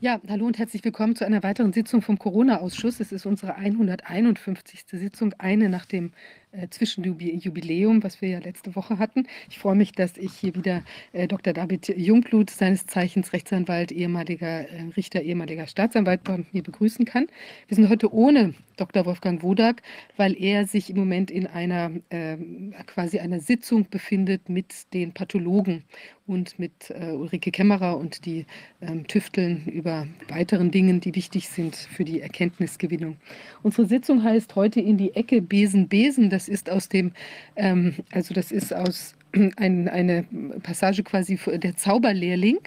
Ja, hallo und herzlich willkommen zu einer weiteren Sitzung vom Corona-Ausschuss. Es ist unsere 151. Sitzung, eine nach dem äh, Zwischenjubiläum, was wir ja letzte Woche hatten. Ich freue mich, dass ich hier wieder äh, Dr. David Jungblut, seines Zeichens Rechtsanwalt, ehemaliger äh, Richter, ehemaliger Staatsanwalt, bei mir begrüßen kann. Wir sind heute ohne Dr. Wolfgang Wodak, weil er sich im Moment in einer ähm, quasi einer Sitzung befindet mit den Pathologen und mit äh, Ulrike Kämmerer und die ähm, tüfteln über weiteren Dingen, die wichtig sind für die Erkenntnisgewinnung. Unsere Sitzung heißt heute in die Ecke Besen Besen. Das ist aus dem, ähm, also das ist aus ein, eine Passage quasi der Zauberlehrling.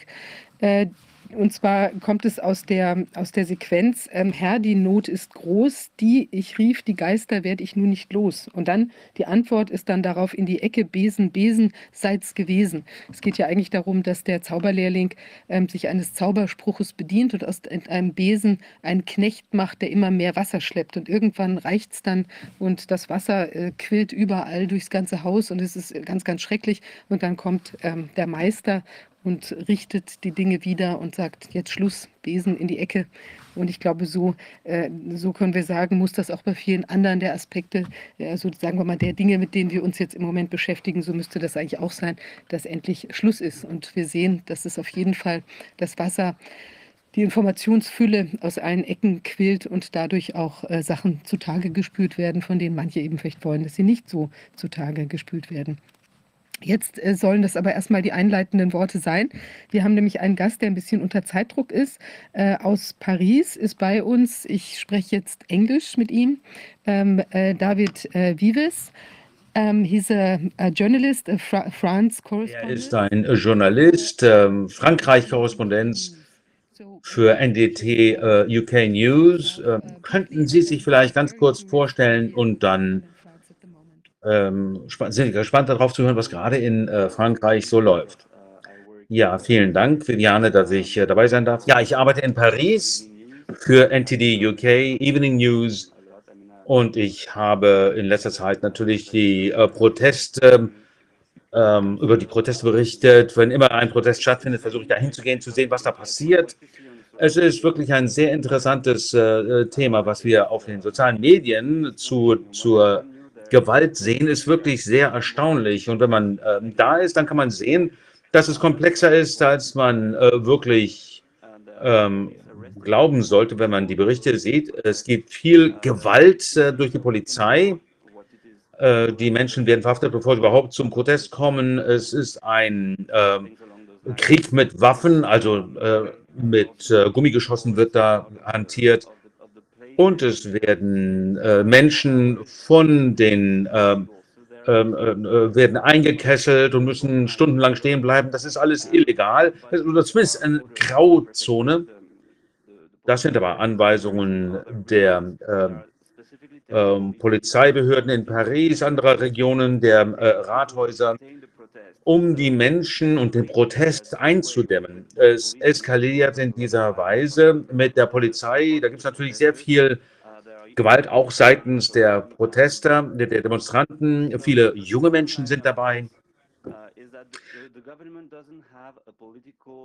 Und zwar kommt es aus der, aus der Sequenz, ähm, Herr, die Not ist groß, die ich rief, die Geister werde ich nun nicht los. Und dann die Antwort ist dann darauf in die Ecke, Besen, Besen, seid's gewesen. Es geht ja eigentlich darum, dass der Zauberlehrling ähm, sich eines Zauberspruches bedient und aus einem Besen einen Knecht macht, der immer mehr Wasser schleppt. Und irgendwann reicht es dann und das Wasser äh, quillt überall durchs ganze Haus und es ist ganz, ganz schrecklich. Und dann kommt ähm, der Meister und richtet die Dinge wieder und sagt, jetzt Schluss, Besen in die Ecke. Und ich glaube, so, äh, so können wir sagen, muss das auch bei vielen anderen der Aspekte, also sagen wir mal, der Dinge, mit denen wir uns jetzt im Moment beschäftigen, so müsste das eigentlich auch sein, dass endlich Schluss ist. Und wir sehen, dass es auf jeden Fall das Wasser, die Informationsfülle aus allen Ecken quillt und dadurch auch äh, Sachen zutage gespült werden, von denen manche eben vielleicht wollen, dass sie nicht so zutage gespült werden. Jetzt äh, sollen das aber erstmal die einleitenden Worte sein. Wir haben nämlich einen Gast, der ein bisschen unter Zeitdruck ist. Äh, aus Paris ist bei uns, ich spreche jetzt Englisch mit ihm, ähm, äh, David äh, Vives. Um, ähm, he's a, a journalist, a Fra France correspondent. Er ist ein Journalist, ähm, Frankreich-Korrespondenz für NDT äh, UK News. Ähm, könnten Sie sich vielleicht ganz kurz vorstellen und dann ähm, sind gespannt darauf zu hören, was gerade in äh, Frankreich so läuft. Ja, vielen Dank, Viviane, dass ich äh, dabei sein darf. Ja, ich arbeite in Paris für NTD UK, Evening News und ich habe in letzter Zeit natürlich die äh, Proteste ähm, über die Proteste berichtet. Wenn immer ein Protest stattfindet, versuche ich da hinzugehen, zu sehen, was da passiert. Es ist wirklich ein sehr interessantes äh, Thema, was wir auf den sozialen Medien zu, zur Gewalt sehen, ist wirklich sehr erstaunlich. Und wenn man äh, da ist, dann kann man sehen, dass es komplexer ist, als man äh, wirklich ähm, glauben sollte, wenn man die Berichte sieht. Es gibt viel Gewalt äh, durch die Polizei. Äh, die Menschen werden verhaftet, bevor sie überhaupt zum Protest kommen. Es ist ein ähm, Krieg mit Waffen, also äh, mit äh, Gummigeschossen wird da hantiert und es werden äh, Menschen von den ähm, ähm, äh, werden eingekesselt und müssen stundenlang stehen bleiben. Das ist alles illegal. Das ist zumindest eine Grauzone. Das sind aber Anweisungen der ähm, ähm, Polizeibehörden in Paris, anderer Regionen, der äh, Rathäuser um die Menschen und den Protest einzudämmen. Es eskaliert in dieser Weise mit der Polizei. Da gibt es natürlich sehr viel Gewalt, auch seitens der Protester, der Demonstranten. Viele junge Menschen sind dabei.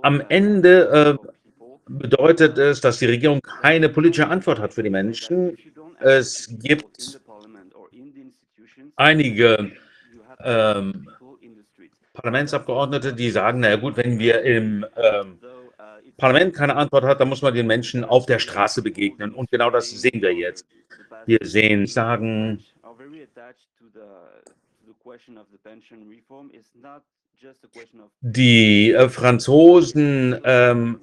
Am Ende äh, bedeutet es, dass die Regierung keine politische Antwort hat für die Menschen. Es gibt einige ähm, Parlamentsabgeordnete, die sagen, na gut, wenn wir im ähm, Parlament keine Antwort hat, dann muss man den Menschen auf der Straße begegnen. Und genau das sehen wir jetzt. Wir sehen, sagen, die äh, Franzosen, ähm,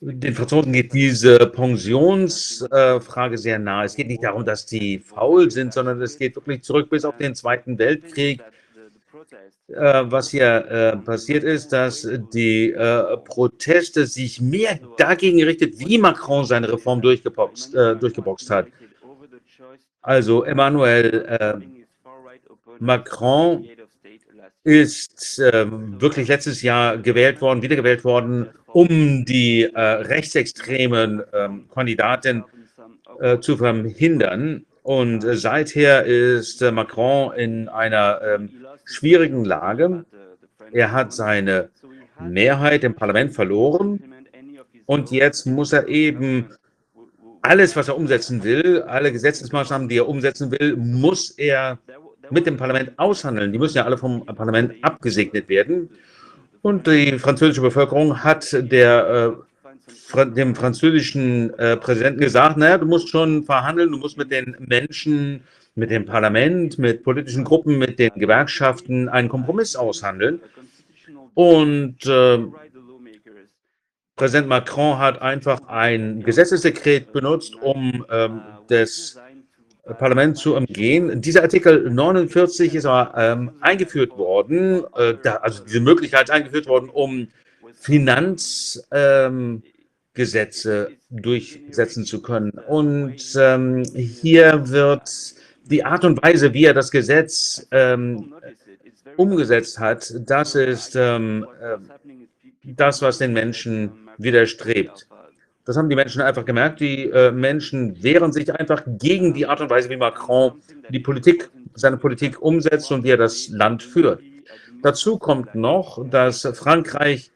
den Franzosen geht diese Pensionsfrage äh, sehr nahe. Es geht nicht darum, dass die faul sind, sondern es geht wirklich zurück bis auf den Zweiten Weltkrieg. Äh, was hier äh, passiert ist, dass die äh, Proteste sich mehr dagegen richtet, wie Macron seine Reform durchgeboxt, äh, durchgeboxt hat. Also Emmanuel äh, Macron ist ähm, wirklich letztes Jahr gewählt worden, wiedergewählt worden, um die rechtsextremen ähm, Kandidaten zu verhindern. Und seither ist Macron in einer ähm, schwierigen Lage. Er hat seine Mehrheit im Parlament verloren Und jetzt muss er eben alles, was er umsetzen will, alle Gesetzesmaßnahmen, die er umsetzen will, muss er mit dem Parlament aushandeln. Die müssen ja alle vom Parlament abgesegnet werden. Und die französische Bevölkerung hat der, äh, dem französischen äh, Präsidenten gesagt, naja, du musst schon verhandeln, du musst mit den Menschen, mit dem Parlament, mit politischen Gruppen, mit den Gewerkschaften einen Kompromiss aushandeln. Und äh, Präsident Macron hat einfach ein Gesetzesdekret benutzt, um ähm, das Parlament zu umgehen. Dieser Artikel 49 ist aber ähm, eingeführt worden, äh, da, also diese Möglichkeit eingeführt worden, um Finanzgesetze ähm, durchsetzen zu können. Und ähm, hier wird die Art und Weise, wie er das Gesetz ähm, umgesetzt hat, das ist ähm, äh, das, was den Menschen widerstrebt. Das haben die Menschen einfach gemerkt. Die äh, Menschen wehren sich einfach gegen die Art und Weise, wie Macron die Politik, seine Politik umsetzt und wie er das Land führt. Dazu kommt noch, dass Frankreich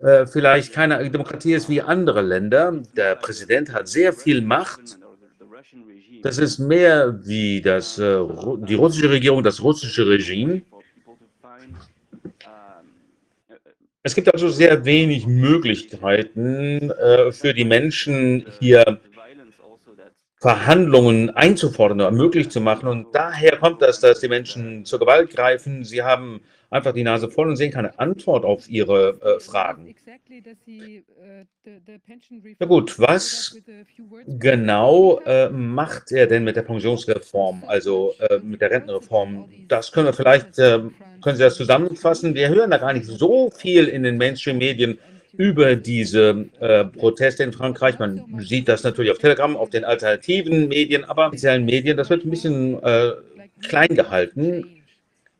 äh, vielleicht keine Demokratie ist wie andere Länder. Der Präsident hat sehr viel Macht. Das ist mehr wie das, äh, die russische Regierung, das russische Regime. Es gibt also sehr wenig Möglichkeiten äh, für die Menschen hier Verhandlungen einzufordern oder möglich zu machen. Und daher kommt das, dass die Menschen zur Gewalt greifen. Sie haben einfach die Nase voll und sehen keine Antwort auf ihre äh, Fragen. Na gut, was genau äh, macht er denn mit der Pensionsreform, also äh, mit der Rentenreform? Das können wir vielleicht, äh, können Sie das zusammenfassen? Wir hören da gar nicht so viel in den Mainstream-Medien über diese äh, Proteste in Frankreich. Man sieht das natürlich auf Telegram, auf den alternativen Medien, aber offiziellen Medien, das wird ein bisschen äh, klein gehalten.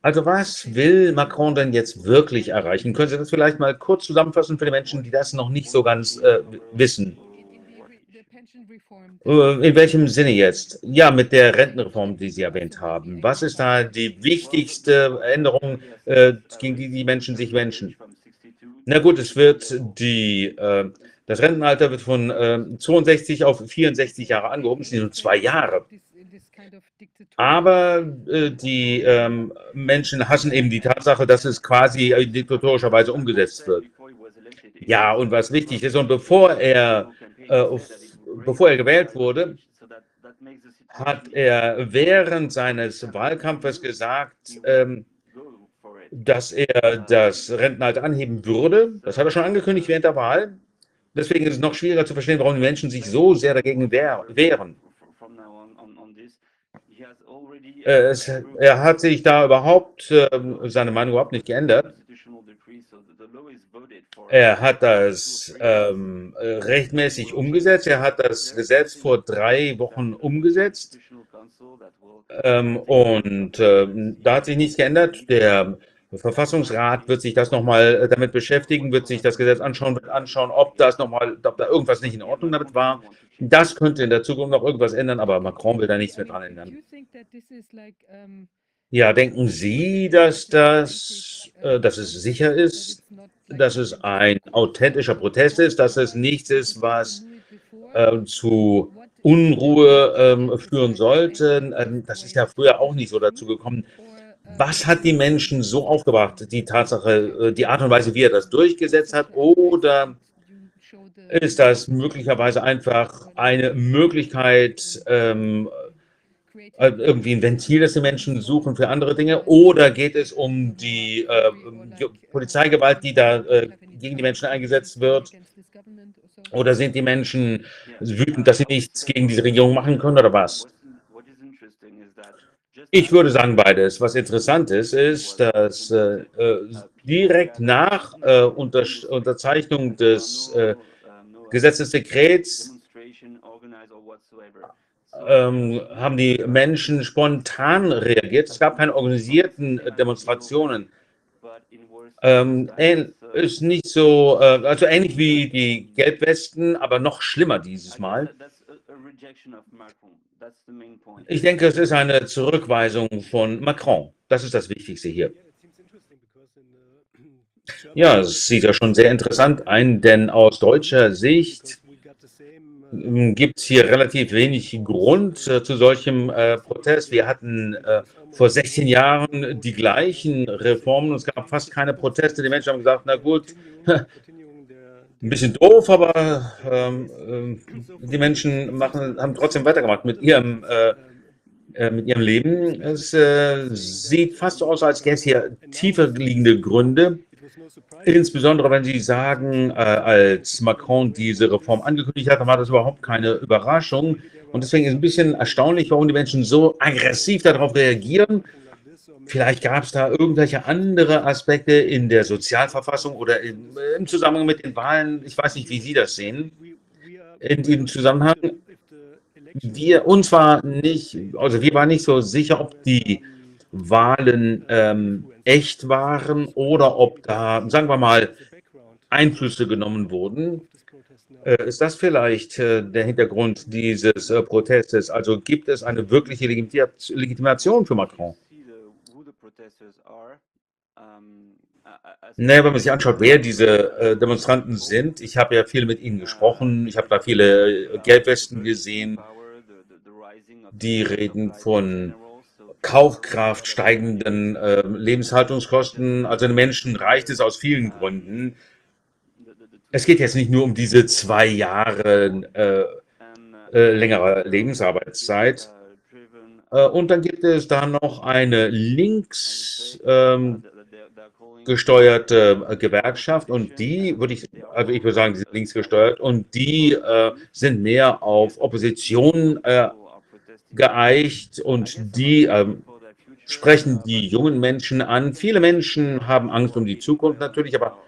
Also was will Macron denn jetzt wirklich erreichen? Können Sie das vielleicht mal kurz zusammenfassen für die Menschen, die das noch nicht so ganz äh, wissen? Äh, in welchem Sinne jetzt? Ja, mit der Rentenreform, die Sie erwähnt haben. Was ist da die wichtigste Änderung, äh, gegen die die Menschen sich wünschen? Na gut, es wird die, äh, das Rentenalter wird von äh, 62 auf 64 Jahre angehoben, es sind nur zwei Jahre. Aber äh, die ähm, Menschen hassen eben die Tatsache, dass es quasi äh, diktatorischerweise umgesetzt wird. Ja, und was wichtig ist, und bevor er, äh, bevor er gewählt wurde, hat er während seines Wahlkampfes gesagt, ähm, dass er das Rentenalter anheben würde. Das hat er schon angekündigt während der Wahl. Deswegen ist es noch schwieriger zu verstehen, warum die Menschen sich so sehr dagegen wehren. Äh, es, er hat sich da überhaupt, äh, seine Meinung überhaupt nicht geändert. Er hat das ähm, rechtmäßig umgesetzt. Er hat das Gesetz vor drei Wochen umgesetzt. Ähm, und äh, da hat sich nichts geändert. Der Verfassungsrat wird sich das nochmal damit beschäftigen, wird sich das Gesetz anschauen, wird anschauen, ob das nochmal, ob da irgendwas nicht in Ordnung damit war. Das könnte in der Zukunft noch irgendwas ändern, aber Macron will da nichts mehr dran ändern. Ja, denken Sie, dass das, äh, dass es sicher ist, dass es ein authentischer Protest ist, dass es nichts ist, was äh, zu Unruhe äh, führen sollte? Ähm, das ist ja früher auch nicht so dazu gekommen. Was hat die Menschen so aufgebracht? Die Tatsache, äh, die Art und Weise, wie er das durchgesetzt hat, oder ist das möglicherweise einfach eine Möglichkeit, ähm, äh, irgendwie ein Ventil, das die Menschen suchen für andere Dinge? Oder geht es um die äh, Polizeigewalt, die da äh, gegen die Menschen eingesetzt wird? Oder sind die Menschen wütend, dass sie nichts gegen diese Regierung machen können oder was? Ich würde sagen beides. Was interessant ist, ist, dass äh, äh direkt nach äh, Unter Unterzeichnung des Gesetzesdekrets ähm, haben die Menschen spontan reagiert. Es gab keine organisierten Demonstrationen. Ähm, ist nicht so, äh, also ähnlich wie die Gelbwesten, aber noch schlimmer dieses Mal. Ich denke, es ist eine Zurückweisung von Macron. Das ist das Wichtigste hier. Ja, es sieht ja schon sehr interessant ein, denn aus deutscher Sicht ähm, gibt es hier relativ wenig Grund äh, zu solchem äh, Protest. Wir hatten äh, vor 16 Jahren die gleichen Reformen und es gab fast keine Proteste. Die Menschen haben gesagt, na gut, ein bisschen doof, aber ähm, äh, die Menschen machen, haben trotzdem weitergemacht mit ihrem, äh, äh, mit ihrem Leben. Es sieht fast so aus, als gäbe es hier tiefer liegende Gründe. Insbesondere wenn Sie sagen, äh, als Macron diese Reform angekündigt hat, dann war das überhaupt keine Überraschung. Und deswegen ist es ein bisschen erstaunlich, warum die Menschen so aggressiv darauf reagieren. Vielleicht gab es da irgendwelche andere Aspekte in der Sozialverfassung oder im, im Zusammenhang mit den Wahlen. Ich weiß nicht, wie Sie das sehen. In diesem Zusammenhang. Wir, uns war nicht, also wir waren nicht so sicher, ob die Wahlen ähm, echt waren oder ob da, sagen wir mal, Einflüsse genommen wurden. Äh, ist das vielleicht äh, der Hintergrund dieses äh, Protestes? Also gibt es eine wirkliche Legitimation für Macron? Naja, wenn man sich anschaut, wer diese äh, Demonstranten sind, ich habe ja viel mit ihnen gesprochen, ich habe da viele Gelbwesten gesehen, die reden von Kaufkraft, steigenden äh, Lebenshaltungskosten. Also den Menschen reicht es aus vielen Gründen. Es geht jetzt nicht nur um diese zwei Jahre äh, äh, längere Lebensarbeitszeit. Äh, und dann gibt es da noch eine links ähm, gesteuerte äh, Gewerkschaft und die würde ich, also ich würde sagen, die sind links gesteuert und die äh, sind mehr auf Opposition geeicht und die ähm, sprechen die jungen Menschen an. Viele Menschen haben Angst um die Zukunft natürlich, aber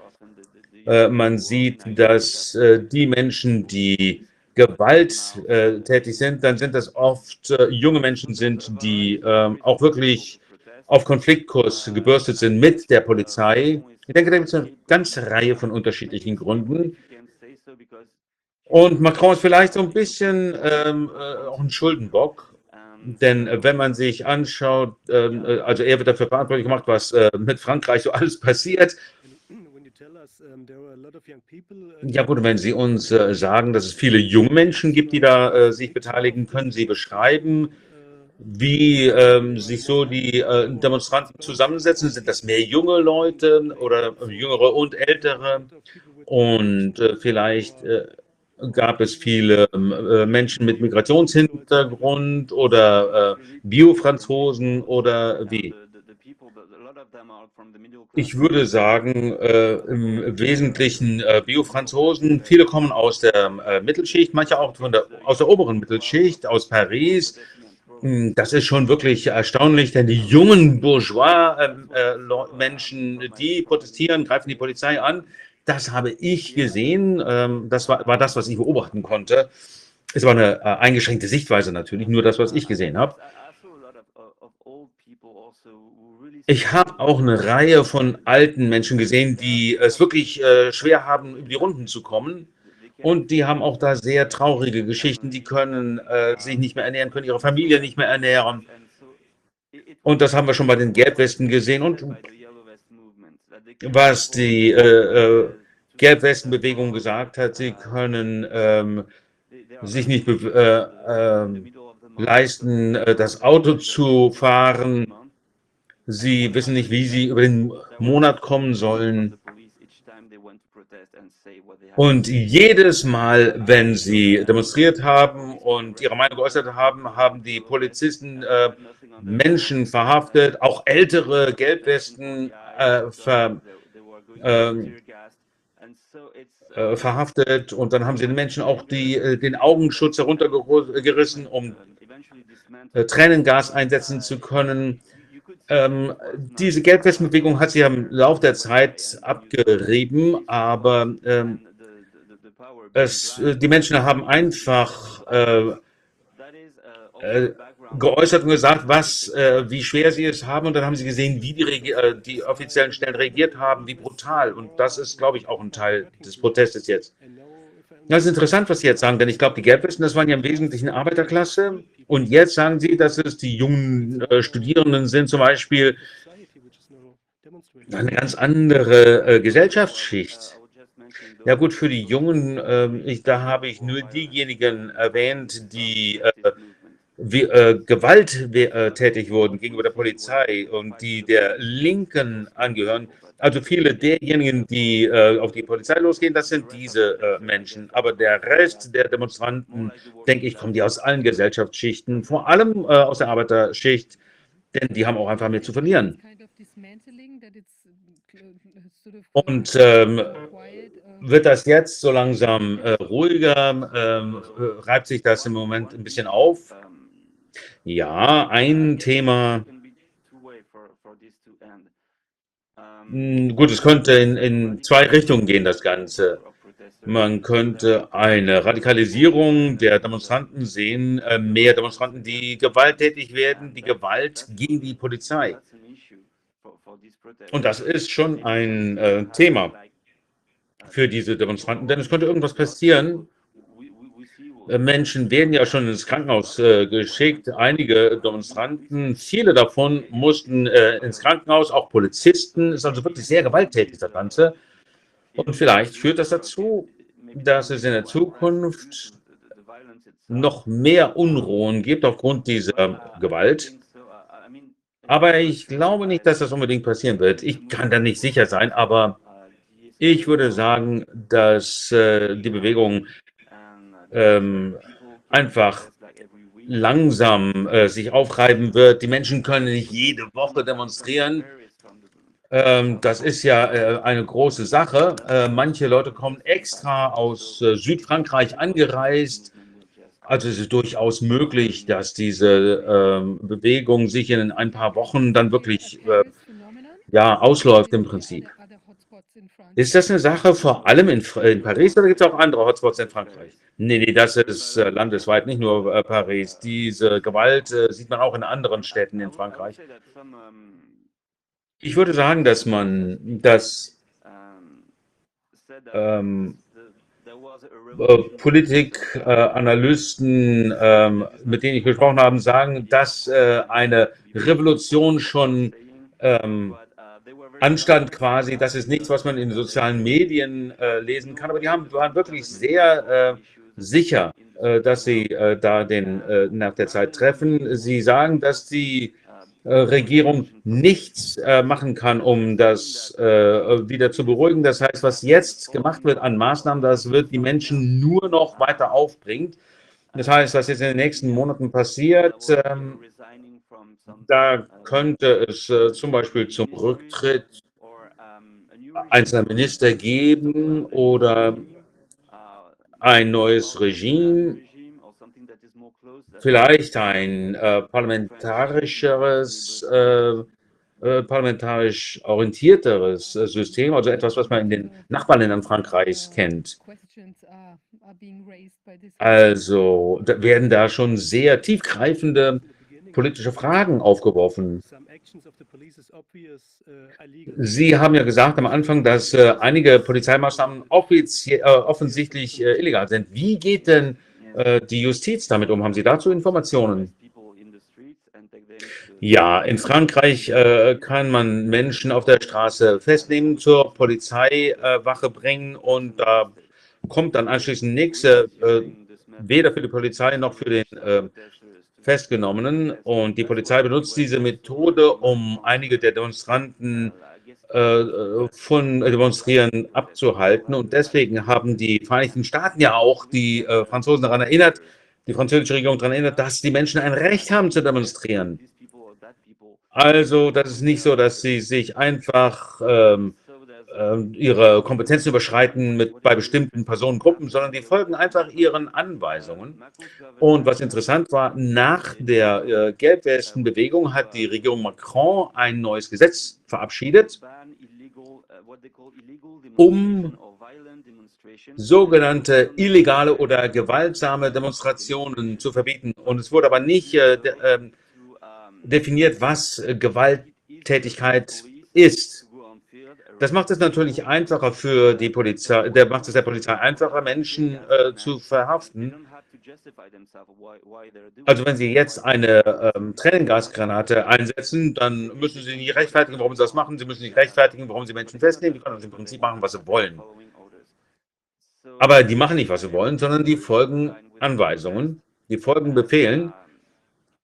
äh, man sieht, dass äh, die Menschen, die gewalttätig äh, sind, dann sind das oft äh, junge Menschen sind, die ähm, auch wirklich auf Konfliktkurs gebürstet sind mit der Polizei. Ich denke, da gibt es eine ganze Reihe von unterschiedlichen Gründen. Und Macron ist vielleicht so ein bisschen ähm, äh, auch ein Schuldenbock. Denn äh, wenn man sich anschaut, ähm, äh, also er wird dafür verantwortlich gemacht, was äh, mit Frankreich so alles passiert. Ja gut, wenn Sie uns sagen, dass es viele junge Menschen gibt, die da sich beteiligen, können Sie beschreiben, wie ähm, sich so die äh, Demonstranten zusammensetzen? Sind das mehr junge Leute oder jüngere und ältere? Und äh, vielleicht äh, gab es viele ähm, äh, Menschen mit Migrationshintergrund oder äh, Bio-Franzosen oder wie? Ich würde sagen, äh, im Wesentlichen äh, Bio-Franzosen. Viele kommen aus der äh, Mittelschicht, manche auch von der, aus der oberen Mittelschicht, aus Paris. Hm, das ist schon wirklich erstaunlich, denn die jungen Bourgeois-Menschen, ähm, äh, die protestieren, greifen die Polizei an. Das habe ich gesehen. Ähm, das war, war das, was ich beobachten konnte. Es war eine äh, eingeschränkte Sichtweise natürlich, nur das, was ich gesehen habe. Ich habe auch eine Reihe von alten Menschen gesehen, die es wirklich äh, schwer haben, über die Runden zu kommen. Und die haben auch da sehr traurige Geschichten. Die können äh, sich nicht mehr ernähren, können ihre Familie nicht mehr ernähren. Und das haben wir schon bei den Gelbwesten gesehen. Und was die äh, äh, Gelbwestenbewegung gesagt hat, sie können ähm, sich nicht äh, äh, leisten, das Auto zu fahren. Sie wissen nicht, wie sie über den Monat kommen sollen. Und jedes Mal, wenn sie demonstriert haben und ihre Meinung geäußert haben, haben die Polizisten äh, Menschen verhaftet, auch ältere Gelbwesten äh, ver, ähm, äh, verhaftet und dann haben sie den Menschen auch die, äh, den Augenschutz heruntergerissen, um äh, Tränengas einsetzen zu können. Ähm, diese Gelbwestenbewegung hat sich im Laufe der Zeit abgerieben, aber ähm, es, die Menschen haben einfach äh, äh, geäußert und gesagt, was, äh, wie schwer sie es haben. Und dann haben sie gesehen, wie die, äh, die offiziellen Stellen reagiert haben, wie brutal. Und das ist, glaube ich, auch ein Teil des Protestes jetzt. Das ist interessant, was Sie jetzt sagen, denn ich glaube, die Gelbwesten, das waren ja im Wesentlichen Arbeiterklasse. Und jetzt sagen Sie, dass es die jungen äh, Studierenden sind, zum Beispiel, eine ganz andere äh, Gesellschaftsschicht. Ja gut, für die Jungen, ähm, ich, da habe ich nur diejenigen erwähnt, die äh, wie, äh, gewalttätig wurden gegenüber der Polizei und die der Linken angehören. Also viele derjenigen, die äh, auf die Polizei losgehen, das sind diese äh, Menschen. Aber der Rest der Demonstranten, denke ich, kommen die aus allen Gesellschaftsschichten, vor allem äh, aus der Arbeiterschicht, denn die haben auch einfach mehr zu verlieren. Und ähm, wird das jetzt so langsam äh, ruhiger? Ähm, reibt sich das im Moment ein bisschen auf? Ja, ein Thema. Hm, gut, es könnte in, in zwei Richtungen gehen, das Ganze. Man könnte eine Radikalisierung der Demonstranten sehen, äh, mehr Demonstranten, die gewalttätig werden, die Gewalt gegen die Polizei. Und das ist schon ein äh, Thema für diese Demonstranten, denn es könnte irgendwas passieren. Äh, Menschen werden ja schon ins Krankenhaus äh, geschickt, einige Demonstranten, viele davon mussten äh, ins Krankenhaus, auch Polizisten, ist also wirklich sehr gewalttätig, das Ganze. Und vielleicht führt das dazu, dass es in der Zukunft noch mehr Unruhen gibt aufgrund dieser Gewalt. Aber ich glaube nicht, dass das unbedingt passieren wird. Ich kann da nicht sicher sein, aber ich würde sagen, dass äh, die Bewegung ähm, einfach langsam äh, sich aufreiben wird. Die Menschen können nicht jede Woche demonstrieren. Ähm, das ist ja äh, eine große Sache. Äh, manche Leute kommen extra aus äh, Südfrankreich angereist. Also es ist durchaus möglich, dass diese ähm, Bewegung sich in ein paar Wochen dann wirklich äh, ja, ausläuft im Prinzip. Ist das eine Sache vor allem in, in Paris oder gibt es auch andere Hotspots in Frankreich? Nee, nee, das ist äh, landesweit, nicht nur äh, Paris. Diese Gewalt äh, sieht man auch in anderen Städten in Frankreich. Ich würde sagen, dass man das ähm, äh, Politikanalysten, äh, mit denen ich gesprochen habe, sagen, dass äh, eine Revolution schon ähm, anstand quasi. Das ist nichts, was man in sozialen Medien äh, lesen kann, aber die haben, waren wirklich sehr sicher, äh, dass sie äh, da den äh, nach der Zeit treffen. Sie sagen, dass die Regierung nichts machen kann, um das wieder zu beruhigen. Das heißt, was jetzt gemacht wird an Maßnahmen, das wird die Menschen nur noch weiter aufbringt. Das heißt, was jetzt in den nächsten Monaten passiert, ähm, da könnte es zum Beispiel zum Rücktritt einzelner Minister geben oder ein neues Regime, vielleicht ein äh, parlamentarischeres, äh, äh, parlamentarisch orientierteres äh, System, also etwas, was man in den Nachbarländern Frankreichs kennt. Also da werden da schon sehr tiefgreifende politische Fragen aufgeworfen. Sie haben ja gesagt am Anfang, dass äh, einige Polizeimaßnahmen äh, offensichtlich äh, illegal sind. Wie geht denn äh, die Justiz damit um? Haben Sie dazu Informationen? Ja, in Frankreich äh, kann man Menschen auf der Straße festnehmen, zur Polizeiwache bringen und da kommt dann anschließend nichts, äh, weder für die Polizei noch für den Festgenommenen. Und die Polizei benutzt diese Methode, um einige der Demonstranten äh, von Demonstrieren abzuhalten. Und deswegen haben die Vereinigten Staaten ja auch die äh, Franzosen daran erinnert, die französische Regierung daran erinnert, dass die Menschen ein Recht haben zu demonstrieren. Also, das ist nicht so, dass sie sich einfach ähm, ihre Kompetenzen überschreiten mit, bei bestimmten Personengruppen, sondern die folgen einfach ihren Anweisungen. Und was interessant war, nach der äh, Gelbwestenbewegung hat die Regierung Macron ein neues Gesetz verabschiedet, um sogenannte illegale oder gewaltsame Demonstrationen zu verbieten. Und es wurde aber nicht äh, de, äh, definiert, was Gewalttätigkeit ist. Das macht es natürlich einfacher für die Polizei, der macht es der Polizei einfacher, Menschen äh, zu verhaften. Also wenn Sie jetzt eine ähm, Tränengasgranate einsetzen, dann müssen Sie nicht rechtfertigen, warum Sie das machen. Sie müssen nicht rechtfertigen, warum Sie Menschen festnehmen. Die können das im Prinzip machen, was sie wollen. Aber die machen nicht, was sie wollen, sondern die folgen Anweisungen, die folgen Befehlen.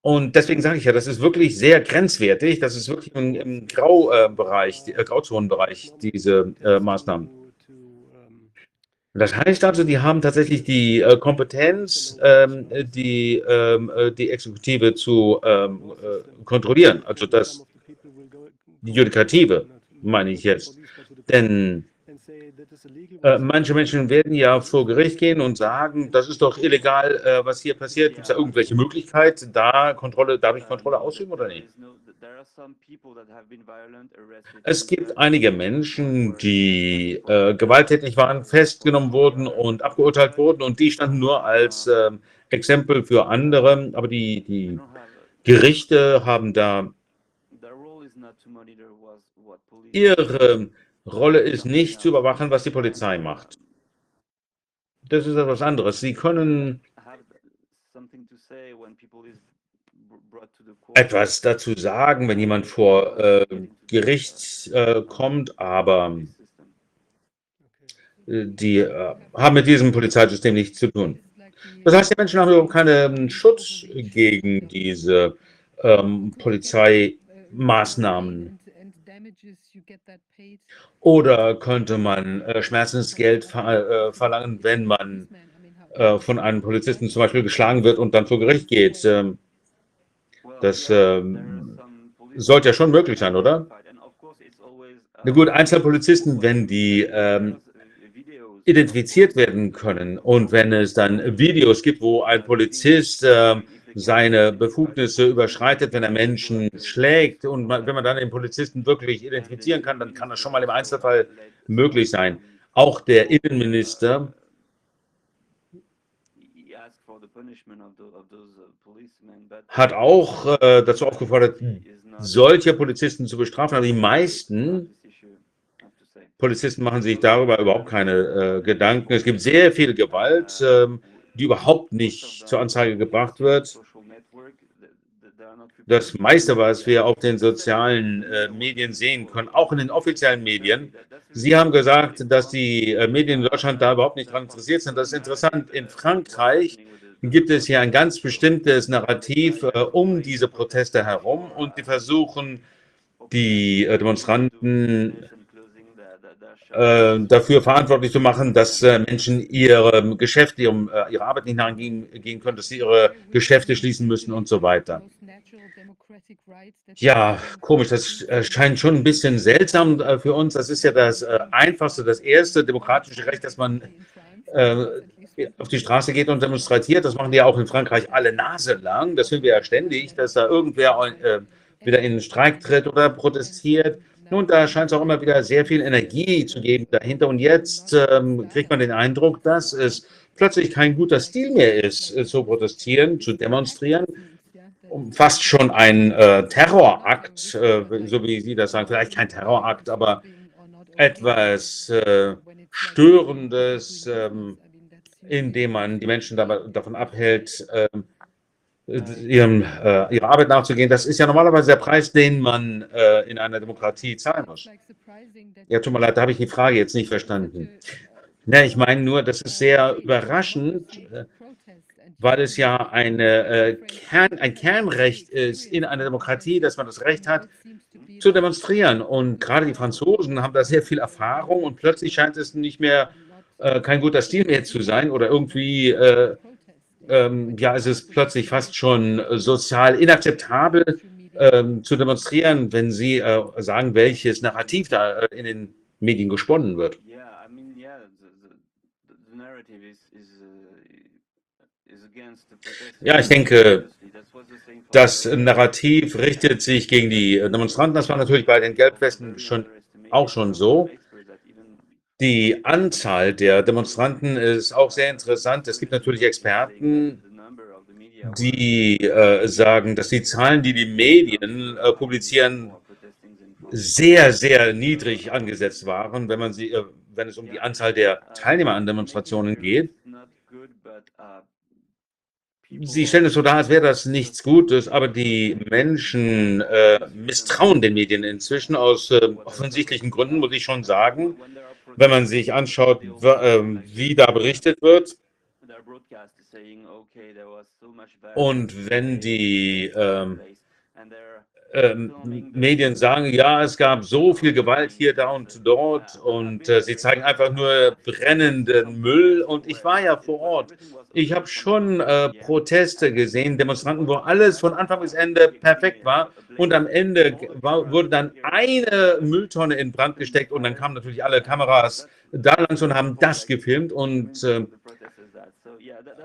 Und deswegen sage ich ja, das ist wirklich sehr grenzwertig. Das ist wirklich im, im Graubereich, äh, Grauzonenbereich, diese äh, Maßnahmen. Das heißt also, die haben tatsächlich die äh, Kompetenz, ähm, die, ähm, äh, die Exekutive zu ähm, äh, kontrollieren. Also das, die Judikative, meine ich jetzt. Denn äh, manche Menschen werden ja vor Gericht gehen und sagen, das ist doch illegal, äh, was hier passiert. Gibt es da irgendwelche Möglichkeiten, da Kontrolle, darf ich Kontrolle ausüben oder nicht? Es gibt einige Menschen, die äh, gewalttätig waren, festgenommen wurden und abgeurteilt wurden und die standen nur als äh, Exempel für andere, aber die, die Gerichte haben da ihre Rolle ist nicht zu überwachen, was die Polizei macht. Das ist etwas anderes. Sie können etwas dazu sagen, wenn jemand vor äh, Gericht äh, kommt, aber äh, die äh, haben mit diesem Polizeisystem nichts zu tun. Das heißt, die Menschen haben überhaupt keinen Schutz gegen diese ähm, Polizeimaßnahmen. Oder könnte man äh, Schmerzensgeld ver äh, verlangen, wenn man äh, von einem Polizisten zum Beispiel geschlagen wird und dann vor Gericht geht? Ähm, das ähm, sollte ja schon möglich sein, oder? Na gut, Einzelpolizisten, wenn die ähm, identifiziert werden können und wenn es dann Videos gibt, wo ein Polizist äh, seine Befugnisse überschreitet, wenn er Menschen schlägt und wenn man dann den Polizisten wirklich identifizieren kann, dann kann das schon mal im Einzelfall möglich sein. Auch der Innenminister hat auch äh, dazu aufgefordert, solche Polizisten zu bestrafen, aber die meisten Polizisten machen sich darüber überhaupt keine äh, Gedanken. Es gibt sehr viel Gewalt. Ähm, die überhaupt nicht zur Anzeige gebracht wird. Das meiste, was wir auf den sozialen äh, Medien sehen können, auch in den offiziellen Medien, Sie haben gesagt, dass die äh, Medien in Deutschland da überhaupt nicht daran interessiert sind. Das ist interessant. In Frankreich gibt es hier ein ganz bestimmtes Narrativ äh, um diese Proteste herum und die versuchen, die äh, Demonstranten dafür verantwortlich zu machen, dass äh, Menschen ihre Geschäfte, ihrem, äh, ihre Arbeit nicht nachgehen gehen können, dass sie ihre Geschäfte schließen müssen und so weiter. Ja, komisch, das scheint schon ein bisschen seltsam für uns. Das ist ja das einfachste, das erste demokratische Recht, dass man auf die Straße geht und demonstriert. Das machen die ja auch in Frankreich alle Nase lang. Das finden wir ja ständig, dass da irgendwer wieder in den Streik tritt oder protestiert. Nun, da scheint es auch immer wieder sehr viel Energie zu geben dahinter. Und jetzt ähm, kriegt man den Eindruck, dass es plötzlich kein guter Stil mehr ist, äh, zu protestieren, zu demonstrieren. Fast schon ein äh, Terrorakt, äh, so wie Sie das sagen. Vielleicht kein Terrorakt, aber etwas äh, Störendes, ähm, indem man die Menschen davon abhält, ähm, ihrem, äh, ihrer Arbeit nachzugehen, das ist ja normalerweise der Preis, den man äh, in einer Demokratie zahlen muss. Ja, tut mir leid, da habe ich die Frage jetzt nicht verstanden. Ne, ich meine nur, das ist sehr überraschend, äh, weil es ja eine, äh, Kern, ein Kernrecht ist in einer Demokratie, dass man das Recht hat, zu demonstrieren. Und gerade die Franzosen haben da sehr viel Erfahrung und plötzlich scheint es nicht mehr äh, kein guter Stil mehr zu sein oder irgendwie äh, ähm, ja, es ist plötzlich fast schon sozial inakzeptabel ähm, zu demonstrieren, wenn Sie äh, sagen, welches Narrativ da äh, in den Medien gesponnen wird. Ja, ich denke, das Narrativ richtet sich gegen die Demonstranten. Das war natürlich bei den Gelbwesten schon, auch schon so. Die Anzahl der Demonstranten ist auch sehr interessant. Es gibt natürlich Experten, die äh, sagen, dass die Zahlen, die die Medien äh, publizieren, sehr, sehr niedrig angesetzt waren, wenn, man sie, äh, wenn es um die Anzahl der Teilnehmer an Demonstrationen geht. Sie stellen es so dar, als wäre das nichts Gutes, aber die Menschen äh, misstrauen den Medien inzwischen aus äh, offensichtlichen Gründen, muss ich schon sagen. Wenn man sich anschaut, ähm, wie da berichtet wird, und wenn die ähm, ähm, Medien sagen, ja, es gab so viel Gewalt hier, da und dort und äh, sie zeigen einfach nur brennenden Müll und ich war ja vor Ort. Ich habe schon äh, Proteste gesehen, Demonstranten, wo alles von Anfang bis Ende perfekt war und am Ende war, wurde dann eine Mülltonne in Brand gesteckt und dann kamen natürlich alle Kameras da langs und haben das gefilmt und äh,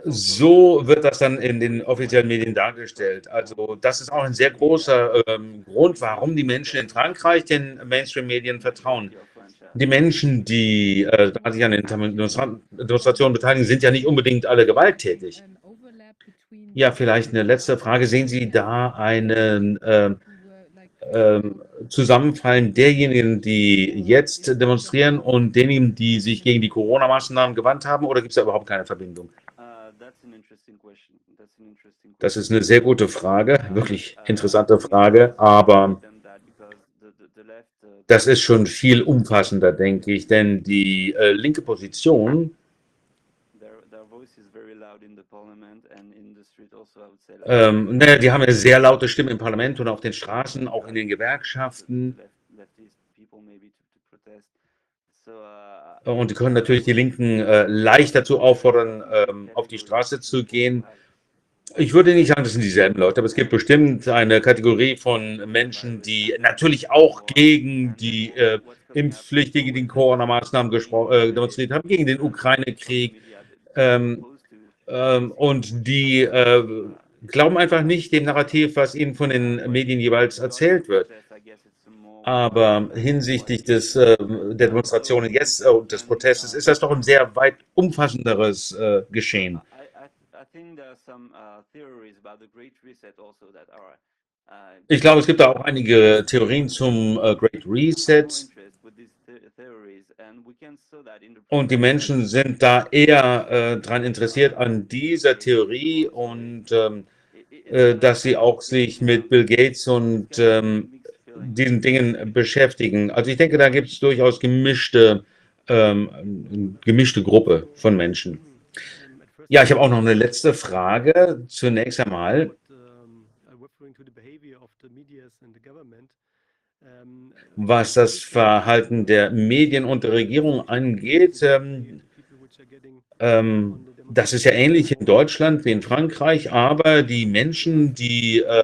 so wird das dann in den offiziellen Medien dargestellt. Also das ist auch ein sehr großer ähm, Grund, warum die Menschen in Frankreich den Mainstream-Medien vertrauen. Die Menschen, die äh, sich an den Demonstrationen beteiligen, sind ja nicht unbedingt alle gewalttätig. Ja, vielleicht eine letzte Frage. Sehen Sie da einen äh, äh, Zusammenfallen derjenigen, die jetzt demonstrieren und denjenigen, die sich gegen die Corona-Maßnahmen gewandt haben, oder gibt es da überhaupt keine Verbindung? Das ist eine sehr gute Frage, wirklich interessante Frage, aber das ist schon viel umfassender, denke ich, denn die äh, linke Position ähm, ne, die haben eine sehr laute Stimme im Parlament und auf den Straßen, auch in den Gewerkschaften. Und die können natürlich die Linken äh, leicht dazu auffordern, ähm, auf die Straße zu gehen. Ich würde nicht sagen, das sind dieselben Leute, aber es gibt bestimmt eine Kategorie von Menschen, die natürlich auch gegen die äh, Impfpflicht, gegen die Corona-Maßnahmen äh, demonstriert haben, gegen den Ukraine-Krieg. Ähm, ähm, und die äh, glauben einfach nicht dem Narrativ, was ihnen von den Medien jeweils erzählt wird. Aber hinsichtlich des, äh, der Demonstrationen jetzt äh, und des Protestes ist das doch ein sehr weit umfassenderes äh, Geschehen. Ich glaube, es gibt da auch einige Theorien zum äh, Great Reset. Und die Menschen sind da eher äh, daran interessiert an dieser Theorie und ähm, äh, dass sie auch sich mit Bill Gates und ähm, diesen Dingen beschäftigen. Also ich denke, da gibt es durchaus gemischte, ähm, gemischte Gruppe von Menschen. Ja, ich habe auch noch eine letzte Frage. Zunächst einmal. Was das Verhalten der Medien und der Regierung angeht, ähm, ähm, das ist ja ähnlich in Deutschland wie in Frankreich, aber die Menschen, die äh,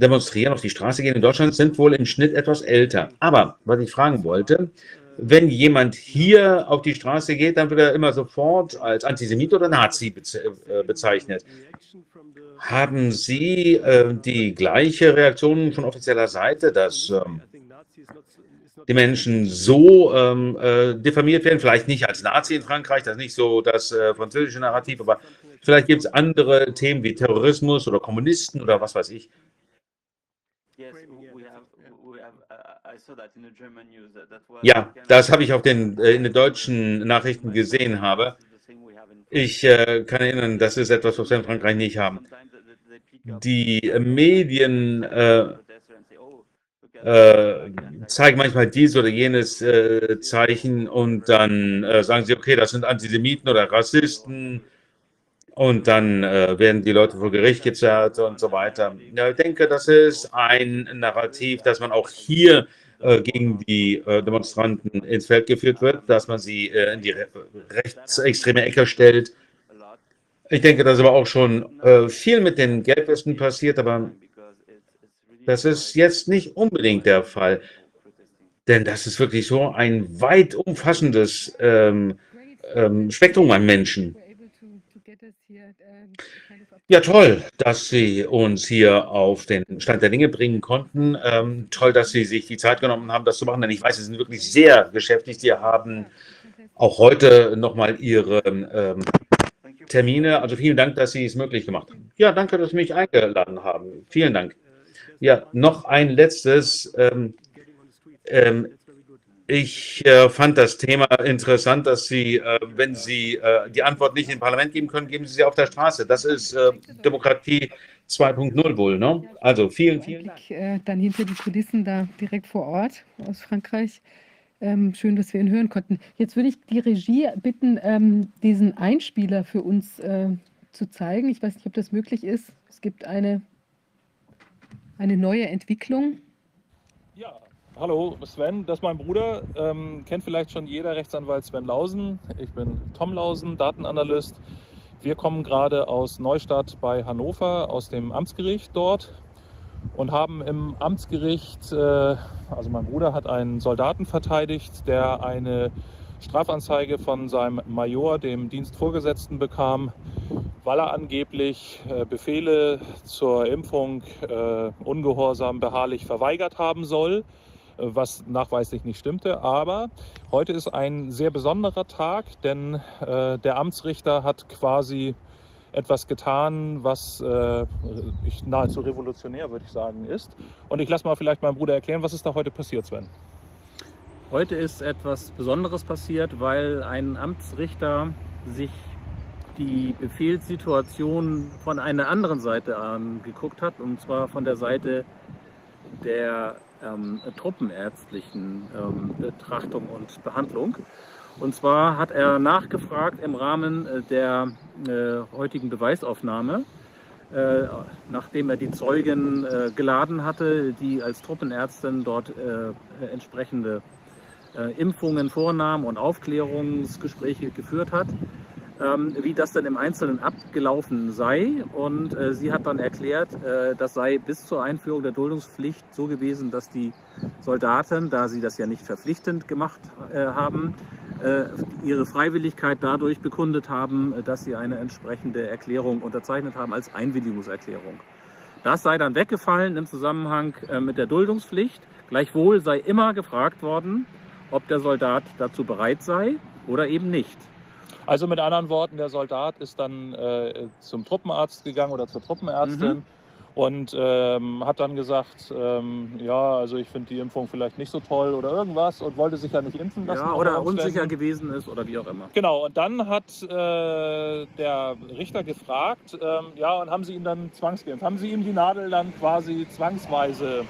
demonstrieren, auf die Straße gehen in Deutschland, sind wohl im Schnitt etwas älter. Aber was ich fragen wollte, wenn jemand hier auf die Straße geht, dann wird er immer sofort als Antisemit oder Nazi äh, bezeichnet. Haben Sie äh, die gleiche Reaktion von offizieller Seite, dass ähm, die Menschen so ähm, äh, diffamiert werden? Vielleicht nicht als Nazi in Frankreich, das ist nicht so das äh, französische Narrativ, aber vielleicht gibt es andere Themen wie Terrorismus oder Kommunisten oder was weiß ich. Ja, das habe ich auf den, äh, in den deutschen Nachrichten gesehen habe. Ich äh, kann erinnern, das ist etwas, was wir in Frankreich nicht haben. Die Medien äh, äh, zeigen manchmal dies oder jenes äh, Zeichen und dann äh, sagen sie, okay, das sind Antisemiten oder Rassisten und dann äh, werden die Leute vor Gericht gezerrt und so weiter. Ja, ich denke, das ist ein Narrativ, das man auch hier äh, gegen die äh, Demonstranten ins Feld geführt wird, dass man sie äh, in die rechtsextreme Ecke stellt. Ich denke, das ist aber auch schon viel mit den Gelbwesten passiert, aber das ist jetzt nicht unbedingt der Fall. Denn das ist wirklich so ein weit umfassendes ähm, ähm, Spektrum an Menschen. Ja, toll, dass Sie uns hier auf den Stand der Dinge bringen konnten. Ähm, toll, dass Sie sich die Zeit genommen haben, das zu machen, denn ich weiß, Sie sind wirklich sehr beschäftigt. Sie haben auch heute nochmal Ihre ähm, Termine. Also vielen Dank, dass Sie es möglich gemacht haben. Ja, danke, dass Sie mich eingeladen haben. Vielen Dank. Ja, noch ein letztes. Ähm, ähm, Ich äh, fand das Thema interessant, dass Sie, äh, wenn Sie äh, die Antwort nicht im Parlament geben können, geben Sie sie auf der Straße. Das ist äh, Demokratie 2.0 wohl. Ne? Also vielen, vielen Dank. Äh, dann hinter die Kulissen da direkt vor Ort aus Frankreich. Ähm, schön, dass wir ihn hören konnten. Jetzt würde ich die Regie bitten, ähm, diesen Einspieler für uns äh, zu zeigen. Ich weiß nicht, ob das möglich ist. Es gibt eine, eine neue Entwicklung. Hallo Sven, das ist mein Bruder. Ähm, kennt vielleicht schon jeder Rechtsanwalt Sven Lausen. Ich bin Tom Lausen, Datenanalyst. Wir kommen gerade aus Neustadt bei Hannover, aus dem Amtsgericht dort und haben im Amtsgericht, äh, also mein Bruder hat einen Soldaten verteidigt, der eine Strafanzeige von seinem Major, dem Dienstvorgesetzten, bekam, weil er angeblich äh, Befehle zur Impfung äh, ungehorsam beharrlich verweigert haben soll was nachweislich nicht stimmte. Aber heute ist ein sehr besonderer Tag, denn äh, der Amtsrichter hat quasi etwas getan, was äh, nahezu revolutionär, würde ich sagen, ist. Und ich lasse mal vielleicht meinem Bruder erklären, was ist da heute passiert, Sven? Heute ist etwas Besonderes passiert, weil ein Amtsrichter sich die Befehlssituation von einer anderen Seite angeguckt hat, und zwar von der Seite der ähm, truppenärztlichen ähm, Betrachtung und Behandlung. Und zwar hat er nachgefragt im Rahmen äh, der äh, heutigen Beweisaufnahme, äh, nachdem er die Zeugen äh, geladen hatte, die als Truppenärztin dort äh, entsprechende äh, Impfungen vornahm und Aufklärungsgespräche geführt hat, ähm, wie das dann im Einzelnen abgelaufen sei. Und äh, sie hat dann erklärt, äh, das sei bis zur Einführung der Duldungspflicht so gewesen, dass die Soldaten, da sie das ja nicht verpflichtend gemacht äh, haben, äh, ihre Freiwilligkeit dadurch bekundet haben, dass sie eine entsprechende Erklärung unterzeichnet haben als Einwilligungserklärung. Das sei dann weggefallen im Zusammenhang äh, mit der Duldungspflicht. Gleichwohl sei immer gefragt worden, ob der Soldat dazu bereit sei oder eben nicht. Also mit anderen Worten, der Soldat ist dann äh, zum Truppenarzt gegangen oder zur Truppenärztin. Mhm. Und ähm, hat dann gesagt, ähm, ja, also ich finde die Impfung vielleicht nicht so toll oder irgendwas und wollte sich ja nicht impfen lassen. Ja, oder unsicher gewesen ist oder wie auch immer. Genau, und dann hat äh, der Richter gefragt, ähm, ja, und haben Sie ihn dann zwangsgeimpft? Haben Sie ihm die Nadel dann quasi zwangsweise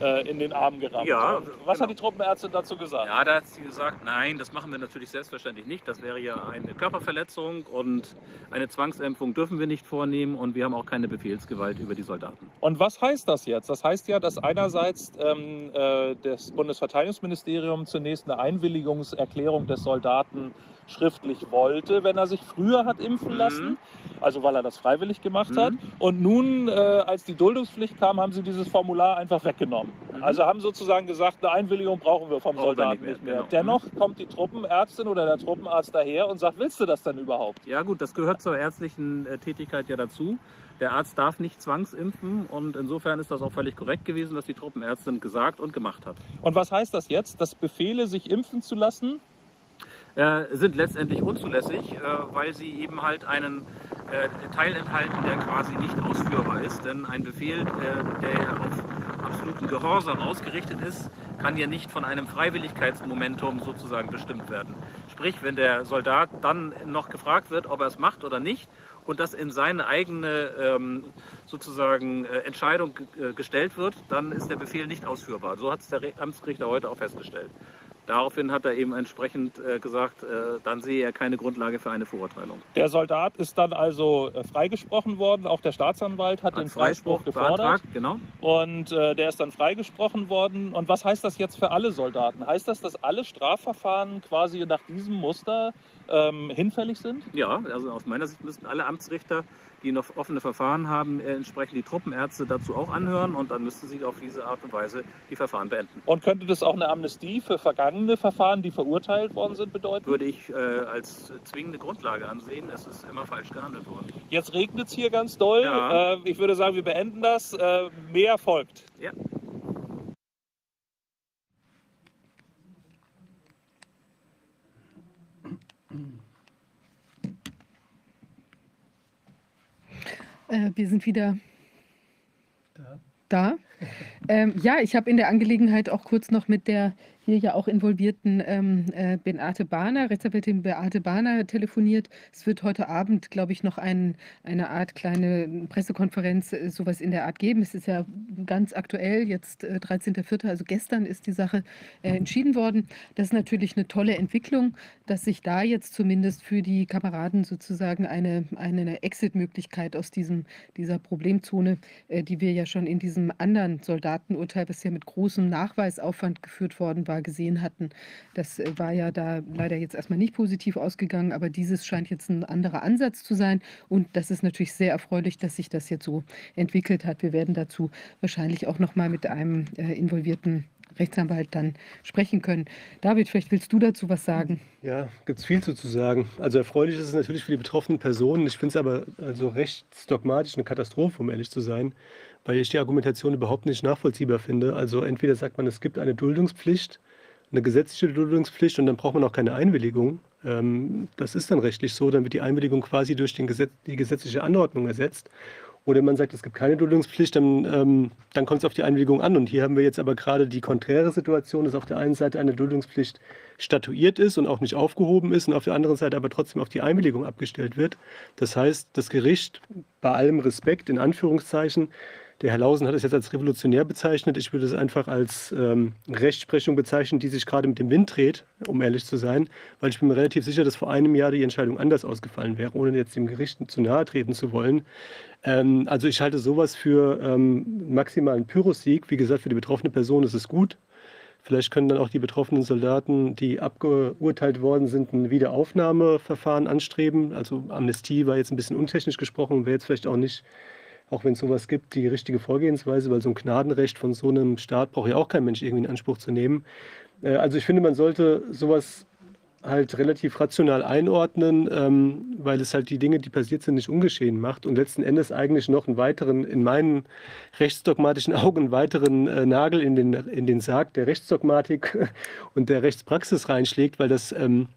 äh, in den Arm gerammt. Ja, Was genau. hat die Truppenärztin dazu gesagt? Ja, da hat sie gesagt, nein, das machen wir natürlich selbstverständlich nicht. Das wäre ja eine Körperverletzung und eine Zwangsimpfung dürfen wir nicht vornehmen und wir haben auch keine Befehlsgewalt über die Soldaten. Und was heißt das jetzt? Das heißt ja, dass einerseits ähm, äh, das Bundesverteidigungsministerium zunächst eine Einwilligungserklärung des Soldaten schriftlich wollte, wenn er sich früher hat impfen lassen, mhm. also weil er das freiwillig gemacht mhm. hat. Und nun, äh, als die Duldungspflicht kam, haben sie dieses Formular einfach weggenommen. Mhm. Also haben sozusagen gesagt, eine Einwilligung brauchen wir vom brauchen Soldaten nicht mehr. Nicht mehr. Genau. Dennoch kommt die Truppenärztin oder der Truppenarzt daher und sagt, willst du das denn überhaupt? Ja gut, das gehört zur ärztlichen äh, Tätigkeit ja dazu. Der Arzt darf nicht zwangsimpfen und insofern ist das auch völlig korrekt gewesen, dass die Truppenärztin gesagt und gemacht hat. Und was heißt das jetzt? Dass Befehle, sich impfen zu lassen, sind letztendlich unzulässig, äh, weil sie eben halt einen äh, Teil enthalten, der quasi nicht ausführbar ist. Denn ein Befehl, der auf absoluten Gehorsam ausgerichtet ist, kann ja nicht von einem Freiwilligkeitsmomentum sozusagen bestimmt werden. Sprich, wenn der Soldat dann noch gefragt wird, ob er es macht oder nicht, und das in seine eigene ähm, sozusagen Entscheidung gestellt wird, dann ist der Befehl nicht ausführbar. So hat es der Amtsrichter heute auch festgestellt. Daraufhin hat er eben entsprechend äh, gesagt, äh, dann sehe er keine Grundlage für eine Verurteilung. Der Soldat ist dann also äh, freigesprochen worden. Auch der Staatsanwalt hat, hat den Freispruch, Freispruch gefordert. Genau. Und äh, der ist dann freigesprochen worden. Und was heißt das jetzt für alle Soldaten? Heißt das, dass alle Strafverfahren quasi nach diesem Muster ähm, hinfällig sind? Ja, also aus meiner Sicht müssten alle Amtsrichter die noch offene Verfahren haben, äh, entsprechend die Truppenärzte dazu auch anhören und dann müsste sie auf diese Art und Weise die Verfahren beenden. Und könnte das auch eine Amnestie für vergangene Verfahren, die verurteilt worden sind, bedeuten? Würde ich äh, als zwingende Grundlage ansehen. Es ist immer falsch gehandelt worden. Jetzt regnet es hier ganz doll. Ja. Äh, ich würde sagen, wir beenden das. Äh, mehr folgt. Ja. Äh, wir sind wieder da. da. Ähm, ja, ich habe in der Angelegenheit auch kurz noch mit der hier ja auch involvierten ähm, äh, Beate Bahner, Rechtsanwältin Beate Bahner telefoniert. Es wird heute Abend, glaube ich, noch ein, eine Art kleine Pressekonferenz, äh, sowas in der Art geben. Es ist ja ganz aktuell, jetzt äh, 13.04., also gestern ist die Sache äh, entschieden worden. Das ist natürlich eine tolle Entwicklung, dass sich da jetzt zumindest für die Kameraden sozusagen eine, eine Exit-Möglichkeit aus diesem, dieser Problemzone, äh, die wir ja schon in diesem anderen Soldatenurteil, was ja mit großem Nachweisaufwand geführt worden war, gesehen hatten. Das äh, war ja da leider jetzt erstmal nicht positiv ausgegangen, aber dieses scheint jetzt ein anderer Ansatz zu sein. Und das ist natürlich sehr erfreulich, dass sich das jetzt so entwickelt hat. Wir werden dazu wahrscheinlich auch noch mal mit einem äh, involvierten Rechtsanwalt dann sprechen können. David, vielleicht willst du dazu was sagen? Ja, gibt es viel zu, sagen. Also erfreulich ist es natürlich für die betroffenen Personen. Ich finde es aber also recht dogmatisch eine Katastrophe, um ehrlich zu sein, weil ich die Argumentation überhaupt nicht nachvollziehbar finde. Also entweder sagt man, es gibt eine Duldungspflicht, eine gesetzliche Duldungspflicht und dann braucht man auch keine Einwilligung. Ähm, das ist dann rechtlich so, dann wird die Einwilligung quasi durch Gesetz, die gesetzliche Anordnung ersetzt. Oder man sagt, es gibt keine Duldungspflicht, dann, ähm, dann kommt es auf die Einwilligung an. Und hier haben wir jetzt aber gerade die konträre Situation, dass auf der einen Seite eine Duldungspflicht statuiert ist und auch nicht aufgehoben ist und auf der anderen Seite aber trotzdem auf die Einwilligung abgestellt wird. Das heißt, das Gericht, bei allem Respekt in Anführungszeichen, der Herr Lausen hat es jetzt als revolutionär bezeichnet. Ich würde es einfach als ähm, Rechtsprechung bezeichnen, die sich gerade mit dem Wind dreht, um ehrlich zu sein, weil ich bin mir relativ sicher, dass vor einem Jahr die Entscheidung anders ausgefallen wäre, ohne jetzt dem Gericht zu nahe treten zu wollen. Ähm, also ich halte sowas für ähm, maximalen Pyrrhussieg. Wie gesagt, für die betroffene Person ist es gut. Vielleicht können dann auch die betroffenen Soldaten, die abgeurteilt worden sind, ein Wiederaufnahmeverfahren anstreben. Also Amnestie war jetzt ein bisschen untechnisch gesprochen, wäre jetzt vielleicht auch nicht auch wenn es sowas gibt, die richtige Vorgehensweise, weil so ein Gnadenrecht von so einem Staat braucht ja auch kein Mensch irgendwie in Anspruch zu nehmen. Äh, also ich finde, man sollte sowas halt relativ rational einordnen, ähm, weil es halt die Dinge, die passiert sind, nicht ungeschehen macht und letzten Endes eigentlich noch einen weiteren, in meinen rechtsdogmatischen Augen, einen weiteren äh, Nagel in den, in den Sarg der Rechtsdogmatik und der Rechtspraxis reinschlägt, weil das ähm,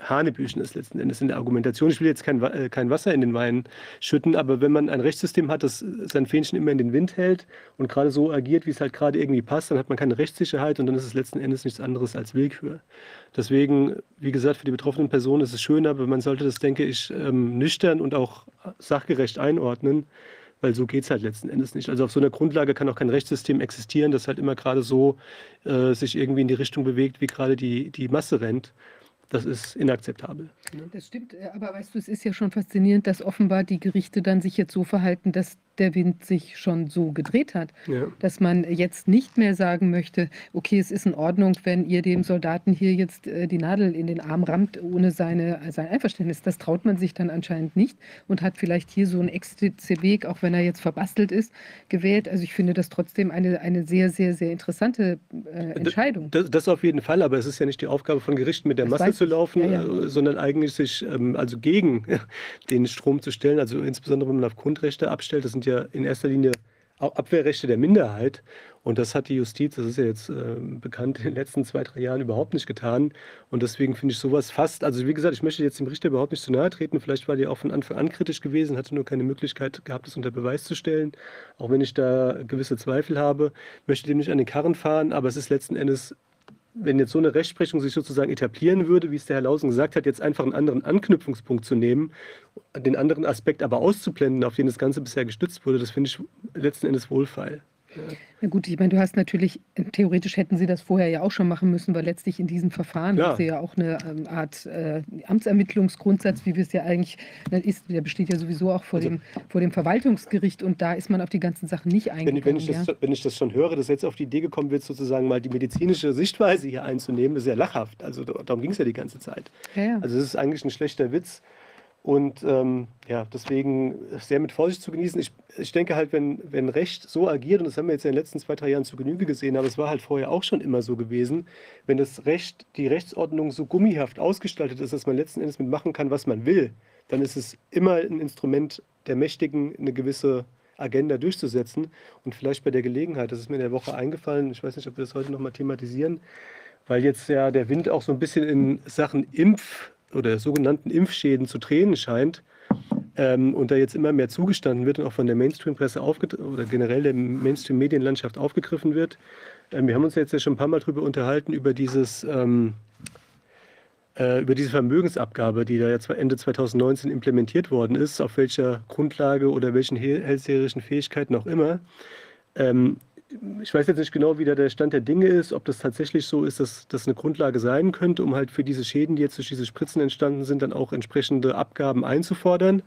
Hanebüchen ist letzten Endes in der Argumentation. Ich will jetzt kein, äh, kein Wasser in den Wein schütten, aber wenn man ein Rechtssystem hat, das sein Fähnchen immer in den Wind hält und gerade so agiert, wie es halt gerade irgendwie passt, dann hat man keine Rechtssicherheit und dann ist es letzten Endes nichts anderes als Willkür. Deswegen, wie gesagt, für die betroffenen Personen ist es schön, aber man sollte das, denke ich, ähm, nüchtern und auch sachgerecht einordnen weil so geht es halt letzten Endes nicht. Also auf so einer Grundlage kann auch kein Rechtssystem existieren, das halt immer gerade so äh, sich irgendwie in die Richtung bewegt, wie gerade die, die Masse rennt. Das ist inakzeptabel. Ne? Das stimmt, äh, aber weißt du, es ist ja schon faszinierend, dass offenbar die Gerichte dann sich jetzt so verhalten, dass der Wind sich schon so gedreht hat, ja. dass man jetzt nicht mehr sagen möchte, okay, es ist in Ordnung, wenn ihr dem Soldaten hier jetzt äh, die Nadel in den Arm rammt, ohne seine, sein Einverständnis. Das traut man sich dann anscheinend nicht und hat vielleicht hier so einen expliziten Weg, auch wenn er jetzt verbastelt ist, gewählt. Also ich finde das trotzdem eine, eine sehr, sehr, sehr interessante äh, Entscheidung. Das, das, auf jeden Fall, aber es ist ja nicht die Aufgabe von Gerichten, mit der das Masse zu laufen, ja, ja. Äh, sondern eigentlich sich ähm, also gegen den Strom zu stellen, also insbesondere wenn man auf Grundrechte abstellt. Das sind ja ja in erster Linie Abwehrrechte der Minderheit. Und das hat die Justiz, das ist ja jetzt äh, bekannt, in den letzten zwei, drei Jahren überhaupt nicht getan. Und deswegen finde ich sowas fast, also wie gesagt, ich möchte jetzt dem Richter überhaupt nicht zu nahe treten. Vielleicht war der auch von Anfang an kritisch gewesen, hatte nur keine Möglichkeit gehabt, es unter Beweis zu stellen. Auch wenn ich da gewisse Zweifel habe, möchte dem nicht an den Karren fahren. Aber es ist letzten Endes wenn jetzt so eine Rechtsprechung sich sozusagen etablieren würde, wie es der Herr Lausen gesagt hat, jetzt einfach einen anderen Anknüpfungspunkt zu nehmen, den anderen Aspekt aber auszublenden, auf den das Ganze bisher gestützt wurde, das finde ich letzten Endes wohlfeil. Na gut, ich meine, du hast natürlich, theoretisch hätten sie das vorher ja auch schon machen müssen, weil letztlich in diesem Verfahren ja. sie ja auch eine ähm, Art äh, Amtsermittlungsgrundsatz, wie wir es ja eigentlich ist, der besteht ja sowieso auch vor, also, dem, vor dem Verwaltungsgericht und da ist man auf die ganzen Sachen nicht eingegangen. Wenn, wenn, ich das, ja? wenn ich das schon höre, dass jetzt auf die Idee gekommen wird, sozusagen mal die medizinische Sichtweise hier einzunehmen, ist ja lachhaft. Also darum ging es ja die ganze Zeit. Ja, also es ist eigentlich ein schlechter Witz. Und ähm, ja, deswegen sehr mit Vorsicht zu genießen. Ich, ich denke halt, wenn, wenn Recht so agiert, und das haben wir jetzt in den letzten zwei, drei Jahren zu Genüge gesehen, aber es war halt vorher auch schon immer so gewesen, wenn das Recht, die Rechtsordnung so gummihaft ausgestaltet ist, dass man letzten Endes mitmachen kann, was man will, dann ist es immer ein Instrument der Mächtigen, eine gewisse Agenda durchzusetzen. Und vielleicht bei der Gelegenheit, das ist mir in der Woche eingefallen, ich weiß nicht, ob wir das heute nochmal thematisieren, weil jetzt ja der Wind auch so ein bisschen in Sachen Impf- oder sogenannten Impfschäden zu drehen scheint ähm, und da jetzt immer mehr zugestanden wird und auch von der Mainstream-Presse oder generell der Mainstream-Medienlandschaft aufgegriffen wird, Ähm, wir haben uns jetzt ja schon ein paar Mal darüber unterhalten, über dieses, ähm, äh, über diese Vermögensabgabe, die da jetzt Ende 2019 implementiert worden ist, auf welcher Grundlage oder welchen hellseherischen Fähigkeiten auch immer. Ähm, ich weiß jetzt nicht genau, wie da der Stand der Dinge ist, ob das tatsächlich so ist, dass das eine Grundlage sein könnte, um halt für diese Schäden, die jetzt durch diese Spritzen entstanden sind, dann auch entsprechende Abgaben einzufordern.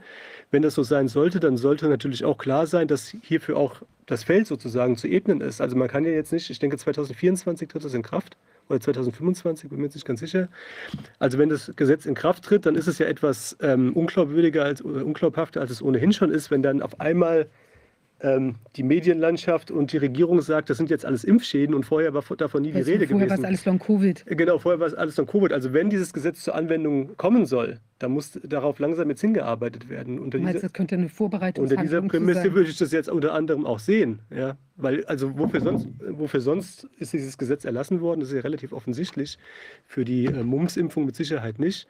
Wenn das so sein sollte, dann sollte natürlich auch klar sein, dass hierfür auch das Feld sozusagen zu ebnen ist. Also man kann ja jetzt nicht, ich denke 2024 tritt das in Kraft oder 2025, bin mir jetzt nicht ganz sicher. Also wenn das Gesetz in Kraft tritt, dann ist es ja etwas ähm, unglaubwürdiger als oder unglaubhafter, als es ohnehin schon ist, wenn dann auf einmal ähm, die Medienlandschaft und die Regierung sagt, das sind jetzt alles Impfschäden und vorher war davon nie die Weißt du, Rede vorher war gewesen. es alles Long-Covid. Genau, vorher war es alles dann Covid. Also wenn dieses Gesetz zur Anwendung kommen soll, dann muss darauf langsam jetzt hingearbeitet werden. Unter meinst, dieser, das könnte eine unter dieser Vorbereitungshandlung zu Prämisse sein. würde ich das jetzt unter anderem auch sehen. Ja? Weil, also wofür sonst, wofür sonst ist dieses Gesetz erlassen worden? Das ist ja relativ offensichtlich. Für die äh, Mumps-Impfung mit Sicherheit nicht.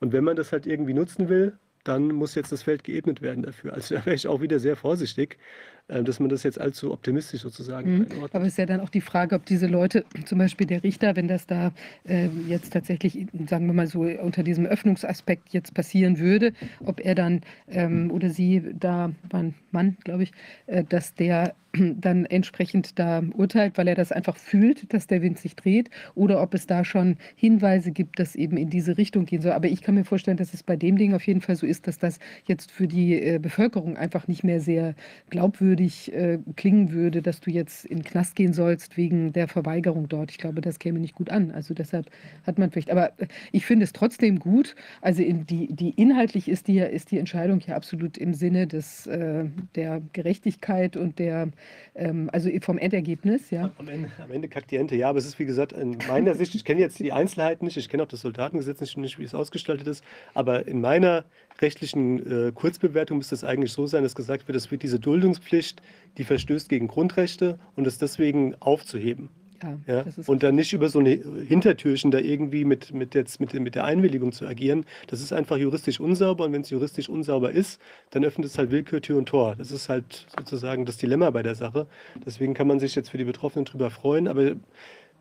Und wenn man das halt irgendwie nutzen will, dann muss jetzt das Feld geebnet werden dafür. Also da wäre ich auch wieder sehr vorsichtig, äh, dass man das jetzt allzu optimistisch sozusagen Mhm. Aber es ist ja dann auch die Frage, ob diese Leute, zum Beispiel der Richter, wenn das da äh, jetzt tatsächlich, sagen wir mal so, unter diesem Öffnungsaspekt jetzt passieren würde, ob er dann ähm, oder sie da, war ein Mann, glaube ich, äh, dass der dann entsprechend da urteilt, weil er das einfach fühlt, dass der Wind sich dreht, oder ob es da schon Hinweise gibt, dass eben in diese Richtung gehen soll. Aber ich kann mir vorstellen, dass es bei dem Ding auf jeden Fall so ist, dass das jetzt für die äh, Bevölkerung einfach nicht mehr sehr glaubwürdig äh, klingen würde, dass du jetzt in den Knast gehen sollst wegen der Verweigerung dort. Ich glaube, das käme nicht gut an. Also deshalb hat man vielleicht. Aber äh, ich finde es trotzdem gut. Also die, die inhaltlich ist die, ist die Entscheidung ja absolut im Sinne des, äh, der Gerechtigkeit und der, ähm, also vom Endergebnis, ja. Am Ende, am Ende kackt die Ente, ja, aber es ist wie gesagt in meiner Sicht, ich kenne jetzt die Einzelheiten nicht, ich kenne auch das Soldatengesetz nicht, nicht, wie es ausgestaltet ist, aber in meiner rechtlichen äh, Kurzbewertung müsste es eigentlich so sein, dass gesagt wird, es wird diese Duldungspflicht, die verstößt gegen Grundrechte und es deswegen aufzuheben. Ja, Ja? ist Und dann nicht über so eine Hintertürchen da irgendwie mit, mit, jetzt, mit, mit der Einwilligung zu agieren. Das ist einfach juristisch unsauber und wenn es juristisch unsauber ist, dann öffnet es halt Willkür Tür und Tor. Das ist halt sozusagen das Dilemma bei der Sache. Deswegen kann man sich jetzt für die Betroffenen drüber freuen, aber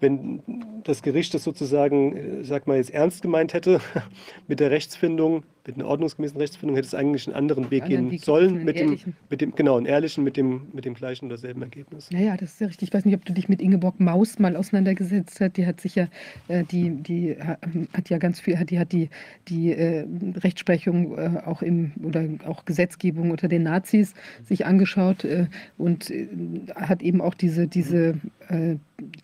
wenn das Gericht das sozusagen, äh, sag mal, jetzt ernst gemeint hätte mit der Rechtsfindung, mit einer ordnungsgemäßen Rechtsfindung, hätte es eigentlich einen anderen Weg anderen gehen Weg sollen, mit dem, ehrlichen. mit dem, genau, einen ehrlichen, mit dem, mit dem gleichen oder selben Ergebnis. Ja, ja, das ist ja richtig. Ich weiß nicht, ob du dich mit Ingeborg Maus mal auseinandergesetzt hast. Die hat sich ja, äh, die, die ha- hat ja ganz viel, die hat die, die äh, Rechtsprechung äh, auch im oder auch Gesetzgebung unter den Nazis sich angeschaut äh, und äh, hat eben auch diese, diese, äh,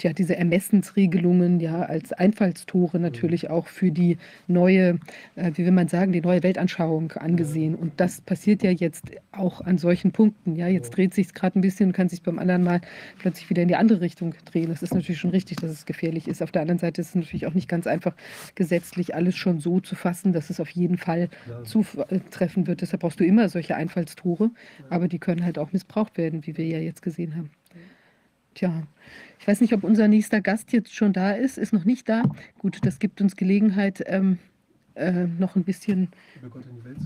ja, diese Ermessensregelungen ja als Einfallstore natürlich auch für die neue, wie will man sagen, die neue Weltanschauung angesehen. Und das passiert ja jetzt auch an solchen Punkten. Ja, jetzt dreht sich es gerade ein bisschen und kann sich beim anderen Mal plötzlich wieder in die andere Richtung drehen. Das ist natürlich schon richtig, dass es gefährlich ist. Auf der anderen Seite ist es natürlich auch nicht ganz einfach, gesetzlich alles schon so zu fassen, dass es auf jeden Fall zutreffen wird. Deshalb brauchst du immer solche Einfallstore, aber die können halt auch missbraucht werden, wie wir ja jetzt gesehen haben. Tja, ich weiß nicht, ob unser nächster Gast jetzt schon da ist. Ist noch nicht da. Gut, das gibt uns Gelegenheit, ähm, äh, noch ein bisschen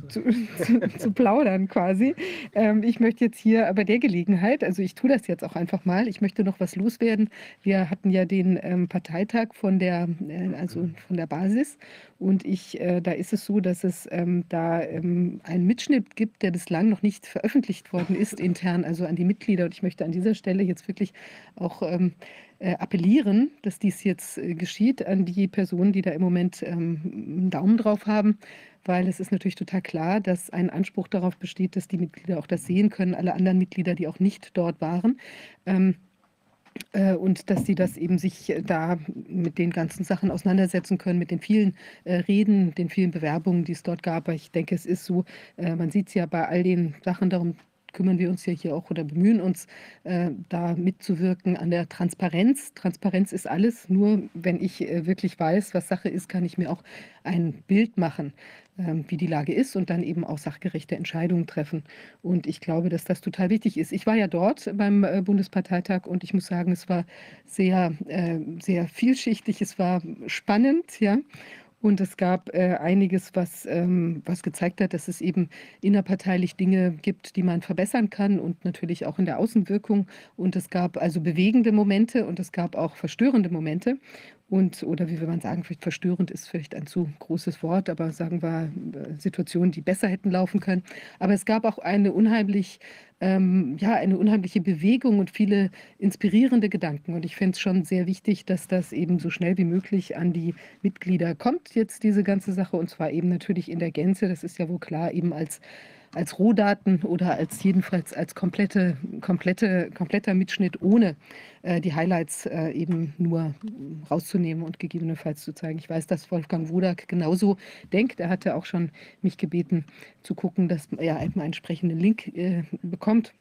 zu, zu, zu plaudern quasi. Ähm, ich möchte jetzt hier bei der Gelegenheit, also ich tue das jetzt auch einfach mal, ich möchte noch was loswerden. Wir hatten ja den ähm, Parteitag von der, äh, also von der Basis und ich, äh, da ist es so, dass es ähm, da ähm, einen Mitschnitt gibt, der bislang noch nicht veröffentlicht worden ist intern, also an die Mitglieder. Und ich möchte an dieser Stelle jetzt wirklich auch ähm, äh, appellieren, dass dies jetzt äh, geschieht an die Personen, die da im Moment ähm, einen Daumen drauf haben, weil es ist natürlich total klar, dass ein Anspruch darauf besteht, dass die Mitglieder auch das sehen können, alle anderen Mitglieder, die auch nicht dort waren. Ähm, äh, und dass sie das eben sich äh, da mit den ganzen Sachen auseinandersetzen können, mit den vielen äh, Reden, den vielen Bewerbungen, die es dort gab. Aber ich denke, es ist so, äh, man sieht es ja bei all den Sachen, darum kümmern wir uns ja hier auch oder bemühen uns, äh, da mitzuwirken an der Transparenz. Transparenz ist alles. Nur wenn ich äh, wirklich weiß, was Sache ist, kann ich mir auch ein Bild machen, ähm, wie die Lage ist und dann eben auch sachgerechte Entscheidungen treffen. Und ich glaube, dass das total wichtig ist. Ich war ja dort beim äh, Bundesparteitag und ich muss sagen, es war sehr, äh, sehr vielschichtig, es war spannend, ja. Und es gab äh, einiges, was, ähm, was gezeigt hat, dass es eben innerparteilich Dinge gibt, die man verbessern kann und natürlich auch in der Außenwirkung. Und es gab also bewegende Momente und es gab auch verstörende Momente. Und, oder wie will man sagen, vielleicht verstörend ist vielleicht ein zu großes Wort, aber sagen wir äh, Situationen, die besser hätten laufen können. Aber es gab auch eine unheimlich, ähm, ja, eine unheimliche Bewegung und viele inspirierende Gedanken. Und ich finde es schon sehr wichtig, dass das eben so schnell wie möglich an die Mitglieder kommt, jetzt diese ganze Sache. Und zwar eben natürlich in der Gänze, das ist ja wohl klar, eben als als Rohdaten oder als jedenfalls als komplette, komplette, kompletter Mitschnitt ohne äh, die Highlights äh, eben nur rauszunehmen und gegebenenfalls zu zeigen. Ich weiß, dass Wolfgang Wodak genauso denkt. Er hatte auch schon mich gebeten zu gucken, dass er einen entsprechenden Link äh, bekommt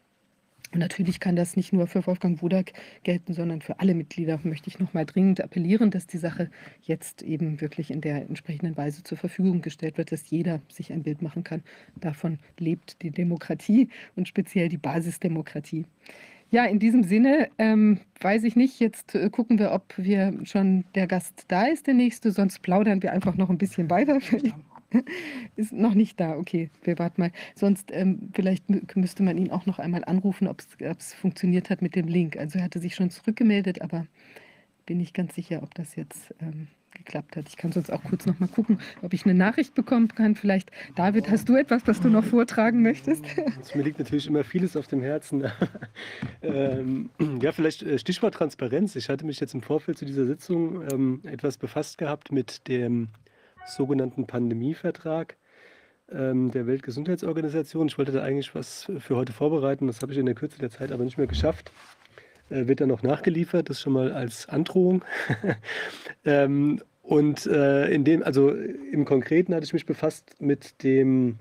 und natürlich kann das nicht nur für Wolfgang Wodak gelten, sondern für alle Mitglieder möchte ich nochmal dringend appellieren, dass die Sache jetzt eben wirklich in der entsprechenden Weise zur Verfügung gestellt wird, dass jeder sich ein Bild machen kann. Davon lebt die Demokratie und speziell die Basisdemokratie. Ja, in diesem Sinne ähm, weiß ich nicht. Jetzt äh, gucken wir, ob wir schon der Gast da ist, der nächste. Sonst plaudern wir einfach noch ein bisschen weiter. Ist noch nicht da, okay, wir warten mal. Sonst ähm, vielleicht müsste man ihn auch noch einmal anrufen, ob es funktioniert hat mit dem Link. Also er hatte sich schon zurückgemeldet, aber bin nicht ganz sicher, ob das jetzt ähm, geklappt hat. Ich kann sonst auch kurz noch mal gucken, ob ich eine Nachricht bekommen kann. Vielleicht, David, hast du etwas, was du noch vortragen möchtest? Mir liegt natürlich immer vieles auf dem Herzen. ähm, ja, vielleicht äh, Stichwort Transparenz. Ich hatte mich jetzt im Vorfeld zu dieser Sitzung ähm, etwas befasst gehabt mit dem sogenannten Pandemievertrag ähm, der Weltgesundheitsorganisation. Ich wollte da eigentlich was für heute vorbereiten, das habe ich in der Kürze der Zeit aber nicht mehr geschafft. Äh, wird dann noch nachgeliefert, das schon mal als Androhung. ähm, und äh, in dem, also im Konkreten hatte ich mich befasst mit dem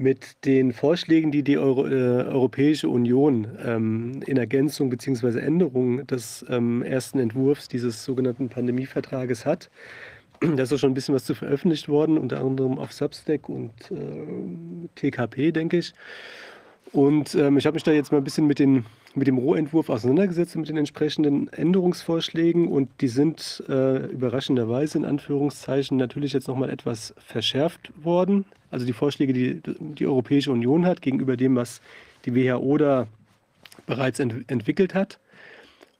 mit den Vorschlägen, die die Euro, äh, Europäische Union ähm, in Ergänzung bzw. Änderung des ähm, ersten Entwurfs dieses sogenannten Pandemievertrages hat. Da ist auch schon ein bisschen was zu veröffentlicht worden, unter anderem auf Substack und äh, TKP, denke ich. Und ähm, ich habe mich da jetzt mal ein bisschen mit, den, mit dem Rohentwurf auseinandergesetzt, mit den entsprechenden Änderungsvorschlägen. Und die sind äh, überraschenderweise in Anführungszeichen natürlich jetzt nochmal etwas verschärft worden. Also die Vorschläge, die die Europäische Union hat, gegenüber dem, was die WHO da bereits ent entwickelt hat.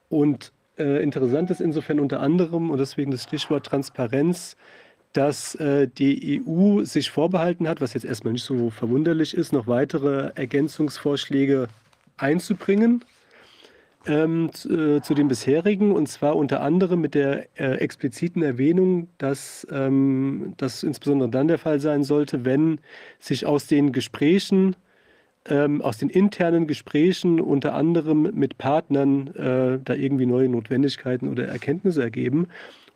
Und äh, interessant ist insofern unter anderem, und deswegen das Stichwort Transparenz, dass äh, die EU sich vorbehalten hat, was jetzt erstmal nicht so verwunderlich ist, noch weitere Ergänzungsvorschläge einzubringen ähm, zu, äh, zu, den bisherigen, und zwar unter anderem mit der äh, expliziten Erwähnung, dass ähm, das insbesondere dann der Fall sein sollte, wenn sich aus den Gesprächen ähm, aus den internen Gesprächen unter anderem mit Partnern äh, da irgendwie neue Notwendigkeiten oder Erkenntnisse ergeben.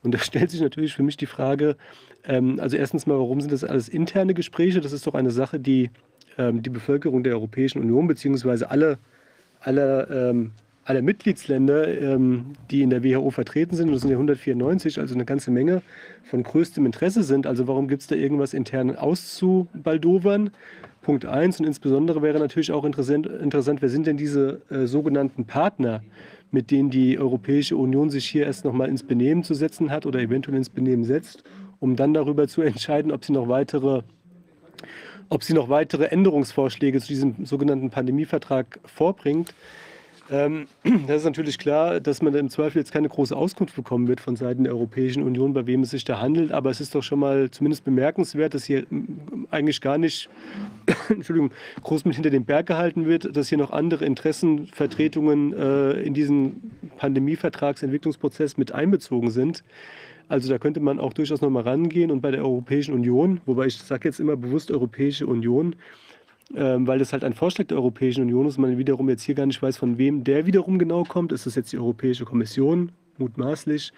Und da stellt sich natürlich für mich die Frage, ähm, also erstens mal, warum sind das alles interne Gespräche? Das ist doch eine Sache, die ähm, die Bevölkerung der Europäischen Union beziehungsweise alle, alle ähm, aller Mitgliedsländer, ähm, die in der WHO vertreten sind, das sind ja 194, also eine ganze Menge, von größtem Interesse sind. Also warum gibt es da irgendwas intern auszubaldowern? Punkt eins und insbesondere wäre natürlich auch interessant, interessant wer sind denn diese äh, sogenannten Partner, mit denen die Europäische Union sich hier erst nochmal ins Benehmen zu setzen hat oder eventuell ins Benehmen setzt, um dann darüber zu entscheiden, ob sie noch weitere ob sie noch weitere Änderungsvorschläge zu diesem sogenannten Pandemievertrag vorbringt. Ähm, das ist natürlich klar, dass man im Zweifel jetzt keine große Auskunft bekommen wird von Seiten der Europäischen Union, bei wem es sich da handelt. Aber es ist doch schon mal zumindest bemerkenswert, dass hier eigentlich gar nicht Entschuldigung, groß mit hinter dem Berg gehalten wird, dass hier noch andere Interessenvertretungen äh, in diesen Pandemievertragsentwicklungsprozess mit einbezogen sind. Also da könnte man auch durchaus noch mal rangehen und bei der Europäischen Union, wobei ich sage jetzt immer bewusst Europäische Union, ähm, weil das halt ein Vorschlag der Europäischen Union ist, man wiederum jetzt hier gar nicht weiß, von wem der wiederum genau kommt. Ist das jetzt die Europäische Kommission, mutmaßlich?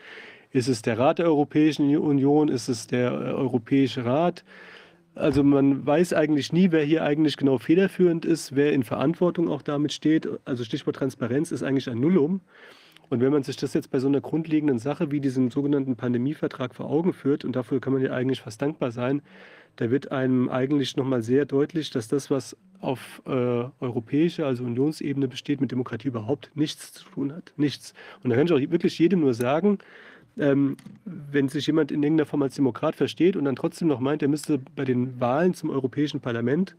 Ist es der Rat der Europäischen Union? Ist es der äh, Europäische Rat? Also man weiß eigentlich nie, wer hier eigentlich genau federführend ist, wer in Verantwortung auch damit steht. Also Stichwort Transparenz ist eigentlich ein Nullum. Und wenn man sich das jetzt bei so einer grundlegenden Sache wie diesem sogenannten Pandemievertrag vor Augen führt, und dafür kann man ja eigentlich fast dankbar sein, da wird einem eigentlich nochmal sehr deutlich, dass das, was auf äh, europäischer, also Unionsebene besteht, mit Demokratie überhaupt nichts zu tun hat. Nichts. Und da kann ich auch wirklich jedem nur sagen, ähm, wenn sich jemand in irgendeiner Form als Demokrat versteht und dann trotzdem noch meint, er müsste bei den Wahlen zum Europäischen Parlament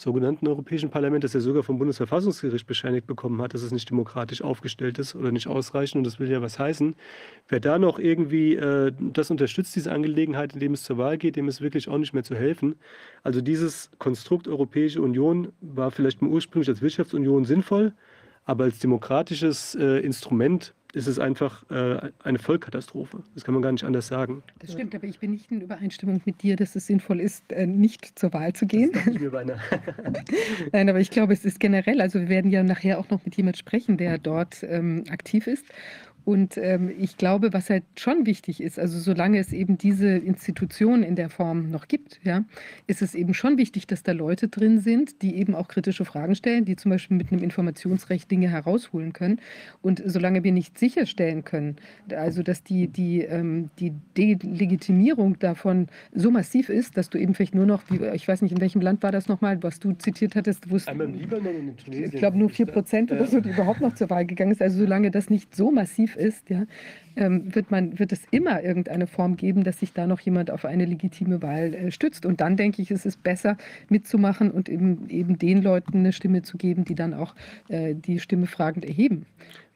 sogenannten Europäischen Parlament, das er sogar vom Bundesverfassungsgericht bescheinigt bekommen hat, dass es nicht demokratisch aufgestellt ist oder nicht ausreichend. Und das will ja was heißen. Wer da noch irgendwie äh, das unterstützt, diese Angelegenheit, indem es zur Wahl geht, dem ist wirklich auch nicht mehr zu helfen. Also dieses Konstrukt Europäische Union war vielleicht ursprünglich als Wirtschaftsunion sinnvoll, aber als demokratisches äh, Instrument ist es einfach äh, eine Vollkatastrophe. Das kann man gar nicht anders sagen. Das stimmt, aber ich bin nicht in Übereinstimmung mit dir, dass es sinnvoll ist, äh, nicht zur Wahl zu gehen. Nein, aber ich glaube, es ist generell, also wir werden ja nachher auch noch mit jemand sprechen, der dort ähm, aktiv ist. Und ähm, ich glaube, was halt schon wichtig ist, also solange es eben diese Institutionen in der Form noch gibt, ja, ist es eben schon wichtig, dass da Leute drin sind, die eben auch kritische Fragen stellen, die zum Beispiel mit einem Informationsrecht Dinge herausholen können. Und solange wir nicht sicherstellen können, also dass die, die, ähm, die Delegitimierung davon so massiv ist, dass du eben vielleicht nur noch, ich weiß nicht, in welchem Land war das nochmal, was du zitiert hattest, wo es, Einmal im Libanon in Tunesien. ich glaube, nur 4 Prozent oder so, die überhaupt noch zur Wahl gegangen ist. Also solange das nicht so massiv ist, ja, ähm, wird, man, wird es immer irgendeine Form geben, dass sich da noch jemand auf eine legitime Wahl äh, stützt. Und dann denke ich, ist es besser mitzumachen und eben, eben den Leuten eine Stimme zu geben, die dann auch äh, die Stimme fragend erheben.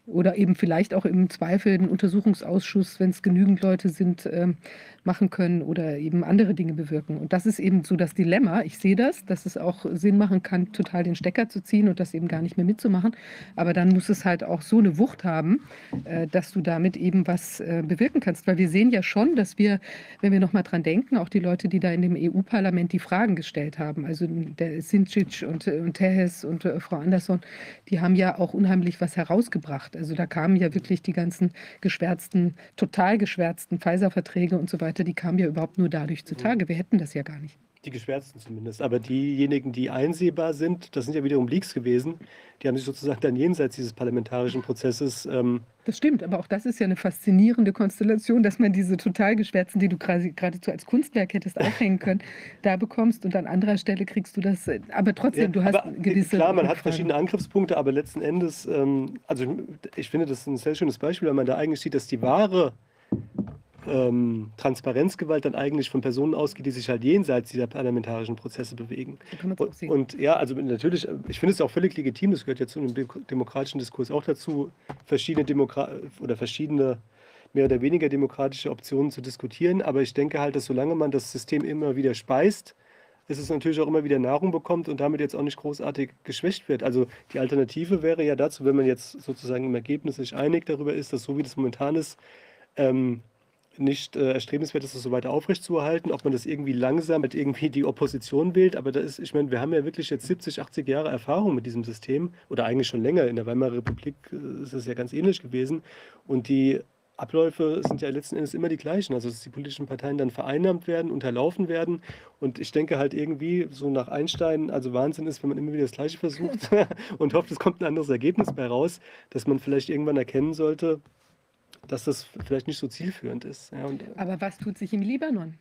Oder eben vielleicht auch im Zweifel einen Untersuchungsausschuss, wenn es genügend Leute sind, ähm, machen können oder eben andere Dinge bewirken. Und das ist eben so das Dilemma. Ich sehe das, dass es auch Sinn machen kann, total den Stecker zu ziehen und das eben gar nicht mehr mitzumachen. Aber dann muss es halt auch so eine Wucht haben, äh, dass du damit eben was äh, bewirken kannst. Weil wir sehen ja schon, dass wir, wenn wir nochmal dran denken, auch die Leute, die da in dem EU-Parlament die Fragen gestellt haben, also der Sinčić und, und Tehes und äh, Frau Andersson, die haben ja auch unheimlich was herausgebracht. Also da kamen ja wirklich die ganzen geschwärzten, total geschwärzten Pfizer-Verträge und so weiter weiter, die kamen ja überhaupt nur dadurch zutage. Wir hätten das ja gar nicht. Die geschwärzten zumindest. Aber diejenigen, die einsehbar sind, das sind ja wiederum Leaks gewesen, die haben sich sozusagen dann jenseits dieses parlamentarischen Prozesses. Ähm das stimmt, aber auch das ist ja eine faszinierende Konstellation, dass man diese total geschwärzten, die du geradezu als Kunstwerk hättest aufhängen können, da bekommst und an anderer Stelle kriegst du das. Äh, aber trotzdem, ja, du hast gewisse. Klar, man hat verschiedene Angriffspunkte, aber letzten Endes, ähm, also ich finde das ein sehr schönes Beispiel, weil man da eigentlich sieht, dass die wahre ähm, Transparenzgewalt dann eigentlich von Personen ausgeht, die sich halt jenseits dieser parlamentarischen Prozesse bewegen. Und, und, ja, also natürlich, ich finde es auch völlig legitim, das gehört ja zu einem demokratischen Diskurs auch dazu, verschiedene Demokra oder verschiedene mehr oder weniger demokratische Optionen zu diskutieren. Aber ich denke halt, dass solange man das System immer wieder speist, dass es natürlich auch immer wieder Nahrung bekommt und damit jetzt auch nicht großartig geschwächt wird. Also die Alternative wäre ja dazu, wenn man jetzt sozusagen im Ergebnis sich einig darüber ist, dass so wie das momentan ist, ähm, nicht äh, erstrebenswert ist, das so weiter aufrechtzuerhalten, ob man das irgendwie langsam mit irgendwie die Opposition wählt. Aber da ist, ich meine, wir haben ja wirklich jetzt 70, 80 Jahre Erfahrung mit diesem System oder eigentlich schon länger. In der Weimarer Republik äh, ist es ja ganz ähnlich gewesen. Und die Abläufe sind ja letzten Endes immer die gleichen. Also, dass die politischen Parteien dann vereinnahmt werden, unterlaufen werden. Und ich denke halt irgendwie, so nach Einstein, also Wahnsinn ist, wenn man immer wieder das Gleiche versucht und hofft, es kommt ein anderes Ergebnis bei raus, dass man vielleicht irgendwann erkennen sollte, dass das vielleicht nicht so zielführend ist. Ja, und, Aber was tut sich im Libanon?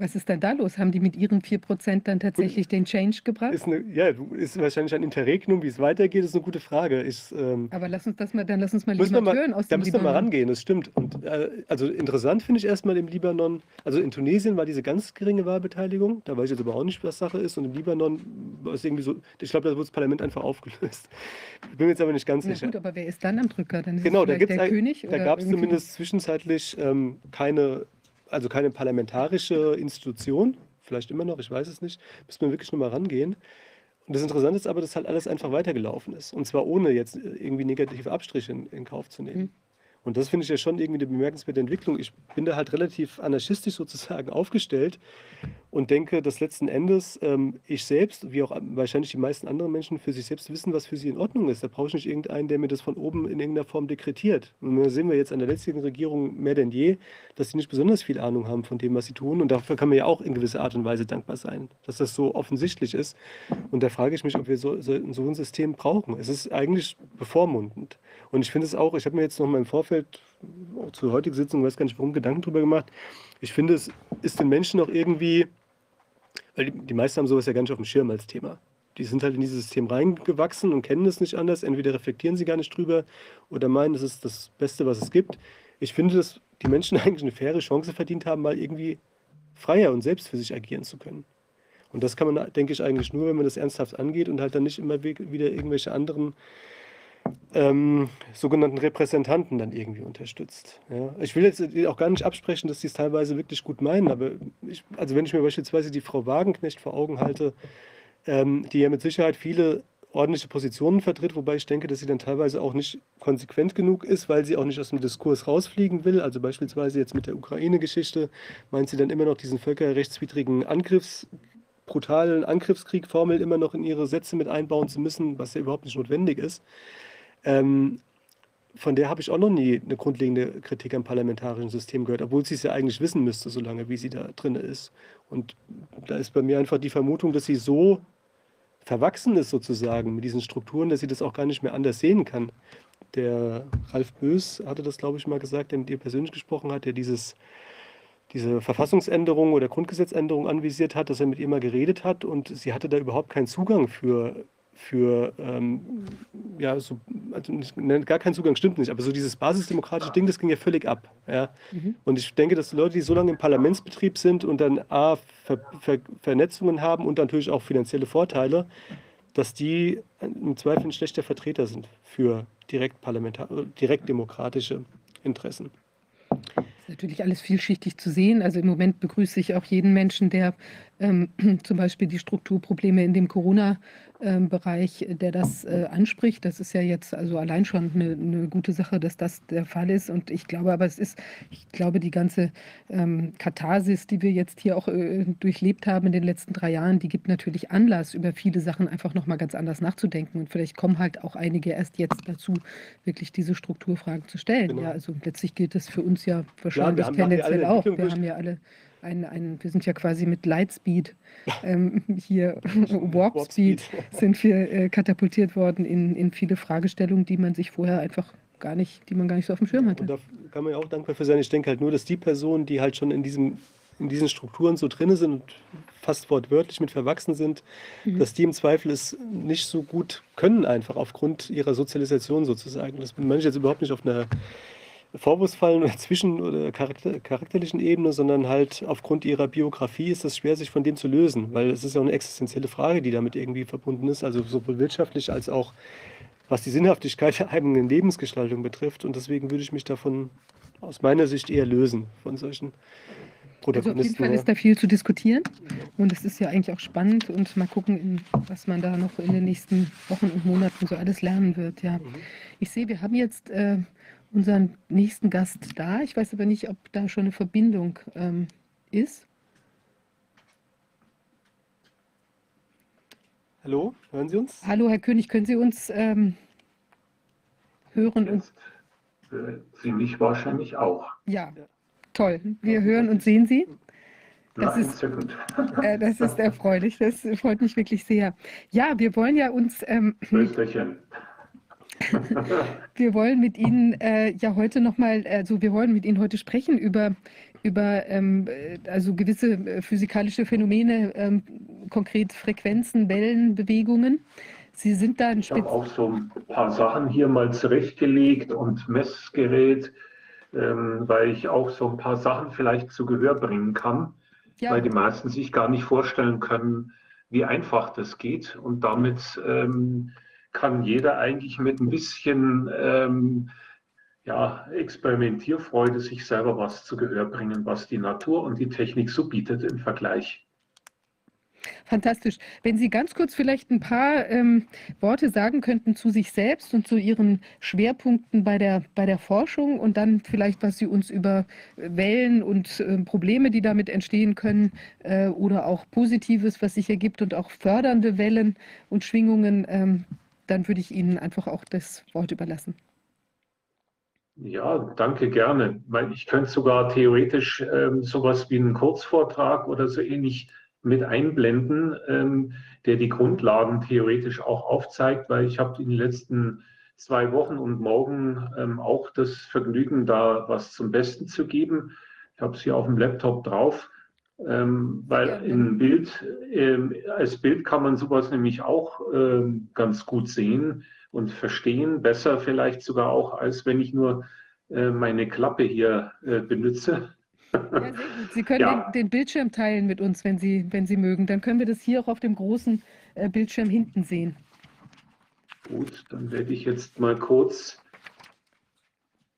Was ist denn da los? Haben die mit ihren 4% dann tatsächlich den Change gebracht? Ist eine, ja, ist wahrscheinlich ein Interregnum, wie es weitergeht, ist eine gute Frage. Ich, ähm, Aber lass uns das mal, dann lass uns mal lieber mal, hören aus da dem müssen wir mal rangehen, das stimmt. Und, äh, also interessant finde ich erstmal im Libanon, also in Tunesien war diese ganz geringe Wahlbeteiligung, da weiß ich jetzt überhaupt nicht, was Sache ist. Und im Libanon war es irgendwie so, ich glaube, da wurde das Parlament einfach aufgelöst. Ich bin mir jetzt aber nicht ganz Na sicher. gut, aber wer ist dann am Drücker? Dann ist genau, da, der König? Da gab es zumindest zwischenzeitlich ähm, keine also keine parlamentarische Institution, vielleicht immer noch, ich weiß es nicht, müsste man wirklich nur mal rangehen. Und das Interessante ist aber, dass halt alles einfach weitergelaufen ist. Und zwar ohne jetzt irgendwie negative Abstriche in, in Kauf zu nehmen. Mhm. Und das finde ich ja schon irgendwie eine bemerkenswerte Entwicklung. Ich bin da halt relativ anarchistisch sozusagen aufgestellt und denke, dass letzten Endes ähm, ich selbst, wie auch wahrscheinlich die meisten anderen Menschen, für sich selbst wissen, was für sie in Ordnung ist. Da brauche ich nicht irgendeinen, der mir das von oben in irgendeiner Form dekretiert. Und da sehen wir jetzt an der letzten Regierung mehr denn je, dass sie nicht besonders viel Ahnung haben von dem, was sie tun. Und dafür kann man ja auch in gewisser Art und Weise dankbar sein, dass das so offensichtlich ist. Und da frage ich mich, ob wir so, so, so ein System brauchen. Es ist eigentlich bevormundend. Und ich finde es auch, ich habe mir jetzt noch mal im Vorfeld zur heutigen Sitzung, weiß gar nicht warum, Gedanken darüber gemacht. Ich finde, es ist den Menschen auch irgendwie, weil die, die meisten haben sowas ja gar nicht auf dem Schirm als Thema. Die sind halt in dieses System reingewachsen und kennen es nicht anders. Entweder reflektieren sie gar nicht drüber oder meinen, das ist das Beste, was es gibt. ich finde, dass die Menschen eigentlich eine faire Chance verdient haben, mal irgendwie freier und selbst für sich agieren zu können. Und das kann man, denke ich, eigentlich nur, wenn man das ernsthaft angeht und halt dann nicht immer wieder irgendwelche anderen ähm, sogenannten Repräsentanten dann irgendwie unterstützt. Ja. Ich will jetzt auch gar nicht absprechen, dass die es teilweise wirklich gut meinen, aber ich, also wenn ich mir beispielsweise die Frau Wagenknecht vor Augen halte, ähm, die ja mit Sicherheit viele ordentliche Positionen vertritt, wobei ich denke, dass sie dann teilweise auch nicht konsequent genug ist, weil sie auch nicht aus dem Diskurs rausfliegen will. Also beispielsweise jetzt mit der Ukraine-Geschichte meint sie dann immer noch diesen völkerrechtswidrigen Angriffs, brutalen Angriffskrieg-Formel immer noch in ihre Sätze mit einbauen zu müssen, was ja überhaupt nicht notwendig ist. Ähm, von der habe ich auch noch nie eine grundlegende Kritik am parlamentarischen System gehört, obwohl sie es ja eigentlich wissen müsste, solange wie sie da drin ist. Und da ist bei mir einfach die Vermutung, dass sie so verwachsen ist sozusagen mit diesen Strukturen, dass sie das auch gar nicht mehr anders sehen kann. Der Ralf Bös hatte das, glaube ich, mal gesagt, der mit ihr persönlich gesprochen hat, der dieses, diese Verfassungsänderung oder Grundgesetzänderung anvisiert hat, dass er mit ihr mal geredet hat und sie hatte da überhaupt keinen Zugang für, für ähm, ja, so, also nicht, ne, gar kein Zugang stimmt nicht, aber so dieses basisdemokratische Ding, das ging ja völlig ab. Ja? Mhm. Und ich denke, dass Leute, die so lange im Parlamentsbetrieb sind und dann A, Ver, Ver, Vernetzungen haben und natürlich auch finanzielle Vorteile, dass die im Zweifel ein schlechter Vertreter sind für direkt, direkt demokratische Interessen natürlich alles vielschichtig zu sehen. Also im Moment begrüße ich auch jeden Menschen, der ähm, zum Beispiel die Strukturprobleme in dem Corona ähm, Bereich, der das äh, anspricht. Das ist ja jetzt also allein schon eine, eine, gute Sache, dass das der Fall ist. Und ich glaube aber, es ist, ich glaube, die ganze ähm, Katharsis, die wir jetzt hier auch äh, durchlebt haben in den letzten drei Jahren, die gibt natürlich Anlass, über viele Sachen einfach nochmal ganz anders nachzudenken. Und vielleicht kommen halt auch einige erst jetzt dazu, wirklich diese Strukturfragen zu stellen. Genau. Ja, also letztlich gilt das für uns ja wahrscheinlich ja, tendenziell auch. Wir haben ja alle ein, ein, wir sind ja quasi mit Lightspeed ähm, hier, Warp Speed, sind wir äh, katapultiert worden in, in viele Fragestellungen, die man sich vorher einfach gar nicht, die man gar nicht so auf dem Schirm hatte. Und da kann man ja auch dankbar für sein. Ich denke halt nur, dass die Personen, die halt schon in diesem in diesen Strukturen so drin sind und fast wortwörtlich mit verwachsen sind, mhm. dass die im Zweifel es nicht so gut können, einfach aufgrund ihrer Sozialisation sozusagen. Das meine ich jetzt überhaupt nicht auf einer Vorwurfsfallen oder zwischen- oder charakter charakterlichen Ebene, sondern halt aufgrund ihrer Biografie ist es schwer, sich von dem zu lösen, weil es ist ja eine existenzielle Frage, die damit irgendwie verbunden ist, also sowohl wirtschaftlich als auch was die Sinnhaftigkeit der eigenen Lebensgestaltung betrifft. Und deswegen würde ich mich davon aus meiner Sicht eher lösen von solchen Protagonisten. Also auf jeden Fall ist da viel zu diskutieren und es ist ja eigentlich auch spannend und mal gucken, was man da noch in den nächsten Wochen und Monaten so alles lernen wird. Ja. Mhm. Ich sehe, wir haben jetzt äh, unseren nächsten Gast da. Ich weiß aber nicht, ob da schon eine Verbindung ähm, ist. Hallo, hören Sie uns? Hallo, Herr König, können Sie uns ähm, hören? Jetzt hören Sie mich wahrscheinlich auch. Ja, toll. Wir hören und sehen Sie. Das ist, äh, das ist erfreulich. Das freut mich wirklich sehr. Ja, wir wollen ja uns. Ähm, wir wollen mit Ihnen äh, ja heute nochmal, also wir wollen mit Ihnen heute sprechen über, über ähm, äh, also gewisse äh, physikalische Phänomene, ähm, konkret Frequenzen, Wellen, Bewegungen. Sie sind da ein Ich habe auch so ein paar Sachen hier mal zurechtgelegt und Messgerät, ähm, weil ich auch so ein paar Sachen vielleicht zu Gehör bringen kann, ja. weil die meisten sich gar nicht vorstellen können, wie einfach das geht und damit ähm, kann jeder eigentlich mit ein bisschen ähm, ja, Experimentierfreude sich selber was zu Gehör bringen, was die Natur und die Technik so bietet im Vergleich. Fantastisch. Wenn Sie ganz kurz vielleicht ein paar ähm, Worte sagen könnten zu sich selbst und zu Ihren Schwerpunkten bei der, bei der Forschung und dann vielleicht, was Sie uns über Wellen und äh, Probleme, die damit entstehen können äh, oder auch Positives, was sich ergibt und auch fördernde Wellen und Schwingungen ähm, dann würde ich Ihnen einfach auch das Wort überlassen. Ja, danke gerne, weil ich könnte sogar theoretisch ähm, sowas wie einen Kurzvortrag oder so ähnlich mit einblenden, ähm, der die Grundlagen theoretisch auch aufzeigt, weil ich habe in den letzten zwei Wochen und morgen ähm, auch das Vergnügen, da was zum Besten zu geben. Ich habe es hier auf dem Laptop drauf. Ähm, weil ja. in Bild, ähm, als Bild kann man sowas nämlich auch ähm, ganz gut sehen und verstehen, besser vielleicht sogar auch, als wenn ich nur äh, meine Klappe hier äh, benutze. Ja. Sie können ja. den, den, Bildschirm teilen mit uns, wenn Sie, wenn Sie mögen. Dann können wir das hier auch auf dem großen äh, Bildschirm hinten sehen. Gut, dann werde ich jetzt mal kurz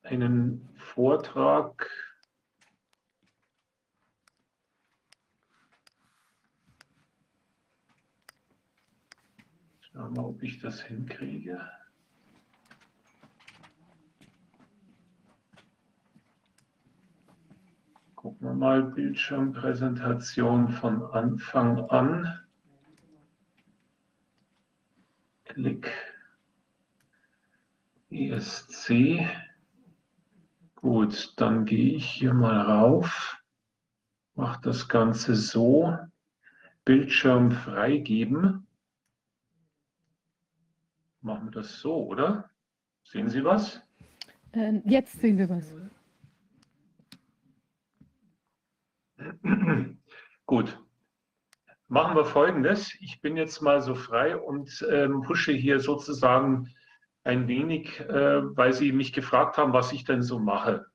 einen Vortrag Schauen wir mal, ob ich das hinkriege. Gucken wir mal Bildschirmpräsentation von Anfang an. Klick ESC. Gut, dann gehe ich hier mal rauf, mache das Ganze so, Bildschirm freigeben. Machen wir das so, oder? Sehen Sie was? Ähm, jetzt sehen wir was. Gut. Machen wir folgendes. Ich bin jetzt mal so frei und ähm, pushe hier sozusagen ein wenig, äh, weil Sie mich gefragt haben, was ich denn so mache.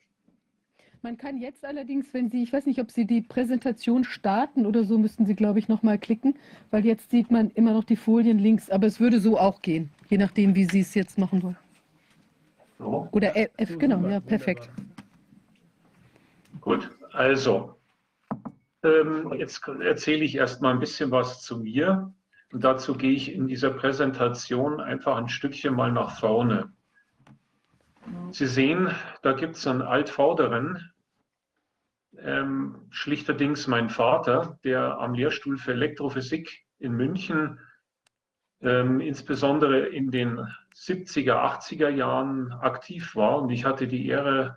Man kann jetzt allerdings, wenn Sie, ich weiß nicht, ob Sie die Präsentation starten oder so, müssten Sie, glaube ich, nochmal klicken, weil jetzt sieht man immer noch die Folien links, aber es würde so auch gehen, je nachdem, wie Sie es jetzt machen wollen. So. Oder F, genau, ja, perfekt. Gut, also ähm, jetzt erzähle ich erst mal ein bisschen was zu mir. Und dazu gehe ich in dieser Präsentation einfach ein Stückchen mal nach vorne. Sie sehen, da gibt es einen Altvorderen, ähm, schlichterdings mein Vater, der am Lehrstuhl für Elektrophysik in München ähm, insbesondere in den 70er, 80er Jahren aktiv war. Und ich hatte die Ehre,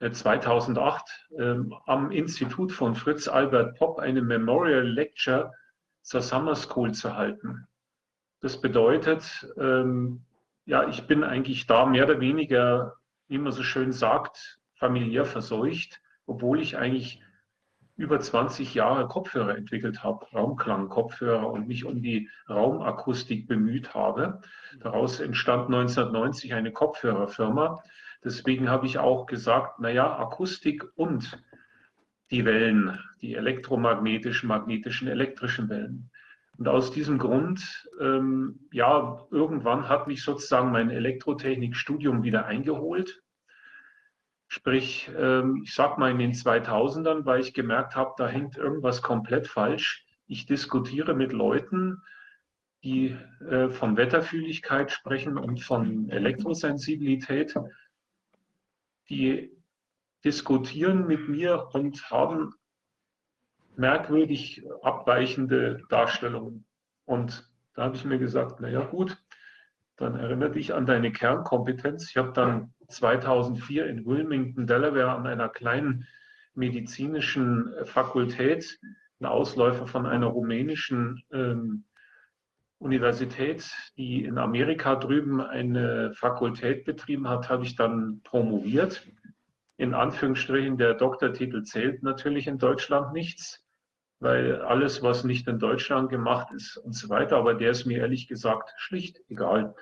2008 ähm, am Institut von Fritz Albert Popp eine Memorial Lecture zur Summer School zu halten. Das bedeutet, ähm, ja, ich bin eigentlich da mehr oder weniger, wie man so schön sagt, familiär verseucht, obwohl ich eigentlich über 20 Jahre Kopfhörer entwickelt habe, Raumklang-Kopfhörer und mich um die Raumakustik bemüht habe. Daraus entstand 1990 eine Kopfhörerfirma, Deswegen habe ich auch gesagt, naja, Akustik und die Wellen, die elektromagnetischen, magnetischen, elektrischen Wellen. Und aus diesem Grund, ähm, ja, irgendwann hat mich sozusagen mein Elektrotechnikstudium wieder eingeholt. Sprich, ähm, ich sag mal in den 2000ern, weil ich gemerkt habe, da hängt irgendwas komplett falsch. Ich diskutiere mit Leuten, die äh, von Wetterfühligkeit sprechen und von Elektrosensibilität die diskutieren mit mir und haben merkwürdig abweichende Darstellungen. Und da habe ich mir gesagt, naja gut, dann erinnere dich an deine Kernkompetenz. Ich habe dann 2004 in Wilmington, Delaware an einer kleinen medizinischen Fakultät, ein Ausläufer von einer rumänischen ähm, Universität, die in Amerika drüben eine Fakultät betrieben hat, habe ich dann promoviert. In Anführungsstrichen, der Doktortitel zählt natürlich in Deutschland nichts, weil alles, was nicht in Deutschland gemacht ist und so weiter, aber der ist mir ehrlich gesagt schlicht egal.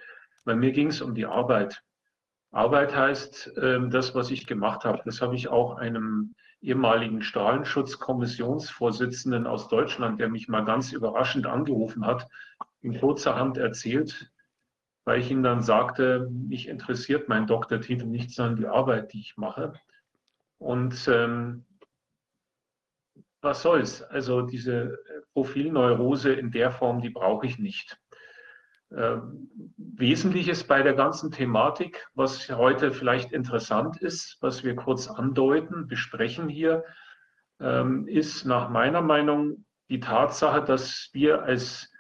Bei mir ging es um die Arbeit. Arbeit heißt ähm, das, was ich gemacht habe. Das habe ich auch einem ehemaligen Strahlenschutzkommissionsvorsitzenden aus Deutschland, der mich mal ganz überraschend angerufen hat in kurzer Hand erzählt, weil ich ihm dann sagte, mich interessiert mein Doktortitel nicht, sondern die Arbeit, die ich mache. Und ähm, was soll's? Also diese Profilneurose in der Form, die brauche ich nicht. Ähm, Wesentliches bei der ganzen Thematik, was heute vielleicht interessant ist, was wir kurz andeuten, besprechen hier, ähm, ist nach meiner Meinung die Tatsache, dass wir als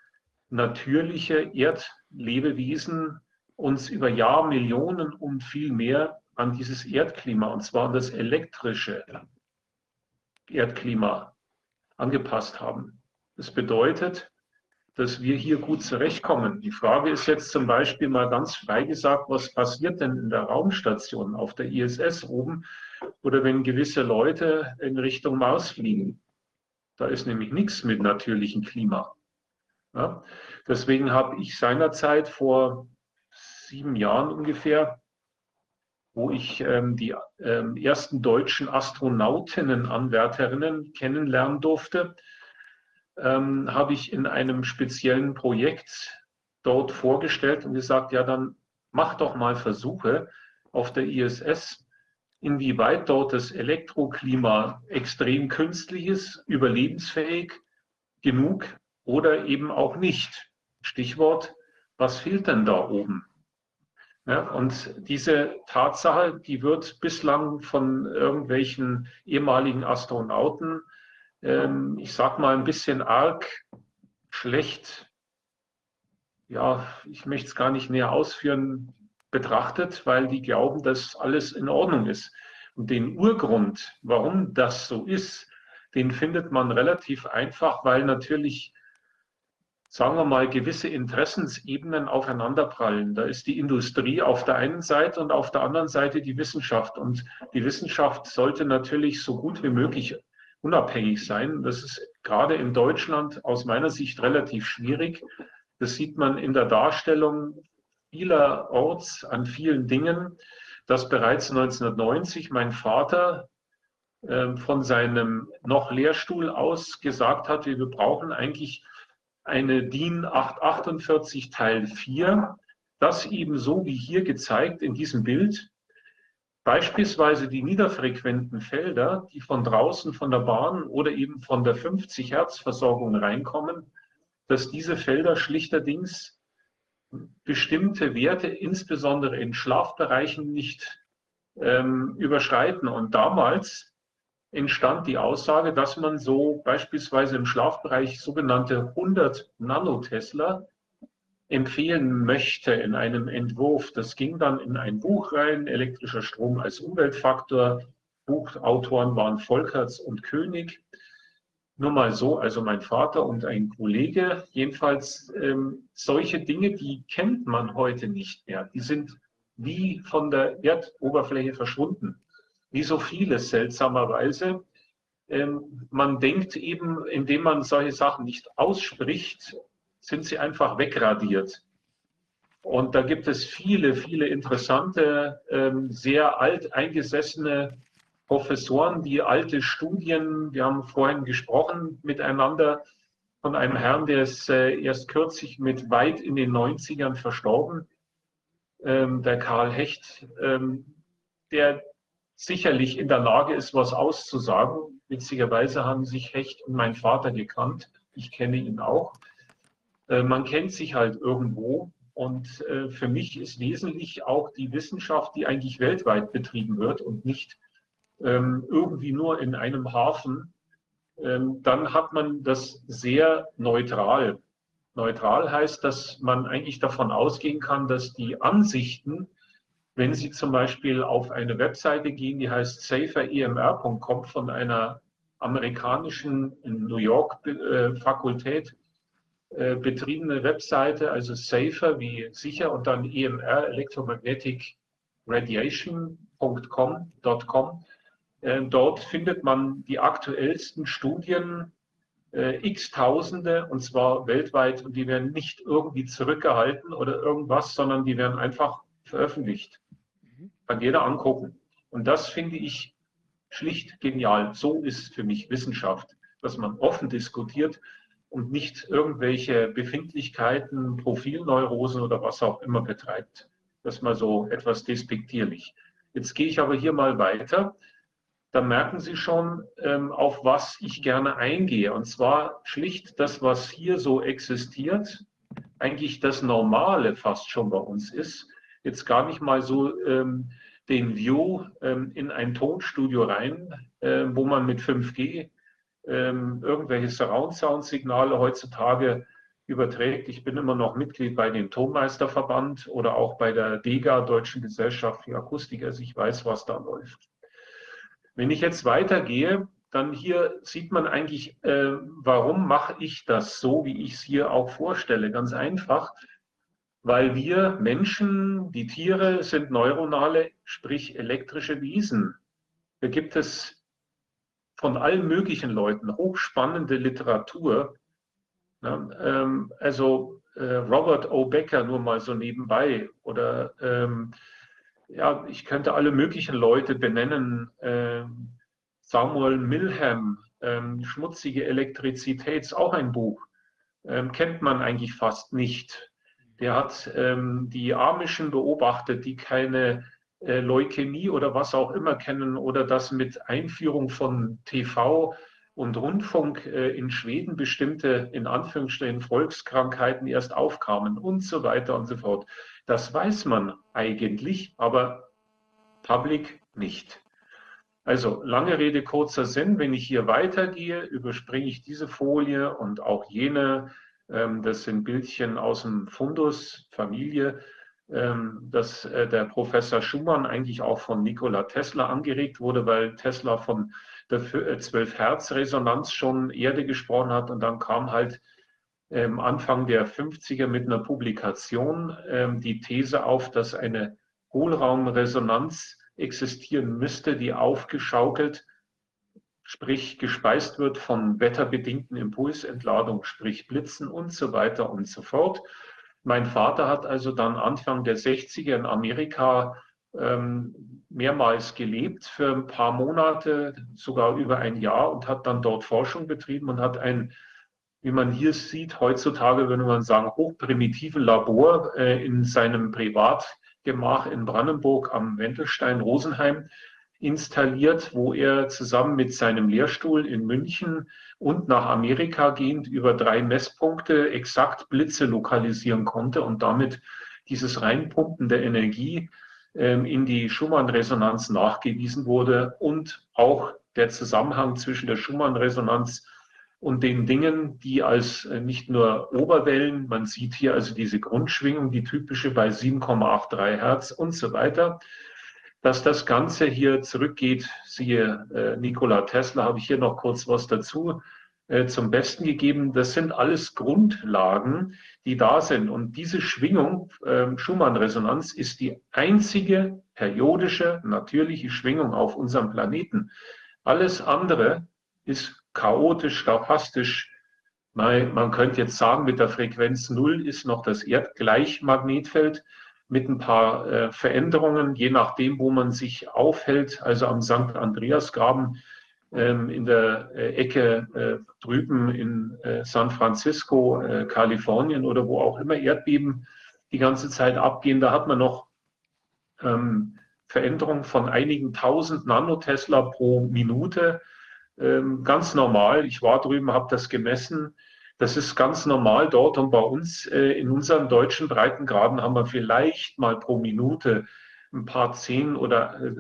natürliche Erdlebewesen uns über Jahrmillionen und viel mehr an dieses Erdklima, und zwar an das elektrische Erdklima angepasst haben. Das bedeutet, dass wir hier gut zurechtkommen. Die Frage ist jetzt zum Beispiel mal ganz frei gesagt, was passiert denn in der Raumstation auf der ISS oben oder wenn gewisse Leute in Richtung Mars fliegen? Da ist nämlich nichts mit natürlichem Klima. Ja? Deswegen habe ich seinerzeit vor sieben Jahren ungefähr wo ich ähm, die ähm, ersten deutschen Astronautinnen-Anwärterinnen kennenlernen durfte, ähm, habe ich in einem speziellen Projekt dort vorgestellt und gesagt, ja, dann mach doch mal Versuche auf der ISS, inwieweit dort das Elektroklima extrem künstlich ist, überlebensfähig genug oder eben auch nicht. Stichwort, was fehlt denn da oben? Ja, und diese Tatsache, die wird bislang von irgendwelchen ehemaligen Astronauten, ähm, ich sag mal, ein bisschen arg schlecht, ja, ich möchte es gar nicht näher ausführen, betrachtet, weil die glauben, dass alles in Ordnung ist. Und den Urgrund, warum das so ist, den findet man relativ einfach, weil natürlich sagen wir mal, gewisse Interessensebenen aufeinanderprallen. Da ist die Industrie auf der einen Seite und auf der anderen Seite die Wissenschaft. Und die Wissenschaft sollte natürlich so gut wie möglich unabhängig sein. Das ist gerade in Deutschland aus meiner Sicht relativ schwierig. Das sieht man in der Darstellung vielerorts an vielen Dingen, dass bereits 1990 mein Vater äh, von seinem noch Lehrstuhl aus gesagt hat, wir brauchen eigentlich eine DIN 848 Teil 4, das eben so wie hier gezeigt in diesem Bild beispielsweise die niederfrequenten Felder, die von draußen von der Bahn oder eben von der 50 Hertz Versorgung reinkommen, dass diese Felder schlichterdings bestimmte Werte, insbesondere in Schlafbereichen, nicht ähm, überschreiten. Und damals entstand die Aussage, dass man so beispielsweise im Schlafbereich sogenannte 100 Nanotesla empfehlen möchte in einem Entwurf. Das ging dann in ein Buch rein, elektrischer Strom als Umweltfaktor. Buchautoren waren Volkerts und König. Nur mal so, also mein Vater und ein Kollege. Jedenfalls ähm, solche Dinge, die kennt man heute nicht mehr. Die sind wie von der Erdoberfläche verschwunden wie so vieles seltsamerweise. Ähm, man denkt eben, indem man solche Sachen nicht ausspricht, sind sie einfach wegradiert. Und da gibt es viele, viele interessante, ähm, sehr alt eingesessene Professoren, die alte Studien, wir haben vorhin gesprochen miteinander von einem Herrn, der ist äh, erst kürzlich mit weit in den 90ern verstorben, ähm, der Karl Hecht, der sicherlich in der Lage ist, was auszusagen. Witzigerweise haben sich Hecht und mein Vater gekannt. Ich kenne ihn auch. Äh, man kennt sich halt irgendwo. Und äh, für mich ist wesentlich auch die Wissenschaft, die eigentlich weltweit betrieben wird und nicht ähm, irgendwie nur in einem Hafen. Ähm, dann hat man das sehr neutral. Neutral heißt, dass man eigentlich davon ausgehen kann, dass die Ansichten wenn Sie zum Beispiel auf eine Webseite gehen, die heißt saferemr.com von einer amerikanischen in New York äh, Fakultät äh, betriebene Webseite, also safer wie sicher und dann EMR, Electromagnetic Radiation.com. Äh, dort findet man die aktuellsten Studien, äh, x Tausende, und zwar weltweit, und die werden nicht irgendwie zurückgehalten oder irgendwas, sondern die werden einfach veröffentlicht. Kann jeder angucken. Und das finde ich schlicht genial. So ist für mich Wissenschaft, dass man offen diskutiert und nicht irgendwelche Befindlichkeiten, Profilneurosen oder was auch immer betreibt. Das mal so etwas despektierlich. Jetzt gehe ich aber hier mal weiter. Da merken Sie schon, ähm, auf was ich gerne eingehe. Und zwar schlicht das, was hier so existiert, eigentlich das Normale fast schon bei uns ist jetzt gar nicht mal so ähm, den View ähm, in ein Tonstudio rein, äh, wo man mit 5G ähm, irgendwelche Surround-Sound-Signale heutzutage überträgt. Ich bin immer noch Mitglied bei dem Tonmeisterverband oder auch bei der DEGA, Deutschen Gesellschaft für Akustik. Also ich weiß, was da läuft. Wenn ich jetzt weitergehe, dann hier sieht man eigentlich, äh, warum mache ich das so, wie ich es hier auch vorstelle. Ganz einfach, weil wir Menschen, die Tiere sind neuronale, sprich elektrische Wesen. Da gibt es von allen möglichen Leuten hochspannende Literatur. Ähm, also äh, Robert O. Becker nur mal so nebenbei oder ähm, ja, ich könnte alle möglichen Leute benennen. Äh, Samuel Milham, ähm, Schmutzige Elektrizität, ist auch ein Buch. Ähm, kennt man eigentlich fast nicht. Der hat ähm, die Amischen beobachtet, die keine Leukämie oder was auch immer kennen oder das mit Einführung von TV und Rundfunk äh, in Schweden bestimmte, in Anführungsstrichen, Volkskrankheiten erst aufkamen und so weiter und so fort. Das weiß man eigentlich, aber public nicht. Also lange Rede, kurzer Sinn. Wenn ich hier weitergehe, überspringe ich diese Folie und auch jene. Ähm, das sind Bildchen aus dem Fundus Familie, dass äh, der Professor Schumann eigentlich auch von Nikola Tesla angeregt wurde, weil Tesla von der 12-Hertz-Resonanz äh, schon Erde gesprochen hat und dann kam halt ähm, Anfang der 50er mit einer Publikation ähm, die These auf, dass eine Hohlraumresonanz existieren müsste, die aufgeschaukelt, sprich gespeist wird von wetterbedingten Impulsentladungen, sprich Blitzen und so weiter und so fort. Mein Vater hat also dann Anfang der 60er in Amerika ähm, mehrmals gelebt für ein paar Monate, sogar über ein Jahr und hat dann dort Forschung betrieben und hat ein wie man hier sieht, heutzutage würde man sagen, hochprimitiven Labor äh, in seinem Privatgemach in Brandenburg am Wendelstein Rosenheim installiert, wo er zusammen mit seinem Lehrstuhl in München und nach Amerika gehend über drei Messpunkte exakt Blitze lokalisieren konnte und damit dieses Reinpumpen der Energie ähm, in die Schumann-Resonanz nachgewiesen wurde und auch der Zusammenhang zwischen der Schumann-Resonanz und den Dingen, die als äh, nicht nur Oberwellen, man sieht hier also diese Grundschwingung, die typische bei 7,83 Hertz und so weiter, dass das Ganze hier zurückgeht, siehe äh, Nikola Tesla, habe ich hier noch kurz was dazu äh, zum Besten gegeben. Das sind alles Grundlagen, die da sind. Und diese Schwingung, äh, Schumann-Resonanz, ist die einzige periodische, natürliche Schwingung auf unserem Planeten. Alles andere ist chaotisch, stochastisch. Man könnte jetzt sagen, mit der Frequenz Null ist noch das Erdgleichmagnetfeld mit ein paar äh, Veränderungen, je nachdem, wo man sich aufhält. Also am St. Andreasgraben ähm, in der äh, Ecke äh, drüben in äh, San Francisco, äh, Kalifornien oder wo auch immer Erdbeben die ganze Zeit abgehen. Da hat man noch ähm, Veränderungen von einigen tausend Nanotesla pro Minute ähm, ganz normal. Ich war drüben, habe das gemessen. Das ist ganz normal dort und bei uns äh, in unseren deutschen Breitengraden haben wir vielleicht mal pro Minute ein paar zehn oder äh,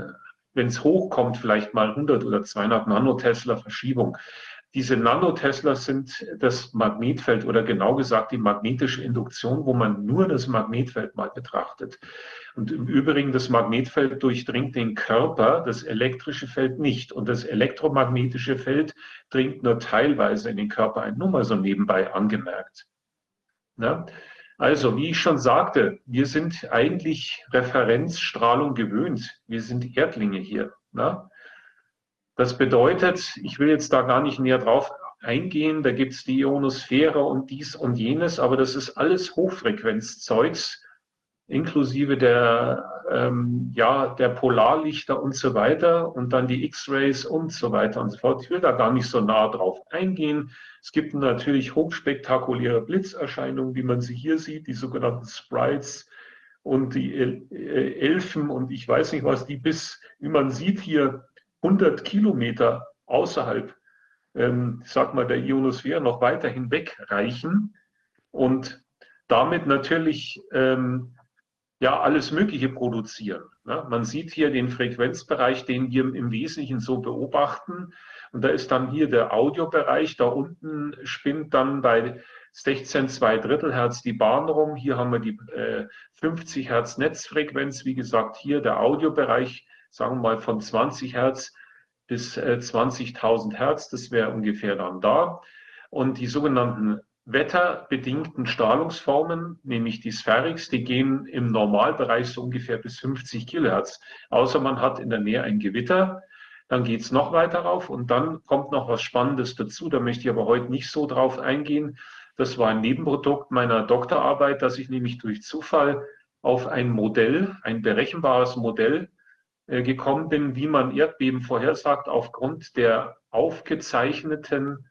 wenn es hochkommt, vielleicht mal 100 oder 200 Nanotesla Verschiebung. Diese Nanotesla sind das Magnetfeld oder genau gesagt die magnetische Induktion, wo man nur das Magnetfeld mal betrachtet. Und im Übrigen, das Magnetfeld durchdringt den Körper, das elektrische Feld nicht. Und das elektromagnetische Feld dringt nur teilweise in den Körper ein. Nur mal so nebenbei angemerkt. Ja? Also, wie ich schon sagte, wir sind eigentlich Referenzstrahlung gewöhnt. Wir sind Erdlinge hier. Ja? Das bedeutet, ich will jetzt da gar nicht näher drauf eingehen, da gibt es die Ionosphäre und dies und jenes, aber das ist alles Hochfrequenzzeugs inklusive der, ähm, ja, der Polarlichter und so weiter und dann die X-Rays und so weiter und so fort. Ich will da gar nicht so nah drauf eingehen. Es gibt natürlich hochspektakuläre Blitzerscheinungen, wie man sie hier sieht, die sogenannten Sprites und die äh, Elfen und ich weiß nicht was, die bis, wie man sieht hier, 100 Kilometer außerhalb, ähm, sag mal, der Ionosphäre noch weiter hinweg reichen und damit natürlich ähm, ja alles Mögliche produzieren. Ne? Man sieht hier den Frequenzbereich, den wir im Wesentlichen so beobachten. Und da ist dann hier der Audiobereich. Da unten spinnt dann bei 16 2 Drittel Hertz die Bahn rum. Hier haben wir die äh, 50 Hertz Netzfrequenz. Wie gesagt, hier der Audiobereich, sagen wir mal von 20 Hertz bis äh, 20.000 Hertz. Das wäre ungefähr dann da. Und die sogenannten wetterbedingten Strahlungsformen, nämlich die Sphärix, die gehen im Normalbereich so ungefähr bis 50 Kilohertz. Außer man hat in der Nähe ein Gewitter, dann geht es noch weiter rauf und dann kommt noch was Spannendes dazu. Da möchte ich aber heute nicht so drauf eingehen. Das war ein Nebenprodukt meiner Doktorarbeit, dass ich nämlich durch Zufall auf ein Modell, ein berechenbares Modell äh, gekommen bin, wie man Erdbeben vorhersagt aufgrund der aufgezeichneten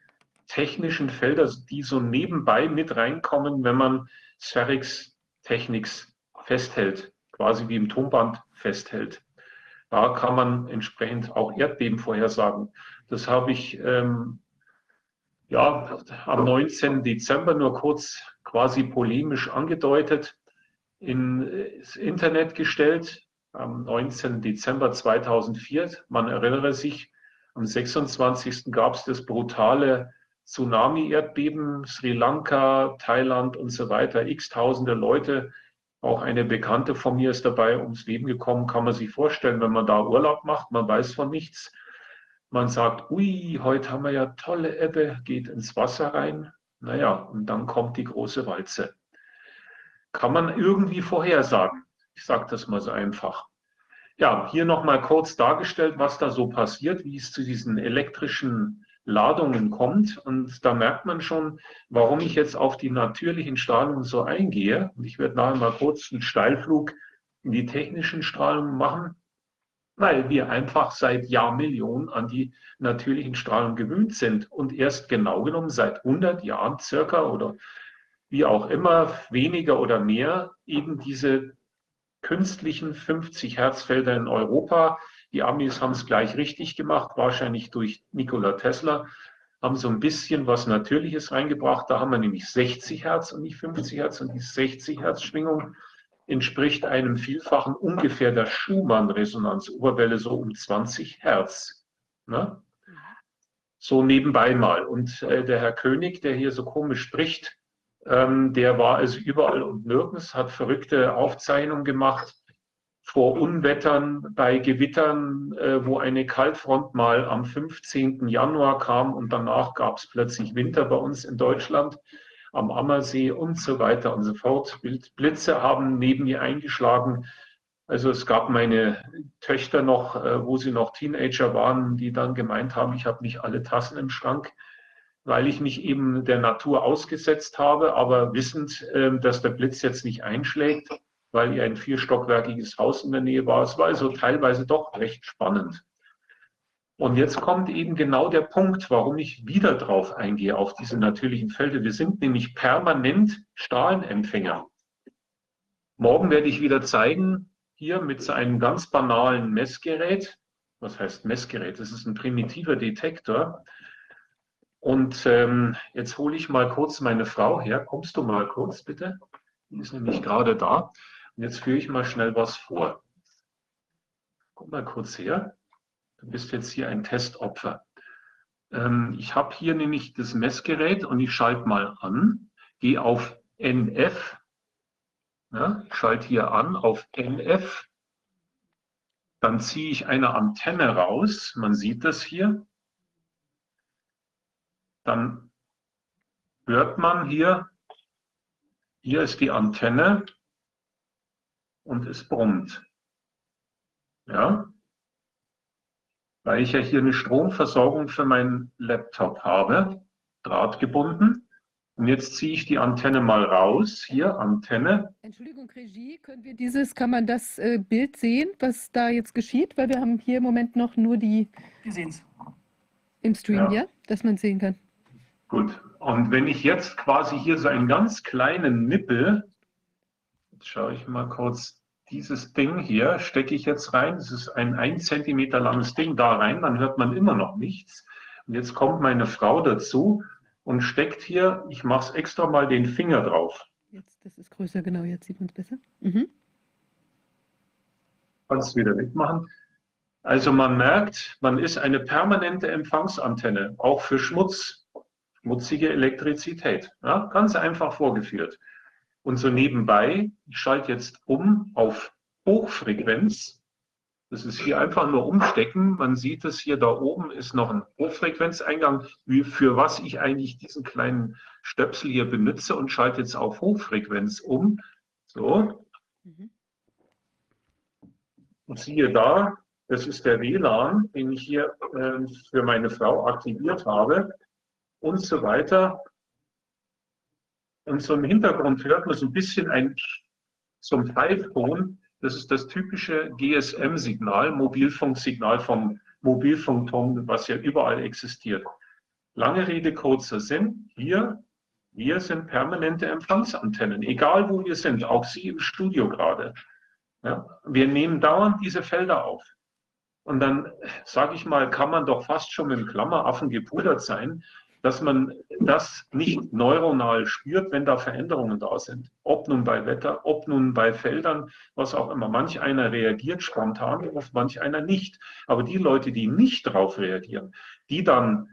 technischen Felder, die so nebenbei mit reinkommen, wenn man Spherics Technics festhält, quasi wie im Tonband festhält. Da kann man entsprechend auch Erdbeben vorhersagen. Das habe ich ähm, ja, am 19. Dezember nur kurz quasi polemisch angedeutet ins Internet gestellt. Am 19. Dezember 2004, man erinnere sich, am 26. gab es das brutale Tsunami-Erdbeben, Sri Lanka, Thailand und so weiter. X tausende Leute, auch eine Bekannte von mir ist dabei ums Leben gekommen, kann man sich vorstellen, wenn man da Urlaub macht, man weiß von nichts. Man sagt, ui, heute haben wir ja tolle Ebbe, geht ins Wasser rein. Naja, und dann kommt die große Walze. Kann man irgendwie vorhersagen. Ich sage das mal so einfach. Ja, hier nochmal kurz dargestellt, was da so passiert, wie es zu diesen elektrischen Ladungen kommt. Und da merkt man schon, warum ich jetzt auf die natürlichen Strahlungen so eingehe. Und ich werde nachher mal kurz einen Steilflug in die technischen Strahlungen machen weil wir einfach seit Jahrmillionen an die natürlichen Strahlen gewöhnt sind und erst genau genommen seit 100 Jahren circa oder wie auch immer, weniger oder mehr, eben diese künstlichen 50 Herzfelder in Europa. Die Amis haben es gleich richtig gemacht, wahrscheinlich durch Nikola Tesla, haben so ein bisschen was Natürliches reingebracht. Da haben wir nämlich 60 Hertz und nicht 50 Hertz und die 60 Hertz Schwingung entspricht einem Vielfachen ungefähr der Schumann-Resonanzoberwelle so um 20 Hertz. Ne? So nebenbei mal. Und äh, der Herr König, der hier so komisch spricht, ähm, der war also überall und nirgends, hat verrückte Aufzeichnungen gemacht vor Unwettern, bei Gewittern, äh, wo eine Kaltfront mal am 15. Januar kam und danach gab es plötzlich Winter bei uns in Deutschland am Ammersee und so weiter und so fort. Blitze haben neben mir eingeschlagen. Also es gab meine Töchter noch, äh, wo sie noch Teenager waren, die dann gemeint haben, ich habe nicht alle Tassen im Schrank, weil ich mich eben der Natur ausgesetzt habe, aber wissend, ähm, dass der Blitz jetzt nicht einschlägt, weil hier ein vierstockwerkiges Haus in der Nähe war. Es war also teilweise doch recht spannend. Und jetzt kommt eben genau der Punkt, warum ich wieder drauf eingehe, auf diese natürlichen Felder. Wir sind nämlich permanent Strahlenempfänger. Morgen werde ich wieder zeigen, hier mit so einem ganz banalen Messgerät. Was heißt Messgerät? Das ist ein primitiver Detektor. Und ähm, jetzt hole ich mal kurz meine Frau her. Kommst du mal kurz, bitte? Die ist nämlich gerade da. Und jetzt führe ich mal schnell was vor. Komm mal kurz her. Du bist jetzt hier ein Testopfer. Ähm, ich habe hier nämlich das Messgerät und ich schalte mal an, gehe auf NF, ja, schalte hier an auf NF, dann ziehe ich eine Antenne raus, man sieht das hier. Dann hört man hier, hier ist die Antenne und es brummt. Ja, weil ich ja hier eine Stromversorgung für meinen Laptop habe, drahtgebunden. Und jetzt ziehe ich die Antenne mal raus. Hier, Antenne. Entschuldigung, Regie, können wir dieses, kann man das äh, Bild sehen, was da jetzt geschieht? Weil wir haben hier im Moment noch nur die. Wir sehen es. Im Stream, ja. ja, dass man sehen kann. Gut. Und wenn ich jetzt quasi hier so einen ganz kleinen Nippel, jetzt schaue ich mal kurz dieses Ding hier stecke ich jetzt rein. Das ist ein ein Zentimeter langes Ding da rein. Dann hört man immer noch nichts. Und jetzt kommt meine Frau dazu und steckt hier, ich mache es extra mal den Finger drauf. Jetzt, das ist größer, genau, jetzt sieht man es besser. Mhm. Kannst wieder wegmachen. Also man merkt, man ist eine permanente Empfangsantenne, auch für Schmutz, schmutzige Elektrizität. Ja, ganz einfach vorgeführt. Und so nebenbei, ich schalte jetzt um auf Hochfrequenz. Das ist hier einfach nur umstecken. Man sieht es hier da oben ist noch ein Hochfrequenzeingang, für was ich eigentlich diesen kleinen Stöpsel hier benutze und schalte jetzt auf Hochfrequenz um. So. Und siehe da, das ist der WLAN, den ich hier äh, für meine Frau aktiviert habe und so weiter. Und so im Hintergrund hört man so ein bisschen ein zum Pfeifton, das ist das typische GSM-Signal, Mobilfunksignal vom Mobilfunkturm, was ja überall existiert. Lange Rede, kurzer Sinn. Hier, wir sind permanente Empfangsantennen, egal wo wir sind, auch Sie im Studio gerade. Ja, wir nehmen dauernd diese Felder auf. Und dann, sage ich mal, kann man doch fast schon mit dem Klammeraffen gepudert sein, dass man das nicht neuronal spürt, wenn da Veränderungen da sind. Ob nun bei Wetter, ob nun bei Feldern, was auch immer. Manch einer reagiert spontan, manch einer nicht. Aber die Leute, die nicht darauf reagieren, die dann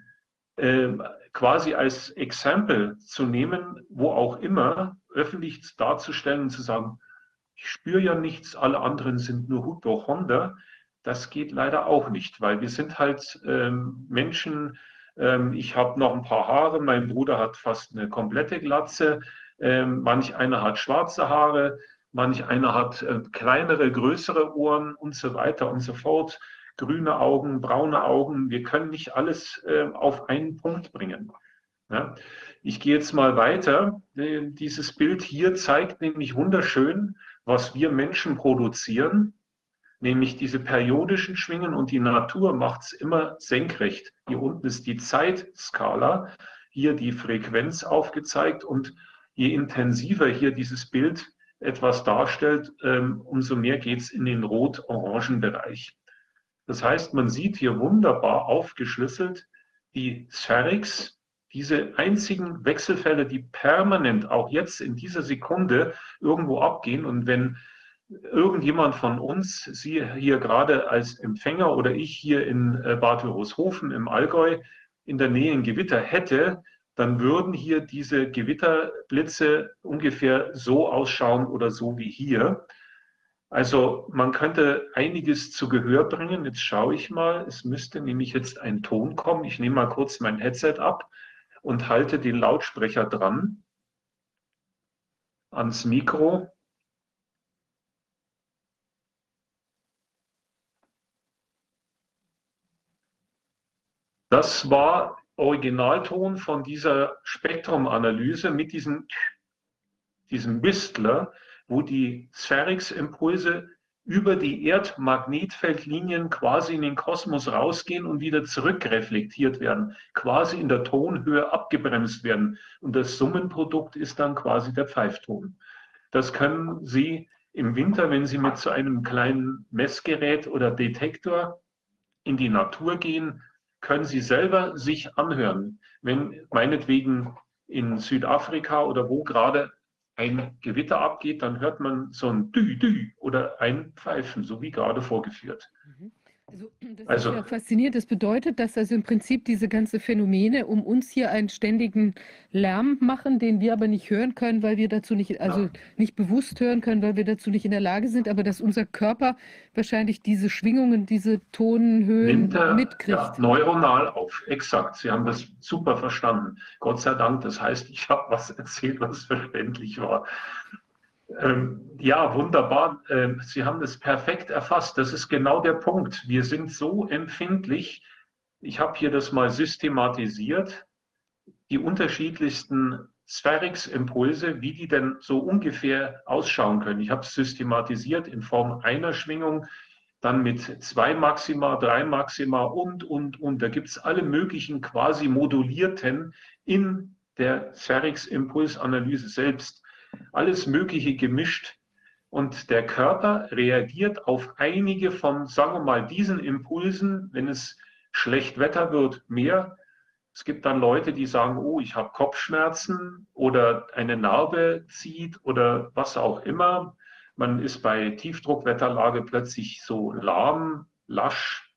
äh, quasi als Exempel zu nehmen, wo auch immer, öffentlich darzustellen und zu sagen, ich spüre ja nichts, alle anderen sind nur Hypochonder, das geht leider auch nicht, weil wir sind halt ähm, Menschen, ich habe noch ein paar Haare, mein Bruder hat fast eine komplette Glatze, ähm, manch einer hat schwarze Haare, manch einer hat äh, kleinere, größere Ohren und so weiter und so fort, grüne Augen, braune Augen. Wir können nicht alles äh, auf einen Punkt bringen. Ja? Ich gehe jetzt mal weiter. Äh, dieses Bild hier zeigt nämlich wunderschön, was wir Menschen produzieren nämlich diese periodischen Schwingen und die Natur macht es immer senkrecht. Hier unten ist die Zeitskala, hier die Frequenz aufgezeigt und je intensiver hier dieses Bild etwas darstellt, ähm, umso mehr geht es in den rot-orangen Bereich. Das heißt, man sieht hier wunderbar aufgeschlüsselt die Sphärix, diese einzigen Wechselfälle, die permanent auch jetzt in dieser Sekunde irgendwo abgehen. Und wenn irgendjemand von uns, Sie hier gerade als Empfänger oder ich hier in äh, Bad Wörishofen im Allgäu in der Nähe ein Gewitter hätte, dann würden hier diese Gewitterblitze ungefähr so ausschauen oder so wie hier. Also man könnte einiges zu Gehör bringen. Jetzt schaue ich mal, es müsste nämlich jetzt ein Ton kommen. Ich nehme mal kurz mein Headset ab und halte den Lautsprecher dran ans Mikro. Das war Originalton von dieser Spektrumanalyse mit diesem, diesem Whistler, wo die Sphärix-Impulse über die Erdmagnetfeldlinien quasi in den Kosmos rausgehen und wieder zurückreflektiert werden, quasi in der Tonhöhe abgebremst werden. Und das Summenprodukt ist dann quasi der Pfeifton. Das können Sie im Winter, wenn Sie mit so einem kleinen Messgerät oder Detektor in die Natur gehen, können Sie selber sich anhören, wenn meinetwegen in Südafrika oder wo gerade ein Gewitter abgeht, dann hört man so ein Dü, Dü oder ein Pfeifen, so wie gerade vorgeführt. Mhm. Also das also, ist ja faszinierend. Das bedeutet, dass also im Prinzip diese ganzen Phänomene um uns hier einen ständigen Lärm machen, den wir aber nicht hören können, weil wir dazu nicht, also ja. nicht bewusst hören können, weil wir dazu nicht in der Lage sind, aber dass unser Körper wahrscheinlich diese Schwingungen, diese Tonhöhen Nimmt er, mitkriegt. Ja, neuronal auf, exakt. Sie haben das super verstanden. Gott sei Dank. Das heißt, ich habe was erzählt, was verständlich war. Ähm, ja, wunderbar. Ähm, Sie haben das perfekt erfasst. Das ist genau der Punkt. Wir sind so empfindlich. Ich habe hier das mal systematisiert. Die unterschiedlichsten Spherix-Impulse, wie die denn so ungefähr ausschauen können. Ich habe es systematisiert in Form einer Schwingung, dann mit zwei Maxima, drei Maxima und, und, und. Da gibt es alle möglichen quasi modulierten in der Spherix-Impulsanalyse selbst alles Mögliche gemischt. Und der Körper reagiert auf einige von, sagen wir mal, diesen Impulsen, wenn es schlecht Wetter wird, mehr. Es gibt dann Leute, die sagen, oh, ich habe Kopfschmerzen oder eine Narbe zieht oder was auch immer. Man ist bei Tiefdruckwetterlage plötzlich so lahm, lasch,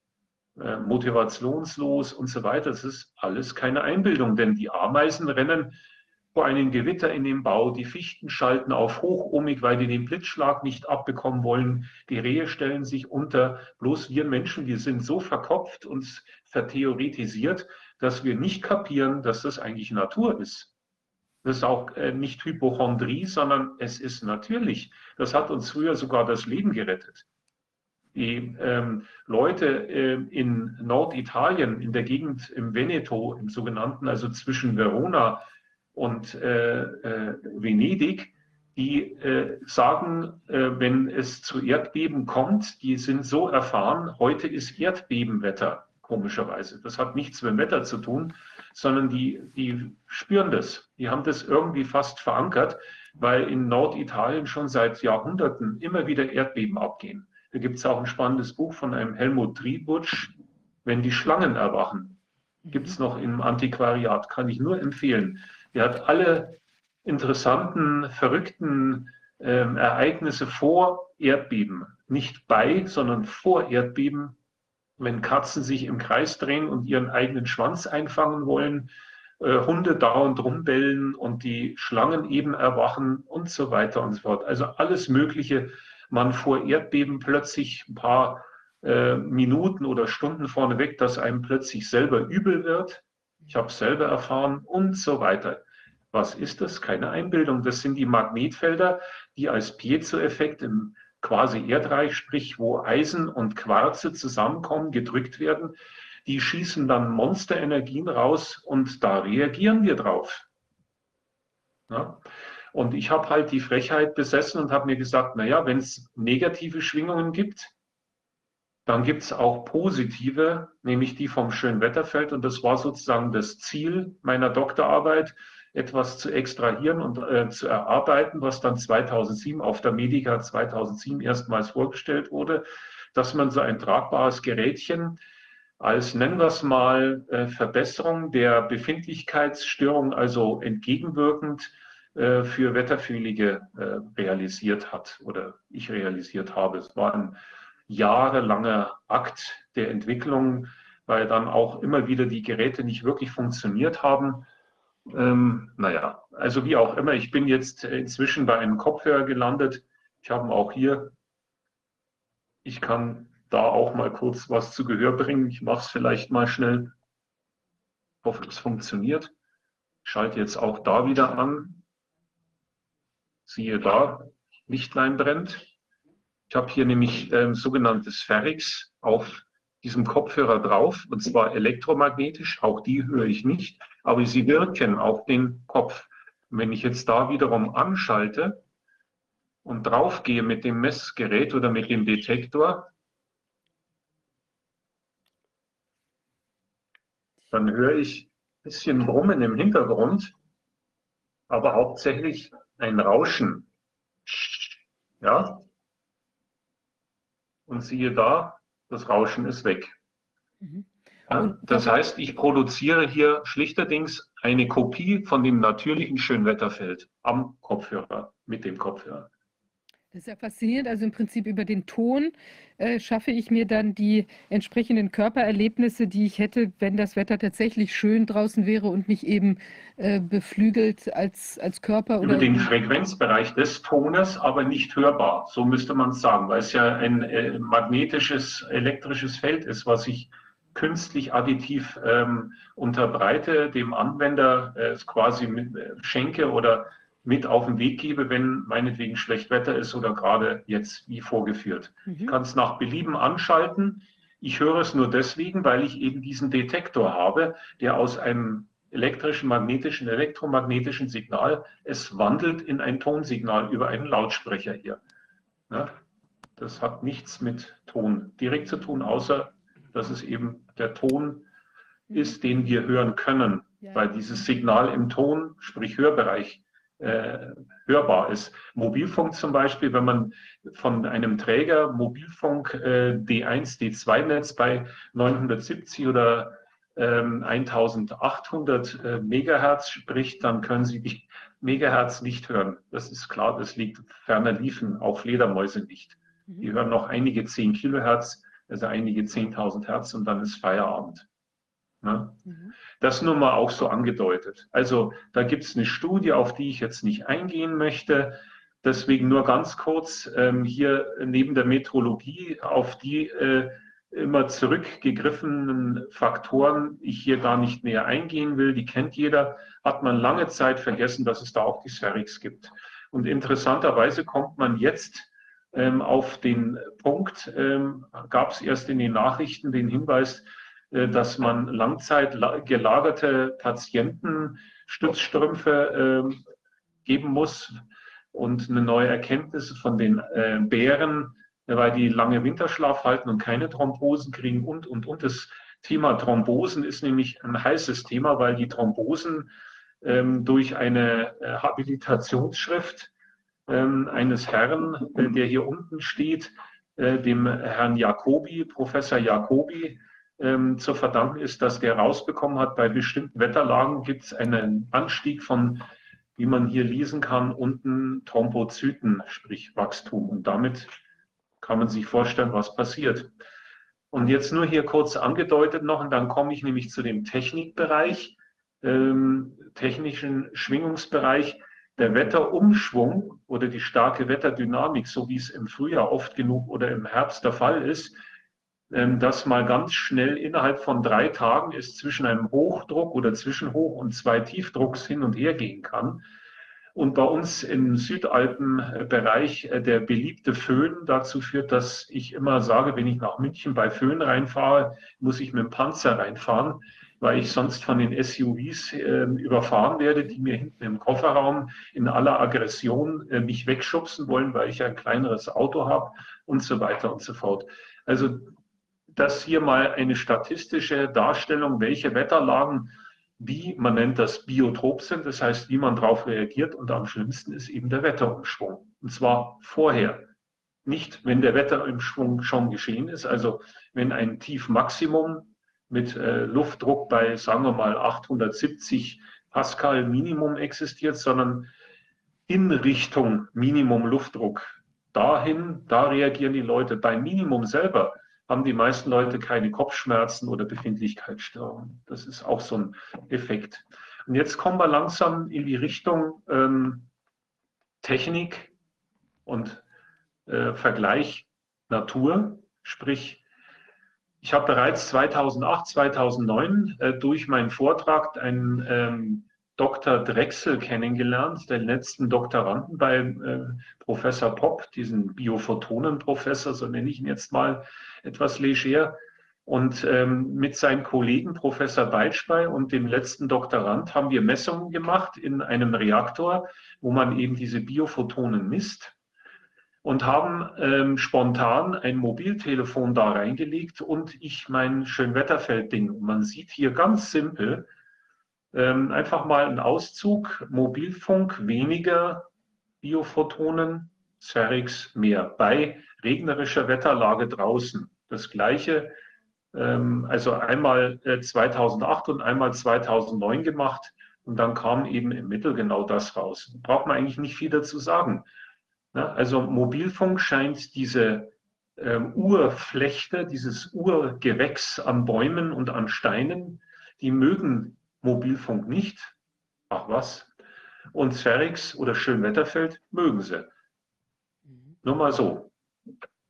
äh, motivationslos und so weiter. Das ist alles keine Einbildung, denn die Ameisen rennen vor einem Gewitter in dem Bau. Die Fichten schalten auf hochohmig, weil die den Blitzschlag nicht abbekommen wollen. Die Rehe stellen sich unter. Bloß wir Menschen, wir sind so verkopft und vertheoretisiert, dass wir nicht kapieren, dass das eigentlich Natur ist. Das ist auch äh, nicht Hypochondrie, sondern es ist natürlich. Das hat uns früher sogar das Leben gerettet. Die ähm, Leute äh, in Norditalien, in der Gegend im Veneto, im sogenannten, also zwischen Verona und äh, äh, Venedig, die äh, sagen, äh, wenn es zu Erdbeben kommt, die sind so erfahren, heute ist Erdbebenwetter, komischerweise. Das hat nichts mit Wetter zu tun, sondern die, die spüren das. Die haben das irgendwie fast verankert, weil in Norditalien schon seit Jahrhunderten immer wieder Erdbeben abgehen. Da gibt es auch ein spannendes Buch von einem Helmut Tributsch, Wenn die Schlangen erwachen. Gibt es noch im Antiquariat, kann ich nur empfehlen. Der hat alle interessanten, verrückten ähm, Ereignisse vor Erdbeben, nicht bei, sondern vor Erdbeben, wenn Katzen sich im Kreis drehen und ihren eigenen Schwanz einfangen wollen, äh, Hunde dauernd rumbellen und die Schlangen eben erwachen und so weiter und so fort. Also alles Mögliche, man vor Erdbeben plötzlich ein paar äh, Minuten oder Stunden vorneweg, dass einem plötzlich selber übel wird. Ich habe es selber erfahren und so weiter. Was ist das? Keine Einbildung. Das sind die Magnetfelder, die als Piezo-Effekt im quasi Erdreich, sprich wo Eisen und Quarze zusammenkommen, gedrückt werden. Die schießen dann Monsterenergien raus und da reagieren wir drauf. Ja? Und ich habe halt die Frechheit besessen und habe mir gesagt, naja, wenn es negative Schwingungen gibt, dann gibt es auch positive, nämlich die vom Schönwetterfeld. Und das war sozusagen das Ziel meiner Doktorarbeit, etwas zu extrahieren und äh, zu erarbeiten, was dann 2007 auf der Medica 2007 erstmals vorgestellt wurde, dass man so ein tragbares Gerätchen als, nennen wir es mal, äh, Verbesserung der Befindlichkeitsstörung, also entgegenwirkend äh, für Wetterfühlige äh, realisiert hat oder ich realisiert habe. Es war ein jahrelanger Akt der Entwicklung, weil dann auch immer wieder die Geräte nicht wirklich funktioniert haben ähm, naja, also wie auch immer, ich bin jetzt inzwischen bei einem Kopfhörer gelandet. Ich habe ihn auch hier. Ich kann da auch mal kurz was zu Gehör bringen. Ich mache es vielleicht mal schnell. Ich hoffe, es funktioniert. Schalte jetzt auch da wieder an. Siehe da, Lichtlein brennt. Ich habe hier nämlich ähm, sogenanntes Ferrix auf diesem Kopfhörer drauf, und zwar elektromagnetisch. Auch die höre ich nicht aber sie wirken auf den Kopf. Und wenn ich jetzt da wiederum anschalte und draufgehe mit dem Messgerät oder mit dem Detektor, dann höre ich ein bisschen Brummen im Hintergrund, aber hauptsächlich ein Rauschen. Ja? Und siehe da, das Rauschen ist weg. Mhm. Das heißt, ich produziere hier schlichterdings eine Kopie von dem natürlichen Schönwetterfeld am Kopfhörer, mit dem Kopfhörer. Das ist ja faszinierend. Also im Prinzip über den Ton äh, schaffe ich mir dann die entsprechenden Körpererlebnisse, die ich hätte, wenn das Wetter tatsächlich schön draußen wäre und mich eben äh, beflügelt als, als Körper. Über den Frequenzbereich des Tones, aber nicht hörbar. So müsste man es sagen, weil es ja ein äh, magnetisches, elektrisches Feld ist, was ich künstlich additiv ähm, unterbreite, dem Anwender äh, es quasi mit, äh, schenke oder mit auf den Weg gebe, wenn meinetwegen schlecht Wetter ist oder gerade jetzt wie vorgeführt. Mhm. Ich kann es nach Belieben anschalten. Ich höre es nur deswegen, weil ich eben diesen Detektor habe, der aus einem elektrischen, magnetischen, elektromagnetischen Signal es wandelt in ein Tonsignal über einen Lautsprecher hier. Ja, das hat nichts mit Ton direkt zu tun, außer dass es eben der Ton ist, den wir hören können, weil dieses Signal im Ton, sprich Hörbereich, äh, hörbar ist. Mobilfunk zum Beispiel, wenn man von einem Träger Mobilfunk äh, D1, D2-Netz bei 970 oder ähm, 1800 äh, Megahertz spricht, dann können Sie die Megahertz nicht hören. Das ist klar, das liegt ferner liefen, auch Fledermäuse nicht. Die mhm. hören noch einige 10 Kilohertz also einige 10.000 Hertz und dann ist Feierabend. Ne? Mhm. Das nur mal auch so angedeutet. Also da gibt es eine Studie, auf die ich jetzt nicht eingehen möchte. Deswegen nur ganz kurz ähm, hier neben der Metrologie, auf die äh, immer zurückgegriffenen Faktoren ich hier gar nicht näher eingehen will, die kennt jeder, hat man lange Zeit vergessen, dass es da auch die Sphärix gibt. Und interessanterweise kommt man jetzt ähm, auf den Punkt ähm, gab es erst in den Nachrichten den Hinweis, dass man langzeit gelagerte Patientenstützstrümpfe äh, geben muss, und eine neue Erkenntnis von den äh, Bären, weil die lange Winterschlaf halten und keine Thrombosen kriegen und, und, und. Das Thema Thrombosen ist nämlich ein heißes Thema, weil die Thrombosen ähm, durch eine äh, Habilitationsschrift ähm, eines Herrn, äh, der hier unten steht, äh, dem Herrn Jacobi, Professor Jacobi, ähm, zu verdanken ist, dass der rausbekommen hat, bei bestimmten Wetterlagen gibt es einen Anstieg von, wie man hier lesen kann, unten Thrombozyten, sprich Wachstum. Und damit kann man sich vorstellen, was passiert. Und jetzt nur hier kurz angedeutet noch, und dann komme ich nämlich zu dem Technikbereich, ähm, technischen Schwingungsbereich. Der Wetterumschwung oder die starke Wetterdynamik, so wie es im Frühjahr oft genug oder im Herbst der Fall ist, dass mal ganz schnell innerhalb von drei Tagen es zwischen einem Hochdruck oder zwischen Hoch- und zwei Tiefdrucks hin und her gehen kann. Und bei uns im Südalpenbereich äh, der beliebte Föhn dazu führt, dass ich immer sage, wenn ich nach München bei Föhn reinfahre, muss ich mit dem Panzer reinfahren, weil ich sonst von den SUVs äh, überfahren werde, die mir hinten im Kofferraum in aller Aggression äh, mich wegschubsen wollen, weil ich ein kleineres Auto habe und so weiter und so fort. Also das hier mal eine statistische Darstellung, welche Wetterlagen wie, man nennt das biotrop sind, das heißt, wie man darauf reagiert. Und am schlimmsten ist eben der Wetterumschwung. Und zwar vorher. Nicht, wenn der Wetterumschwung schon geschehen ist, also wenn ein Tiefmaximum mit äh, Luftdruck bei, sagen wir mal, 870 Pascal Minimum existiert, sondern in Richtung Minimum Luftdruck. Dahin, da reagieren die Leute. Beim Minimum selber haben die meisten Leute keine Kopfschmerzen oder Befindlichkeitsstörungen. Das ist auch so ein Effekt. Und jetzt kommen wir langsam in die Richtung ähm, Technik und äh, Vergleich Natur. Sprich, ich habe bereits 2008, 2009 äh, durch meinen Vortrag einen ähm, Dr. Drechsel kennengelernt, den letzten Doktoranden bei äh, Professor Popp, diesen Biophotonenprofessor, so nenne ich ihn jetzt mal etwas leger. Und ähm, mit seinem Kollegen Professor Beitschbei und dem letzten Doktorand haben wir Messungen gemacht in einem Reaktor, wo man eben diese Biophotonen misst und haben ähm, spontan ein Mobiltelefon da reingelegt und ich mein Schönwetterfeldding. Man sieht hier ganz simpel, ähm, einfach mal ein Auszug, Mobilfunk weniger Biophotonen, Sphärix mehr bei regnerischer Wetterlage draußen. Das gleiche, ähm, also einmal äh, 2008 und einmal 2009 gemacht und dann kam eben im Mittel genau das raus. Braucht man eigentlich nicht viel dazu sagen. Ne? Also Mobilfunk scheint diese ähm, Urflechte, dieses Urgewächs an Bäumen und an Steinen, die mögen Mobilfunk nicht. Ach was. Und Sphärix oder Schönwetterfeld mögen sie. Mhm. Nur mal so.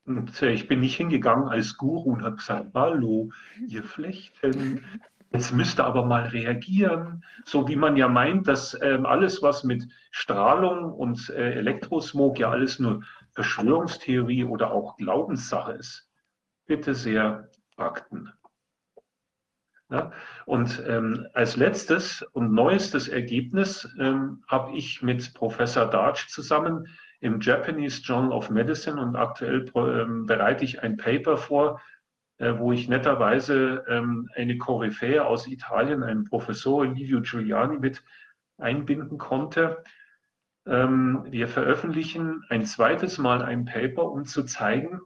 Und äh, ich bin nicht hingegangen als Guru und habe gesagt, hallo, ihr Flechten, jetzt müsst ihr aber mal reagieren. So wie man ja meint, dass ähm, alles, was mit Strahlung und äh, Elektrosmog ja alles nur Verschwörungstheorie oder auch Glaubenssache ist. Bitte sehr, Fakten. Ja, und ähm, als letztes und neuestes Ergebnis ähm, habe ich mit Professor Darch zusammen im Japanese Journal of Medicine und aktuell ähm, bereite ich ein Paper vor, äh, wo ich netterweise ähm, eine Koryphäe aus Italien, einen Professor Livio Giuliani, mit einbinden konnte. Ähm, wir veröffentlichen ein zweites Mal ein Paper, um zu zeigen,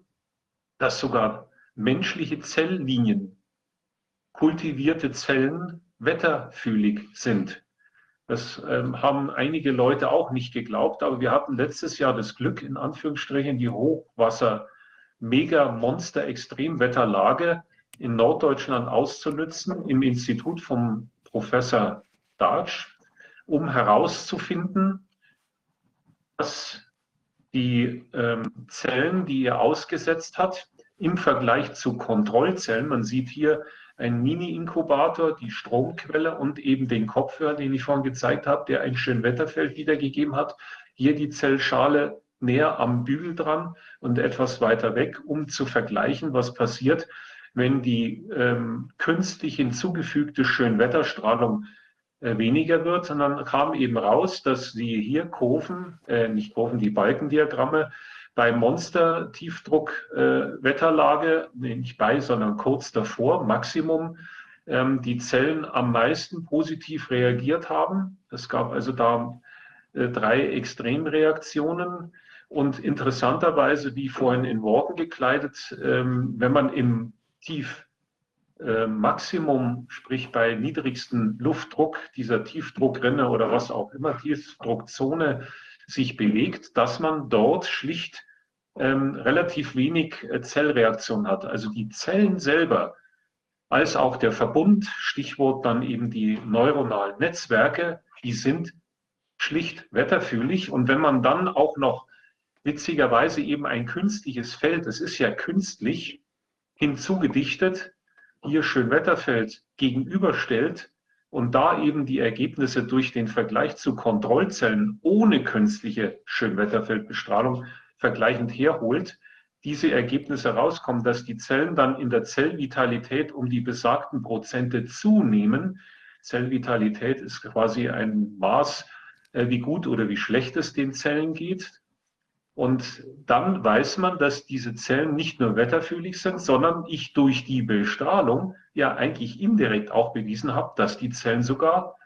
dass sogar menschliche Zelllinien kultivierte Zellen wetterfühlig sind. Das ähm, haben einige Leute auch nicht geglaubt, aber wir hatten letztes Jahr das Glück, in Anführungsstrichen, die Hochwasser mega monster extremwetterlage in Norddeutschland auszunützen im Institut vom Professor Darch, um herauszufinden, dass die ähm, Zellen, die er ausgesetzt hat, im Vergleich zu Kontrollzellen, man sieht hier ein Mini-Inkubator, die Stromquelle und eben den Kopfhörer, den ich vorhin gezeigt habe, der ein schön Wetterfeld wiedergegeben hat. Hier die Zellschale näher am Bügel dran und etwas weiter weg, um zu vergleichen, was passiert, wenn die ähm, künstlich hinzugefügte Schönwetterstrahlung äh, weniger wird. Und dann kam eben raus, dass die hier Kurven, äh, nicht Kurven, die Balkendiagramme bei Monster-Tiefdruck-Wetterlage, äh, nicht bei, sondern kurz davor, Maximum, ähm, die Zellen am meisten positiv reagiert haben. Es gab also da äh, drei Extremreaktionen. Und interessanterweise, wie vorhin in Worten gekleidet, ähm, wenn man im Tief äh, Maximum, sprich bei niedrigstem Luftdruck dieser Tiefdruckrinne oder was auch immer, Tiefdruckzone sich bewegt, dass man dort schlicht ähm, relativ wenig äh, Zellreaktion hat. Also die Zellen selber, als auch der Verbund, Stichwort dann eben die neuronalen Netzwerke, die sind schlicht wetterfühlig. Und wenn man dann auch noch witzigerweise eben ein künstliches Feld, es ist ja künstlich, hinzugedichtet, hier Schönwetterfeld gegenüberstellt und da eben die Ergebnisse durch den Vergleich zu Kontrollzellen ohne künstliche Schönwetterfeldbestrahlung vergleichend herholt, diese Ergebnisse rauskommen, dass die Zellen dann in der Zellvitalität um die besagten Prozente zunehmen. Zellvitalität ist quasi ein Maß, äh, wie gut oder wie schlecht es den Zellen geht. Und dann weiß man, dass diese Zellen nicht nur wetterfühlig sind, sondern ich durch die Bestrahlung ja eigentlich indirekt auch bewiesen habe, dass die Zellen sogar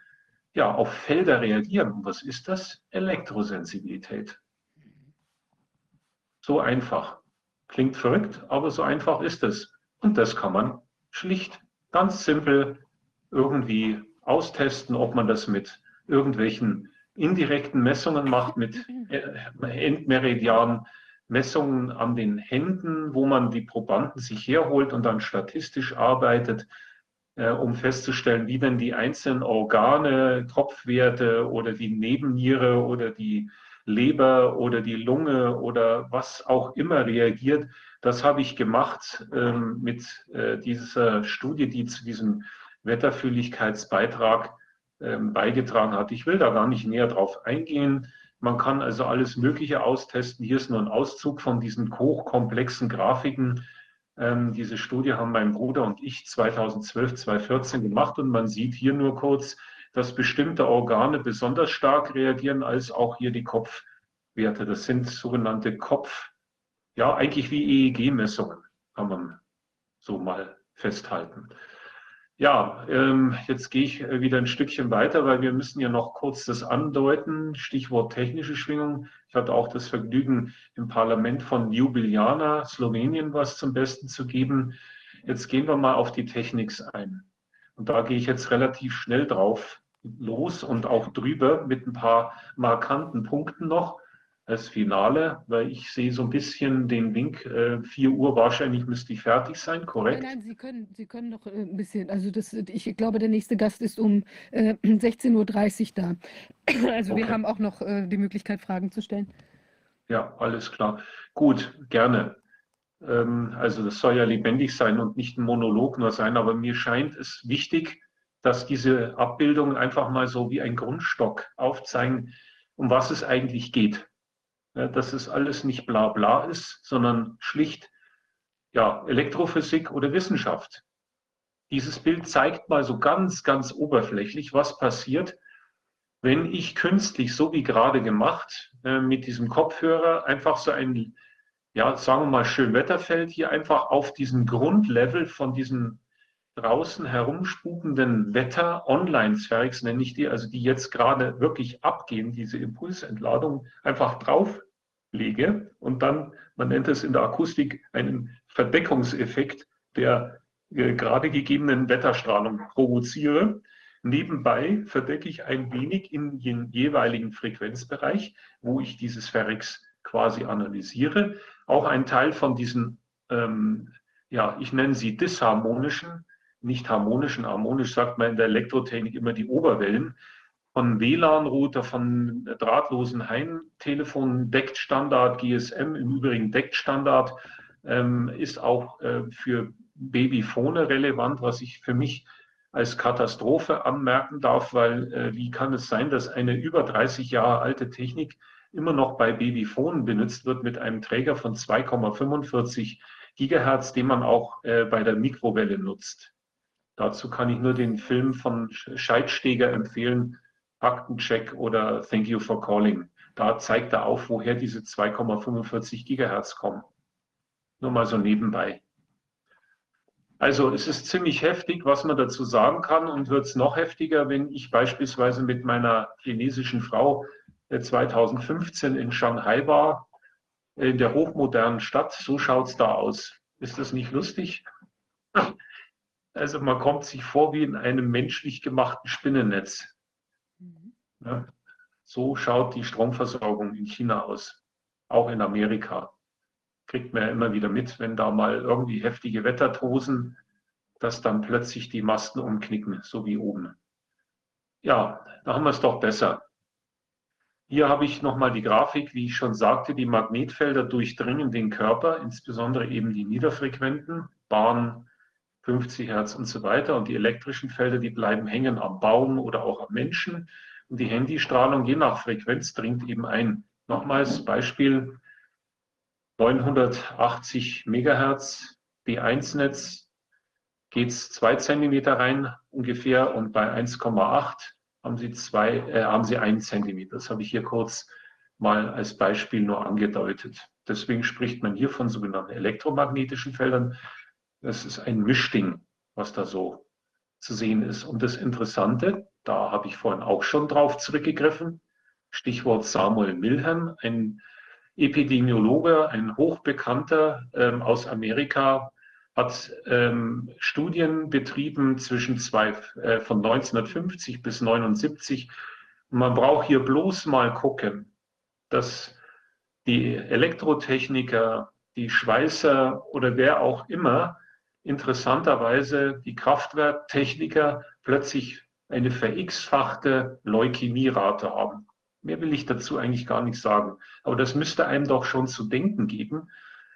ja, auf Felder reagieren. Und was ist das? Elektrosensibilität. So einfach. Klingt verrückt, aber so einfach ist es. Und das kann man schlicht, ganz simpel irgendwie austesten, ob man das mit irgendwelchen indirekten Messungen macht mit Endmeridianen, Messungen an den Händen, wo man die Probanden sich herholt und dann statistisch arbeitet, äh, um festzustellen, wie denn die einzelnen Organe, Kopfwerte oder die Nebenniere oder die Leber oder die Lunge oder was auch immer reagiert. Das habe ich gemacht ähm, mit äh, dieser Studie, die zu diesem Wetterfühligkeitsbeitrag ähm, beigetragen hat. Ich will da gar nicht näher drauf eingehen. Man kann also alles Mögliche austesten. Hier ist nur ein Auszug von diesen hochkomplexen Grafiken. Ähm, diese Studie haben mein Bruder und ich 2012, 2014 gemacht und man sieht hier nur kurz, dass bestimmte Organe besonders stark reagieren, als auch hier die Kopfwerte. Das sind sogenannte Kopf, ja, eigentlich wie EEG-Messungen, kann man so mal festhalten. Ja, ähm, jetzt gehe ich äh, wieder ein Stückchen weiter, weil wir müssen ja noch kurz das andeuten. Stichwort technische Schwingung. Ich hatte auch das Vergnügen, im Parlament von Ljubljana, Slowenien, was zum Besten zu geben. Jetzt gehen wir mal auf die Technik ein. Und da gehe ich jetzt relativ schnell drauf los und auch drüber mit ein paar markanten Punkten noch als Finale, weil ich sehe so ein bisschen den Wink, äh, 4 Uhr wahrscheinlich müsste ich fertig sein, korrekt? Nein, nein, Sie können, Sie können noch äh, ein bisschen, also das, ich glaube, der nächste Gast ist um äh, 16.30 Uhr da. Also okay. wir haben auch noch äh, die Möglichkeit, Fragen zu stellen. Ja, alles klar. Gut, gerne. Ähm, also das soll ja lebendig sein und nicht ein Monolog nur sein, aber mir scheint es wichtig, dass diese Abbildungen einfach mal so wie ein Grundstock aufzeigen, um was es eigentlich geht dass es alles nicht bla bla ist, sondern schlicht ja, Elektrophysik oder Wissenschaft. Dieses Bild zeigt mal so ganz, ganz oberflächlich, was passiert, wenn ich künstlich, so wie gerade gemacht, äh, mit diesem Kopfhörer einfach so ein, ja, sagen wir mal, Schönwetterfeld hier einfach auf diesen Grundlevel von diesen draußen herumspukenden Wetter-Online-Zwergs, nenne ich die, also die jetzt gerade wirklich abgehen, diese Impulsentladung, einfach drauflege und dann, man nennt es in der Akustik, einen Verdeckungseffekt der äh, gerade gegebenen Wetterstrahlung provoziere. Nebenbei verdecke ich ein wenig in den jeweiligen Frequenzbereich, wo ich dieses Verrex quasi analysiere. Auch ein Teil von diesen, ähm, ja, ich nenne sie disharmonischen nicht harmonischen. Harmonisch sagt man in der Elektrotechnik immer die Oberwellen. Von WLAN-Router, von drahtlosen Heimtelefonen deckt Standard, GSM im Übrigen deckt Standard, ähm, ist auch äh, für Babyphone relevant, was ich für mich als Katastrophe anmerken darf, weil äh, wie kann es sein, dass eine über 30 Jahre alte Technik immer noch bei Babyphonen benutzt wird mit einem Träger von 2,45 Gigahertz, den man auch äh, bei der Mikrowelle nutzt. Dazu kann ich nur den Film von Scheidsteger empfehlen, Faktencheck oder Thank You for Calling. Da zeigt er auf, woher diese 2,45 Gigahertz kommen. Nur mal so nebenbei. Also es ist ziemlich heftig, was man dazu sagen kann und wird es noch heftiger, wenn ich beispielsweise mit meiner chinesischen Frau 2015 äh, in Shanghai war, in der hochmodernen Stadt. So schaut es da aus. Ist das nicht lustig? Also man kommt sich vor wie in einem menschlich gemachten Spinnennetz. Mhm. Ja, so schaut die Stromversorgung in China aus, auch in Amerika kriegt man ja immer wieder mit, wenn da mal irgendwie heftige Wettertosen, dass dann plötzlich die Masten umknicken, so wie oben. Ja, da haben wir es doch besser. Hier habe ich nochmal die Grafik, wie ich schon sagte, die Magnetfelder durchdringen den Körper, insbesondere eben die niederfrequenten, Bahn, 50 Hertz und so weiter. Und die elektrischen Felder, die bleiben hängen am Baum oder auch am Menschen. Und die Handystrahlung, je nach Frequenz, dringt eben ein. Nochmals Beispiel, 980 Megahertz B1-Netz geht es zwei Zentimeter rein ungefähr und bei 1,8 haben Sie zwei, äh, haben Sie einen Zentimeter. Das habe ich hier kurz mal als Beispiel nur angedeutet. Deswegen spricht man hier von sogenannten elektromagnetischen Feldern. Das ist ein Mischding, was da so zu sehen ist. Und das Interessante, da habe ich vorhin auch schon drauf zurückgegriffen, Stichwort Samuel Milham, ein Epidemiologe, ein hochbekannter ähm, aus Amerika, hat ähm, Studien betrieben zwischen zwei, äh, von 1950 bis 1979. Man braucht hier bloß mal gucken, dass die Elektrotechniker, die Schweißer oder wer auch immer interessanterweise die Kraftwerktechniker plötzlich eine verX-fachte Leukämierate haben. Mehr will ich dazu eigentlich gar nicht sagen. Aber das müsste einem doch schon zu denken geben,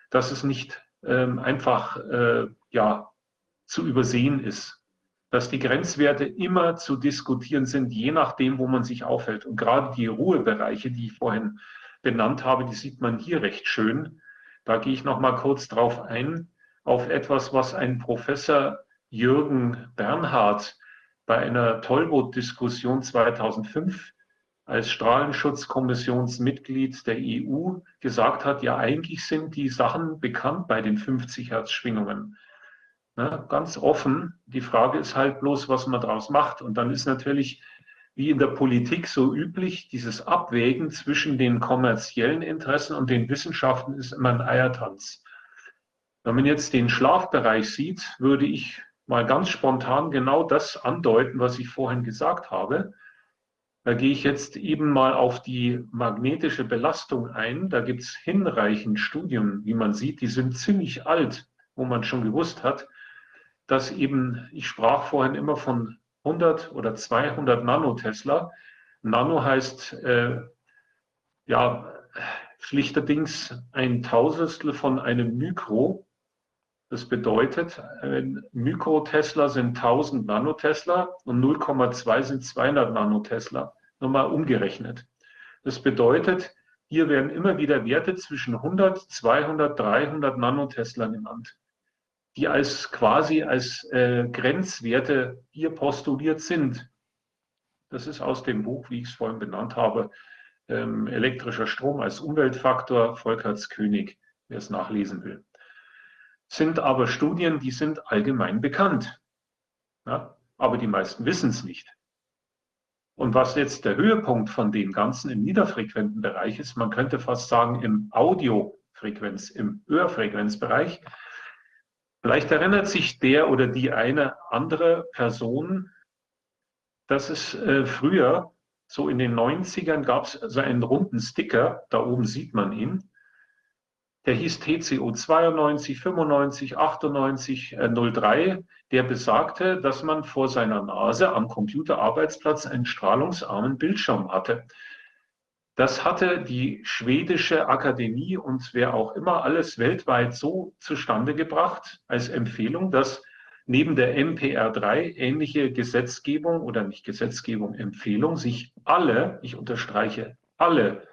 dass es nicht ähm, einfach äh, ja, zu übersehen ist. Dass die Grenzwerte immer zu diskutieren sind, je nachdem, wo man sich aufhält. Und gerade die Ruhebereiche, die ich vorhin benannt habe, die sieht man hier recht schön. Da gehe ich noch mal kurz drauf ein, auf etwas, was ein Professor Jürgen Bernhard bei einer Tollboot-Diskussion 2005 als Strahlenschutzkommissionsmitglied der EU gesagt hat, ja eigentlich sind die Sachen bekannt bei den 50 Hertz Schwingungen. Na, ganz offen. Die Frage ist halt bloß, was man daraus macht. Und dann ist natürlich, wie in der Politik so üblich, dieses Abwägen zwischen den kommerziellen Interessen und den Wissenschaften ist immer ein Eiertanz. Wenn man jetzt den Schlafbereich sieht, würde ich mal ganz spontan genau das andeuten, was ich vorhin gesagt habe. Da gehe ich jetzt eben mal auf die magnetische Belastung ein. Da gibt es hinreichend Studien, wie man sieht, die sind ziemlich alt, wo man schon gewusst hat, dass eben, ich sprach vorhin immer von 100 oder 200 Nanotesla. Nano heißt äh, ja schlichterdings ein Tausendstel von einem Mikro. Das bedeutet, Mikrotesla sind 1000 Nanotesla und 0,2 sind 200 Nanotesla. Nochmal umgerechnet. Das bedeutet, hier werden immer wieder Werte zwischen 100, 200, 300 Nanotesla genannt, die als quasi als äh, Grenzwerte hier postuliert sind. Das ist aus dem Buch, wie ich es vorhin benannt habe, ähm, elektrischer Strom als Umweltfaktor, Volkerts König, wer es nachlesen will sind aber Studien, die sind allgemein bekannt. Ja, aber die meisten wissen es nicht. Und was jetzt der Höhepunkt von dem Ganzen im niederfrequenten Bereich ist, man könnte fast sagen im Audiofrequenz, im Hörfrequenzbereich, vielleicht erinnert sich der oder die eine andere Person, dass es äh, früher, so in den 90ern, gab es so einen runden Sticker, da oben sieht man ihn, der hieß TCO 92, 95, 98, äh, 03. Der besagte, dass man vor seiner Nase am Computerarbeitsplatz einen strahlungsarmen Bildschirm hatte. Das hatte die schwedische Akademie und wer auch immer alles weltweit so zustande gebracht als Empfehlung, dass neben der MPR3 ähnliche Gesetzgebung oder nicht Gesetzgebung, Empfehlung sich alle, ich unterstreiche alle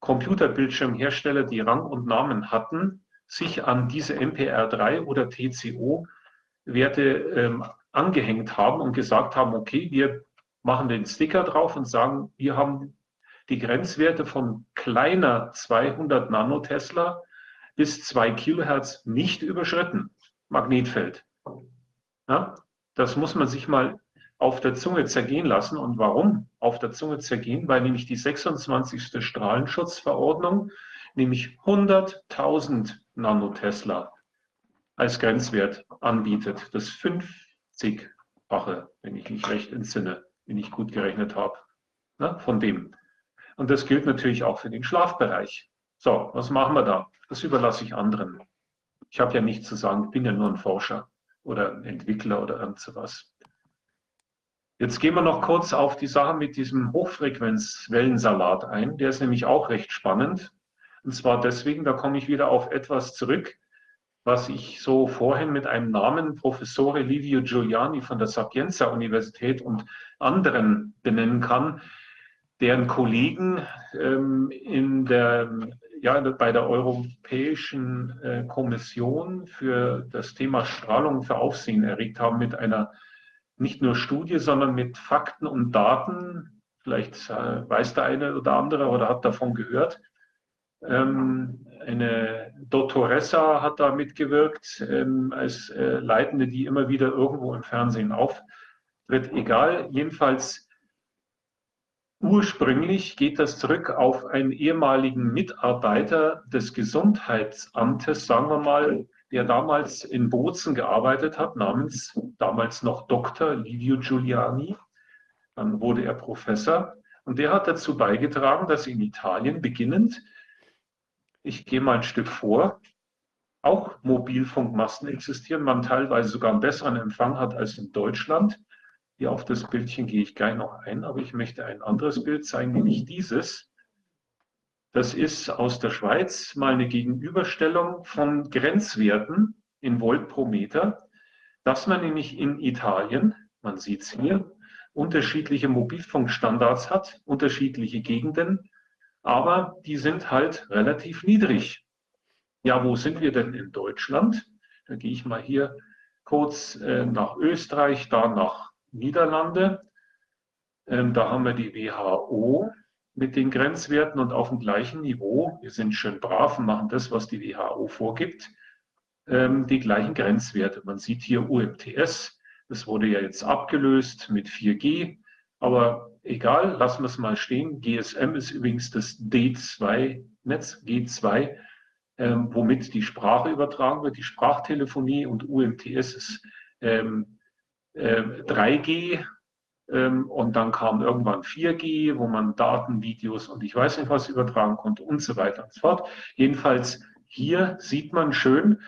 Computerbildschirmhersteller, die Rang und Namen hatten, sich an diese MPR3 oder TCO-Werte ähm, angehängt haben und gesagt haben, okay, wir machen den Sticker drauf und sagen, wir haben die Grenzwerte von kleiner 200 Nanotesla bis 2 Kilohertz nicht überschritten. Magnetfeld. Ja, das muss man sich mal auf der Zunge zergehen lassen. Und warum auf der Zunge zergehen? Weil nämlich die 26. Strahlenschutzverordnung nämlich 100.000 Nanotesla als Grenzwert anbietet. Das 50-fache, wenn ich mich recht entsinne, wenn ich gut gerechnet habe, ne, von dem. Und das gilt natürlich auch für den Schlafbereich. So, was machen wir da? Das überlasse ich anderen. Ich habe ja nichts zu sagen, ich bin ja nur ein Forscher oder ein Entwickler oder irgend sowas. Jetzt gehen wir noch kurz auf die Sache mit diesem Hochfrequenzwellensalat ein. Der ist nämlich auch recht spannend. Und zwar deswegen, da komme ich wieder auf etwas zurück, was ich so vorhin mit einem Namen Professore Livio Giuliani von der Sapienza Universität und anderen benennen kann, deren Kollegen ähm, in der, ja, bei der Europäischen äh, Kommission für das Thema Strahlung für Aufsehen erregt haben mit einer nicht nur Studie, sondern mit Fakten und Daten. Vielleicht äh, weiß der eine oder andere oder hat davon gehört. Ähm, eine Dottoressa hat da mitgewirkt ähm, als äh, Leitende, die immer wieder irgendwo im Fernsehen auftritt. Egal, jedenfalls ursprünglich geht das zurück auf einen ehemaligen Mitarbeiter des Gesundheitsamtes, sagen wir mal, der damals in Bozen gearbeitet hat, namens damals noch Dr. Livio Giuliani. Dann wurde er Professor und der hat dazu beigetragen, dass in Italien beginnend, ich gehe mal ein Stück vor, auch Mobilfunkmasten existieren, man teilweise sogar einen besseren Empfang hat als in Deutschland. Hier auf das Bildchen gehe ich gleich noch ein, aber ich möchte ein anderes Bild zeigen, nämlich dieses. Das ist aus der Schweiz mal eine Gegenüberstellung von Grenzwerten in Volt pro Meter, dass man nämlich in Italien, man sieht es hier, unterschiedliche Mobilfunkstandards hat, unterschiedliche Gegenden, aber die sind halt relativ niedrig. Ja, wo sind wir denn in Deutschland? Da gehe ich mal hier kurz äh, nach Österreich, da nach Niederlande. Ähm, da haben wir die WHO mit den Grenzwerten und auf dem gleichen Niveau, wir sind schön brav und machen das, was die WHO vorgibt, ähm, die gleichen Grenzwerte. Man sieht hier UMTS, das wurde ja jetzt abgelöst mit 4G, aber egal, lassen wir es mal stehen. GSM ist übrigens das D2-Netz, G2, ähm, womit die Sprache übertragen wird, die Sprachtelefonie und UMTS ist ähm, äh, 3G, ähm, und dann kam irgendwann 4G, wo man Daten, Videos und ich weiß nicht was übertragen konnte und so weiter und so fort. Jedenfalls hier sieht man schön,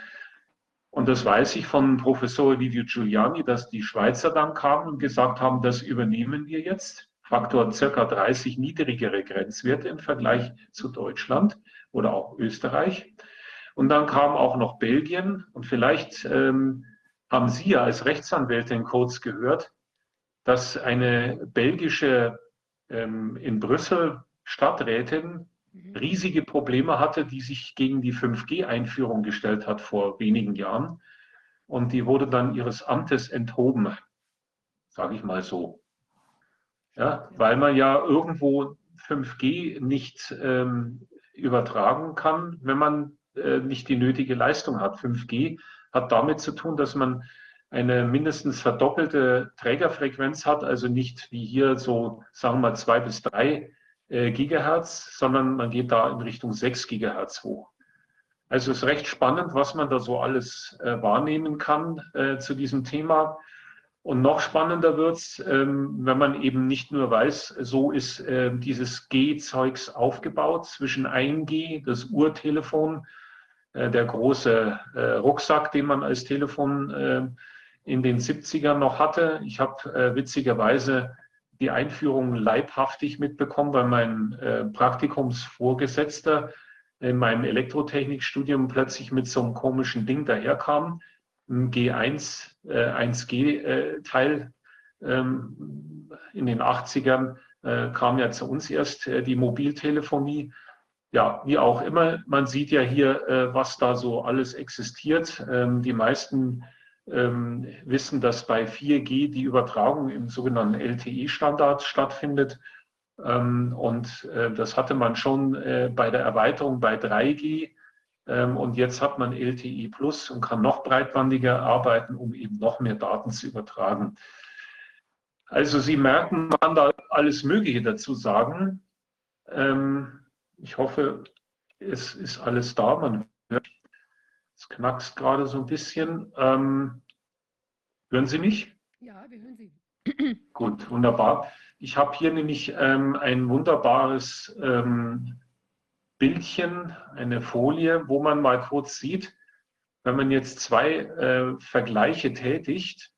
und das weiß ich von Professor Livio Giuliani, dass die Schweizer dann kamen und gesagt haben, das übernehmen wir jetzt. Faktor circa 30 niedrigere Grenzwerte im Vergleich zu Deutschland oder auch Österreich. Und dann kam auch noch Belgien. Und vielleicht ähm, haben Sie ja als Rechtsanwältin kurz gehört, dass eine belgische ähm, in Brüssel Stadträtin mhm. riesige Probleme hatte, die sich gegen die 5G-Einführung gestellt hat vor wenigen Jahren. Und die wurde dann ihres Amtes enthoben, sage ich mal so. Ja, weil man ja irgendwo 5G nicht ähm, übertragen kann, wenn man äh, nicht die nötige Leistung hat. 5G hat damit zu tun, dass man eine mindestens verdoppelte Trägerfrequenz hat, also nicht wie hier so, sagen wir mal, zwei bis drei äh, Gigahertz, sondern man geht da in Richtung sechs Gigahertz hoch. Also es ist recht spannend, was man da so alles äh, wahrnehmen kann äh, zu diesem Thema. Und noch spannender wird's, ähm, wenn man eben nicht nur weiß, so ist äh, dieses G-Zeugs aufgebaut zwischen 1G, das Urtelefon, äh, der große äh, Rucksack, den man als Telefon äh, in den 70ern noch hatte. Ich habe äh, witzigerweise die Einführung leibhaftig mitbekommen, weil mein äh, Praktikumsvorgesetzter in meinem Elektrotechnikstudium plötzlich mit so einem komischen Ding daherkam, ein G1, äh, 1G-Teil äh, ähm, in den 80ern äh, kam ja zu uns erst äh, die Mobiltelefonie. Ja, wie auch immer, man sieht ja hier, was da so alles existiert. Ähm, die meisten wissen, dass bei 4G die Übertragung im sogenannten LTE-Standard stattfindet. Ähm, und äh, das hatte man schon äh, bei der Erweiterung bei 3G. Ähm, und jetzt hat man LTE Plus und kann noch breitbandiger arbeiten, um eben noch mehr Daten zu übertragen. Also Sie merken, man kann da alles Mögliche dazu sagen. Ähm, ich hoffe, es ist alles da. Man hört, es knackst gerade so ein bisschen. Ähm, hören Sie mich? Ja, wir hören Sie. Gut, wunderbar. Ich habe hier nämlich ähm, ein wunderbares ähm, Bildchen, eine Folie, wo man mal kurz sieht, wenn man jetzt zwei äh, Vergleiche tätigt.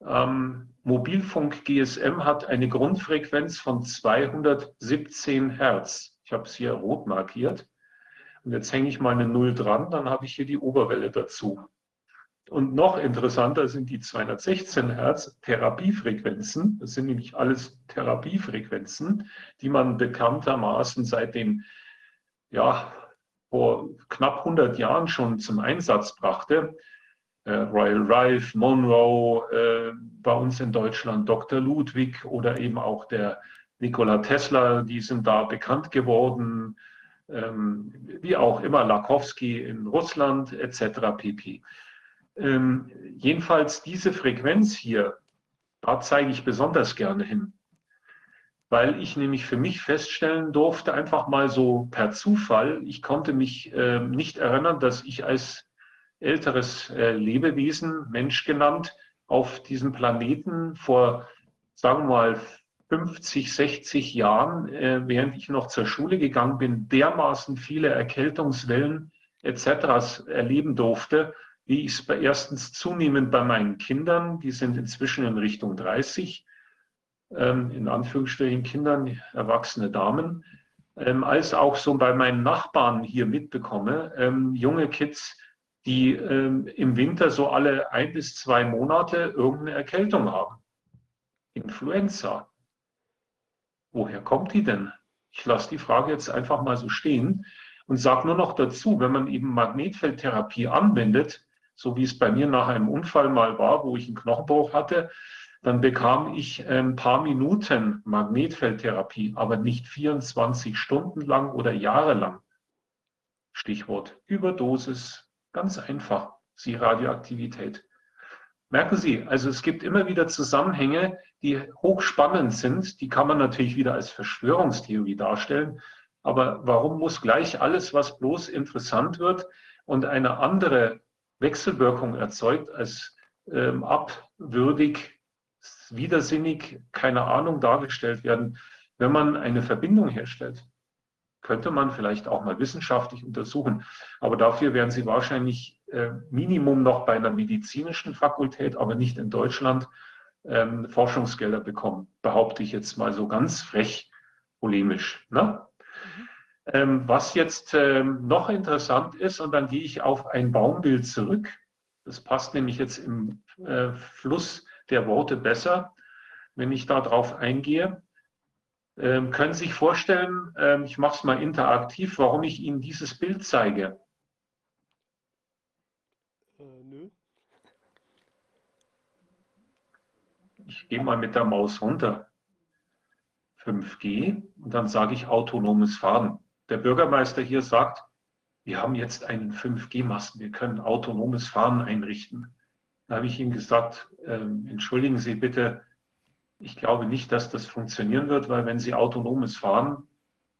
Ähm, Mobilfunk GSM hat eine Grundfrequenz von 217 Hertz. Ich habe es hier rot markiert. Und jetzt hänge ich mal eine Null dran, dann habe ich hier die Oberwelle dazu. Und noch interessanter sind die 216 Hertz Therapiefrequenzen. Das sind nämlich alles Therapiefrequenzen, die man bekanntermaßen seit den, ja, vor knapp 100 Jahren schon zum Einsatz brachte. Äh, Royal Rife, Monroe, äh, bei uns in Deutschland Dr. Ludwig oder eben auch der Nikola Tesla, die sind da bekannt geworden, wie auch immer Lakowski in Russland etc. pp. Ähm, jedenfalls diese Frequenz hier, da zeige ich besonders gerne hin, weil ich nämlich für mich feststellen durfte, einfach mal so per Zufall, ich konnte mich äh, nicht erinnern, dass ich als älteres äh, Lebewesen, Mensch genannt, auf diesem Planeten vor, sagen wir mal, 50, 60 Jahren, äh, während ich noch zur Schule gegangen bin, dermaßen viele Erkältungswellen etc. erleben durfte, wie ich es erstens zunehmend bei meinen Kindern, die sind inzwischen in Richtung 30, ähm, in Anführungsstrichen Kindern, erwachsene Damen, ähm, als auch so bei meinen Nachbarn hier mitbekomme, ähm, junge Kids, die ähm, im Winter so alle ein bis zwei Monate irgendeine Erkältung haben. Influenza. Woher kommt die denn? Ich lasse die Frage jetzt einfach mal so stehen und sage nur noch dazu, wenn man eben Magnetfeldtherapie anwendet, so wie es bei mir nach einem Unfall mal war, wo ich einen Knochenbruch hatte, dann bekam ich ein paar Minuten Magnetfeldtherapie, aber nicht 24 Stunden lang oder jahrelang. Stichwort Überdosis, ganz einfach, sie Radioaktivität. Merken Sie, also es gibt immer wieder Zusammenhänge, die hochspannend sind. Die kann man natürlich wieder als Verschwörungstheorie darstellen. Aber warum muss gleich alles, was bloß interessant wird und eine andere Wechselwirkung erzeugt, als ähm, abwürdig, widersinnig, keine Ahnung dargestellt werden, wenn man eine Verbindung herstellt. Könnte man vielleicht auch mal wissenschaftlich untersuchen. Aber dafür werden Sie wahrscheinlich Minimum noch bei einer medizinischen Fakultät, aber nicht in Deutschland, ähm, Forschungsgelder bekommen. Behaupte ich jetzt mal so ganz frech polemisch. Ne? Ähm, was jetzt ähm, noch interessant ist, und dann gehe ich auf ein Baumbild zurück. Das passt nämlich jetzt im äh, Fluss der Worte besser, wenn ich darauf eingehe. Ähm, können Sie sich vorstellen, ähm, ich mache es mal interaktiv, warum ich Ihnen dieses Bild zeige? Äh, nö. Ich gehe mal mit der Maus runter. 5G und dann sage ich autonomes Fahren der Bürgermeister hier sagt, wir haben jetzt einen 5G-Masten, wir können autonomes Fahren einrichten. Da habe ich ihm gesagt, äh, entschuldigen Sie bitte, ich glaube nicht, dass das funktionieren wird, weil wenn Sie autonomes Fahren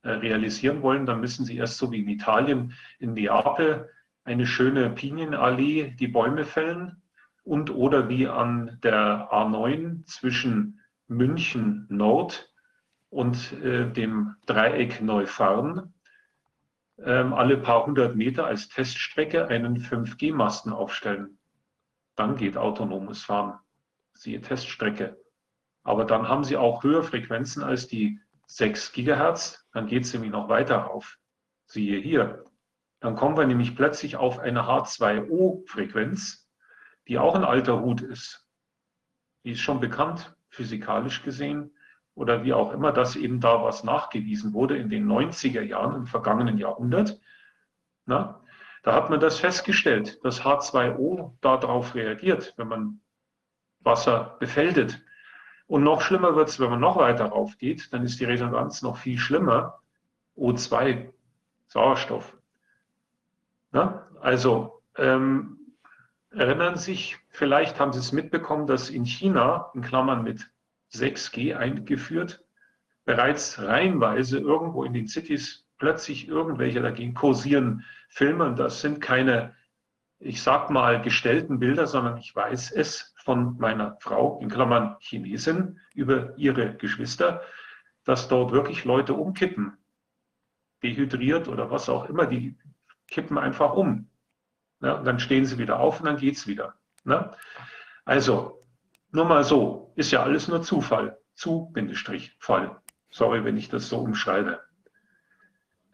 äh, realisieren wollen, dann müssen Sie erst so wie in Italien in Neapel eine schöne Pinienallee die Bäume fällen und oder wie an der A9 zwischen München Nord und äh, dem Dreieck Neufahren ähm, alle paar hundert Meter als Teststrecke einen 5G-Masten aufstellen. Dann geht autonomes Fahren. Siehe Teststrecke. Aber dann haben Sie auch höhere Frequenzen als die 6 Gigahertz. Dann geht es nämlich noch weiter rauf. Siehe hier. Dann kommen wir nämlich plötzlich auf eine H2O-Frequenz, die auch ein alter Hut ist. Die ist schon bekannt, physikalisch gesehen oder wie auch immer, dass eben da was nachgewiesen wurde in den 90er Jahren im vergangenen Jahrhundert. Na? Da hat man das festgestellt, dass H2O darauf reagiert, wenn man Wasser befällt. Und noch schlimmer wird es, wenn man noch weiter rauf geht, dann ist die Resonanz noch viel schlimmer. O2, Sauerstoff. Na? Also ähm, erinnern sich, vielleicht haben Sie es mitbekommen, dass in China, in Klammern mit 6G eingeführt, bereits reihenweise irgendwo in den Cities plötzlich irgendwelche dagegen kursieren Filme. Und das sind keine, ich sag mal, gestellten Bilder, sondern ich weiß es von meiner Frau, in Klammern Chinesin, über ihre Geschwister, dass dort wirklich Leute umkippen. Dehydriert oder was auch immer, die kippen einfach um. Ja, und dann stehen sie wieder auf und dann geht es wieder. Ne? Also, nur mal so, ist ja alles nur Zufall. Zu, Bindestrich, Fall. Sorry, wenn ich das so umschreibe.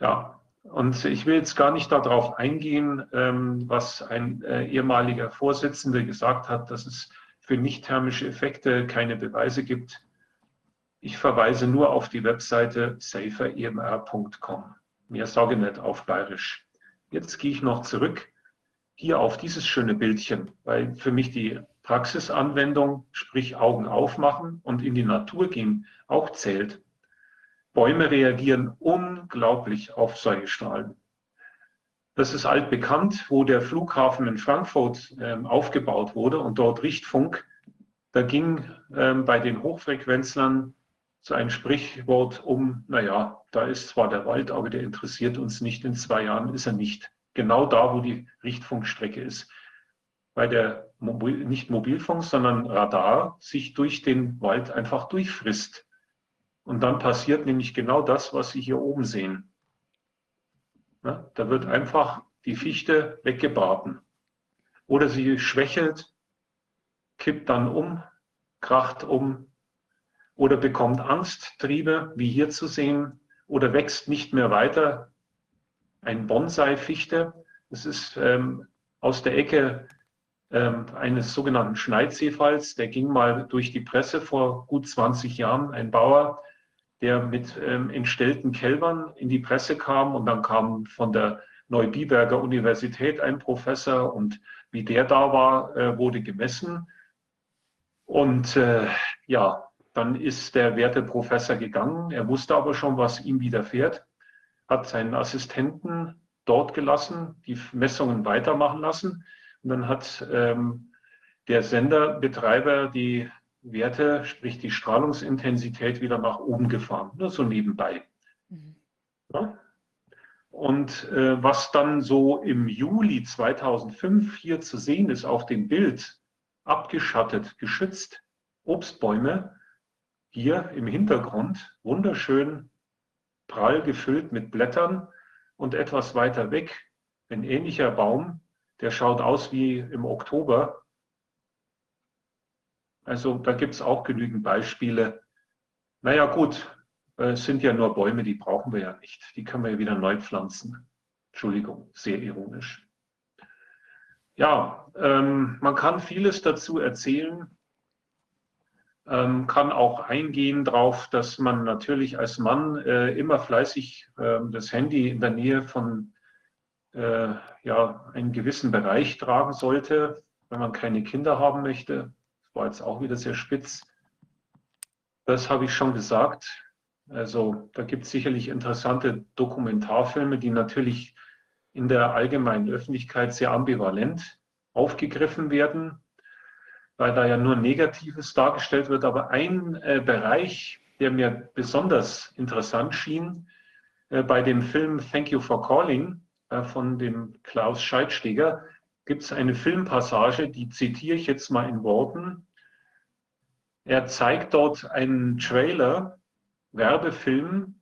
Ja, und ich will jetzt gar nicht darauf eingehen, ähm, was ein äh, ehemaliger Vorsitzender gesagt hat, dass es für nicht-thermische Effekte keine Beweise gibt. Ich verweise nur auf die Webseite saferemr.com. Mehr sage nicht auf Bayerisch. Jetzt gehe ich noch zurück hier auf dieses schöne Bildchen, weil für mich die Praxisanwendung, sprich Augen aufmachen und in die Natur gehen, auch zählt. Bäume reagieren unglaublich auf solche Strahlen. Das ist altbekannt, wo der Flughafen in Frankfurt ähm, aufgebaut wurde und dort Richtfunk. Da ging ähm, bei den Hochfrequenzlern so ein Sprichwort um, naja, da ist zwar der Wald, aber der interessiert uns nicht. In zwei Jahren ist er nicht. Genau da, wo die Richtfunkstrecke ist. Weil der Mobil, nicht Mobilfunk, sondern Radar sich durch den Wald einfach durchfrisst. Und dann passiert nämlich genau das, was Sie hier oben sehen. Ja, da wird einfach die Fichte weggebraten. Oder sie schwächelt, kippt dann um, kracht um oder bekommt Angsttriebe, wie hier zu sehen, oder wächst nicht mehr weiter. Ein Bonsai-Fichte, das ist ähm, aus der Ecke ähm, eines sogenannten Schneidseefalls. Der ging mal durch die Presse vor gut 20 Jahren. Ein Bauer, der mit ähm, entstellten Kälbern in die Presse kam und dann kam von der Neubiberger Universität ein Professor und wie der da war, äh, wurde gemessen. Und äh, ja, dann ist der werte Professor gegangen. Er wusste aber schon, was ihm widerfährt, hat seinen Assistenten dort gelassen, die Messungen weitermachen lassen. Und dann hat ähm, der Senderbetreiber die Werte, sprich die Strahlungsintensität, wieder nach oben gefahren. Nur so nebenbei. Mhm. Ja? Und äh, was dann so im Juli 2005 hier zu sehen ist auf dem Bild, abgeschattet, geschützt, Obstbäume, hier im Hintergrund, wunderschön prall gefüllt mit Blättern und etwas weiter weg ein ähnlicher Baum, der schaut aus wie im Oktober, also da gibt es auch genügend Beispiele. Naja gut, es sind ja nur Bäume, die brauchen wir ja nicht. Die können wir ja wieder neu pflanzen. Entschuldigung, sehr ironisch. Ja, ähm, man kann vieles dazu erzählen, ähm, kann auch eingehen darauf, dass man natürlich als Mann äh, immer fleißig äh, das Handy in der Nähe von äh, ja, einem gewissen Bereich tragen sollte, wenn man keine Kinder haben möchte war jetzt auch wieder sehr spitz. Das habe ich schon gesagt. Also da gibt es sicherlich interessante Dokumentarfilme, die natürlich in der allgemeinen Öffentlichkeit sehr ambivalent aufgegriffen werden, weil da ja nur Negatives dargestellt wird. Aber ein äh, Bereich, der mir besonders interessant schien, äh, bei dem Film Thank You for Calling äh, von dem Klaus Scheidsteger, gibt es eine Filmpassage, die zitiere ich jetzt mal in Worten. Er zeigt dort einen Trailer, Werbefilm,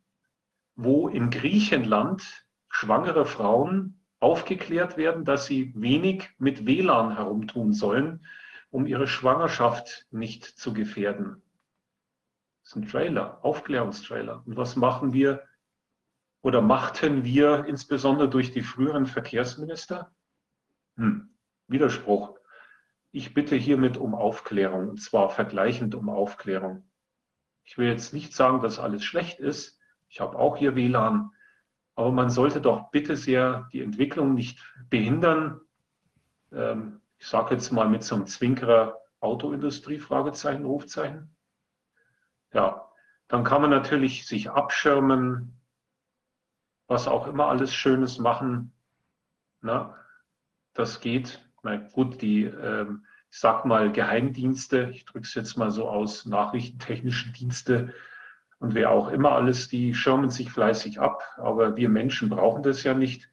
wo in Griechenland schwangere Frauen aufgeklärt werden, dass sie wenig mit WLAN herumtun sollen, um ihre Schwangerschaft nicht zu gefährden. Das ist ein Trailer, Aufklärungstrailer. Und was machen wir oder machten wir insbesondere durch die früheren Verkehrsminister? Hm, Widerspruch. Ich bitte hiermit um Aufklärung, und zwar vergleichend um Aufklärung. Ich will jetzt nicht sagen, dass alles schlecht ist. Ich habe auch hier WLAN. Aber man sollte doch bitte sehr die Entwicklung nicht behindern. Ähm, ich sage jetzt mal mit so einem Zwinkerer Autoindustrie, Fragezeichen, Rufzeichen. Ja, dann kann man natürlich sich abschirmen, was auch immer alles Schönes machen. Na, das geht. Na gut, die, ähm, ich sag mal, Geheimdienste, ich drücke es jetzt mal so aus, nachrichtentechnische Dienste und wer auch immer alles, die schirmen sich fleißig ab. Aber wir Menschen brauchen das ja nicht.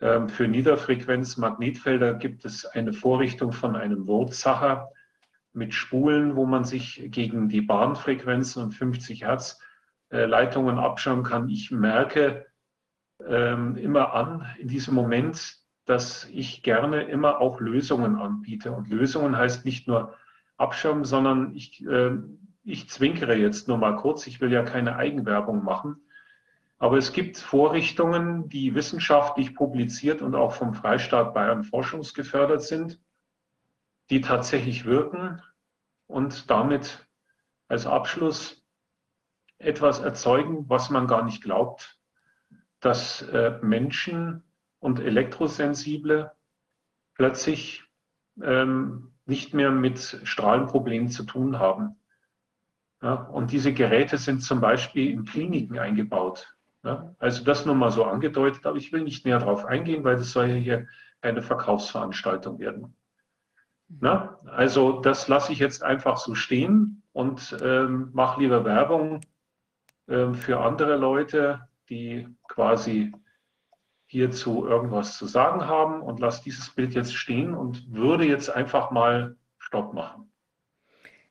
Ähm, für Niederfrequenz-Magnetfelder gibt es eine Vorrichtung von einem Wurzacher mit Spulen, wo man sich gegen die Bahnfrequenzen und 50 Hertz äh, Leitungen abschauen kann. Ich merke ähm, immer an in diesem Moment, dass ich gerne immer auch Lösungen anbiete. Und Lösungen heißt nicht nur Abschirmen, sondern ich, äh, ich zwinkere jetzt nur mal kurz. Ich will ja keine Eigenwerbung machen. Aber es gibt Vorrichtungen, die wissenschaftlich publiziert und auch vom Freistaat Bayern forschungsgefördert sind die tatsächlich wirken und damit als Abschluss etwas erzeugen, was man gar nicht glaubt, dass äh, Menschen und Elektrosensible plötzlich ähm, nicht mehr mit Strahlenproblemen zu tun haben. Ja, und diese Geräte sind zum Beispiel in Kliniken eingebaut. Ja, also das nur mal so angedeutet, aber ich will nicht näher darauf eingehen, weil das soll ja hier eine Verkaufsveranstaltung werden. Na, also das lasse ich jetzt einfach so stehen und ähm, mache lieber Werbung ähm, für andere Leute, die quasi hierzu irgendwas zu sagen haben und lasse dieses Bild jetzt stehen und würde jetzt einfach mal Stopp machen.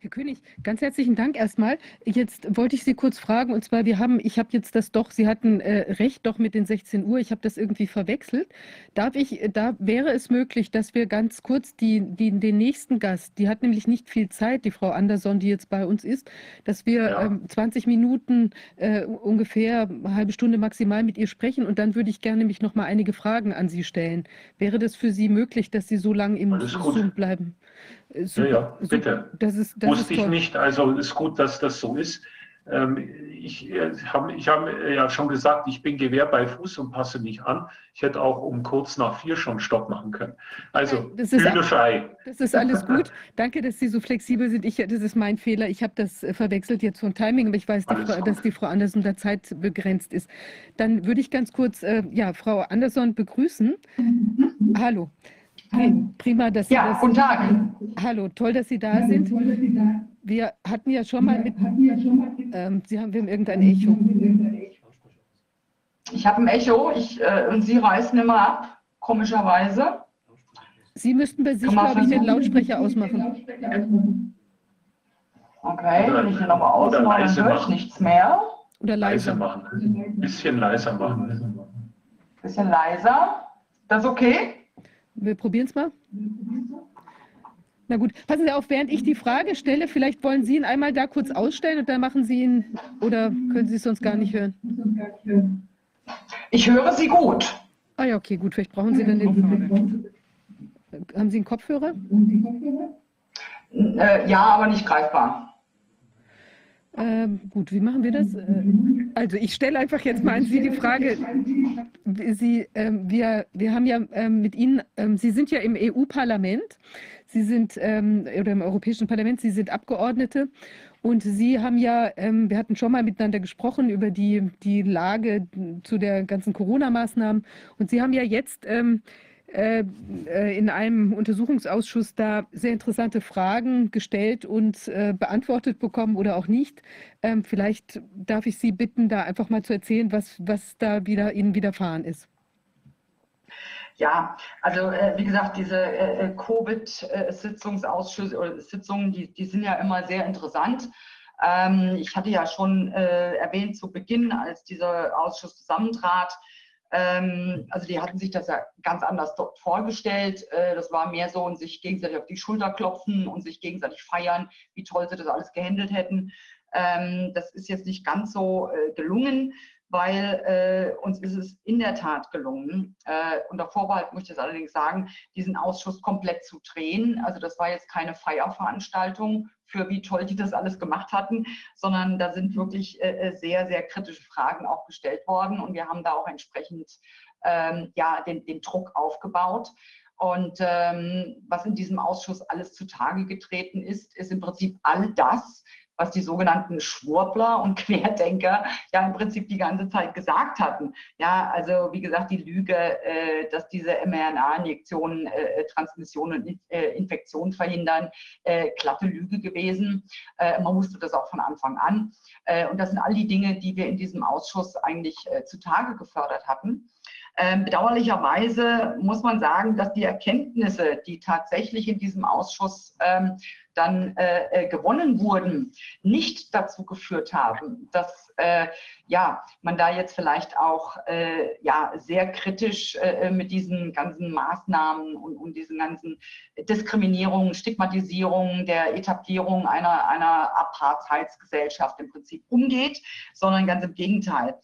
Herr König, ganz herzlichen Dank erstmal. Jetzt wollte ich Sie kurz fragen, und zwar, wir haben, ich habe jetzt das doch, Sie hatten äh, recht doch mit den 16 Uhr, ich habe das irgendwie verwechselt. Darf ich, da wäre es möglich, dass wir ganz kurz die, die, den nächsten Gast, die hat nämlich nicht viel Zeit, die Frau Anderson, die jetzt bei uns ist, dass wir ja. ähm, 20 Minuten äh, ungefähr, eine halbe Stunde maximal mit ihr sprechen und dann würde ich gerne mich noch mal einige Fragen an Sie stellen. Wäre das für Sie möglich, dass Sie so lange im Zoom bleiben? Super, ja, ja, bitte. Das ist, das Wusste ich nicht, also ist gut, dass das so ist. Ähm, ich äh, habe ich hab ja schon gesagt, ich bin Gewehr bei Fuß und passe nicht an. Ich hätte auch um kurz nach vier schon Stopp machen können. Also das Bühne ist, frei. Das ist alles gut. Danke, dass Sie so flexibel sind. Ich, das ist mein Fehler. Ich habe das äh, verwechselt jetzt von Timing, aber ich weiß, die Frau, dass die Frau Anderson da Zeit begrenzt ist. Dann würde ich ganz kurz äh, ja, Frau Anderson begrüßen. Mhm. Hallo. Prima, dass Sie ja, das. Guten Tag. Hallo, toll, dass Sie da Hallo, sind. Toll, dass Sie da. Wir hatten ja schon mal mit. Ja schon mal mit ähm, Sie haben, wir haben irgendein Echo. Ich habe ein Echo ich, äh, und Sie reißen immer ab, komischerweise. Sie müssten bei sich, glaube ich, den Lautsprecher ausmachen. Okay, wenn ich ihn nochmal ausmache, dann höre ich nichts mehr. Oder leiser. machen. Ein bisschen leiser machen. Bisschen leiser. Das ist okay? Wir probieren es mal. Na gut, passen Sie auf, während ich die Frage stelle, vielleicht wollen Sie ihn einmal da kurz ausstellen und dann machen Sie ihn, oder können Sie es sonst gar nicht hören? Ich höre Sie gut. Ah ja, okay, gut, vielleicht brauchen Sie dann den. Haben Sie einen Kopfhörer? Äh, ja, aber nicht greifbar. Ähm, gut, wie machen wir das? Äh, also ich stelle einfach jetzt mal an Sie die Frage. Sie, ähm, wir, wir haben ja ähm, mit Ihnen, ähm, Sie sind ja im EU-Parlament, Sie sind ähm, oder im Europäischen Parlament, Sie sind Abgeordnete und Sie haben ja, wir hatten schon mal miteinander gesprochen über die, die Lage zu der ganzen Corona-Maßnahmen und Sie haben ja jetzt in einem Untersuchungsausschuss da sehr interessante Fragen gestellt und äh, beantwortet bekommen oder auch nicht. Ähm, vielleicht darf ich Sie bitten, da einfach mal zu erzählen, was, was da wieder Ihnen widerfahren ist. Ja, also äh, wie gesagt, diese äh, Covid-Sitzungsausschüsse oder Sitzungen, die, die sind ja immer sehr interessant. Ähm, ich hatte ja schon äh, erwähnt zu Beginn, als dieser Ausschuss zusammentrat, also die hatten sich das ja ganz anders dort vorgestellt. Äh, das war mehr so und sich gegenseitig auf die Schulter klopfen und sich gegenseitig feiern, wie toll sie das alles gehandelt hätten. Ähm, das ist jetzt nicht ganz so äh, gelungen, weil äh, uns ist es in der Tat gelungen, äh, unter Vorbehalt möchte ich es allerdings sagen, diesen Ausschuss komplett zu drehen. Also das war jetzt keine Feierveranstaltung für wie toll die das alles gemacht hatten, sondern da sind wirklich äh, äh sehr, sehr kritische Fragen auch gestellt worden und wir haben da auch entsprechend ähm, ja, den, den Druck aufgebaut. Und ähm, was in diesem Ausschuss alles zutage getreten ist, ist im Prinzip all das, was die sogenannten Schwurbler und Querdenker ja im Prinzip die ganze Zeit gesagt hatten. Ja, also wie gesagt, die Lüge, äh, dass diese mRNA-Injektionen äh, Transmission und äh, Infektion verhindern, äh, glatte Lüge gewesen. Äh, man wusste das auch von Anfang an. Äh, und das sind all die Dinge, die wir in diesem Ausschuss eigentlich zutage gefördert hatten. Ähm, bedauerlicherweise muss man sagen, dass die Erkenntnisse, die tatsächlich in diesem Ausschuss ähm, dann äh, äh, gewonnen wurden, nicht dazu geführt haben, dass äh, ja, man da jetzt vielleicht auch äh, ja, sehr kritisch äh, mit diesen ganzen Maßnahmen und, und diesen ganzen Diskriminierungen, Stigmatisierungen der Etablierung einer, einer Apartheidsgesellschaft im Prinzip umgeht, sondern ganz im Gegenteil.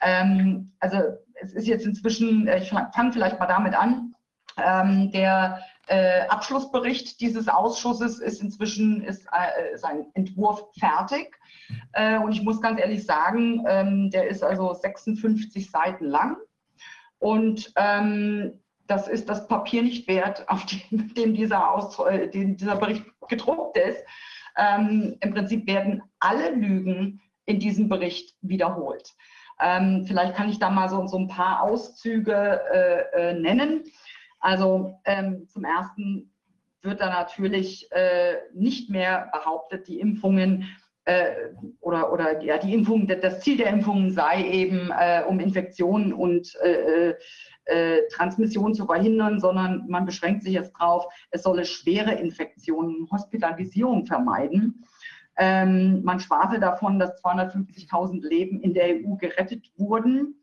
Ähm, also es ist jetzt inzwischen, ich fange vielleicht mal damit an, ähm, der äh, Abschlussbericht dieses Ausschusses ist inzwischen ist, äh, ist ein Entwurf fertig. Äh, und ich muss ganz ehrlich sagen, ähm, der ist also 56 Seiten lang. Und ähm, das ist das Papier nicht wert, auf dem, dem dieser, Aus, äh, dem dieser Bericht gedruckt ist. Ähm, Im Prinzip werden alle Lügen in diesem Bericht wiederholt. Ähm, vielleicht kann ich da mal so, so ein paar Auszüge äh, äh, nennen. Also ähm, zum Ersten wird da natürlich äh, nicht mehr behauptet, die Impfungen äh, oder, oder ja, die Impfung, das Ziel der Impfungen sei eben, äh, um Infektionen und äh, Transmission zu verhindern, sondern man beschränkt sich jetzt darauf, es solle schwere Infektionen, Hospitalisierung vermeiden. Ähm, man schwafelt davon, dass 250.000 Leben in der EU gerettet wurden.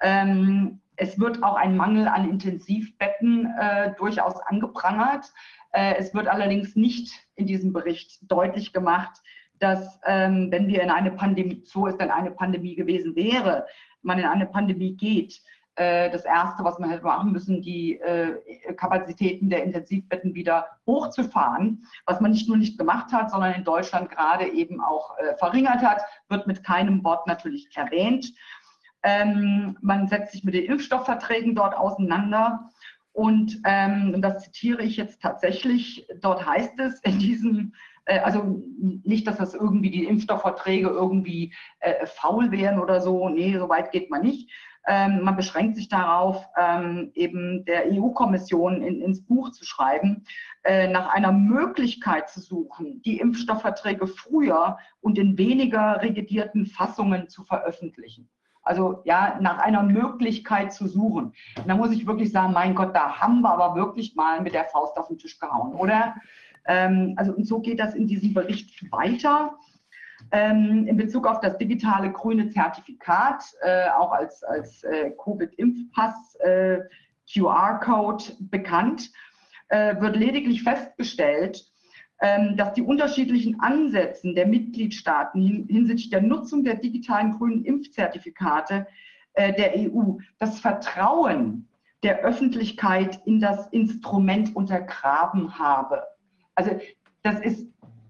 Ähm, es wird auch ein Mangel an Intensivbetten äh, durchaus angeprangert. Äh, es wird allerdings nicht in diesem Bericht deutlich gemacht, dass ähm, wenn wir in eine Pandemie, so ist denn eine Pandemie gewesen wäre, man in eine Pandemie geht, das Erste, was man hätte machen müssen, die äh, Kapazitäten der Intensivbetten wieder hochzufahren, was man nicht nur nicht gemacht hat, sondern in Deutschland gerade eben auch äh, verringert hat, wird mit keinem Wort natürlich erwähnt. Ähm, man setzt sich mit den Impfstoffverträgen dort auseinander. Und ähm, das zitiere ich jetzt tatsächlich. Dort heißt es in diesem, äh, also nicht, dass das irgendwie die Impfstoffverträge irgendwie äh, faul wären oder so. Nee, so weit geht man nicht. Ähm, man beschränkt sich darauf, ähm, eben der EU-Kommission in, ins Buch zu schreiben, äh, nach einer Möglichkeit zu suchen, die Impfstoffverträge früher und in weniger revidierten Fassungen zu veröffentlichen. Also ja, nach einer Möglichkeit zu suchen. Und da muss ich wirklich sagen, mein Gott, da haben wir aber wirklich mal mit der Faust auf den Tisch gehauen, oder? Ähm, also und so geht das in diesem Bericht weiter ähm, in Bezug auf das digitale grüne Zertifikat, äh, auch als, als äh, Covid-Impfpass, äh, QR-Code bekannt, wird lediglich festgestellt, ähm, dass die unterschiedlichen Ansätze der Mitgliedstaaten hin, hinsichtlich der Nutzung der digitalen grünen Impfzertifikate der EU das Vertrauen der Öffentlichkeit in das Instrument untergraben habe. Also das ist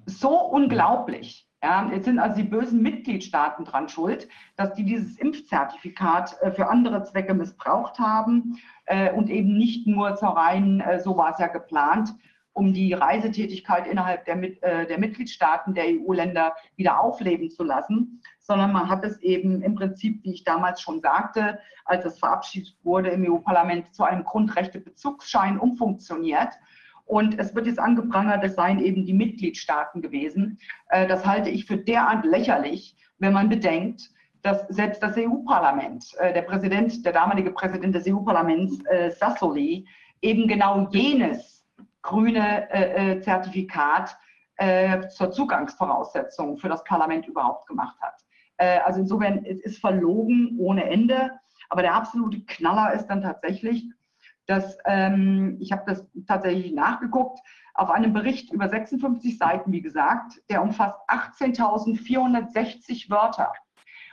so unglaublich. Ja, jetzt sind also die bösen Mitgliedstaaten dran schuld, dass die dieses Impfzertifikat äh, für andere Zwecke missbraucht haben äh, und eben nicht nur zur reinen, äh, so war es ja geplant, um die Reisetätigkeit innerhalb der, der Mitgliedstaaten der EU-Länder wieder aufleben zu lassen, sondern man hat es eben im Prinzip, wie ich damals schon sagte, als es verabschiedet wurde im EU-Parlament, zu einem Grundrechtebezugsschein umfunktioniert und es wird jetzt angeprangert, es seien eben die Mitgliedstaaten gewesen. Äh, das halte ich für derart lächerlich, wenn man bedenkt, dass selbst das EU-Parlament, äh, der Präsident, der damalige Präsident des EU-Parlaments, äh, Sassoli, eben genau jenes grüne Zertifikat zur Zugangsvoraussetzung für das Parlament überhaupt gemacht hat. Also insofern, es ist verlogen ohne Ende. Aber der absolute Knaller ist dann tatsächlich, dass ähm, ich habe das tatsächlich nachgeguckt, auf einem Bericht über 56 Seiten, wie gesagt, der umfasst 18.460 Wörter.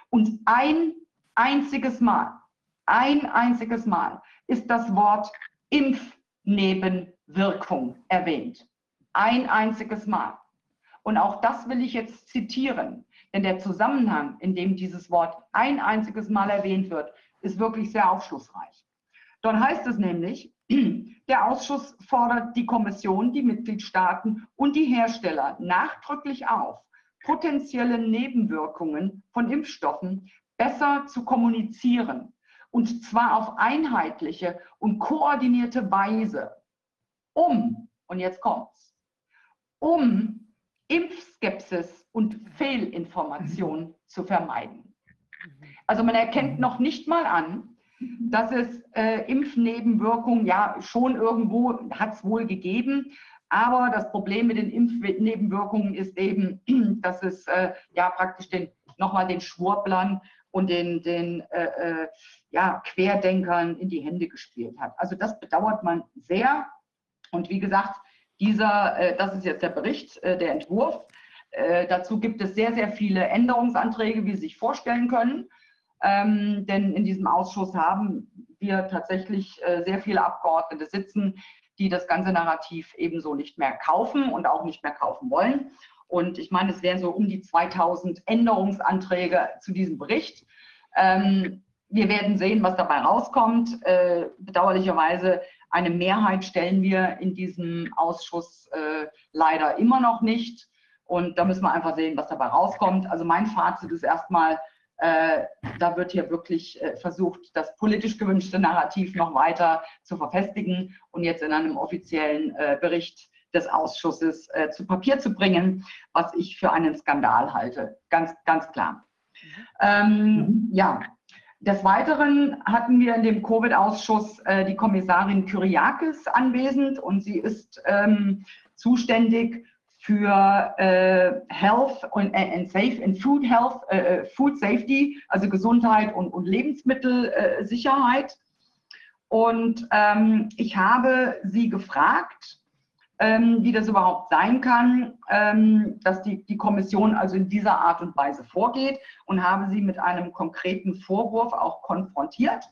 Und ein einziges Mal, ein einziges Mal ist das Wort Impfnebenwirkung erwähnt. Ein einziges Mal. Und auch das will ich jetzt zitieren, denn der Zusammenhang, in dem dieses Wort ein einziges Mal erwähnt wird, ist wirklich sehr aufschlussreich. Dort heißt es nämlich, der Ausschuss fordert die Kommission, die Mitgliedstaaten und die Hersteller nachdrücklich auf, potenzielle Nebenwirkungen von Impfstoffen besser zu kommunizieren und zwar auf einheitliche und koordinierte Weise, um, und jetzt kommt's, um Impfskepsis und Fehlinformation zu vermeiden. Also man erkennt noch nicht mal an, dass es äh, Impfnebenwirkungen ja schon irgendwo hat es wohl gegeben. Aber das Problem mit den Impfnebenwirkungen ist eben, dass es äh, ja praktisch den, nochmal den Schwurblern und den, den äh, äh, ja, Querdenkern in die Hände gespielt hat. Also das bedauert man sehr. Und wie gesagt, dieser, äh, das ist jetzt der Bericht, äh, der Entwurf. Dazu gibt es sehr, sehr viele Änderungsanträge, wie Sie sich vorstellen können. Ähm, denn in diesem Ausschuss haben wir tatsächlich äh, sehr viele Abgeordnete sitzen, die das ganze Narrativ ebenso nicht mehr kaufen und auch nicht mehr kaufen wollen. Und ich meine, es wären so um die 2000 Änderungsanträge zu diesem Bericht. Ähm, wir werden sehen, was dabei rauskommt. Äh, bedauerlicherweise eine Mehrheit stellen wir in diesem Ausschuss äh, leider immer noch nicht. Und da müssen wir einfach sehen, was dabei rauskommt. Also mein Fazit ist erstmal, äh, da wird hier wirklich äh, versucht, das politisch gewünschte Narrativ noch weiter zu verfestigen und jetzt in einem offiziellen äh, Bericht des Ausschusses zu Papier zu bringen, was ich für einen Skandal halte. Ganz, ganz klar. Ähm, mhm. Ja, des Weiteren hatten wir in dem Covid-Ausschuss die Kommissarin Kyriakis anwesend und sie ist ähm, zuständig für äh, Health und äh, and Safe in Food Health, äh, äh, Food Safety, also Gesundheit und, und Lebensmittelsicherheit. und ähm, ich habe sie gefragt, ähm, wie das überhaupt sein kann, ähm, dass die, die Kommission also in dieser Art und Weise vorgeht und habe sie mit einem konkreten Vorwurf auch konfrontiert.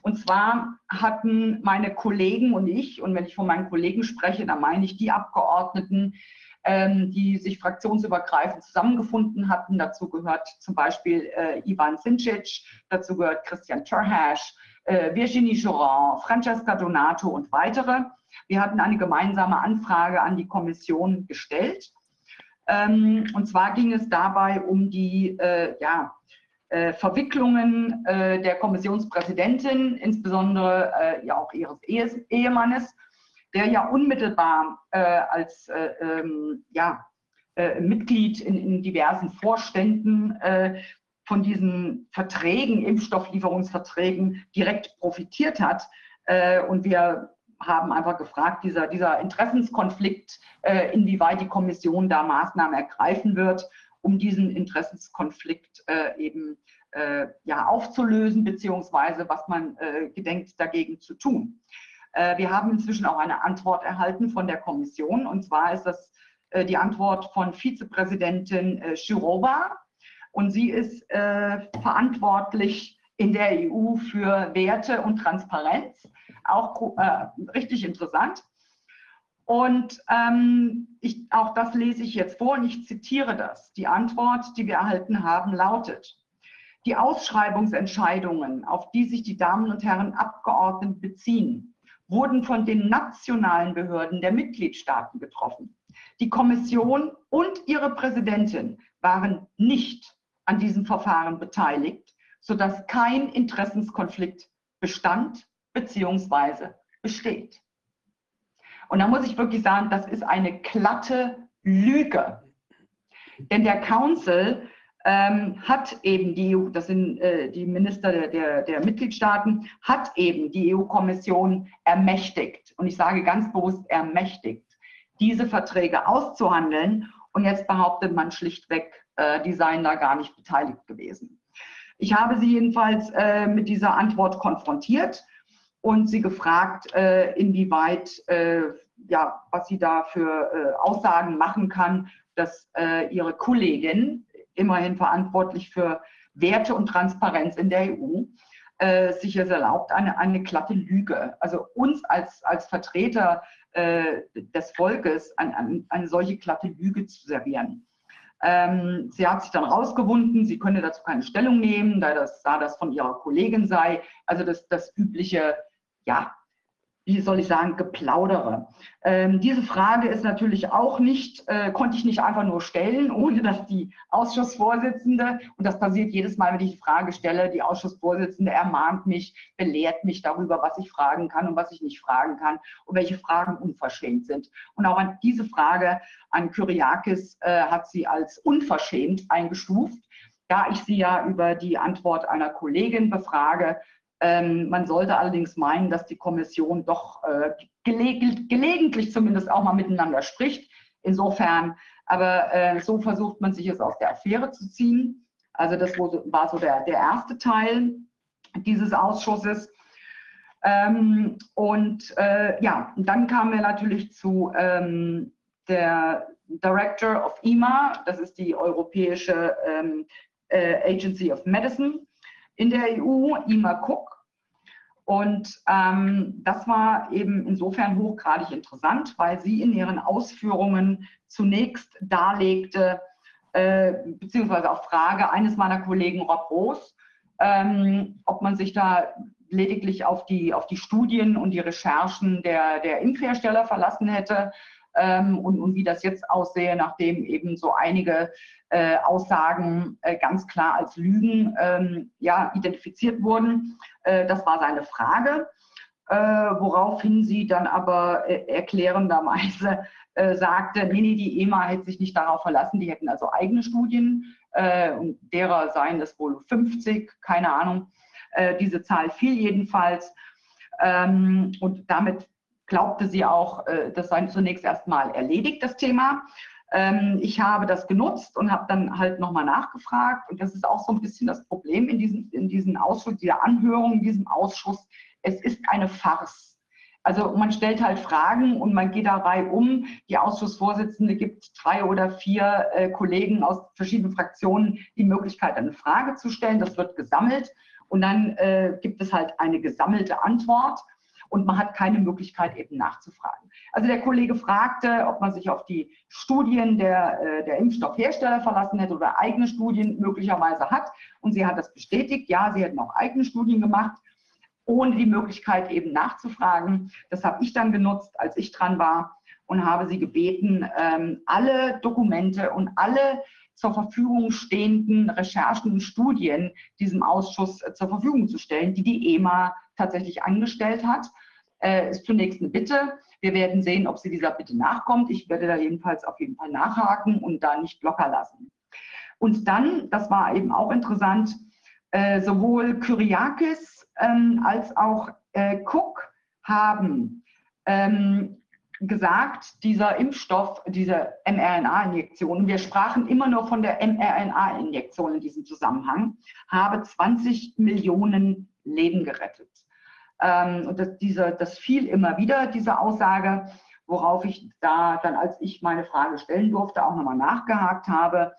Und zwar hatten meine Kollegen und ich, und wenn ich von meinen Kollegen spreche, dann meine ich die Abgeordneten, die sich fraktionsübergreifend zusammengefunden hatten. Dazu gehört zum Beispiel äh, Ivan Sincic, dazu gehört Christian Terhash, äh, Virginie Joran, Francesca Donato und weitere. Wir hatten eine gemeinsame Anfrage an die Kommission gestellt. Ähm, und zwar ging es dabei um die äh, ja, Verwicklungen der Kommissionspräsidentin, insbesondere ja auch ihres Ehemannes, der ja unmittelbar äh, als äh, ähm, ja, äh, Mitglied in, in, diversen Vorständen äh, von diesen Verträgen, Impfstofflieferungsverträgen direkt profitiert hat. Äh, und wir haben einfach gefragt, dieser, dieser Interessenskonflikt, äh, inwieweit die Kommission da Maßnahmen ergreifen wird, um diesen Interessenskonflikt eben ja, aufzulösen, beziehungsweise was man gedenkt dagegen zu tun. Äh, wir haben inzwischen auch eine Antwort erhalten von der Kommission. Und zwar ist das äh, die Antwort von Vizepräsidentin äh, Schirova. Und sie ist verantwortlich in der EU für Werte und Transparenz. Auch richtig interessant. Und ähm, ich, auch das lese ich jetzt vor und ich zitiere das. Die Antwort, die wir erhalten haben, lautet, die Ausschreibungsentscheidungen, auf die sich die Damen und Herren Abgeordneten beziehen, wurden von den nationalen Behörden der Mitgliedstaaten getroffen. Die Kommission und ihre Präsidentin waren nicht an diesem Verfahren beteiligt, sodass kein Interessenskonflikt bestand bzw. besteht. Und da muss ich wirklich sagen, das ist eine glatte Lüge. Denn der Council ähm, hat eben die EU, das sind äh, die Minister der, der, der Mitgliedstaaten, hat eben die EU-Kommission ermächtigt, und ich sage ganz bewusst ermächtigt, diese Verträge auszuhandeln. Und jetzt behauptet man schlichtweg, äh, die seien da gar nicht beteiligt gewesen. Ich habe sie jedenfalls äh, mit dieser Antwort konfrontiert und sie gefragt, äh, inwieweit, äh, ja, was sie da für äh, Aussagen machen kann, dass ihre Kollegin immerhin verantwortlich für Werte und Transparenz in der EU äh, sich es erlaubt, eine, eine glatte Lüge. Also uns als, als Vertreter äh, des Volkes an, an, eine solche glatte Lüge zu servieren. Ähm, sie hat sich dann rausgewunden, sie könne dazu keine Stellung nehmen, da das, da das von ihrer Kollegin sei. Also das, das übliche, ja, wie soll ich sagen, geplaudere. Ähm, diese Frage ist natürlich auch nicht, äh, konnte ich nicht einfach nur stellen, ohne dass die Ausschussvorsitzende, und das passiert jedes Mal, wenn ich die Frage stelle, die Ausschussvorsitzende ermahnt mich, belehrt mich darüber, was ich fragen kann und was ich nicht fragen kann und welche Fragen unverschämt sind. Und auch an diese Frage an Kyriakis äh, hat sie als unverschämt eingestuft. Da ich sie ja über die Antwort einer Kollegin befrage, ähm, man sollte allerdings meinen, dass die Kommission doch äh, geleg gelegentlich zumindest auch mal miteinander spricht. Insofern, aber äh, so versucht man sich es aus der Affäre zu ziehen. Also das war so der, der erste Teil dieses Ausschusses. Ähm, und äh, ja, dann kamen wir natürlich zu ähm, der Director of EMA, das ist die Europäische ähm, äh, Agency of Medicine in der EU, Ima Cook. Und ähm, das war eben insofern hochgradig interessant, weil sie in ihren Ausführungen zunächst darlegte, äh, beziehungsweise auf Frage eines meiner Kollegen Rob Roos, ähm, ob man sich da lediglich auf die, auf die Studien und die Recherchen der, der Impfhersteller verlassen hätte ähm, und, und wie das jetzt aussehe, nachdem eben so einige äh, Aussagen äh, ganz klar als Lügen ähm, ja, identifiziert wurden. Äh, das war seine Frage, äh, woraufhin sie dann aber äh, erklärenderweise äh, sagte, nee, nee, die EMA hätte sich nicht darauf verlassen, die hätten also eigene Studien und derer seien es wohl 50, keine Ahnung. diese Zahl fiel jedenfalls. Ähm, und damit glaubte sie auch, das sei zunächst erstmal erledigt, das Thema. Ähm, ich habe das genutzt und habe dann halt nochmal nachgefragt. Und das ist auch so ein bisschen das Problem in diesem, in diesem Ausschuss, dieser Anhörung, in diesem Ausschuss. Es ist eine Farce. Also man stellt halt Fragen und man geht dabei um. Die Ausschussvorsitzende gibt drei oder vier äh, Kollegen aus verschiedenen Fraktionen die Möglichkeit, eine Frage zu stellen. Das wird gesammelt und dann äh, gibt es halt eine gesammelte Antwort und man hat keine Möglichkeit eben nachzufragen. Also der Kollege fragte, ob man sich auf die Studien der, äh, der Impfstoffhersteller verlassen hätte oder eigene Studien möglicherweise hat. Und sie hat das bestätigt. Ja, sie hätten auch eigene Studien gemacht, ohne die Möglichkeit eben nachzufragen. Das habe ich dann genutzt, als ich dran war und habe sie gebeten, ähm, alle Dokumente und alle zur Verfügung stehenden Recherchen und Studien diesem Ausschuss äh, zur Verfügung zu stellen, die die EMA tatsächlich angestellt hat. Äh, ist zunächst eine Bitte. Wir werden sehen, ob sie dieser Bitte nachkommt. Ich werde da jedenfalls auf jeden Fall nachhaken und da nicht locker lassen. Und dann, das war eben auch interessant, äh, sowohl Kyriakis ähm, als auch äh, Cook haben ähm, gesagt, dieser Impfstoff, diese mRNA-Injektion, wir sprachen immer nur von der mRNA-Injektion in diesem Zusammenhang, habe 20 Millionen Leben gerettet. Ähm, und das, diese, das fiel immer wieder, diese Aussage, worauf ich da dann, als ich meine Frage stellen durfte, auch nochmal nachgehakt habe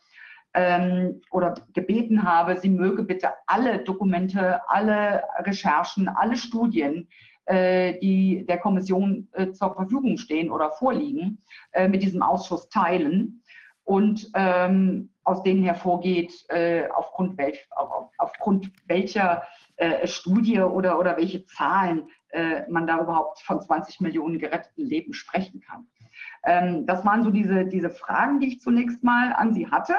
ähm, oder gebeten habe, sie möge bitte alle Dokumente, alle Recherchen, alle Studien, die der Kommission äh, zur Verfügung stehen oder vorliegen, äh, mit diesem Ausschuss teilen und ähm, aus denen hervorgeht, äh, aufgrund, welch, auf, aufgrund welcher äh, Studie oder, oder welche Zahlen äh, man da überhaupt von 20 Millionen geretteten Leben sprechen kann. Ähm, das waren so diese, diese Fragen, die ich zunächst mal an Sie hatte.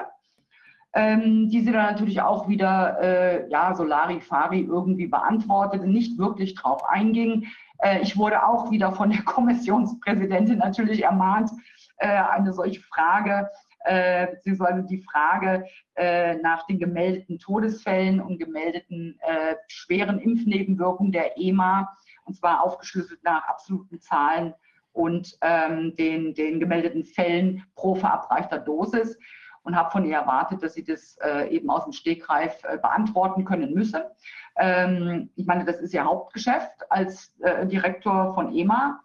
Ähm, die sie dann natürlich auch wieder, äh, ja, Solari-Fari irgendwie beantwortete, nicht wirklich drauf einging. Äh, ich wurde auch wieder von der Kommissionspräsidentin natürlich ermahnt, äh, eine solche Frage äh, beziehungsweise die Frage äh, nach den gemeldeten Todesfällen und gemeldeten äh, schweren Impfnebenwirkungen der EMA, und zwar aufgeschlüsselt nach absoluten Zahlen und ähm, den, den gemeldeten Fällen pro verabreichter Dosis und habe von ihr erwartet, dass sie das äh, eben aus dem Stegreif äh, beantworten können müsse. Ähm, ich meine, das ist ihr Hauptgeschäft als äh, Direktor von EMA.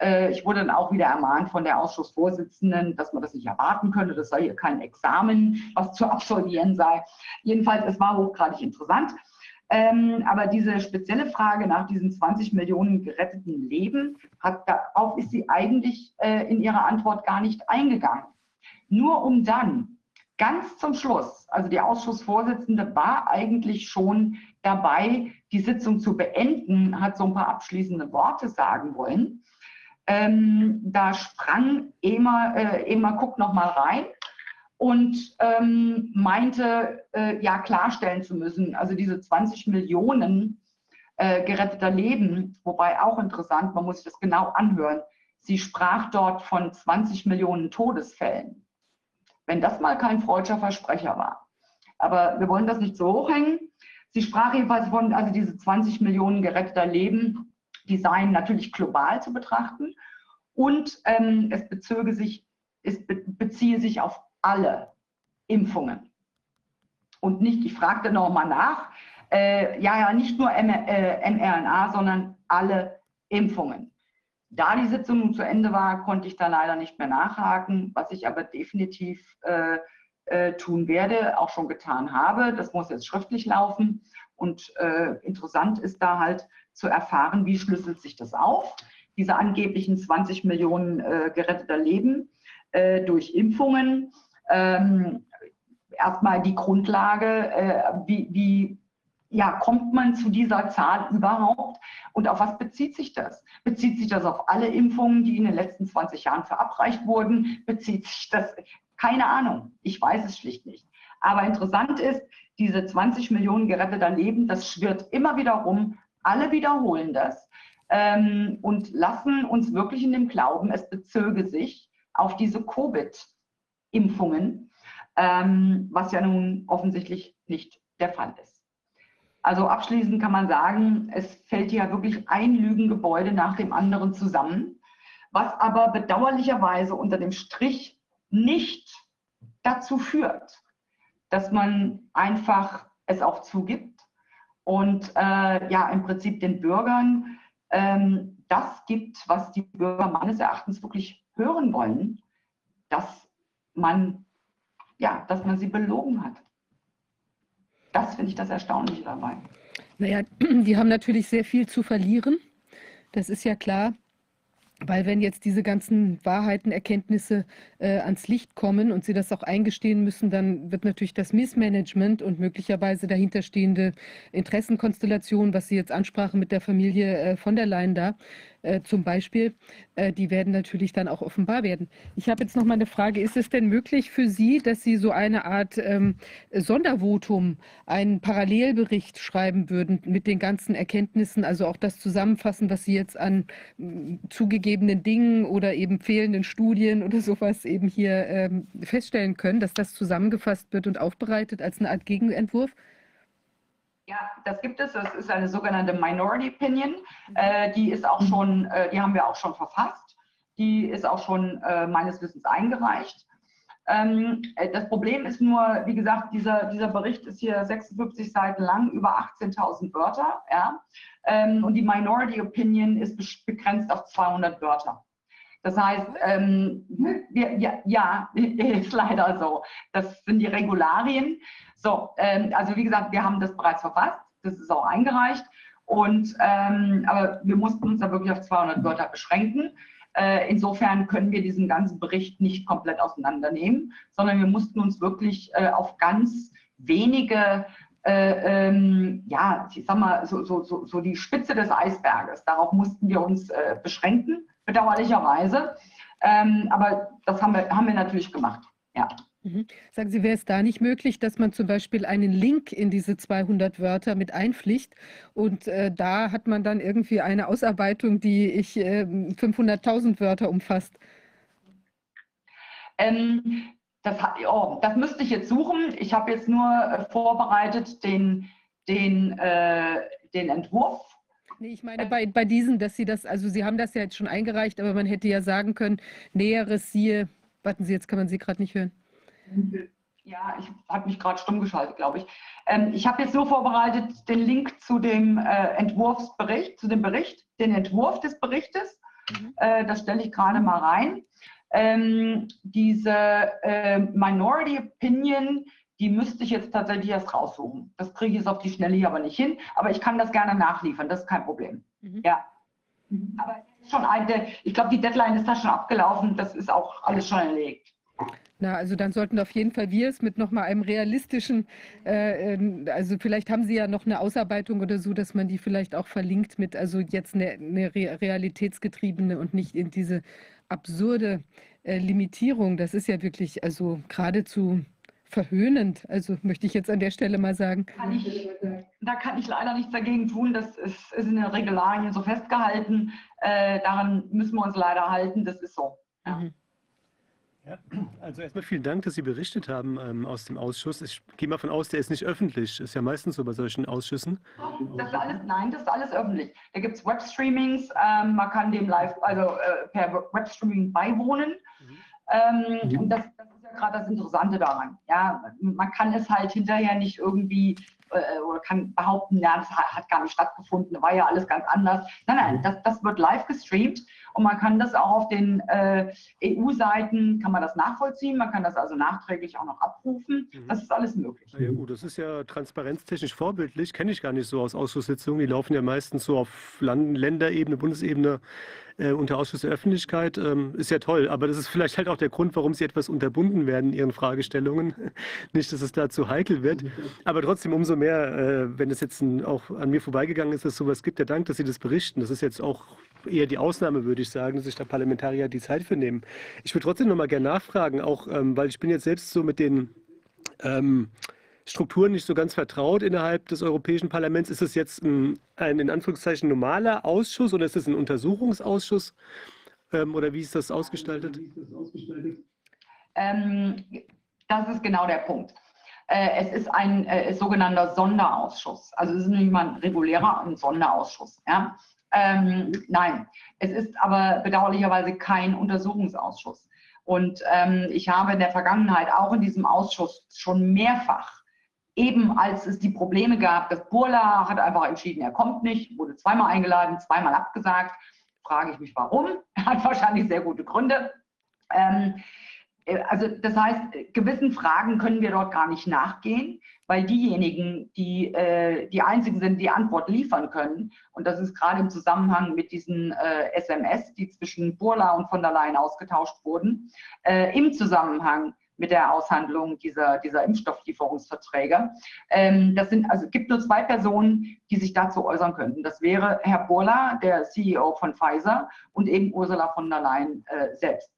Äh, ich wurde dann auch wieder ermahnt von der Ausschussvorsitzenden, dass man das nicht erwarten könnte. Das sei hier kein Examen, was zu absolvieren sei. Jedenfalls, es war hochgradig interessant. Ähm, aber diese spezielle Frage nach diesen 20 Millionen geretteten Leben, hat, darauf ist sie eigentlich äh, in ihrer Antwort gar nicht eingegangen. Nur um dann ganz zum Schluss, also die Ausschussvorsitzende war eigentlich schon dabei, die Sitzung zu beenden, hat so ein paar abschließende Worte sagen wollen. Ähm, da sprang Ema, äh, Ema guckt noch mal rein und ähm, meinte, äh, ja klarstellen zu müssen, also diese 20 Millionen äh, geretteter Leben, wobei auch interessant, man muss sich das genau anhören, sie sprach dort von 20 Millionen Todesfällen. Wenn das mal kein freudscher Versprecher war. Aber wir wollen das nicht so hochhängen. Sie sprach jedenfalls von, also diese 20 Millionen geretteter Leben, die seien natürlich global zu betrachten und ähm, es bezöge sich, es beziehe sich auf alle Impfungen. Und nicht, ich fragte nochmal nach, äh, ja, ja, nicht nur M äh, mRNA, sondern alle Impfungen. Da die Sitzung nun zu Ende war, konnte ich da leider nicht mehr nachhaken, was ich aber definitiv äh, äh, tun werde, auch schon getan habe. Das muss jetzt schriftlich laufen. Und äh, interessant ist da halt zu erfahren, wie schlüsselt sich das auf, diese angeblichen 20 Millionen äh, geretteter Leben äh, durch Impfungen ähm, erstmal die Grundlage, äh, wie, wie ja, kommt man zu dieser Zahl überhaupt und auf was bezieht sich das? Bezieht sich das auf alle Impfungen, die in den letzten 20 Jahren verabreicht wurden? Bezieht sich das? Keine Ahnung, ich weiß es schlicht nicht. Aber interessant ist, diese 20 Millionen geretteter Leben, das schwirrt immer wieder rum. Alle wiederholen das ähm, und lassen uns wirklich in dem Glauben, es bezöge sich auf diese Covid- Impfungen, ähm, was ja nun offensichtlich nicht der Fall ist. Also abschließend kann man sagen, es fällt ja wirklich ein Lügengebäude nach dem anderen zusammen, was aber bedauerlicherweise unter dem Strich nicht dazu führt, dass man einfach es auch zugibt und äh, ja im Prinzip den Bürgern ähm, das gibt, was die Bürger meines Erachtens wirklich hören wollen, dass man, ja, dass man sie belogen hat. Das finde ich das Erstaunliche dabei. Naja, die haben natürlich sehr viel zu verlieren. Das ist ja klar. Weil wenn jetzt diese ganzen Wahrheiten, Erkenntnisse äh, ans Licht kommen und sie das auch eingestehen müssen, dann wird natürlich das Missmanagement und möglicherweise dahinterstehende Interessenkonstellation, was Sie jetzt ansprachen mit der Familie äh, von der Leyen da, äh, zum Beispiel, äh, die werden natürlich dann auch offenbar werden. Ich habe jetzt noch mal eine Frage. Ist es denn möglich für Sie, dass Sie so eine Art ähm, Sondervotum, einen Parallelbericht schreiben würden mit den ganzen Erkenntnissen, also auch das zusammenfassen, was Sie jetzt an äh, zugegebenen Dingen oder eben fehlenden Studien oder sowas eben hier ähm, feststellen können, dass das zusammengefasst wird und aufbereitet als eine Art Gegenentwurf? Ja, das gibt es. Das ist eine sogenannte Minority Opinion. Mhm. Äh, die ist auch schon, äh, die haben wir auch schon verfasst. Die ist auch schon äh, meines Wissens eingereicht. Ähm, äh, das Problem ist nur, wie gesagt, dieser, dieser Bericht ist hier 56 Seiten lang, über 18.000 Wörter. Ja? Ähm, und die Minority Opinion ist begrenzt auf 200 Wörter. Das heißt, ähm, wir, ja, ja, ist leider so. Das sind die Regularien. So, ähm, also wie gesagt, wir haben das bereits verfasst. Das ist auch eingereicht. Und, ähm, aber wir mussten uns da wirklich auf 200 Wörter beschränken. Äh, insofern können wir diesen ganzen Bericht nicht komplett auseinandernehmen, sondern wir mussten uns wirklich äh, auf ganz wenige äh, ähm, ja, ich sag mal, so, so, so, so die Spitze des Eisberges. Darauf mussten wir uns äh, beschränken bedauerlicherweise. Ähm, aber das haben wir, haben wir natürlich gemacht. Ja. Mhm. Sagen Sie, wäre es da nicht möglich, dass man zum Beispiel einen Link in diese 200 Wörter mit einpflicht und äh, da hat man dann irgendwie eine Ausarbeitung, die ich äh, 500.000 Wörter umfasst? Ähm, das, oh, das, müsste ich jetzt suchen. Ich habe jetzt nur äh, vorbereitet den, den, äh, den Entwurf Nee, ich meine bei, bei diesen, dass Sie das, also Sie haben das ja jetzt schon eingereicht, aber man hätte ja sagen können, Näheres siehe, warten Sie, jetzt kann man Sie gerade nicht hören. Ja, ich habe mich gerade stumm geschaltet, glaube ich. Ähm, ich habe jetzt nur vorbereitet den Link zu dem äh, Entwurfsbericht, zu dem Bericht, den Entwurf des Berichtes Mhm. Äh, das stelle ich gerade mal rein. Ähm, diese äh, Minority Opinion, die müsste ich jetzt tatsächlich erst raussuchen. Das kriege ich jetzt auf die Schnelle hier aber nicht hin, aber ich kann das gerne nachliefern, das ist kein Problem. Mhm. Ja. Mhm. Aber schon eine, ich glaube, die Deadline ist da schon abgelaufen, das ist auch alles schon erlegt. Na, also dann sollten auf jeden Fall wir es mit nochmal einem realistischen, äh, ähm, also vielleicht haben Sie ja noch eine Ausarbeitung oder so, dass man die vielleicht auch verlinkt mit, also jetzt eine, eine realitätsgetriebene und nicht in diese absurde äh, Limitierung. Das ist ja wirklich, also geradezu verhöhnend. Also möchte ich jetzt an der Stelle mal sagen. Kann ich, da kann ich leider nichts dagegen tun. Das ist, ist in den Regularien so festgehalten. Äh, daran müssen wir uns leider halten. Das ist so. Ja. Mhm. Ja, also erstmal vielen Dank, dass Sie berichtet haben ähm, aus dem Ausschuss. Ich gehe mal von aus, der ist nicht öffentlich. Ist ja meistens so bei solchen Ausschüssen. Das ist alles, nein, das ist alles öffentlich. Da gibt es Webstreamings, ähm, man kann dem live, also äh, per Webstreaming beiwohnen. Mhm. Ähm, mhm. Und das, das ist ja gerade das Interessante daran. Ja, man kann es halt hinterher nicht irgendwie äh, oder kann behaupten, ja, das hat gar nicht stattgefunden, war ja alles ganz anders. Nein, nein, mhm. das, das wird live gestreamt und man kann das auch auf den äh, EU-Seiten, kann man das nachvollziehen, man kann das also nachträglich auch noch abrufen. Mhm. Das ist alles möglich. Ja, gut, das ist ja transparenztechnisch vorbildlich, kenne ich gar nicht so aus Ausschusssitzungen. Die laufen ja meistens so auf Land Länderebene, Bundesebene äh, unter Ausschuss der Öffentlichkeit. Ähm, ist ja toll, aber das ist vielleicht halt auch der Grund, warum Sie etwas unterbunden werden in Ihren Fragestellungen. Nicht, dass es da zu heikel wird, aber trotzdem umso mehr, äh, wenn es jetzt ein, auch an mir vorbeigegangen ist, dass es sowas gibt. Ja, Dank, dass Sie das berichten. Das ist jetzt auch eher die Ausnahme, würde ich sagen, dass sich da Parlamentarier die Zeit für nehmen. Ich würde trotzdem noch mal gerne nachfragen, auch ähm, weil ich bin jetzt selbst so mit den ähm, Strukturen nicht so ganz vertraut innerhalb des Europäischen Parlaments. Ist es jetzt ein, ein in Anführungszeichen normaler Ausschuss oder ist es ein Untersuchungsausschuss? Ähm, oder wie ist das ausgestaltet? Ähm, das ist genau der Punkt. Äh, es ist ein äh, sogenannter Sonderausschuss. Also es ist nicht mal ein regulärer, ein Sonderausschuss. Ja? Ähm, nein, es ist aber bedauerlicherweise kein Untersuchungsausschuss. Und ähm, ich habe in der Vergangenheit auch in diesem Ausschuss schon mehrfach, eben als es die Probleme gab, dass Burla hat einfach entschieden, er kommt nicht, wurde zweimal eingeladen, zweimal abgesagt, frage ich mich warum. Er hat wahrscheinlich sehr gute Gründe. Ähm, äh, also das heißt, gewissen Fragen können wir dort gar nicht nachgehen, weil diejenigen, die äh, die einzigen sind, die Antwort liefern können, und das ist gerade im Zusammenhang mit diesen äh, SMS, die zwischen Burla und von der Leyen ausgetauscht wurden, äh, im Zusammenhang mit der Aushandlung dieser, dieser Impfstofflieferungsverträge. Ähm, das sind, also gibt nur zwei Personen, die sich dazu äußern könnten. Das wäre Herr Burla, der CEO von Pfizer, und eben Ursula von der Leyen äh, selbst.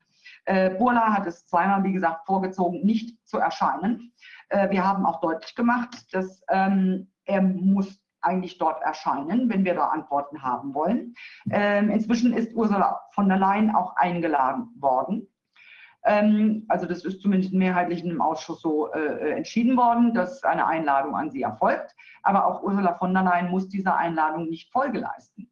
Äh, Burla hat es zweimal, wie gesagt, vorgezogen, nicht zu erscheinen. Äh, wir haben auch deutlich gemacht, dass ähm, er muss eigentlich dort erscheinen, wenn wir da Antworten haben wollen. Ähm, inzwischen ist Ursula von der Leyen auch eingeladen worden. Ähm, also das ist zumindest mehrheitlich im Ausschuss so äh, entschieden worden, dass eine Einladung an sie erfolgt. Aber auch Ursula von der Leyen muss dieser Einladung nicht Folge leisten.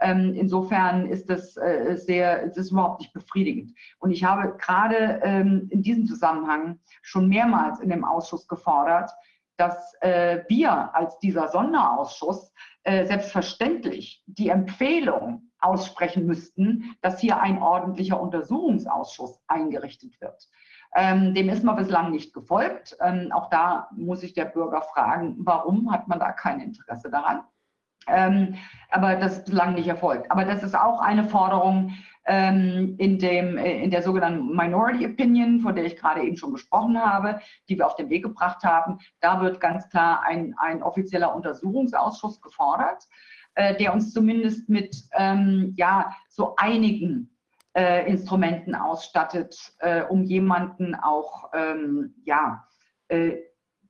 Ähm, insofern ist das äh, sehr, das ist überhaupt nicht befriedigend. Und ich habe gerade ähm, in diesem Zusammenhang schon mehrmals in dem Ausschuss gefordert, dass äh, wir als dieser Sonderausschuss äh, selbstverständlich die Empfehlung aussprechen müssten, dass hier ein ordentlicher Untersuchungsausschuss eingerichtet wird. Ähm, dem ist man bislang nicht gefolgt. Ähm, auch da muss sich der Bürger fragen, warum hat man da kein Interesse daran? Ähm, aber das ist bislang nicht erfolgt. Aber das ist auch eine Forderung ähm, in, dem, äh, in der sogenannten Minority Opinion, von der ich gerade eben schon gesprochen habe, die wir auf den Weg gebracht haben. Da wird ganz klar ein, ein offizieller Untersuchungsausschuss gefordert, äh, der uns zumindest mit ähm, ja, so einigen äh, Instrumenten ausstattet, äh, um jemanden auch ähm, ja, äh,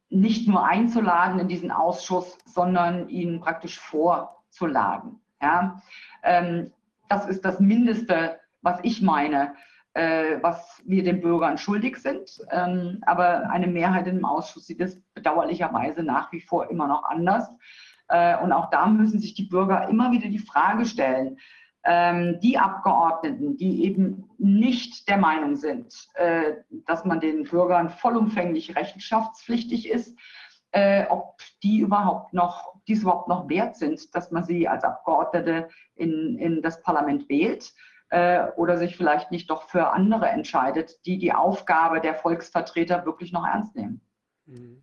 nicht nur einzuladen in diesen Ausschuss, sondern ihn praktisch vorzuladen. Ja? Ähm, das ist das Mindeste, was ich meine, äh, was wir den Bürgern schuldig sind. Ähm, aber eine Mehrheit im Ausschuss sieht es bedauerlicherweise nach wie vor immer noch anders. Äh, und auch da müssen sich die Bürger immer wieder die Frage stellen, ähm, die Abgeordneten, die eben nicht der Meinung sind, äh, dass man den Bürgern vollumfänglich rechenschaftspflichtig ist, äh, ob die überhaupt noch, dies überhaupt noch wert sind, dass man sie als Abgeordnete in, in das Parlament wählt. äh, oder sich vielleicht nicht doch für andere entscheidet, die die Aufgabe der Volksvertreter wirklich noch ernst nehmen. Mhm.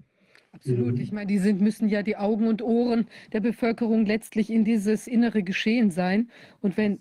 Absolut. Ich meine, die sind, müssen ja die Augen und Ohren der Bevölkerung letztlich in dieses innere Geschehen sein. Und wenn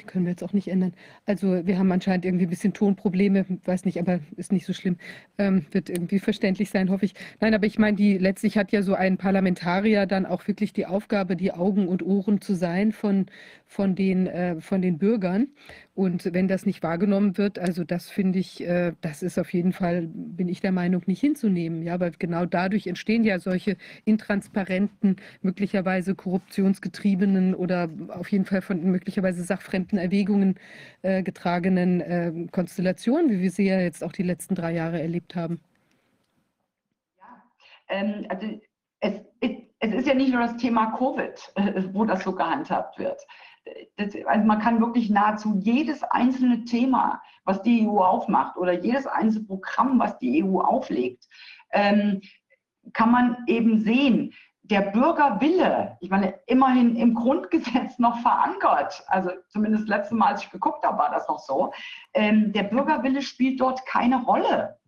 die können wir jetzt auch nicht ändern. Also wir haben anscheinend irgendwie ein bisschen Tonprobleme, weiß nicht, aber ist nicht so schlimm. Ähm, wird irgendwie verständlich sein, hoffe ich. Nein, aber ich meine, die letztlich hat ja so ein Parlamentarier dann auch wirklich die Aufgabe, die Augen und Ohren zu sein von, von, den, äh, von den Bürgern. Und wenn das nicht wahrgenommen wird, also das finde ich, äh, das ist auf jeden Fall, bin ich der Meinung, nicht hinzunehmen. Ja, weil genau dadurch entstehen ja solche intransparenten, möglicherweise korruptionsgetriebenen oder auf jeden Fall von möglicherweise sachfremden Erwägungen äh, getragenen äh, Konstellationen, wie wir sie ja jetzt auch die letzten drei Jahre erlebt haben. Ja, ähm, also es, es, ist ja nicht nur das Thema Covid, wo das so gehandhabt wird das, also man kann wirklich nahezu jedes einzelne Thema, was die EU aufmacht oder jedes einzelne Programm, was die EU auflegt, ähm, kann man eben sehen, der Bürgerwille, ich meine, immerhin im Grundgesetz noch verankert, also zumindest letztes Mal, als ich geguckt habe, war das noch so, ähm, der Bürgerwille spielt dort keine Rolle.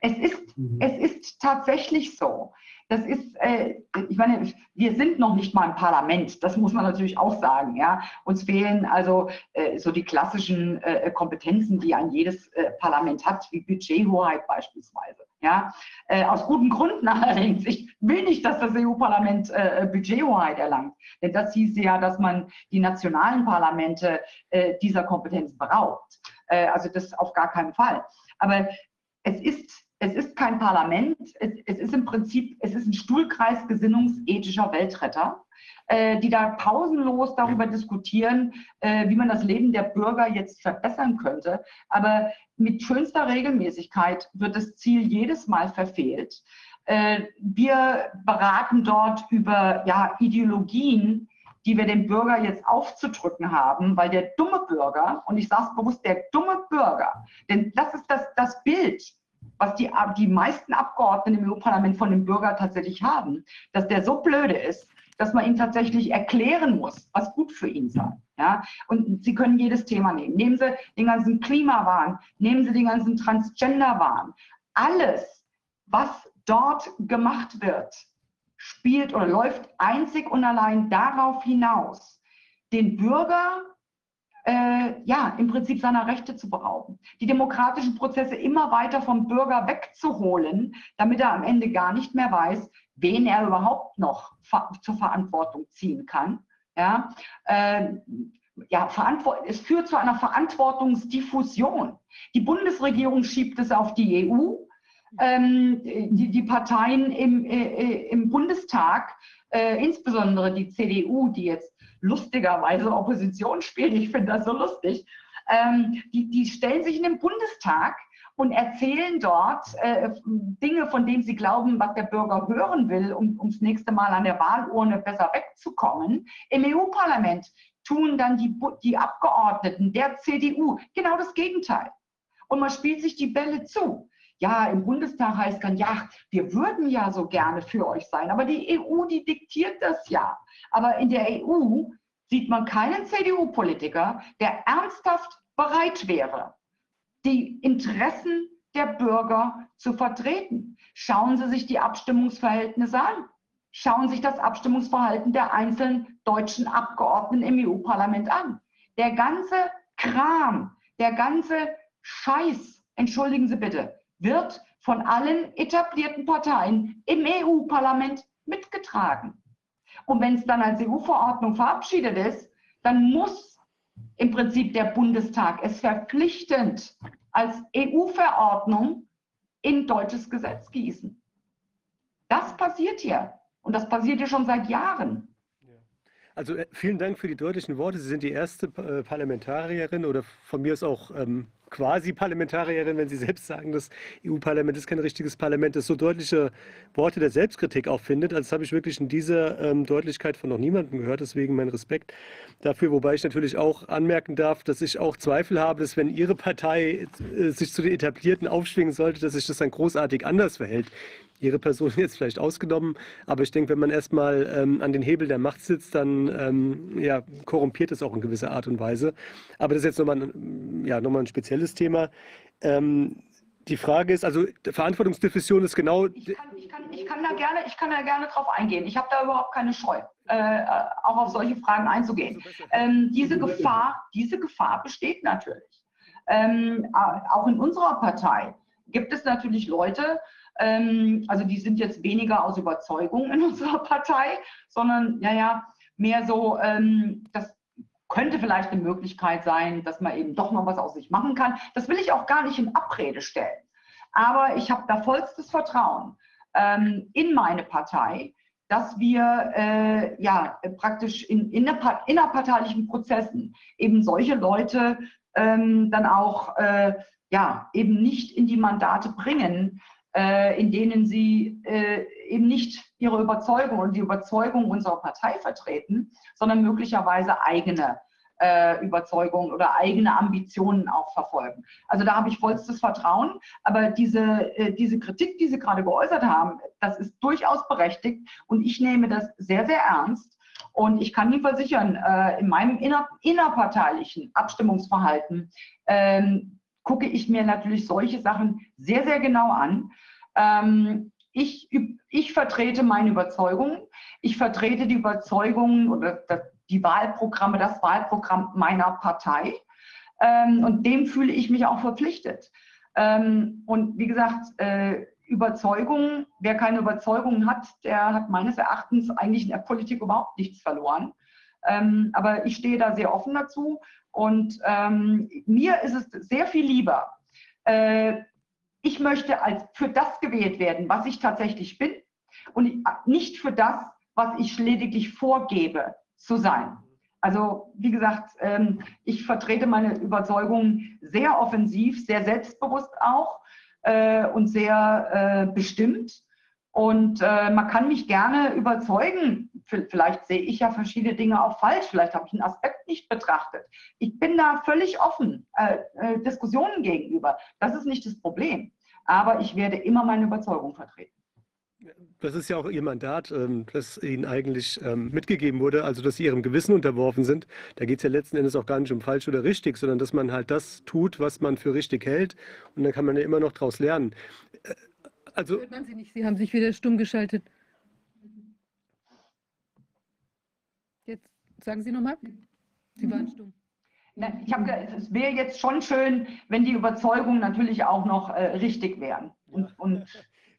Es ist, mhm. es ist tatsächlich so das ist, äh, ich meine, wir sind noch nicht mal im Parlament, das muss man natürlich auch sagen. Ja? Uns fehlen also äh, so die klassischen äh, Kompetenzen, die ein jedes äh, Parlament hat, wie Budgethoheit beispielsweise. Ja? Äh, aus guten Gründen allerdings. Ich will nicht, dass das EU-Parlament äh, Budgethoheit erlangt, denn das hieße ja, dass man die nationalen Parlamente dieser Kompetenz beraubt. also das auf gar keinen Fall. Aber es ist es ist kein Parlament, es, es, ist im Prinzip, es ist ein Stuhlkreis gesinnungsethischer Weltretter, äh, die da pausenlos darüber diskutieren, äh, wie man das Leben der Bürger jetzt verbessern könnte. Aber mit schönster Regelmäßigkeit wird das Ziel jedes Mal verfehlt. Äh, wir beraten dort über ja, Ideologien, die wir dem Bürger jetzt aufzudrücken haben, weil der dumme Bürger, und ich sage es bewusst, der dumme Bürger, denn das ist das, das Bild, was die, die meisten Abgeordneten im EU-Parlament von dem Bürger tatsächlich haben, dass der so blöde ist, dass man ihm tatsächlich erklären muss, was gut für ihn sei. Ja? Und Sie können jedes Thema nehmen. Nehmen Sie den ganzen Klimawahn, nehmen Sie den ganzen Transgender-Wahn. Alles, was dort gemacht wird, spielt oder läuft einzig und allein darauf hinaus, den Bürger äh, ja, im Prinzip seiner Rechte zu berauben, die demokratischen Prozesse immer weiter vom Bürger wegzuholen, damit er am Ende gar nicht mehr weiß, wen er überhaupt noch ver zur Verantwortung ziehen kann. Ja, äh, ja, es führt zu einer Verantwortungsdiffusion. Die Bundesregierung schiebt es auf die EU. Ähm, die, die, Parteien im, äh, äh, im Bundestag, äh, insbesondere die CDU, die jetzt lustigerweise Opposition spielt. Ich finde das so lustig. Ähm, die, die stellen sich in den Bundestag und erzählen dort äh, Dinge, von denen sie glauben, was der Bürger hören will, um ums nächste Mal an der Wahlurne besser wegzukommen. Im EU-Parlament tun dann die, die Abgeordneten der CDU genau das Gegenteil. Und man spielt sich die Bälle zu. Ja, im Bundestag heißt dann, ja, wir würden ja so gerne für euch sein, aber die EU, die diktiert das ja. Aber in der EU sieht man keinen CDU-Politiker, der ernsthaft bereit wäre, die Interessen der Bürger zu vertreten. Schauen Sie sich die Abstimmungsverhältnisse an. Schauen Sie sich das Abstimmungsverhalten der einzelnen deutschen Abgeordneten im EU-Parlament an. Der ganze Kram, der ganze Scheiß, entschuldigen Sie bitte, wird von allen etablierten Parteien im EU-Parlament mitgetragen. Und wenn es dann als EU-Verordnung verabschiedet ist, dann muss im Prinzip der Bundestag es verpflichtend als EU-Verordnung in deutsches Gesetz gießen. Das passiert hier. Und das passiert hier schon seit Jahren. Also äh, vielen Dank für die deutlichen Worte. Sie sind die erste äh, Parlamentarierin oder von mir ist auch ähm, quasi Parlamentarierin, wenn Sie selbst sagen, das EU-Parlament ist kein richtiges Parlament, das so deutliche Worte der Selbstkritik auch findet. Also das habe ich wirklich in dieser ähm, Deutlichkeit von noch niemandem gehört. Deswegen mein Respekt dafür. Wobei ich natürlich auch anmerken darf, dass ich auch Zweifel habe, dass wenn Ihre Partei äh, sich zu den Etablierten aufschwingen sollte, dass sich das dann großartig anders verhält. Ihre Person jetzt vielleicht ausgenommen. Aber ich denke, wenn man erstmal ähm, an den Hebel der Macht sitzt, dann ähm, ja, korrumpiert es auch in gewisser Art und Weise. Aber das ist jetzt nochmal ein, ja, noch ein spezielles Thema. Ähm, die Frage ist, also Verantwortungsdiffusion ist genau. Ich kann, ich kann, ich kann, da, gerne, ich kann da gerne drauf eingehen. Ich habe da überhaupt keine Scheu, äh, auch auf solche Fragen einzugehen. Ähm, diese, Gefahr, diese Gefahr besteht natürlich. Ähm, auch in unserer Partei gibt es natürlich Leute, also die sind jetzt weniger aus Überzeugung in unserer Partei, sondern ja, ja, mehr so, ähm, das könnte vielleicht eine Möglichkeit sein, dass man eben doch noch was aus sich machen kann. Das will ich auch gar nicht in Abrede stellen. Aber ich habe da vollstes Vertrauen ähm, in meine Partei, dass wir äh, ja praktisch in, in innerparteilichen Prozessen eben solche Leute ähm, dann auch äh, ja eben nicht in die Mandate bringen, in denen sie äh, eben nicht ihre Überzeugung und die Überzeugung unserer Partei vertreten, sondern möglicherweise eigene äh, Überzeugungen oder eigene Ambitionen auch verfolgen. Also da habe ich vollstes Vertrauen. Aber diese, äh, diese Kritik, die Sie gerade geäußert haben, das ist durchaus berechtigt und ich nehme das sehr, sehr ernst. Und ich kann Ihnen versichern, äh, in meinem inner, innerparteilichen Abstimmungsverhalten ähm, gucke ich mir natürlich solche Sachen sehr, sehr genau an. Ähm, ich, ich vertrete meine Überzeugungen. Ich vertrete die Überzeugungen oder die Wahlprogramme, das Wahlprogramm meiner Partei. Ähm, und dem fühle ich mich auch verpflichtet. Ähm, und wie gesagt, äh, Überzeugung, wer keine Überzeugungen hat, der hat meines Erachtens eigentlich in der Politik überhaupt nichts verloren. Ähm, aber ich stehe da sehr offen dazu und ähm, mir ist es sehr viel lieber, äh, ich möchte als für das gewählt werden, was ich tatsächlich bin und nicht für das, was ich lediglich vorgebe zu sein. Also wie gesagt, ähm, ich vertrete meine Überzeugung sehr offensiv, sehr selbstbewusst auch äh, und sehr äh, bestimmt. Und äh, man kann mich gerne überzeugen. Vielleicht sehe ich ja verschiedene Dinge auch falsch. Vielleicht habe ich einen Aspekt nicht betrachtet. Ich bin da völlig offen äh, äh, Diskussionen gegenüber. Das ist nicht das Problem. Aber ich werde immer meine Überzeugung vertreten. Das ist ja auch Ihr Mandat, ähm, das Ihnen eigentlich ähm, mitgegeben wurde, also dass Sie Ihrem Gewissen unterworfen sind. Da geht es ja letzten Endes auch gar nicht um falsch oder richtig, sondern dass man halt das tut, was man für richtig hält. Und dann kann man ja immer noch daraus lernen. Also, Hört man Sie nicht, Sie haben sich wieder stumm geschaltet. Jetzt sagen Sie nochmal. Sie waren stumm. Ich habe es wäre jetzt schon schön, wenn die Überzeugungen natürlich auch noch äh, richtig wären. Und, und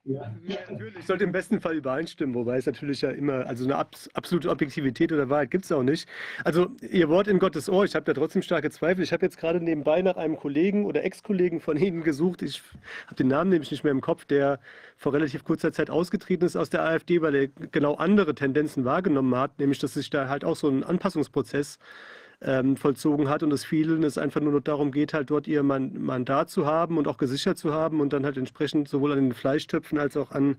ja, natürlich. Sollte im besten Fall übereinstimmen, wobei es natürlich ja immer, also eine absolute Objektivität oder Wahrheit gibt es auch nicht. Also Ihr Wort in Gottes Ohr, ich habe da trotzdem starke Zweifel. Ich habe jetzt gerade nebenbei nach einem Kollegen oder Ex-Kollegen von Ihnen gesucht. Ich habe den Namen nämlich nicht mehr im Kopf, der vor relativ kurzer Zeit ausgetreten ist aus der AfD, weil er genau andere Tendenzen wahrgenommen hat, nämlich dass sich da halt auch so ein Anpassungsprozess ähm, vollzogen hat und es vielen es einfach nur noch darum geht, halt dort ihr Mandat zu haben und auch gesichert zu haben und dann halt entsprechend sowohl an den Fleischtöpfen als auch an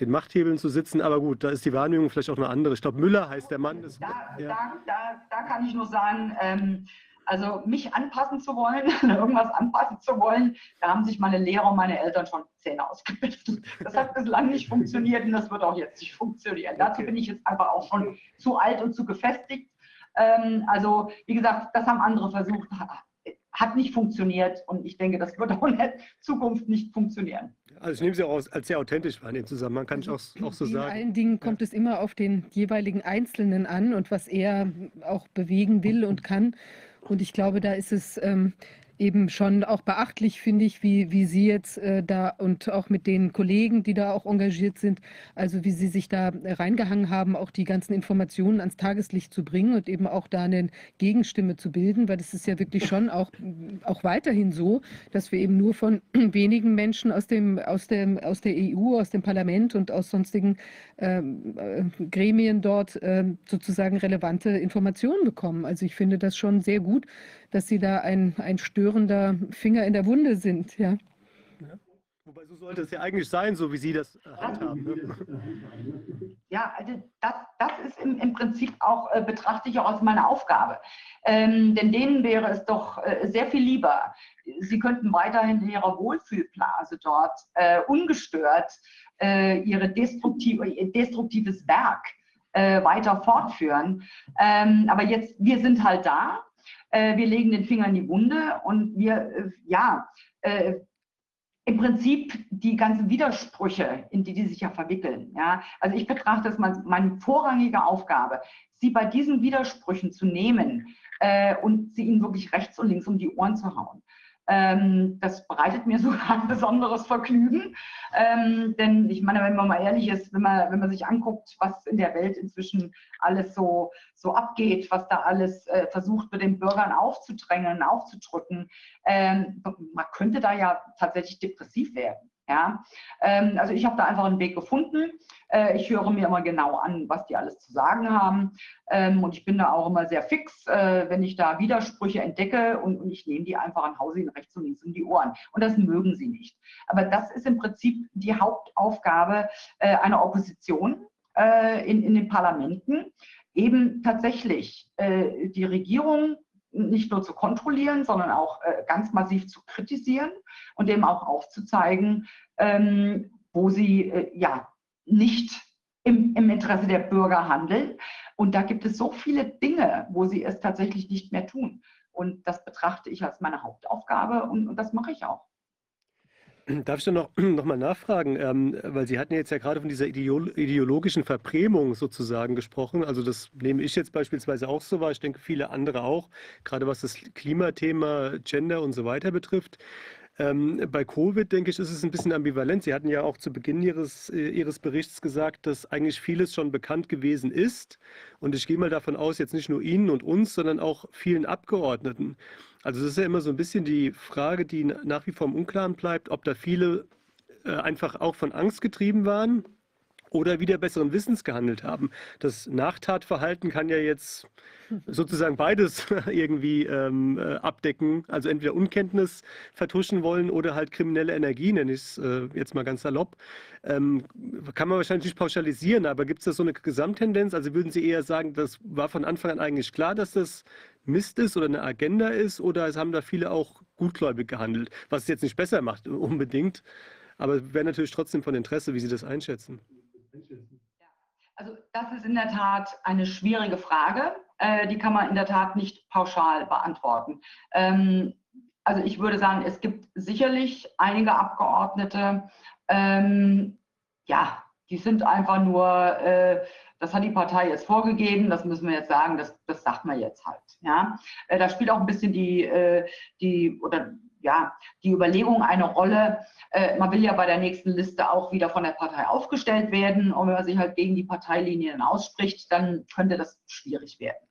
den Machthebeln zu sitzen. Aber gut, da ist die Wahrnehmung vielleicht auch eine andere. Ich glaube, Müller heißt der Mann. Das, da, ja. da, da, da, kann ich nur sagen, ähm, also mich anpassen zu wollen, irgendwas anpassen zu wollen, da haben sich meine Lehrer und meine Eltern schon Zähne ausgebissen. Das hat bislang nicht funktioniert und das wird auch jetzt nicht funktionieren. Okay. Dazu bin ich jetzt einfach auch schon zu alt und zu gefestigt. Ähm, also wie gesagt, das haben andere versucht, hat nicht funktioniert und ich denke, das wird auch in der Zukunft nicht funktionieren. Also ich nehme sie auch als sehr authentisch wahr in dem Zusammenhang, kann ich auch, auch so sagen. In allen Dingen kommt ja. es immer auf den jeweiligen Einzelnen an und was er auch bewegen will und kann. Und ich glaube, da ist es ähm, eben schon auch beachtlich, finde ich, wie, wie Sie jetzt äh, da und auch mit den Kollegen, die da auch engagiert sind, also wie Sie sich da reingehangen haben, auch die ganzen Informationen ans Tageslicht zu bringen und eben auch da eine Gegenstimme zu bilden, weil das ist ja wirklich schon auch, auch weiterhin so, dass wir eben nur von wenigen Menschen aus dem, aus dem, aus der EU, aus dem Parlament und aus sonstigen ähm, äh, Gremien dort äh, sozusagen relevante Informationen bekommen. Also ich finde das schon sehr gut, dass Sie da ein, ein störender Finger in der Wunde sind. Ja. Wobei so sollte es ja eigentlich sein, so wie Sie das äh, handhaben. Ne? Ja, also das, das ist im, im Prinzip auch, äh, betrachte ich auch als meine Aufgabe. Ähm, denn denen wäre es doch äh, sehr viel lieber. Sie könnten weiterhin in ihrer Wohlfühlblase dort äh, ungestört äh, ihre destruktive, ihr destruktives Werk äh, weiter fortführen. Ähm, aber jetzt, wir sind halt da. Wir legen den Finger in die Wunde und wir, ja, im Prinzip die ganzen Widersprüche, in die die sich ja verwickeln. Ja? Also ich betrachte es als meine vorrangige Aufgabe, sie bei diesen Widersprüchen zu nehmen äh, und sie ihnen wirklich rechts und links um die Ohren zu hauen. Ähm, das bereitet mir sogar ein besonderes Vergnügen. Ähm, denn ich meine, wenn man mal ehrlich ist, wenn man, wenn man sich anguckt, was in der Welt inzwischen alles so, so abgeht, was da alles äh, versucht wird, den Bürgern aufzudrängen, aufzudrücken, ähm, man könnte da ja tatsächlich depressiv werden. Ja, ähm, also ich habe da einfach einen Weg gefunden. Äh, ich höre mir immer genau an, was die alles zu sagen haben. Ähm, und ich bin da auch immer sehr fix, äh, wenn ich da Widersprüche entdecke und, und ich nehme die einfach an Hause in rechts und links um die Ohren. Und das mögen sie nicht. Aber das ist im Prinzip die Hauptaufgabe äh, einer Opposition äh, in, in den Parlamenten, eben tatsächlich äh, die Regierung nicht nur zu kontrollieren, sondern auch äh, ganz massiv zu kritisieren und dem auch aufzuzeigen, ähm, wo sie äh, ja nicht im, im Interesse der Bürger handeln. Und da gibt es so viele Dinge, wo sie es tatsächlich nicht mehr tun. Und das betrachte ich als meine Hauptaufgabe und, und das mache ich auch. Darf ich dann noch, noch mal nachfragen, ähm, weil Sie hatten jetzt ja gerade von dieser ideologischen Verprämung sozusagen gesprochen. Also das nehme ich jetzt beispielsweise auch so wahr, ich denke viele andere auch, gerade was das Klimathema, Gender und so weiter betrifft. Ähm, bei Covid, denke ich, ist es ein bisschen ambivalent. Sie hatten ja auch zu Beginn Ihres, äh, Ihres Berichts gesagt, dass eigentlich vieles schon bekannt gewesen ist. Und ich gehe mal davon aus, jetzt nicht nur Ihnen und uns, sondern auch vielen Abgeordneten. Also das ist ja immer so ein bisschen die Frage, die nach wie vor im Unklaren bleibt, ob da viele äh, einfach auch von Angst getrieben waren oder wieder besseren Wissens gehandelt haben. Das Nachtatverhalten kann ja jetzt sozusagen beides irgendwie ähm, äh, abdecken. Also entweder Unkenntnis vertuschen wollen oder halt kriminelle Energie, nenne ich es äh, jetzt mal ganz salopp. Ähm, kann man wahrscheinlich nicht pauschalisieren, aber gibt es da so eine Gesamttendenz? Also würden Sie eher sagen, das war von Anfang an eigentlich klar, dass das Mist ist oder eine Agenda ist oder es haben da viele auch gutgläubig gehandelt, was es jetzt nicht besser macht unbedingt. Aber wäre natürlich trotzdem von Interesse, wie Sie das einschätzen. Also das ist in der Tat eine schwierige Frage. Äh, die kann man in der Tat nicht pauschal beantworten. Ähm, also ich würde sagen, es gibt sicherlich einige Abgeordnete, ähm, ja, die sind einfach nur, äh, das hat die Partei jetzt vorgegeben, das müssen wir jetzt sagen, das, das sagt man jetzt halt. Ja, äh, da spielt auch ein bisschen die, äh, die oder ja, die Überlegung eine Rolle. Äh, man will ja bei der nächsten Liste auch wieder von der Partei aufgestellt werden. Und wenn man sich halt gegen die Parteilinien ausspricht, dann könnte das schwierig werden.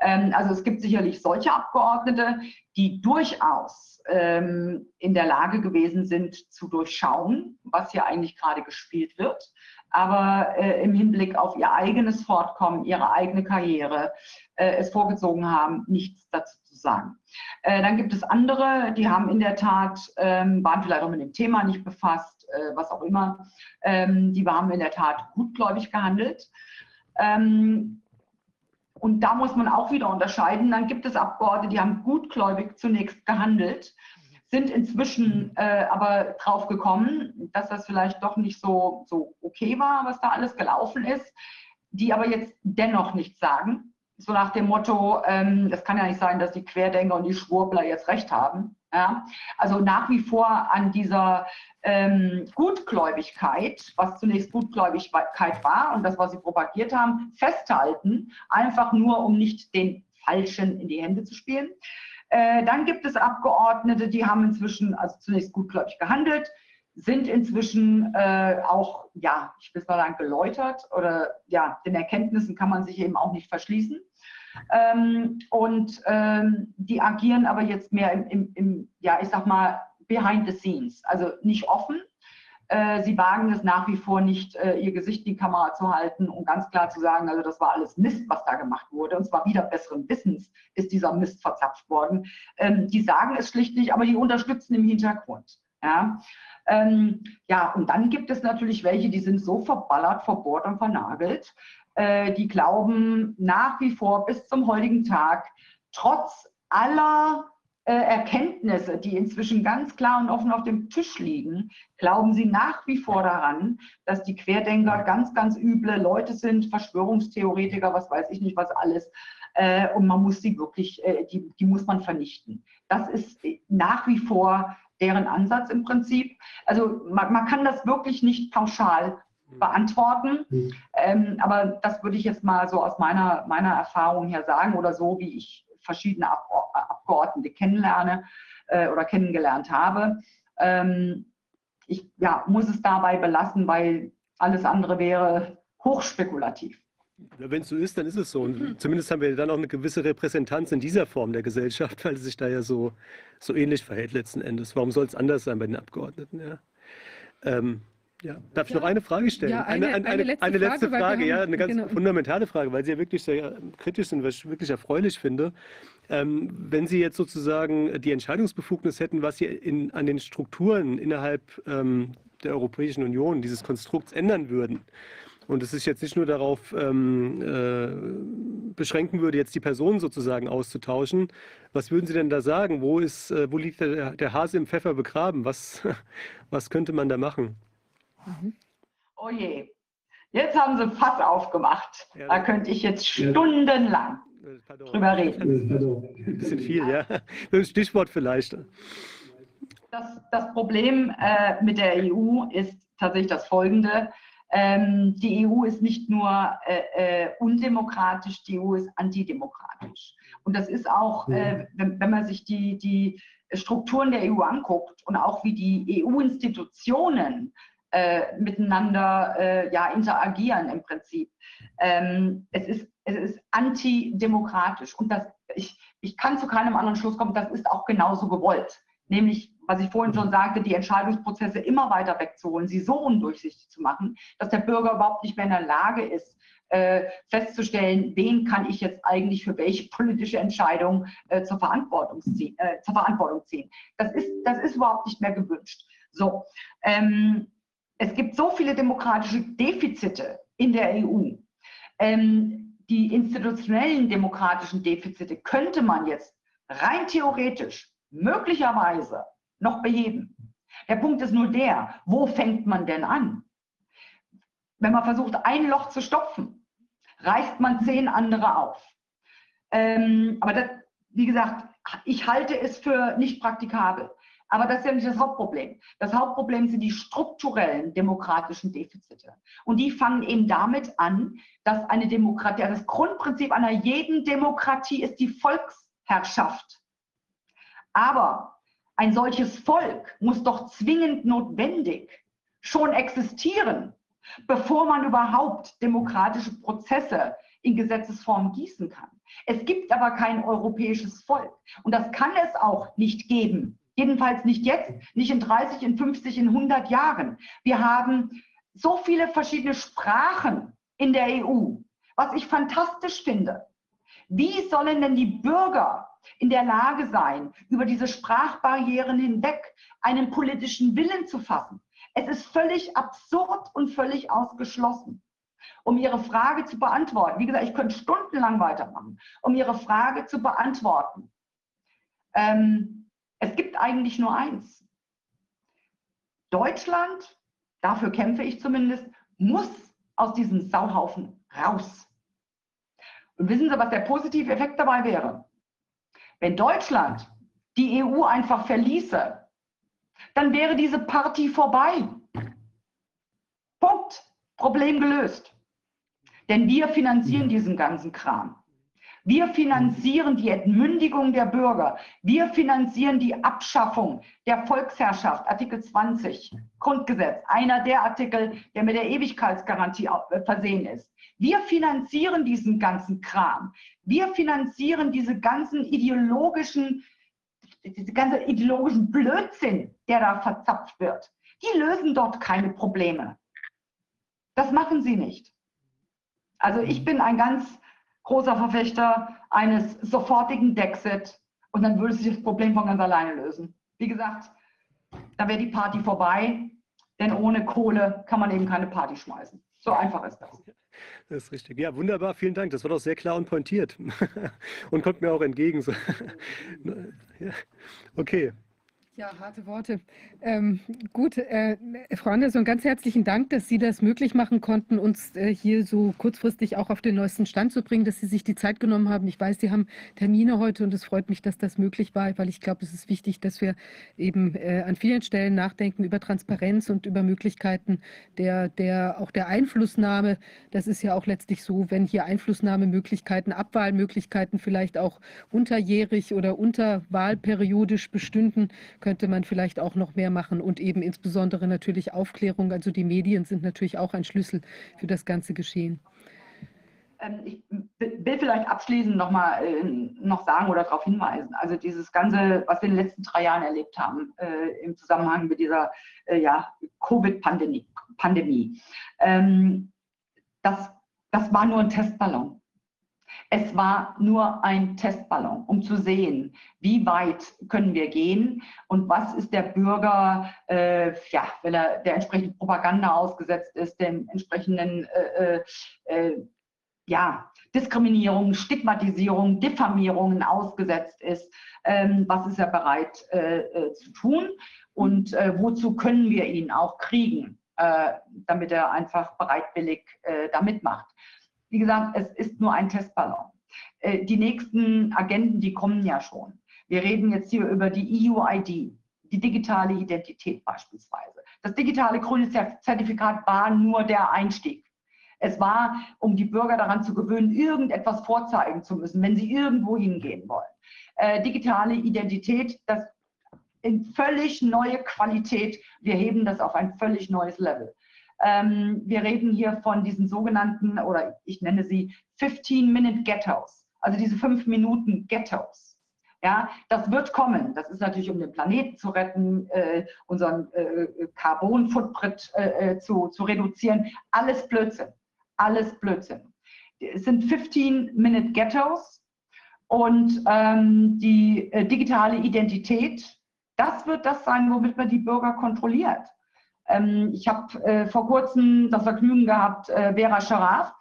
Ähm, also es gibt sicherlich solche Abgeordnete, die durchaus ähm, in der Lage gewesen sind zu durchschauen, was hier eigentlich gerade gespielt wird aber äh, im Hinblick auf ihr eigenes Fortkommen, ihre eigene Karriere äh, es vorgezogen haben, nichts dazu zu sagen. Äh, dann gibt es andere, die haben in der Tat, ähm, waren vielleicht auch mit dem Thema nicht befasst, äh, was auch immer, ähm, die haben in der Tat gutgläubig gehandelt. Ähm, und da muss man auch wieder unterscheiden. Dann gibt es Abgeordnete, die haben gutgläubig zunächst gehandelt sind inzwischen äh, aber drauf gekommen, dass das vielleicht doch nicht so, so okay war, was da alles gelaufen ist, die aber jetzt dennoch nichts sagen. So nach dem Motto, ähm, es kann ja nicht sein, dass die Querdenker und die Schwurbler jetzt recht haben. Ja? Also nach wie vor an dieser ähm, Gutgläubigkeit, was zunächst Gutgläubigkeit war und das, was sie propagiert haben, festhalten, einfach nur, um nicht den Falschen in die Hände zu spielen. Äh, dann gibt es Abgeordnete, die haben inzwischen, also zunächst gutgläubig gehandelt, sind inzwischen äh, auch, ja, ich will mal sagen, geläutert oder ja, den Erkenntnissen kann man sich eben auch nicht verschließen. Ähm, und ähm, die agieren aber jetzt mehr im, im, im, ja, ich sag mal, behind the scenes, also nicht offen, äh, sie wagen es nach wie vor nicht, äh, ihr Gesicht in die Kamera zu halten und ganz klar zu sagen, also das war alles Mist, was da gemacht wurde. Und zwar wieder besseren Wissens ist dieser Mist verzapft worden. Ähm, die sagen es schlicht nicht, aber die unterstützen im Hintergrund. Ja? Ähm, ja, und dann gibt es natürlich welche, die sind so verballert, verbohrt und vernagelt, äh, die glauben nach wie vor bis zum heutigen Tag, trotz aller äh, Erkenntnisse, die inzwischen ganz klar und offen auf dem Tisch liegen, glauben sie nach wie vor daran, dass die Querdenker ganz, ganz üble Leute sind, Verschwörungstheoretiker, was weiß ich nicht, was alles. Äh, und man muss sie wirklich, äh, die, die muss man vernichten. Das ist nach wie vor deren Ansatz im Prinzip. Also man, man kann das wirklich nicht pauschal beantworten. Mhm. Ähm, aber das würde ich jetzt mal so aus meiner, meiner Erfahrung her sagen oder so, wie ich verschiedene Abgeordnete kennenlerne äh, oder kennengelernt habe. Ähm, ich ja, muss es dabei belassen, weil alles andere wäre hochspekulativ. Wenn es so ist, dann ist es so. Und mhm. zumindest haben wir dann auch eine gewisse Repräsentanz in dieser Form der Gesellschaft, weil es sich da ja so, so ähnlich verhält letzten Endes. Warum soll es anders sein bei den Abgeordneten? Ja. Ähm, ja. Darf ich noch eine Frage stellen? Ja, eine, eine, eine, letzte eine letzte Frage, Frage ja, eine ganz genau. fundamentale Frage, weil Sie ja wirklich sehr kritisch sind, was ich wirklich erfreulich finde. Ähm, wenn Sie jetzt sozusagen die Entscheidungsbefugnis hätten, was Sie in, an den Strukturen innerhalb ähm, der Europäischen Union, dieses Konstrukts ändern würden, und es sich jetzt nicht nur darauf ähm, äh, beschränken würde, jetzt die Personen sozusagen auszutauschen. Was würden Sie denn da sagen? Wo, ist, äh, wo liegt der, der Hase im Pfeffer begraben? Was, was könnte man da machen? Mhm. Oh je, jetzt haben sie Fass aufgemacht. Ja, da könnte ich jetzt stundenlang Pardon. drüber reden. Ein bisschen viel, ja. Ein Stichwort vielleicht. Das, das Problem äh, mit der EU ist tatsächlich das folgende. Ähm, die EU ist nicht nur äh, äh, undemokratisch, die EU ist antidemokratisch. Und das ist auch, äh, wenn, wenn, man sich die, die Strukturen der EU anguckt und auch wie die EU-Institutionen äh, miteinander äh, ja, interagieren im Prinzip. Ähm, es, ist, es ist antidemokratisch und das, ich, ich kann zu keinem anderen Schluss kommen, das ist auch genauso gewollt. Nämlich, was ich vorhin schon sagte, die Entscheidungsprozesse immer weiter wegzuholen, sie so undurchsichtig zu machen, dass der Bürger überhaupt nicht mehr in der Lage ist, äh, festzustellen, wen kann ich jetzt eigentlich für welche politische Entscheidung äh, zur, Verantwortung ziehen, äh, zur Verantwortung ziehen. Das ist, das ist überhaupt nicht mehr gewünscht. So, ähm, es gibt so viele demokratische Defizite in der EU. Ähm, die institutionellen demokratischen Defizite könnte man jetzt rein theoretisch möglicherweise noch beheben. Der Punkt ist nur der, wo fängt man denn an? Wenn man versucht, ein Loch zu stopfen, reißt man zehn andere auf. Ähm, aber das, wie gesagt, ich halte es für nicht praktikabel. Aber das ist ja nicht das Hauptproblem. Das Hauptproblem sind die strukturellen demokratischen Defizite. Und die fangen eben damit an, dass eine Demokratie, das Grundprinzip einer jeden Demokratie ist die Volksherrschaft. Aber ein solches Volk muss doch zwingend notwendig schon existieren, bevor man überhaupt demokratische Prozesse in Gesetzesform gießen kann. Es gibt aber kein europäisches Volk und das kann es auch nicht geben, Jedenfalls nicht jetzt, nicht in 30, in 50, in 100 Jahren. Wir haben so viele verschiedene Sprachen in der EU, was ich fantastisch finde. Wie sollen denn die Bürger in der Lage sein, über diese Sprachbarrieren hinweg einen politischen Willen zu fassen? Es ist völlig absurd und völlig ausgeschlossen. Um Ihre Frage zu beantworten, wie gesagt, ich könnte stundenlang weitermachen, um Ihre Frage zu beantworten. Ähm, es gibt eigentlich nur eins. Deutschland, dafür kämpfe ich zumindest, muss aus diesem Sauhaufen raus. Und wissen Sie, was der positive Effekt dabei wäre? Wenn Deutschland die EU einfach verließe, dann wäre diese Party vorbei. Punkt. Problem gelöst. Denn wir finanzieren diesen ganzen Kram. Wir finanzieren die Entmündigung der Bürger. Wir finanzieren die Abschaffung der Volksherrschaft, Artikel 20 Grundgesetz, einer der Artikel, der mit der Ewigkeitsgarantie äh, versehen ist. Wir finanzieren diesen ganzen Kram. Wir finanzieren diese ganzen ideologischen, diese ganze ideologischen Blödsinn, der da verzapft wird. Die lösen dort keine Probleme. Das machen sie nicht. Also ich bin ein ganz großer Verfechter eines sofortigen Dexit und dann würde sich das Problem von ganz alleine lösen. Wie gesagt, dann wäre die Party vorbei, denn ohne Kohle kann man eben keine Party schmeißen. So einfach ist das. Das ist richtig. Ja, wunderbar. Vielen Dank. Das war doch sehr klar und pointiert und kommt mir auch entgegen. Okay. Ja, harte Worte. Ähm, gut, äh, Frau Anderson, ganz herzlichen Dank, dass Sie das möglich machen konnten, uns äh, hier so kurzfristig auch auf den neuesten Stand zu bringen, dass Sie sich die Zeit genommen haben. Ich weiß, Sie haben Termine heute und es freut mich, dass das möglich war, weil ich glaube, es ist wichtig, dass wir eben äh, an vielen Stellen nachdenken über Transparenz und über Möglichkeiten der, der auch der Einflussnahme. Das ist ja auch letztlich so, wenn hier Einflussnahmemöglichkeiten, Abwahlmöglichkeiten vielleicht auch unterjährig oder unterwahlperiodisch bestünden, könnte man vielleicht auch noch mehr machen und eben insbesondere natürlich Aufklärung. Also die Medien sind natürlich auch ein Schlüssel für das ganze Geschehen. Ähm, ich will vielleicht abschließend noch mal äh, noch sagen oder darauf hinweisen. Also dieses Ganze, was wir in den letzten drei Jahren erlebt haben äh, im Zusammenhang mit dieser äh, ja, Covid-Pandemie, Pandemie, ähm, das, das war nur ein Testballon. Es war nur ein Testballon, um zu sehen, wie weit können wir gehen und was ist der Bürger, äh, ja, wenn er der entsprechenden Propaganda ausgesetzt ist, dem entsprechenden äh, äh, äh ja, Diskriminierung, Stigmatisierung, Diffamierungen ausgesetzt ist, ähm, was ist er bereit äh, äh, zu tun und wozu können wir ihn auch kriegen, damit er einfach bereitwillig da mitmacht. Wie gesagt, es ist nur ein Testballon. Äh, die nächsten Agenten, die kommen ja schon. Wir reden jetzt hier über die EU-ID, die digitale Identität beispielsweise. Das digitale grüne Zertifikat war nur der Einstieg. Es war, um die Bürger daran zu gewöhnen, irgendetwas vorzeigen zu müssen, wenn sie irgendwo hingehen wollen. Äh, digitale Identität, das in völlig neue Qualität. Wir heben das auf ein völlig neues Level. Ähm, wir reden hier von diesen sogenannten, oder ich nenne sie 15-Minute-Ghettos, also diese fünf Minuten Ghettos. Ja, das wird kommen. Das ist natürlich, um den Planeten zu retten, äh, unseren äh, Carbon-Footprint äh, äh zu, zu reduzieren. Alles Blödsinn. Alles Blödsinn. Es sind 15-Minute-Ghettos und ähm, die äh, digitale Identität, das wird das sein, womit man die Bürger kontrolliert. Ähm, ich habe äh, vor kurzem das Vergnügen gehabt, äh, Vera Scharaf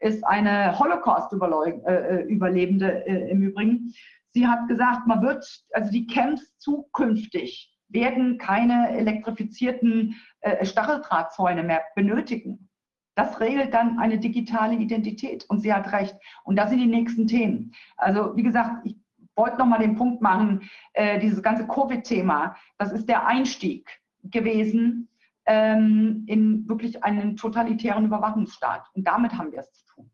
ist eine Holocaust-Überlebende äh, im Übrigen. Sie hat gesagt, man wird, also die Camps zukünftig werden keine elektrifizierten Stacheldrahtzäune mehr benötigen. Das regelt dann eine digitale Identität. Und sie hat recht. Und das sind die nächsten Themen. Also wie gesagt, ich wollte nochmal den Punkt machen, dieses ganze Covid-Thema, das ist der Einstieg gewesen ähm, in wirklich einen totalitären Überwachungsstaat. Und damit haben wir es zu tun.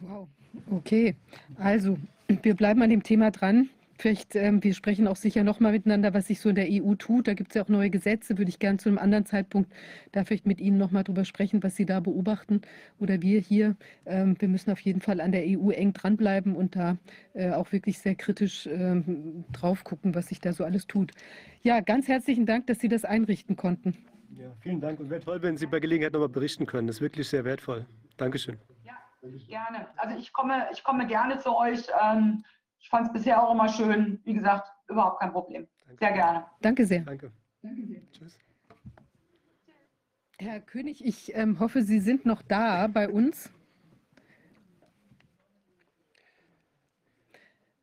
Wow, okay. Also, wir bleiben an dem Thema dran. Vielleicht, ähm, wir sprechen auch sicher nochmal miteinander, was sich so in der EU tut. Da gibt es ja auch neue Gesetze. Würde ich gerne zu einem anderen Zeitpunkt da vielleicht mit Ihnen nochmal drüber sprechen, was Sie da beobachten oder wir hier. Ähm, wir müssen auf jeden Fall an der EU eng dranbleiben und da äh, auch wirklich sehr kritisch ähm, drauf gucken, was sich da so alles tut. Ja, ganz herzlichen Dank, dass Sie das einrichten konnten. Ja, vielen Dank und wäre toll, wenn Sie bei Gelegenheit nochmal berichten können. Das ist wirklich sehr wertvoll. Dankeschön. Ja, gerne. Also ich komme, ich komme gerne zu euch. Ähm, ich fand es bisher auch immer schön. Wie gesagt, überhaupt kein Problem. Danke. Sehr gerne. Danke sehr. Danke. Danke sehr. Tschüss. Herr König, ich ähm, hoffe, Sie sind noch da bei uns.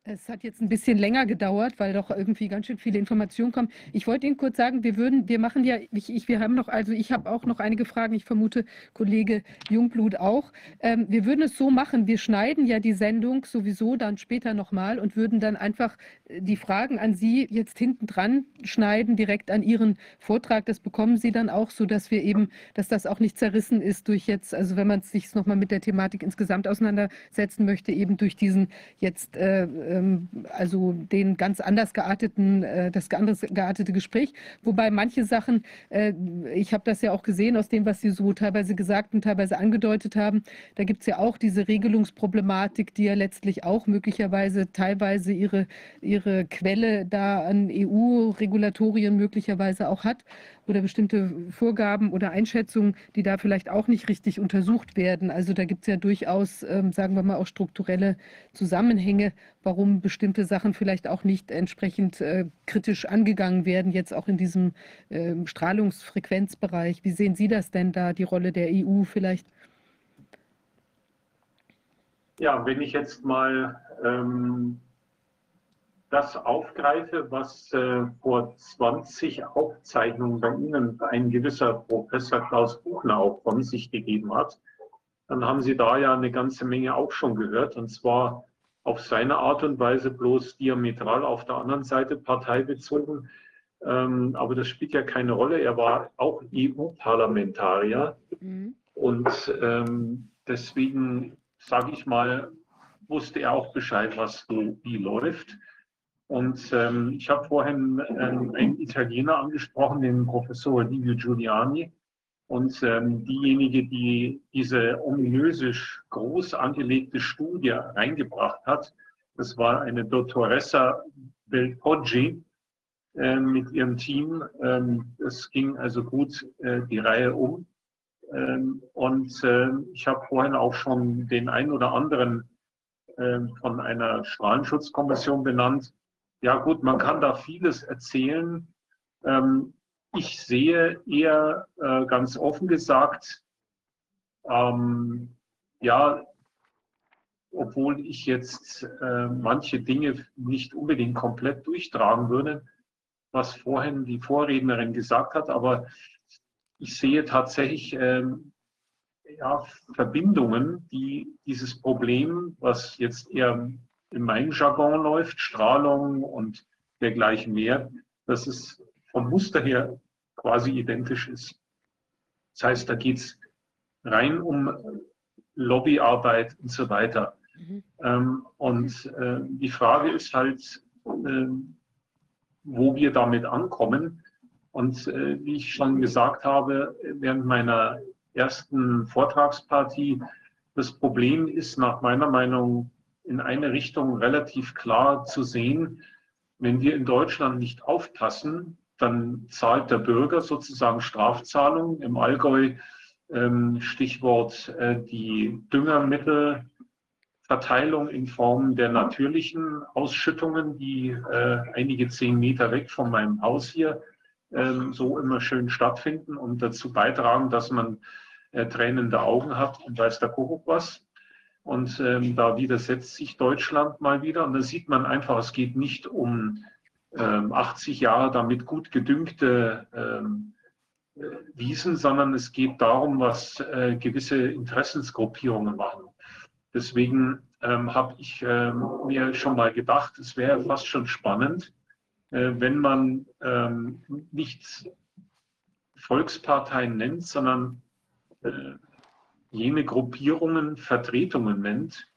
Es hat jetzt ein bisschen länger gedauert, weil doch irgendwie ganz schön viele Informationen kommen. Ich wollte Ihnen kurz sagen, wir würden, wir machen ja, ich, ich wir haben noch, also ich habe auch noch einige Fragen. Ich vermute, Kollege Jungblut auch. Ähm, wir würden es so machen, wir schneiden ja die Sendung sowieso dann später nochmal und würden dann einfach äh, die Fragen an Sie jetzt hinten dran schneiden, direkt an Ihren Vortrag. Das bekommen Sie dann auch, so dass wir eben, dass das auch nicht zerrissen ist durch jetzt, also wenn man sich nochmal mit der Thematik insgesamt auseinandersetzen möchte, eben durch diesen jetzt äh, ähm, also den ganz anders gearteten, äh, das anders geartete Gespräch. Wobei manche Sachen, äh, ich habe das ja auch gesehen aus dem, was Sie so teilweise gesagt und teilweise angedeutet haben, da gibt es ja auch diese Regelungsproblematik, die ja letztlich auch möglicherweise teilweise ihre, ihre Quelle da an EU-Regulatorien möglicherweise auch hat. Oder bestimmte Vorgaben oder Einschätzungen, die da vielleicht auch nicht richtig untersucht werden. Also da gibt es ja durchaus, ähm, sagen wir mal, auch strukturelle Zusammenhänge, warum bestimmte Sachen vielleicht auch nicht entsprechend äh, kritisch angegangen werden, jetzt auch in diesem äh, Strahlungsfrequenzbereich. Wie sehen Sie das denn da, die Rolle der EU vielleicht? Ja, wenn ich jetzt mal ähm, das aufgreife, was äh, vor 20 Aufzeichnungen bei Ihnen ein gewisser Professor Klaus Buchner auch von sich gegeben hat, dann haben Sie da ja eine ganze Menge auch schon gehört. Und zwar auf seine Art und Weise bloß diametral auf der anderen Seite parteibezogen. Ähm, aber das spielt ja keine Rolle. Er war auch EU-Parlamentarier. Mhm. Und ähm, deswegen, sage ich mal, wusste er auch Bescheid, was so wie läuft. Und ähm, ich habe vorhin ähm, einen Italiener angesprochen, den Professor Livio Giuliani. Und ähm, diejenige, die diese ominöse, groß angelegte Studie reingebracht hat, das war eine Dottoressa Belpoggi äh, mit ihrem Team. Ähm, es ging also gut äh, die Reihe um. Ähm, und äh, ich habe vorhin auch schon den einen oder anderen ähm, von einer Strahlenschutzkommission benannt ja gut, man kann da vieles erzählen. Ähm, ich sehe eher äh, ganz offen gesagt, ähm, ja, obwohl ich jetzt äh, manche Dinge nicht unbedingt komplett durchtragen würde, was vorhin die Vorrednerin gesagt hat, aber ich sehe tatsächlich ähm, ja, Verbindungen, die dieses Problem, was jetzt eher in meinem Jargon läuft, Strahlung und dergleichen mehr, dass es vom Muster her quasi identisch ist. Das heißt, da geht es rein um Lobbyarbeit und so weiter. Mhm. Ähm, und äh, die Frage ist halt, äh, wo wir damit ankommen. Und äh, wie ich schon gesagt habe, während meiner ersten Vortragspartie, das Problem ist nach meiner Meinung in eine Richtung relativ klar zu sehen. Wenn wir in Deutschland nicht aufpassen, dann zahlt der Bürger sozusagen Strafzahlungen. Im Allgäu ähm, Stichwort äh, die Düngermittelverteilung in Form der natürlichen Ausschüttungen, die äh, einige zehn Meter weg von meinem Haus hier ähm, so immer schön stattfinden und dazu beitragen, dass man äh, tränende Augen hat und weiß der Kuckuck was. Und ähm, da widersetzt sich Deutschland mal wieder. Und da sieht man einfach, es geht nicht um ähm, 80 Jahre damit gut gedüngte ähm, äh, Wiesen, sondern es geht darum, was äh, gewisse Interessensgruppierungen machen. Deswegen ähm, habe ich ähm, mir schon mal gedacht, es wäre fast schon spannend, äh, wenn man ähm, nicht Volksparteien nennt, sondern äh, jene Gruppierungen Vertretungen nennt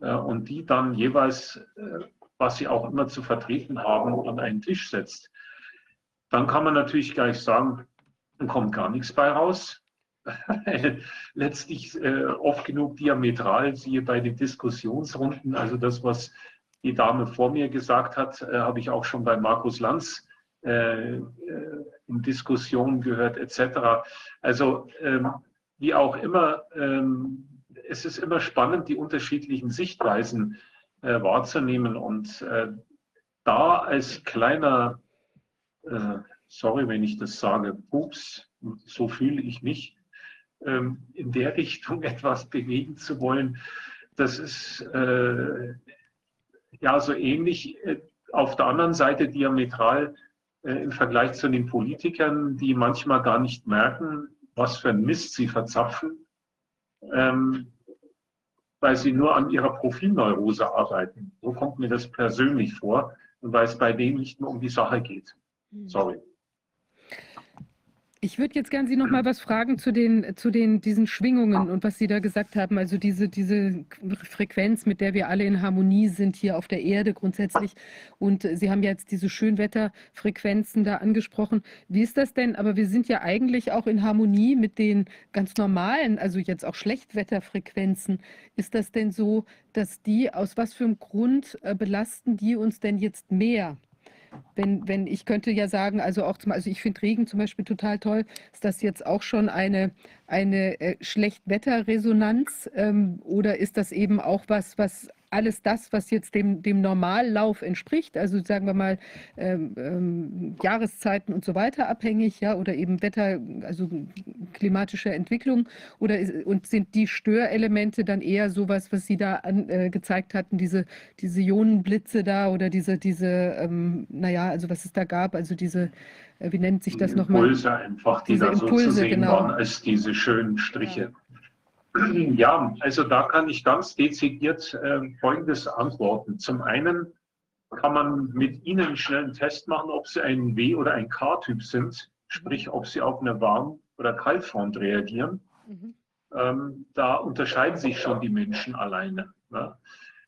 äh, und die dann jeweils, äh, was sie auch immer zu vertreten haben, an einen Tisch setzt. Dann kann man natürlich gleich sagen, dann kommt gar nichts bei raus. Letztlich äh, oft genug diametral, siehe bei den Diskussionsrunden. Also das, was die Dame vor mir gesagt hat, äh, habe ich auch schon bei Markus Lanz äh, äh, in Diskussionen gehört, etc. Also ähm, wie auch immer, ähm, es ist immer spannend, die unterschiedlichen Sichtweisen äh, wahrzunehmen. Und äh, da als kleiner, äh, sorry, wenn ich das sage, Pups, so fühle ich mich, ähm, in der Richtung etwas bewegen zu wollen, das ist äh, ja so ähnlich. Äh, auf der anderen Seite diametral äh, im Vergleich zu den Politikern, die manchmal gar nicht merken, was für ein Mist sie verzapfen, ähm, weil sie nur an ihrer Profilneurose arbeiten. So kommt mir das persönlich vor und weil es bei denen nicht nur um die Sache geht. Hm. Sorry. Ich würde jetzt gerne Sie noch mal was fragen zu den, zu den, diesen Schwingungen und was Sie da gesagt haben. Also diese, diese Frequenz, mit der wir alle in Harmonie sind hier auf der Erde grundsätzlich. Und Sie haben jetzt diese Schönwetterfrequenzen da angesprochen. Wie ist das denn? Aber wir sind ja eigentlich auch in Harmonie mit den ganz normalen, also jetzt auch Schlechtwetterfrequenzen. Ist das denn so, dass die, aus was für einem Grund äh, belasten die uns denn jetzt mehr? Wenn, wenn ich könnte ja sagen, also auch zum, also ich finde Regen zum Beispiel total toll, ist das jetzt auch schon eine, eine äh, Schlechtwetterresonanz ähm, oder ist das eben auch was, was alles das, was jetzt dem, dem Normallauf entspricht, also sagen wir mal ähm, ähm, Jahreszeiten und so weiter abhängig, ja, oder eben Wetter, also klimatische Entwicklung, oder ist, und sind die Störelemente dann eher sowas, was Sie da an, äh, gezeigt hatten, diese, diese Ionenblitze da oder diese, diese, ähm, naja, also was es da gab, also diese, äh, wie nennt sich das nochmal? Impulse einfach, die da Impulse, so zu sehen genau. waren als diese schönen Striche. Ja. Ja, also da kann ich ganz dezidiert äh, Folgendes antworten. Zum einen kann man mit Ihnen schnell einen Test machen, ob Sie ein W- oder ein K-Typ sind, sprich, ob Sie auf eine Warm- oder Kaltfront reagieren. Mhm. Ähm, da unterscheiden sich schon die Menschen alleine. Ne?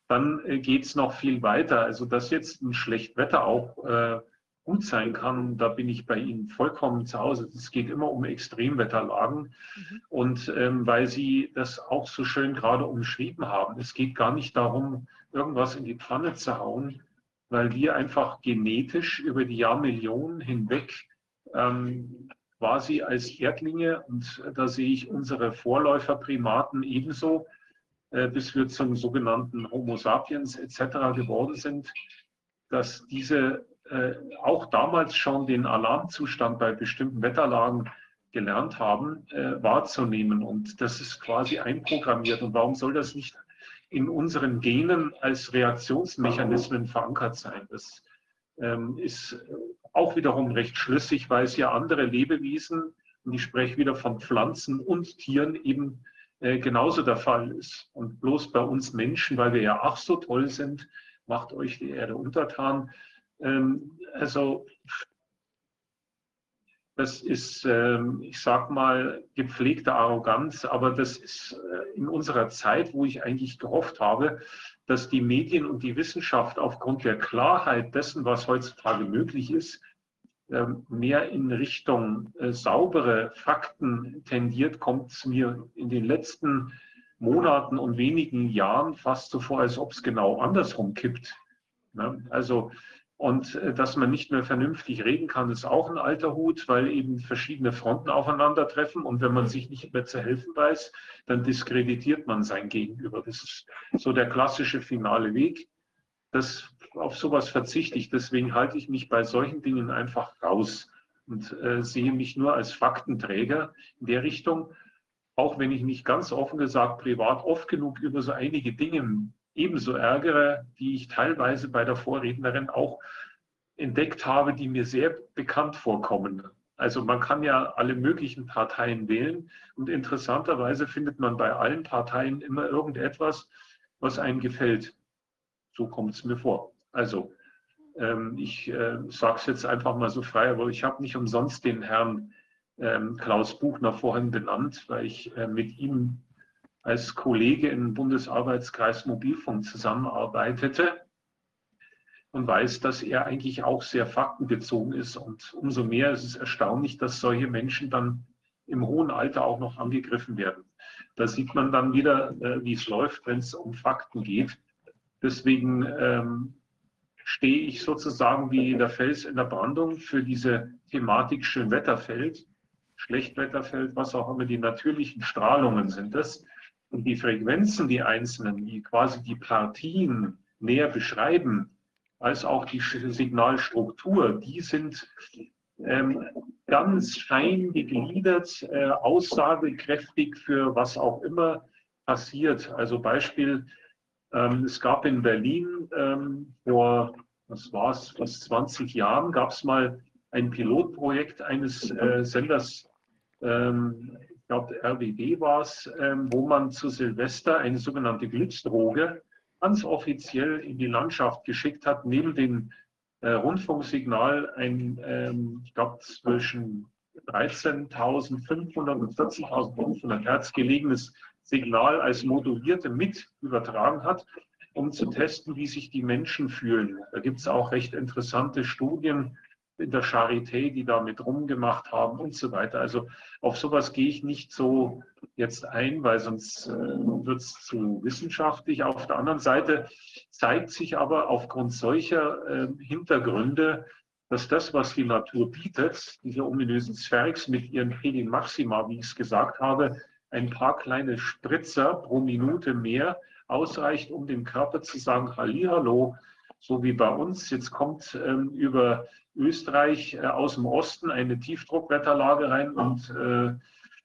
Dann äh, geht es noch viel weiter. Also, dass jetzt ein Schlechtwetter auch äh, gut sein kann. Da bin ich bei Ihnen vollkommen zu Hause. Es geht immer um Extremwetterlagen. Mhm. Und ähm, weil Sie das auch so schön gerade umschrieben haben, es geht gar nicht darum, irgendwas in die Pfanne zu hauen, weil wir einfach genetisch über die Jahrmillionen hinweg ähm, quasi als Erdlinge, und da sehe ich unsere Vorläuferprimaten ebenso, äh, bis wir zum sogenannten Homo sapiens etc. geworden sind, dass diese äh, auch damals schon den Alarmzustand bei bestimmten Wetterlagen gelernt haben, äh, wahrzunehmen. Und das ist quasi einprogrammiert. Und warum soll das nicht in unseren Genen als Reaktionsmechanismen verankert sein? Das ähm, ist auch wiederum recht schlüssig, weil es ja andere Lebewesen, und ich spreche wieder von Pflanzen und Tieren, eben äh, genauso der Fall ist. Und bloß bei uns Menschen, weil wir ja ach so toll sind, macht euch die Erde untertan, ähm, also das ist, ähm, ich sag mal, gepflegte Arroganz, aber das ist äh, in unserer Zeit, wo ich eigentlich gehofft habe, dass die Medien und die Wissenschaft aufgrund der Klarheit dessen, was heutzutage möglich ist, ähm, mehr in Richtung äh, saubere Fakten tendiert, kommt es mir in den letzten Monaten und wenigen Jahren fast so vor, als ob es genau andersrum kippt. Ne? Also und äh, dass man nicht mehr vernünftig reden kann, ist auch ein alter Hut, weil eben verschiedene Fronten aufeinandertreffen. Und wenn man sich nicht mehr zu helfen weiß, dann diskreditiert man sein Gegenüber. Das ist so der klassische finale Weg. Das, auf sowas verzichte ich. Deswegen halte ich mich bei solchen Dingen einfach raus und äh, sehe mich nur als Faktenträger in der Richtung. Auch wenn ich mich ganz offen gesagt privat oft genug über so einige Dinge ebenso ärgere, die ich teilweise bei der Vorrednerin auch entdeckt habe, die mir sehr bekannt vorkommen. Also man kann ja alle möglichen Parteien wählen und interessanterweise findet man bei allen Parteien immer irgendetwas, was einem gefällt. So kommt es mir vor. Also ähm, ich äh, sage es jetzt einfach mal so frei, aber ich habe nicht umsonst den Herrn ähm, Klaus Buchner vorhin benannt, weil ich äh, mit ihm als Kollege im Bundesarbeitskreis Mobilfunk zusammenarbeitete und weiß, dass er eigentlich auch sehr faktenbezogen ist. Und umso mehr ist es erstaunlich, dass solche Menschen dann im hohen Alter auch noch angegriffen werden. Da sieht man dann wieder, äh, wie es läuft, wenn es um Fakten geht. Deswegen ähm, stehe ich sozusagen wie der Fels in der Brandung für diese Thematik Schönwetterfeld, Schlechtwetterfeld, was auch immer die natürlichen Strahlungen sind. Das und die Frequenzen, die einzelnen, die quasi die Partien näher beschreiben, als auch die Signalstruktur, die sind ähm, ganz fein gegliedert, äh, aussagekräftig für was auch immer passiert. Also Beispiel, ähm, es gab in Berlin ähm, vor, was war es, fast 20 Jahren, gab es mal ein Pilotprojekt eines äh, Senders, ähm, glaube RBB war es, ähm, wo man zu Silvester eine sogenannte Glitzdroge ganz offiziell in die Landschaft geschickt hat, neben dem äh, Rundfunksignal ein, ähm, ich glaube, zwischen 13.500 und 14.500 Hertz gelegenes Signal als modulierte mit übertragen hat, um zu testen, wie sich die Menschen fühlen. Da gibt es auch recht interessante Studien, in der Charité, die damit rumgemacht haben und so weiter. Also auf sowas gehe ich nicht so jetzt ein, weil sonst äh, wird es zu wissenschaftlich. Auf der anderen Seite zeigt sich aber aufgrund solcher äh, Hintergründe dass das, was die Natur bietet, diese ominösen Zwergs mit ihren Pedi Maxima, wie ich es gesagt habe, ein paar kleine Spritzer pro Minute mehr ausreicht, um dem Körper zu sagen, Hallihallo, so wie bei uns. Jetzt kommt ähm, über Österreich äh, aus dem Osten eine Tiefdruckwetterlage rein und äh,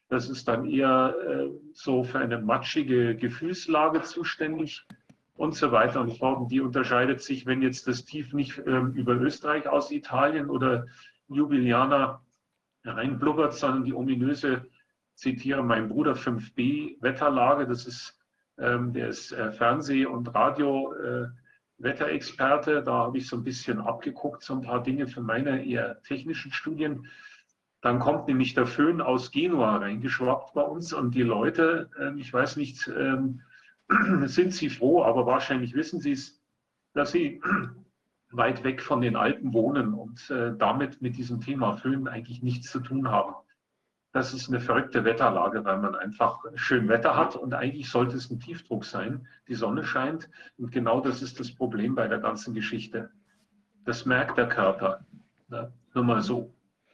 das ist dann eher äh, so für eine matschige Gefühlslage zuständig und so weiter und fort. Die unterscheidet sich, wenn jetzt das Tief nicht ähm, über Österreich aus Italien oder Jubiliana reinblubbert, sondern die ominöse, zitiere mein Bruder 5b Wetterlage, das ist, ähm, der ist äh, Fernseh- und Radio äh, Wetterexperte, da habe ich so ein bisschen abgeguckt, so ein paar Dinge für meine eher technischen Studien. Dann kommt nämlich der Föhn aus Genua reingeschwappt bei uns und die Leute, äh, ich weiß nicht, ähm, sind sie froh, aber wahrscheinlich wissen sie es, dass sie weit weg von den Alpen wohnen und äh, damit mit diesem Thema Föhn eigentlich nichts zu tun haben. Das ist eine verrückte Wetterlage, weil man einfach schön Wetter hat und eigentlich sollte es ein Tiefdruck sein. Die Sonne scheint und genau das ist das Problem bei der ganzen Geschichte. Das merkt der Körper. Ja, nur mal so.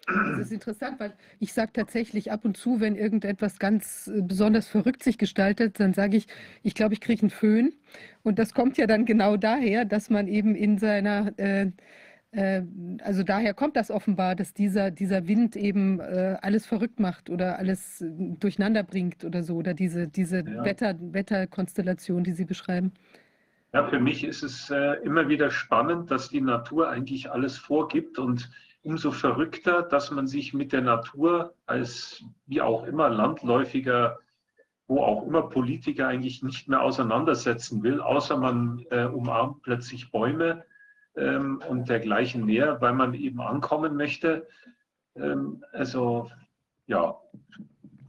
Das ist interessant, weil ich sage tatsächlich ab und zu, wenn irgendetwas ganz äh, besonders verrückt sich gestaltet, dann sage ich, ich glaube, ich kriege einen Föhn. Und das kommt ja dann genau daher, dass man eben in seiner, äh, also daher kommt das offenbar, dass dieser, dieser Wind eben äh, alles verrückt macht oder alles äh, durcheinander bringt oder so, oder diese, diese ja. Wetter, Wetterkonstellation, die Sie beschreiben. Ja, für mich ist es äh, immer wieder spannend, dass die Natur eigentlich alles vorgibt und umso verrückter, dass man sich mit der Natur als wie auch immer landläufiger, wo auch immer Politiker eigentlich nicht mehr auseinandersetzen will, außer man äh, umarmt plötzlich Bäume ähm, und dergleichen mehr, weil man eben ankommen möchte. Ähm, also ja,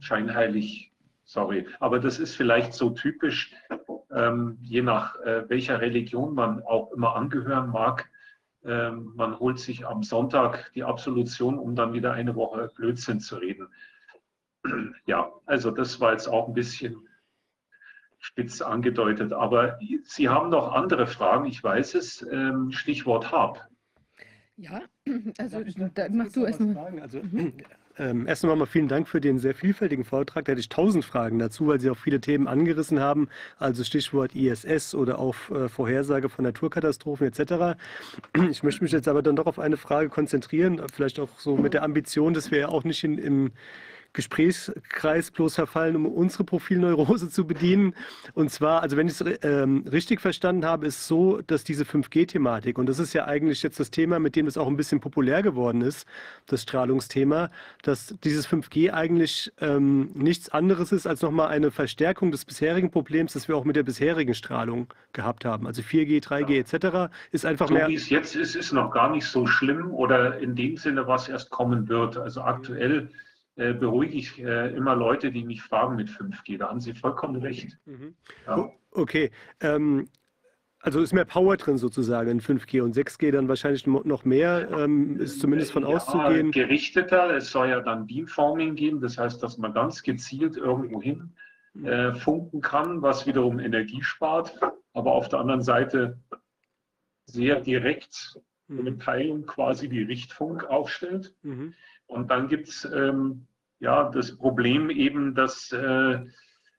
scheinheilig, sorry, aber das ist vielleicht so typisch, ähm, je nach äh, welcher Religion man auch immer angehören mag ähm, man holt sich am Sonntag die Absolution, um dann wieder eine Woche Blödsinn zu reden. Ja, also das war jetzt auch ein bisschen spitz angedeutet. Aber Sie haben noch andere Fragen, ich weiß es. Ähm, Stichwort Hab. Ja, also da machst du erstmal. Also, mhm. Ähm, erst einmal vielen Dank für den sehr vielfältigen Vortrag. Da hätte ich tausend Fragen dazu, weil Sie auch viele Themen angerissen haben, also Stichwort ISS oder auch äh, Vorhersage von Naturkatastrophen etc. Ich möchte mich jetzt aber dann doch auf eine Frage konzentrieren, vielleicht auch so mit der Ambition, dass wir ja auch nicht in, im Gesprächskreis bloß verfallen, um unsere Profilneurose zu bedienen. Und zwar, also wenn ich es ähm, richtig verstanden habe, ist so, dass diese 5G-Thematik, und das ist ja eigentlich jetzt das Thema, mit dem es auch ein bisschen populär geworden ist, das Strahlungsthema, dass dieses 5G eigentlich ähm, nichts anderes ist als nochmal eine Verstärkung des bisherigen Problems, das wir auch mit der bisherigen Strahlung gehabt haben. Also 4G, 3G etc. ist einfach so mehr. Wie es jetzt ist, ist noch gar nicht so schlimm oder in dem Sinne, was erst kommen wird. Also aktuell äh, beruhige ich äh, immer Leute, die mich fragen mit 5G. Da haben Sie vollkommen recht. Mhm. Ja. Okay. Ähm, also ist mehr Power drin sozusagen in 5G und 6G dann wahrscheinlich noch mehr, ähm, ist zumindest von ja, auszugehen. Gerichteter, es soll ja dann Beamforming geben, das heißt, dass man ganz gezielt irgendwo hin mhm. äh, funken kann, was wiederum Energie spart, aber auf der anderen Seite sehr direkt mhm. eine Teilung quasi wie Richtfunk aufstellt. Mhm. Und dann gibt es ähm, ja das Problem eben, dass äh,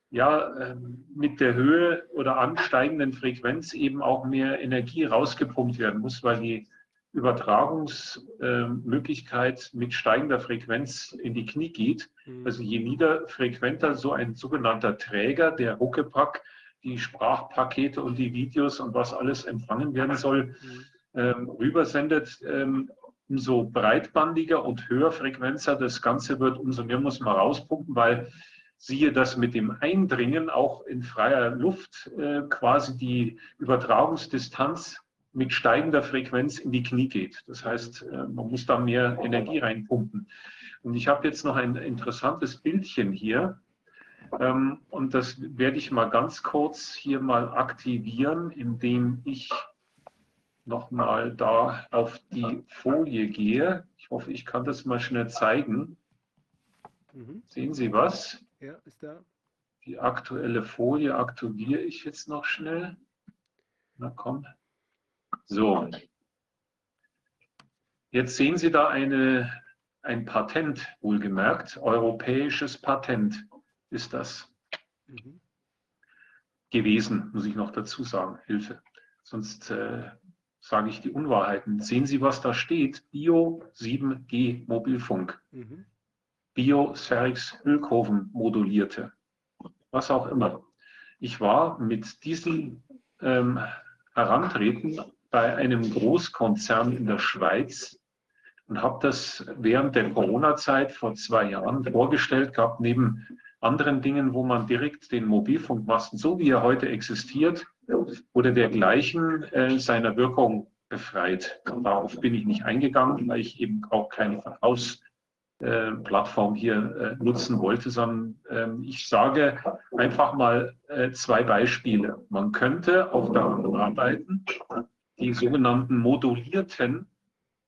ja äh, mit der Höhe oder ansteigenden Frequenz eben auch mehr Energie rausgepumpt werden muss, weil die Übertragungsmöglichkeit mit steigender Frequenz in die Knie geht. Mhm. Also je niederfrequenter so ein sogenannter Träger, der Huckepack, die Sprachpakete und die Videos und was alles empfangen werden soll, mhm. ähm, rübersendet, ähm, umso breitbandiger und höher Frequenzer das Ganze wird, umso mehr muss man rauspumpen, weil siehe das mit dem Eindringen auch in freier Luft äh, quasi die Übertragungsdistanz mit steigender Frequenz in die Knie geht. Das heißt, äh, man muss da mehr Energie reinpumpen. Und ich habe jetzt noch ein interessantes Bildchen hier. Ähm, und das werde ich mal ganz kurz hier mal aktivieren, indem ich nochmal da auf die Folie gehe. Ich hoffe, ich kann das mal schnell zeigen. Mhm. Sehen Sie was? Ja, ist da. Die aktuelle Folie aktiviere ich jetzt noch schnell. Na komm. So. Jetzt sehen Sie da eine, ein Patent, wohlgemerkt, europäisches Patent ist das mhm. gewesen, muss ich noch dazu sagen, Hilfe. Sonst äh, sage ich die Unwahrheiten. Sehen Sie, was da steht? Bio 7G Mobilfunk. Mhm. Biospherics Ölkurven modulierte. Was auch immer. Ich war mit diesem ähm, Herantreten bei einem Großkonzern in der Schweiz und habe das während der Corona-Zeit vor zwei Jahren vorgestellt gehabt, neben anderen Dingen, wo man direkt den Mobilfunkmasten, so wie er heute existiert, oder dergleichen äh, seiner Wirkung befreit. Darauf bin ich nicht eingegangen, weil ich eben auch keine Verkaufsplattform äh, hier äh, nutzen wollte, sondern ähm, ich sage einfach mal äh, zwei Beispiele. Man könnte auch daran arbeiten, die sogenannten modulierten,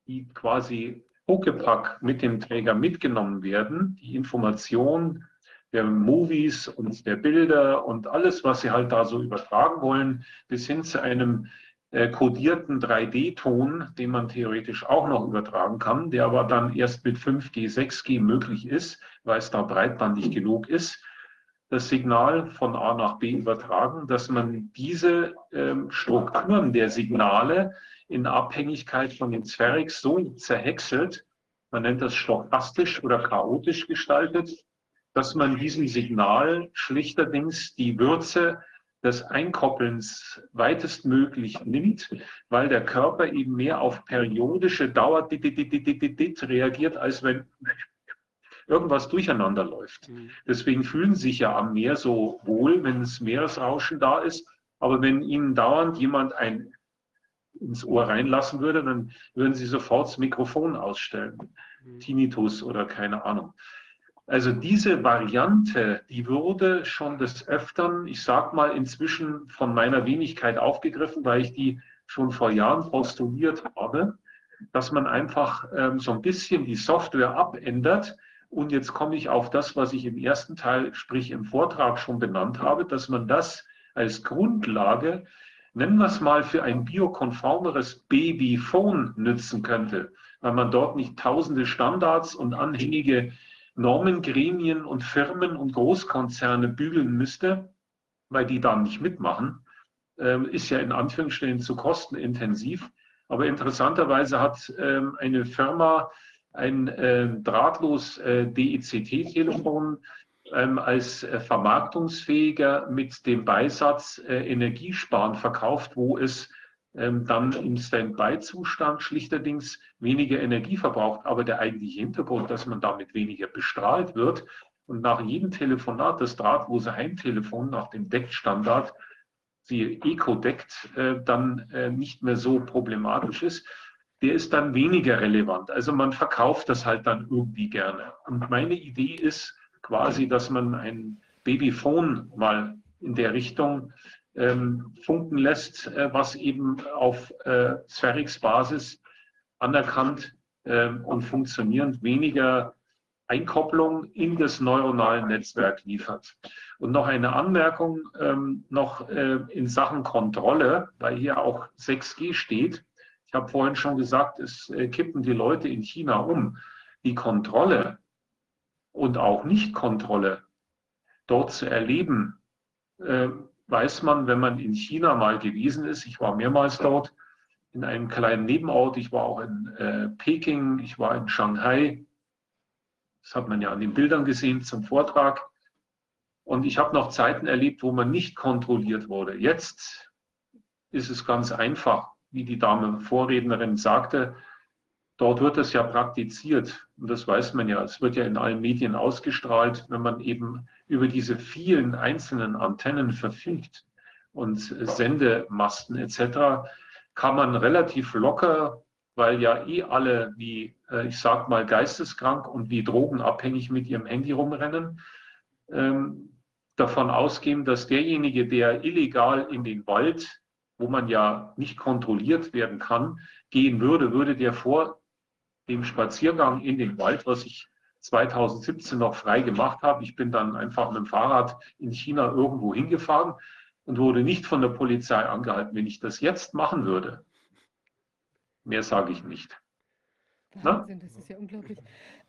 die quasi Huckepack mit dem Träger mitgenommen werden, die Information der Movies und der Bilder und alles, was Sie halt da so übertragen wollen, bis hin zu einem äh, kodierten 3D-Ton, den man theoretisch auch noch übertragen kann, der aber dann erst mit 5G, 6G möglich ist, weil es da breitbandig genug ist, das Signal von A nach B übertragen, dass man diese ähm, Strukturen der Signale in Abhängigkeit von den Spherics so zerhäckselt, man nennt das stochastisch oder chaotisch gestaltet, dass man diesem Signal schlichterdings die Würze des Einkoppelns weitestmöglich nimmt, weil der Körper eben mehr auf periodische Dauer reagiert, als wenn irgendwas durcheinander läuft. Mhm. Deswegen fühlen Sie sich ja am Meer so wohl, wenn es Meeresrauschen da ist. Aber wenn Ihnen dauernd jemand ein ins Ohr reinlassen würde, dann würden Sie sofort das Mikrofon ausstellen. Mhm. Tinnitus oder keine Ahnung. Also diese Variante, die wurde schon des Öfteren, ich sag mal, inzwischen von meiner Wenigkeit aufgegriffen, weil ich die schon vor Jahren postuliert habe, dass man einfach ähm, so ein bisschen die Software abändert. Und jetzt komme ich auf das, was ich im ersten Teil, sprich im Vortrag schon benannt habe, dass man das als Grundlage, nennen wir es mal, für ein biokonformeres Babyphone nützen könnte, weil man dort nicht tausende Standards und anhängige Normengremien und Firmen und Großkonzerne bügeln müsste, weil die da nicht mitmachen, ähm, ist ja in Anführungsstrichen zu kostenintensiv. Aber interessanterweise hat ähm, eine Firma ein ähm, drahtlos äh, DECT-Telefon als äh, vermarktungsfähiger mit dem Beisatz äh, Energiesparen verkauft, wo es dann im Standby-Zustand schlichterdings weniger Energie verbraucht. Aber der eigentliche Hintergrund, dass man damit weniger bestrahlt wird und nach jedem Telefonat das drahtlose Heimtelefon nach dem DECT-Standard, die Eco-DECT, äh, dann äh, nicht mehr so problematisch ist, der ist dann weniger relevant. Also man verkauft das halt dann irgendwie gerne. Und meine Idee ist quasi, dass man ein Babyphone mal in der Richtung ähm, funken lässt, äh, was eben auf äh, Spherix-Basis anerkannt äh, und funktionierend weniger Einkopplung in das neuronale Netzwerk liefert. Und noch eine Anmerkung ähm, noch äh, in Sachen Kontrolle, weil hier auch 6G steht. Ich habe vorhin schon gesagt, es äh, kippen die Leute in China um. Die Kontrolle und auch Nichtkontrolle dort zu erleben, äh, weiß man, wenn man in China mal gewesen ist, ich war mehrmals dort, in einem kleinen Nebenort, ich war auch in äh, Peking, ich war in Shanghai, das hat man ja an den Bildern gesehen zum Vortrag. Und ich habe noch Zeiten erlebt, wo man nicht kontrolliert wurde. Jetzt ist es ganz einfach, wie die Dame Vorrednerin sagte. Dort wird es ja praktiziert. Und das weiß man ja. Es wird ja in allen Medien ausgestrahlt, wenn man eben über diese vielen einzelnen Antennen verfügt und Sendemasten etc., kann man relativ locker, weil ja eh alle wie, äh, ich sag mal, geisteskrank und wie drogenabhängig mit ihrem Handy rumrennen, ähm, davon ausgehen, dass derjenige, der illegal in den Wald, wo man ja nicht kontrolliert werden kann, gehen würde, würde der vor dem Spaziergang in den Wald, was ich 2017 noch frei gemacht habe. Ich bin dann einfach mit dem Fahrrad in China irgendwo hingefahren und wurde nicht von der Polizei angehalten. Wenn ich das jetzt machen würde, mehr sage ich nicht. Wahnsinn, das ist ja unglaublich.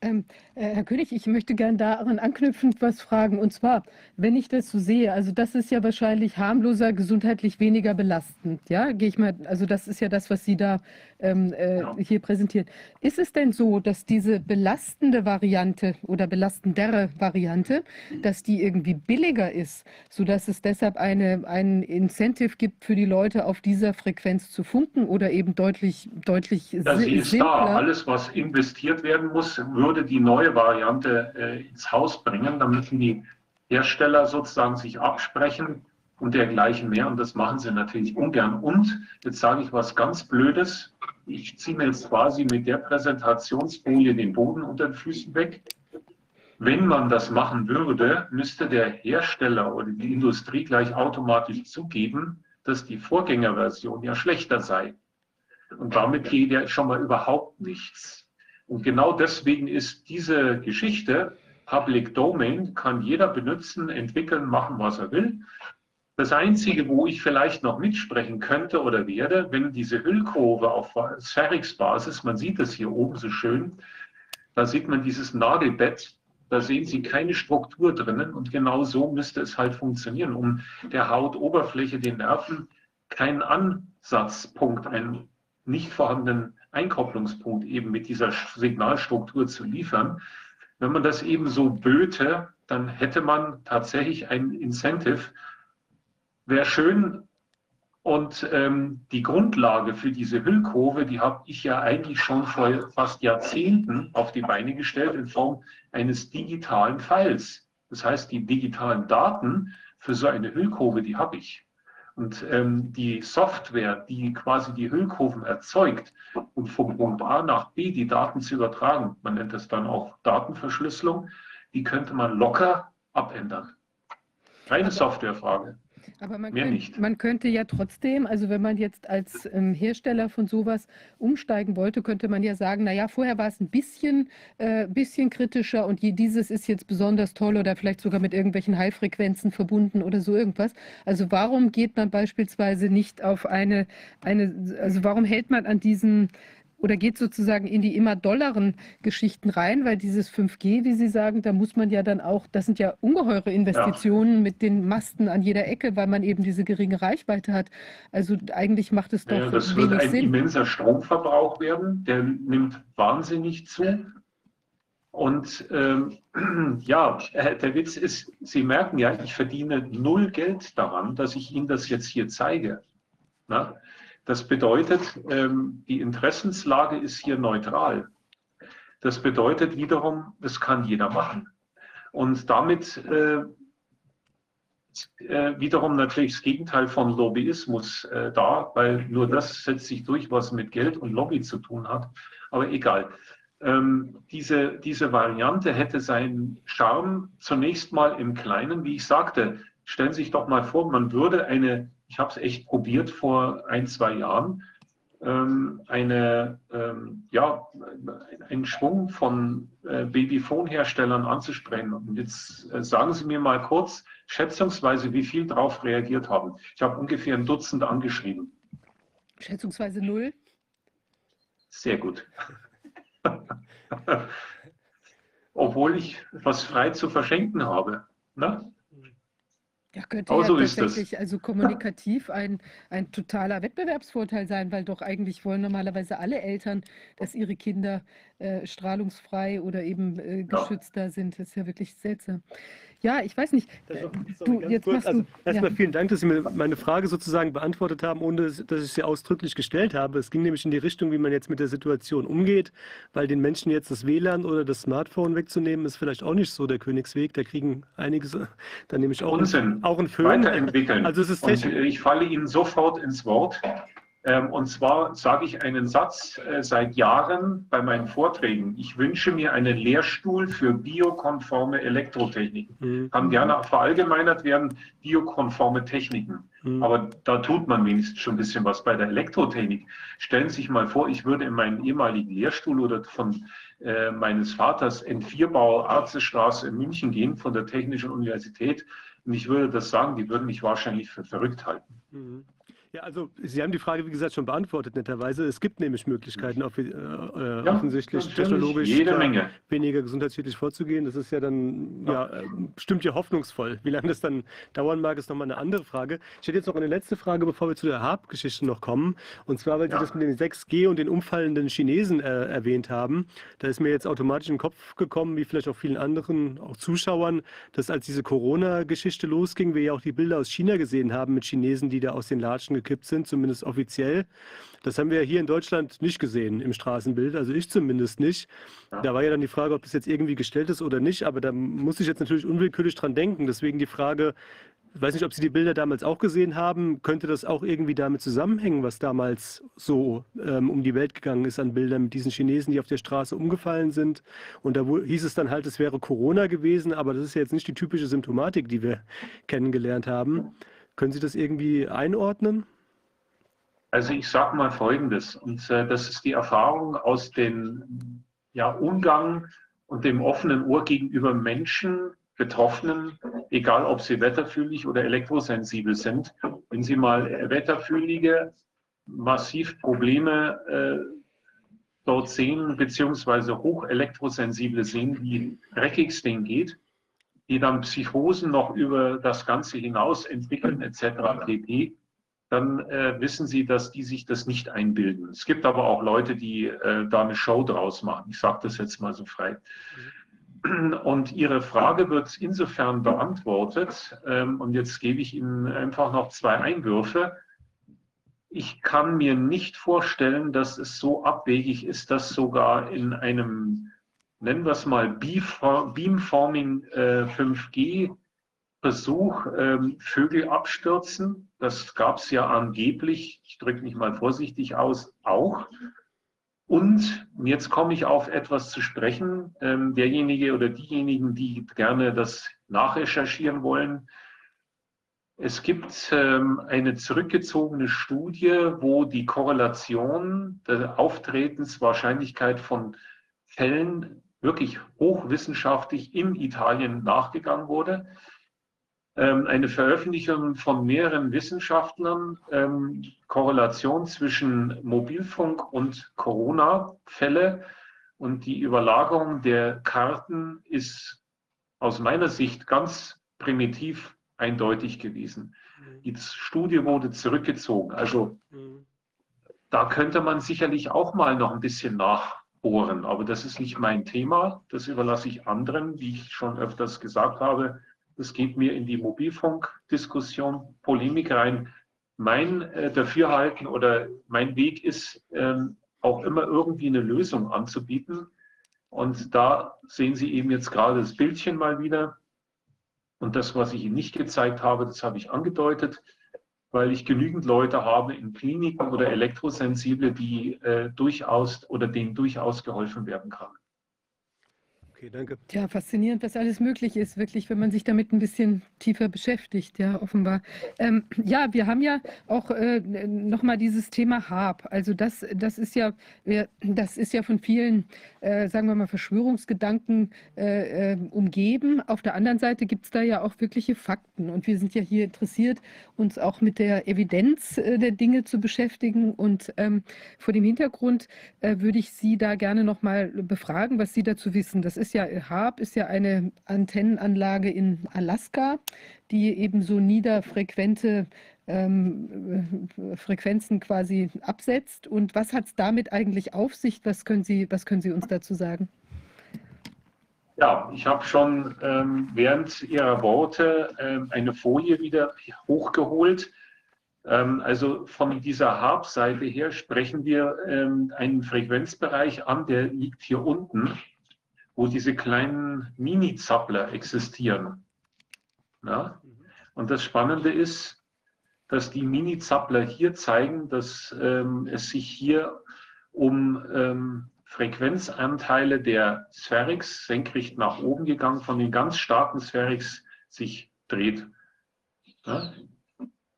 Ähm, äh, Herr König, ich möchte gerne daran anknüpfend was fragen. Und zwar, wenn ich das so sehe, also das ist ja wahrscheinlich harmloser, gesundheitlich weniger belastend. Ja, gehe ich mal, also das ist ja das, was Sie da ähm, äh, ja. hier präsentieren. Ist es denn so, dass diese belastende Variante oder belastendere Variante, dass die irgendwie billiger ist, sodass es deshalb eine, ein Incentive gibt für die Leute, auf dieser Frequenz zu funken oder eben deutlich, deutlich ja, sie ist simpler? da. Alles, was investiert werden muss, würde die neue Variante äh, ins Haus bringen. Da müssen die Hersteller sozusagen sich absprechen und dergleichen mehr. Und das machen sie natürlich ungern. Und jetzt sage ich was ganz Blödes. Ich ziehe mir jetzt quasi mit der Präsentationsfolie den Boden unter den Füßen weg. Wenn man das machen würde, müsste der Hersteller oder die Industrie gleich automatisch zugeben, dass die Vorgängerversion ja schlechter sei. Und damit geht ja schon mal überhaupt nichts. Und genau deswegen ist diese Geschichte Public Domain, kann jeder benutzen, entwickeln, machen, was er will. Das Einzige, wo ich vielleicht noch mitsprechen könnte oder werde, wenn diese Hüllkurve auf Sphärix-Basis, man sieht das hier oben so schön, da sieht man dieses Nagelbett, da sehen Sie keine Struktur drinnen und genau so müsste es halt funktionieren, um der Hautoberfläche, den Nerven, keinen Ansatzpunkt, einen nicht vorhandenen Einkopplungspunkt eben mit dieser Signalstruktur zu liefern. Wenn man das eben so böte, dann hätte man tatsächlich ein Incentive. Wäre schön. Und ähm, die Grundlage für diese Hüllkurve, die habe ich ja eigentlich schon vor fast Jahrzehnten auf die Beine gestellt in Form eines digitalen Files. Das heißt, die digitalen Daten für so eine Hüllkurve, die habe ich. Und ähm, die Software, die quasi die Hüllkurven erzeugt und vom Punkt A nach B die Daten zu übertragen, man nennt das dann auch Datenverschlüsselung, die könnte man locker abändern. Reine Softwarefrage. Aber man, könnt, man, könnte ja trotzdem, also wenn man jetzt als ähm, Hersteller von sowas umsteigen wollte, könnte man ja sagen, naja, vorher war es ein bisschen, äh, bisschen kritischer und je, dieses ist jetzt besonders toll oder vielleicht sogar mit irgendwelchen Heilfrequenzen verbunden oder so irgendwas. Also warum geht man beispielsweise nicht auf eine, eine also warum hält man an diesen oder geht sozusagen in die immer dollaren Geschichten rein, weil dieses 5G, wie Sie sagen, da muss man ja dann auch, das sind ja ungeheure Investitionen ja. mit den Masten an jeder Ecke, weil man eben diese geringe Reichweite hat. Also eigentlich macht es doch ja, das wird ein Sinn. immenser Stromverbrauch werden, der nimmt wahnsinnig zu. Und ähm, ja, der Witz ist, Sie merken ja, ich verdiene null Geld daran, dass ich Ihnen das jetzt hier zeige. Na? Das bedeutet, ähm, die Interessenslage ist hier neutral. Das bedeutet wiederum, das kann jeder machen. Und damit äh, äh, wiederum natürlich das Gegenteil von Lobbyismus äh, da, weil nur das setzt sich durch, was mit Geld und Lobby zu tun hat. Aber egal. Ähm, diese, diese Variante hätte seinen Charme zunächst mal im Kleinen. Wie ich sagte, stellen Sie sich doch mal vor, man würde eine ich habe es echt probiert vor ein, zwei Jahren, ähm, eine, ähm, ja, einen Schwung von äh, Babyphone-Herstellern anzusprechen. Und jetzt äh, sagen Sie mir mal kurz, schätzungsweise, wie viel darauf reagiert haben. Ich habe ungefähr ein Dutzend angeschrieben. Schätzungsweise null? Sehr gut. Obwohl ich was frei zu verschenken habe. Ne? Ja, könnte Aber ja tatsächlich also kommunikativ ein, ein totaler Wettbewerbsvorteil sein, weil doch eigentlich wollen normalerweise alle Eltern, dass ihre Kinder äh, strahlungsfrei oder eben äh, geschützter ja. sind. Das ist ja wirklich seltsam. Ja, ich weiß nicht. Äh, du, jetzt kurz, also, Erstmal ja. vielen Dank, dass Sie mir meine Frage sozusagen beantwortet haben, ohne dass ich sie ausdrücklich gestellt habe. Es ging nämlich in die Richtung, wie man jetzt mit der Situation umgeht, weil den Menschen jetzt das WLAN oder das Smartphone wegzunehmen, ist vielleicht auch nicht so der Königsweg. Da kriegen einiges, da nehme ich auch, Unsinn. auch einen Föhn. Weiterentwickeln. Also es ist Und ich falle Ihnen sofort ins Wort. Ähm, und zwar sage ich einen Satz äh, seit Jahren bei meinen Vorträgen. Ich wünsche mir einen Lehrstuhl für biokonforme Elektrotechniken. Mhm. Kann gerne verallgemeinert werden, biokonforme Techniken. Mhm. Aber da tut man wenigstens schon ein bisschen was bei der Elektrotechnik. Stellen Sie sich mal vor, ich würde in meinen ehemaligen Lehrstuhl oder von äh, meines Vaters N4-Bau Arztestraße in München gehen, von der Technischen Universität. Und ich würde das sagen, die würden mich wahrscheinlich für verrückt halten. Mhm. Ja, also Sie haben die Frage, wie gesagt, schon beantwortet, netterweise. Es gibt nämlich Möglichkeiten, auf, äh, äh, ja, offensichtlich technologisch jede Menge. weniger gesundheitsschädlich vorzugehen. Das ist ja dann, ja, äh, stimmt ja hoffnungsvoll. Wie lange das dann dauern mag, ist nochmal eine andere Frage. Ich hätte jetzt noch eine letzte Frage, bevor wir zu der Harp-Geschichte noch kommen. Und zwar, weil Sie das mit den 6G und den umfallenden Chinesen äh, erwähnt haben. Da ist mir jetzt automatisch in den Kopf gekommen, wie vielleicht auch vielen anderen, auch Zuschauern, dass als diese Corona-Geschichte losging, wir ja auch die Bilder aus China gesehen haben mit Chinesen, die da aus den Latschen gekippt sind, zumindest offiziell. Das haben wir hier in Deutschland nicht gesehen im Straßenbild, also ich zumindest nicht. Da war ja dann die Frage, ob das jetzt irgendwie gestellt ist oder nicht, aber da muss ich jetzt natürlich unwillkürlich dran denken. Deswegen die Frage, ich weiß nicht, ob Sie die Bilder damals auch gesehen haben. Könnte das auch irgendwie damit zusammenhängen, was damals so ähm, um die Welt gegangen ist an Bildern mit diesen Chinesen, die auf der Straße umgefallen sind? Und da hieß es dann halt, es wäre Corona gewesen, aber das ist ja jetzt nicht die typische Symptomatik, die wir kennengelernt haben. Können Sie das irgendwie einordnen? Also ich sage mal Folgendes, und äh, das ist die Erfahrung aus dem ja, Umgang und dem offenen Ohr gegenüber Menschen, Betroffenen, egal ob sie wetterfühlig oder elektrosensibel sind. Wenn Sie mal wetterfühlige massiv Probleme äh, dort sehen, beziehungsweise hochelektrosensible sehen, wie dreckig es denen geht, die dann Psychosen noch über das Ganze hinaus entwickeln, etc. pp., dann äh, wissen Sie, dass die sich das nicht einbilden. Es gibt aber auch Leute, die äh, da eine Show draus machen. Ich sage das jetzt mal so frei. Und Ihre Frage wird insofern beantwortet. Ähm, und jetzt gebe ich Ihnen einfach noch zwei Einwürfe. Ich kann mir nicht vorstellen, dass es so abwegig ist, dass sogar in einem, nennen wir es mal, Beamforming äh, 5G Versuch, ähm, Vögel abstürzen. Das gab es ja angeblich, ich drücke mich mal vorsichtig aus, auch. Und jetzt komme ich auf etwas zu sprechen. Ähm, derjenige oder diejenigen, die gerne das nachrecherchieren wollen. Es gibt ähm, eine zurückgezogene Studie, wo die Korrelation der Auftretenswahrscheinlichkeit von Fällen wirklich hochwissenschaftlich in Italien nachgegangen wurde. Ähm, eine Veröffentlichung von mehreren Wissenschaftlern, ähm, Korrelation zwischen Mobilfunk und Corona-Fälle. Und die Überlagerung der Karten ist aus meiner Sicht ganz primitiv eindeutig gewesen. Mhm. Die Studie wurde zurückgezogen. Also mhm. da könnte man sicherlich auch mal noch ein bisschen nachbohren. Aber das ist nicht mein Thema. Das überlasse ich anderen, wie ich schon öfters gesagt habe. Das geht mir in die Mobilfunkdiskussion, Polemik rein. Mein äh, Dafürhalten oder mein Weg ist ähm, auch immer irgendwie eine Lösung anzubieten. Und da sehen Sie eben jetzt gerade das Bildchen mal wieder. Und das, was ich Ihnen nicht gezeigt habe, das habe ich angedeutet, weil ich genügend Leute habe in Kliniken oder Elektrosensible, die äh, durchaus oder denen durchaus geholfen werden kann. Okay, danke. Ja, faszinierend, was alles möglich ist, wirklich, wenn man sich damit ein bisschen tiefer beschäftigt, ja, offenbar. Ähm, ja, wir haben ja auch äh, nochmal dieses Thema HARP. Also das, das ist ja, das ist ja von vielen, äh, sagen wir mal, Verschwörungsgedanken äh, äh umgeben. Auf der anderen Seite gibt es da ja auch wirkliche Fakten. Und wir sind ja hier interessiert, uns auch mit der Evidenz äh, der Dinge zu beschäftigen. Und ähm, vor dem Hintergrund äh, würde ich Sie da gerne nochmal befragen, was Sie dazu wissen. Das ist ist ja, HARP ist ja eine Antennenanlage in Alaska, die eben so niederfrequente ähm, Frequenzen quasi absetzt. Und was hat es damit eigentlich auf sich? Was können Sie, was können Sie uns dazu sagen? Ja, ich habe schon ähm, während Ihrer Worte ähm, eine Folie wieder hochgeholt. Ähm, also von dieser HARP-Seite her sprechen wir ähm, einen Frequenzbereich an, der liegt hier unten wo diese kleinen Mini-Zappler existieren. Ja? Und das Spannende ist, dass die Mini-Zappler hier zeigen, dass ähm, es sich hier um ähm, Frequenzanteile der Spherix senkrecht nach oben gegangen, von den ganz starken Spherix sich dreht. Ja?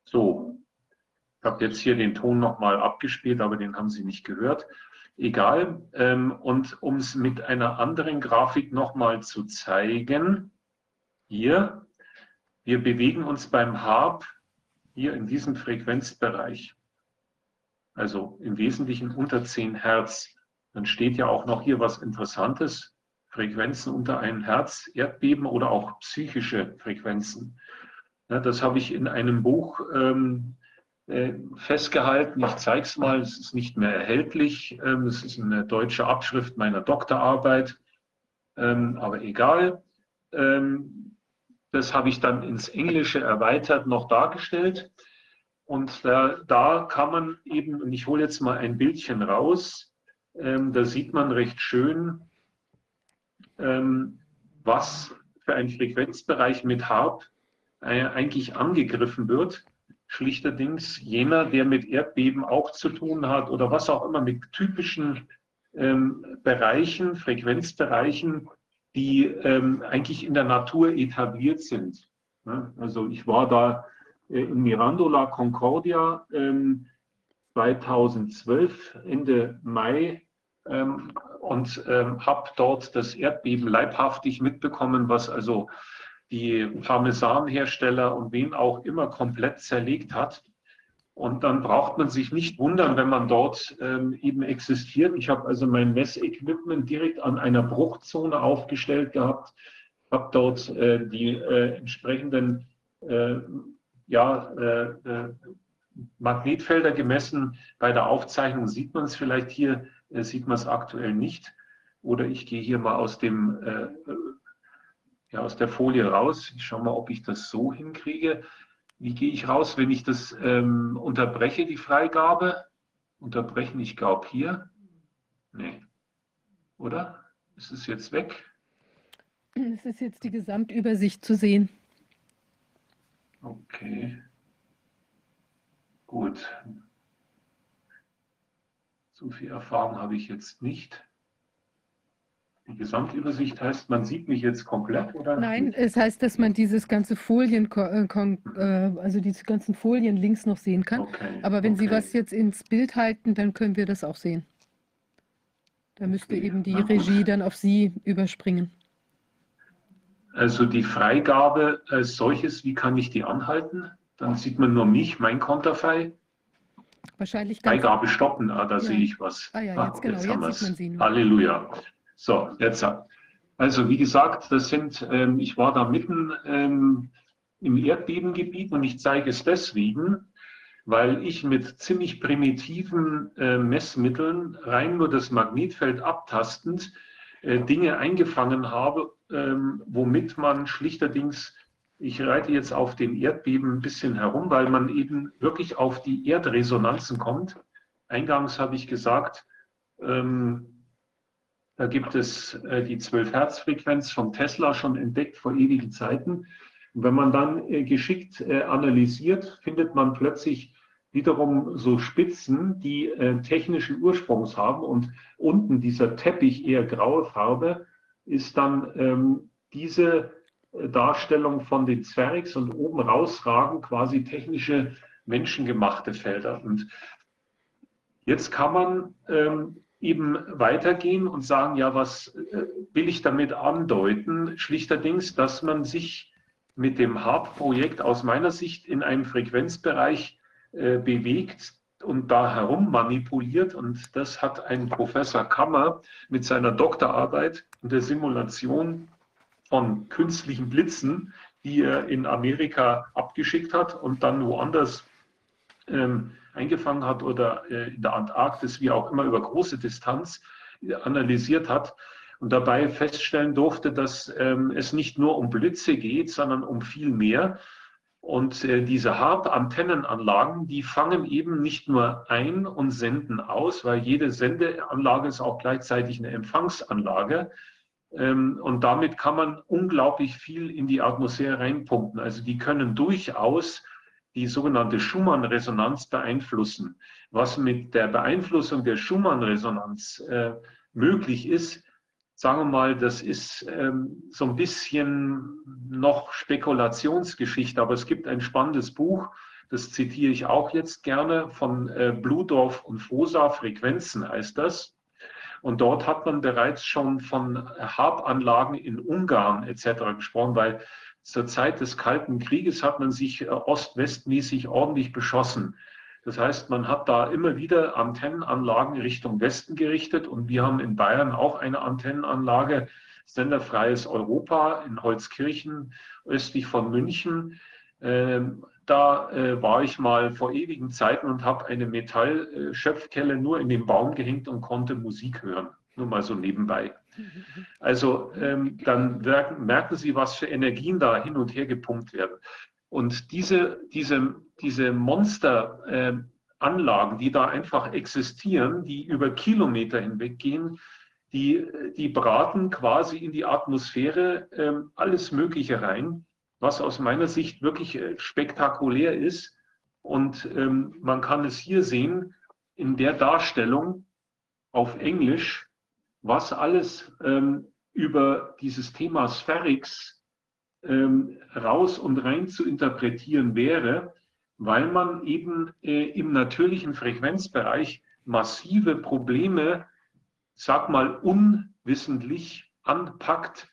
So, ich habe jetzt hier den Ton nochmal abgespielt, aber den haben Sie nicht gehört egal. Ähm, und um es mit einer anderen Grafik nochmal zu zeigen, hier, wir bewegen uns beim Harp hier in diesem Frequenzbereich, also im Wesentlichen unter 10 Hertz, dann steht ja auch noch hier was Interessantes, Frequenzen unter 1 Hertz, Erdbeben oder auch psychische Frequenzen. Ja, das habe ich in einem Buch ähm, äh, festgehalten. Ich zeige es mal, es ist nicht mehr erhältlich. Ähm, es ist eine deutsche Abschrift meiner Doktorarbeit, ähm, aber egal. Ähm, das habe ich dann ins Englische erweitert noch dargestellt. Und da, da kann man eben, und ich hole jetzt mal ein Bildchen raus, da sieht man recht schön, was für ein Frequenzbereich mit HARP äh, eigentlich angegriffen wird. Schlichterdings jener, der mit Erdbeben auch zu tun hat oder was auch immer mit typischen ähm, Bereichen, Frequenzbereichen, die ähm, eigentlich in der Natur etabliert sind. Ja, also ich war da äh, in Mirandola Concordia ähm, 2012, Ende Mai, ähm, und ähm, habe dort das Erdbeben leibhaftig mitbekommen, was also die Parmesanhersteller und wen auch immer komplett zerlegt hat. Und dann braucht man sich nicht wundern, wenn man dort ähm, eben existiert. Ich habe also mein Messequipment direkt an einer Bruchzone aufgestellt gehabt, habe dort äh, die äh, entsprechenden äh, ja, äh, äh, Magnetfelder gemessen. Bei der Aufzeichnung sieht man es vielleicht hier, äh, sieht man es aktuell nicht. Oder ich gehe hier mal aus dem ja, aus der Folie raus. Ich schaue mal, ob ich das so hinkriege. Wie gehe ich raus, wenn ich das ähm, unterbreche, die Freigabe? Unterbrechen, ich glaube hier. Nee. Oder? Ist es jetzt weg? Es ist jetzt die Gesamtübersicht zu sehen. Okay. Gut. So viel Erfahrung habe ich jetzt nicht. Die Gesamtübersicht heißt, man sieht mich jetzt komplett, oder? Nein, es heißt, dass man dieses ganze Folien, äh, äh, also diese ganzen Folien links noch sehen kann. Okay, Aber wenn okay. Sie was jetzt ins Bild halten, dann können wir das auch sehen. Da müsste okay. eben die Regie dann auf Sie überspringen. Also die Freigabe als solches, wie kann ich die anhalten? Dann sieht man nur mich, mein Konterfei. Wahrscheinlich Freigabe stoppen, ah, da ja. sehe ich was. Ah ja, jetzt ah, genau, jetzt, jetzt sieht man sie. Halleluja. So, jetzt. Also wie gesagt, das sind, ähm, ich war da mitten ähm, im Erdbebengebiet und ich zeige es deswegen, weil ich mit ziemlich primitiven äh, Messmitteln rein nur das Magnetfeld abtastend äh, Dinge eingefangen habe, ähm, womit man schlichterdings, ich reite jetzt auf den Erdbeben ein bisschen herum, weil man eben wirklich auf die Erdresonanzen kommt. Eingangs habe ich gesagt, ähm, da gibt es äh, die 12-Hertz-Frequenz von Tesla schon entdeckt vor ewigen Zeiten. Und wenn man dann äh, geschickt äh, analysiert, findet man plötzlich wiederum so Spitzen, die technischen Ursprungs haben. Und unten dieser Teppich, eher graue Farbe, ist dann ähm, diese Darstellung von den Zwergs und oben rausragen quasi technische menschengemachte Felder. Und jetzt kann man ähm, eben weitergehen und sagen, ja, was äh, will ich damit andeuten? Schlichterdings, dass man sich mit dem HARP-Projekt aus meiner Sicht in einem Frequenzbereich äh, bewegt und da herum manipuliert. Und das hat ein Professor Kammer mit seiner Doktorarbeit und der Simulation von künstlichen Blitzen, die er in Amerika abgeschickt hat und dann woanders ähm, eingefangen hat oder äh, in der Antarktis, wie auch immer, über große Distanz äh, analysiert hat und dabei feststellen durfte, dass ähm, es nicht nur um Blitze geht, sondern um viel mehr. Und äh, diese HARP-Antennenanlagen, die fangen eben nicht nur ein und senden aus, weil jede Sendeanlage ist auch gleichzeitig eine Empfangsanlage. Ähm, und damit kann man unglaublich viel in die Atmosphäre reinpumpen. Also die können durchaus die sogenannte Schumann-Resonanz beeinflussen. Was mit der Beeinflussung der Schumann-Resonanz äh, möglich ist, sagen wir mal, das ist ähm, so ein bisschen noch Spekulationsgeschichte, aber es gibt ein spannendes Buch, das zitiere ich auch jetzt gerne, von äh, Bludorf und Fosa, Frequenzen heißt das. Und dort hat man bereits schon von Harp-Anlagen in Ungarn etc. gesprochen, weil zur Zeit des Kalten Krieges hat man sich äh, ost-west-mäßig ordentlich beschossen. Das heißt, man hat da immer wieder Antennenanlagen Richtung Westen gerichtet und wir haben in Bayern auch eine Antennenanlage, Senderfreies Europa in Holzkirchen, östlich von München. Ähm, da äh, war ich mal vor ewigen Zeiten und habe eine Metallschöpfkelle nur in den Baum gehängt und konnte Musik hören. Nur mal so nebenbei. Also ähm, dann merken Sie, was für Energien da hin und her gepumpt werden. Und diese, diese, diese Monsteranlagen, äh, die da einfach existieren, die über Kilometer hinweg gehen, die, die braten quasi in die Atmosphäre äh, alles Mögliche rein, was aus meiner Sicht wirklich äh, spektakulär ist. Und ähm, man kann es hier sehen in der Darstellung auf Englisch, was alles ähm, über dieses Thema Spherics ähm, raus und rein zu interpretieren wäre, weil man eben äh, im natürlichen Frequenzbereich massive Probleme, sag mal, unwissentlich anpackt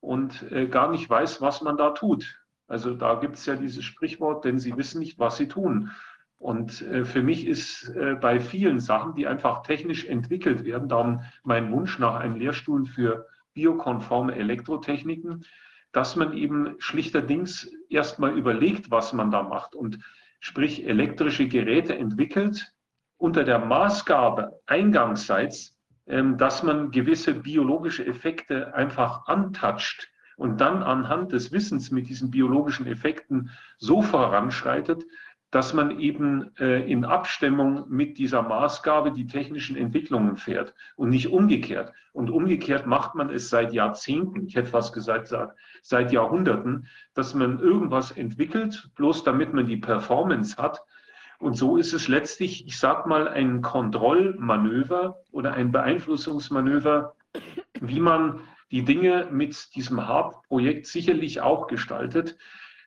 und äh, gar nicht weiß, was man da tut. Also da gibt es ja dieses Sprichwort, denn sie wissen nicht, was sie tun. Und äh, für mich ist äh, bei vielen Sachen, die einfach technisch entwickelt werden, darum mein Wunsch nach einem Lehrstuhl für biokonforme Elektrotechniken, dass man eben schlichterdings erstmal überlegt, was man da macht und sprich elektrische Geräte entwickelt unter der Maßgabe eingangsseits, ähm, dass man gewisse biologische Effekte einfach antatscht und dann anhand des Wissens mit diesen biologischen Effekten so voranschreitet, dass man eben äh, in Abstimmung mit dieser Maßgabe die technischen Entwicklungen fährt und nicht umgekehrt. Und umgekehrt macht man es seit Jahrzehnten, ich hätte fast gesagt seit Jahrhunderten, dass man irgendwas entwickelt, bloß damit man die Performance hat. Und so ist es letztlich, ich sage mal, ein Kontrollmanöver oder ein Beeinflussungsmanöver, wie man die Dinge mit diesem HARP-Projekt sicherlich auch gestaltet.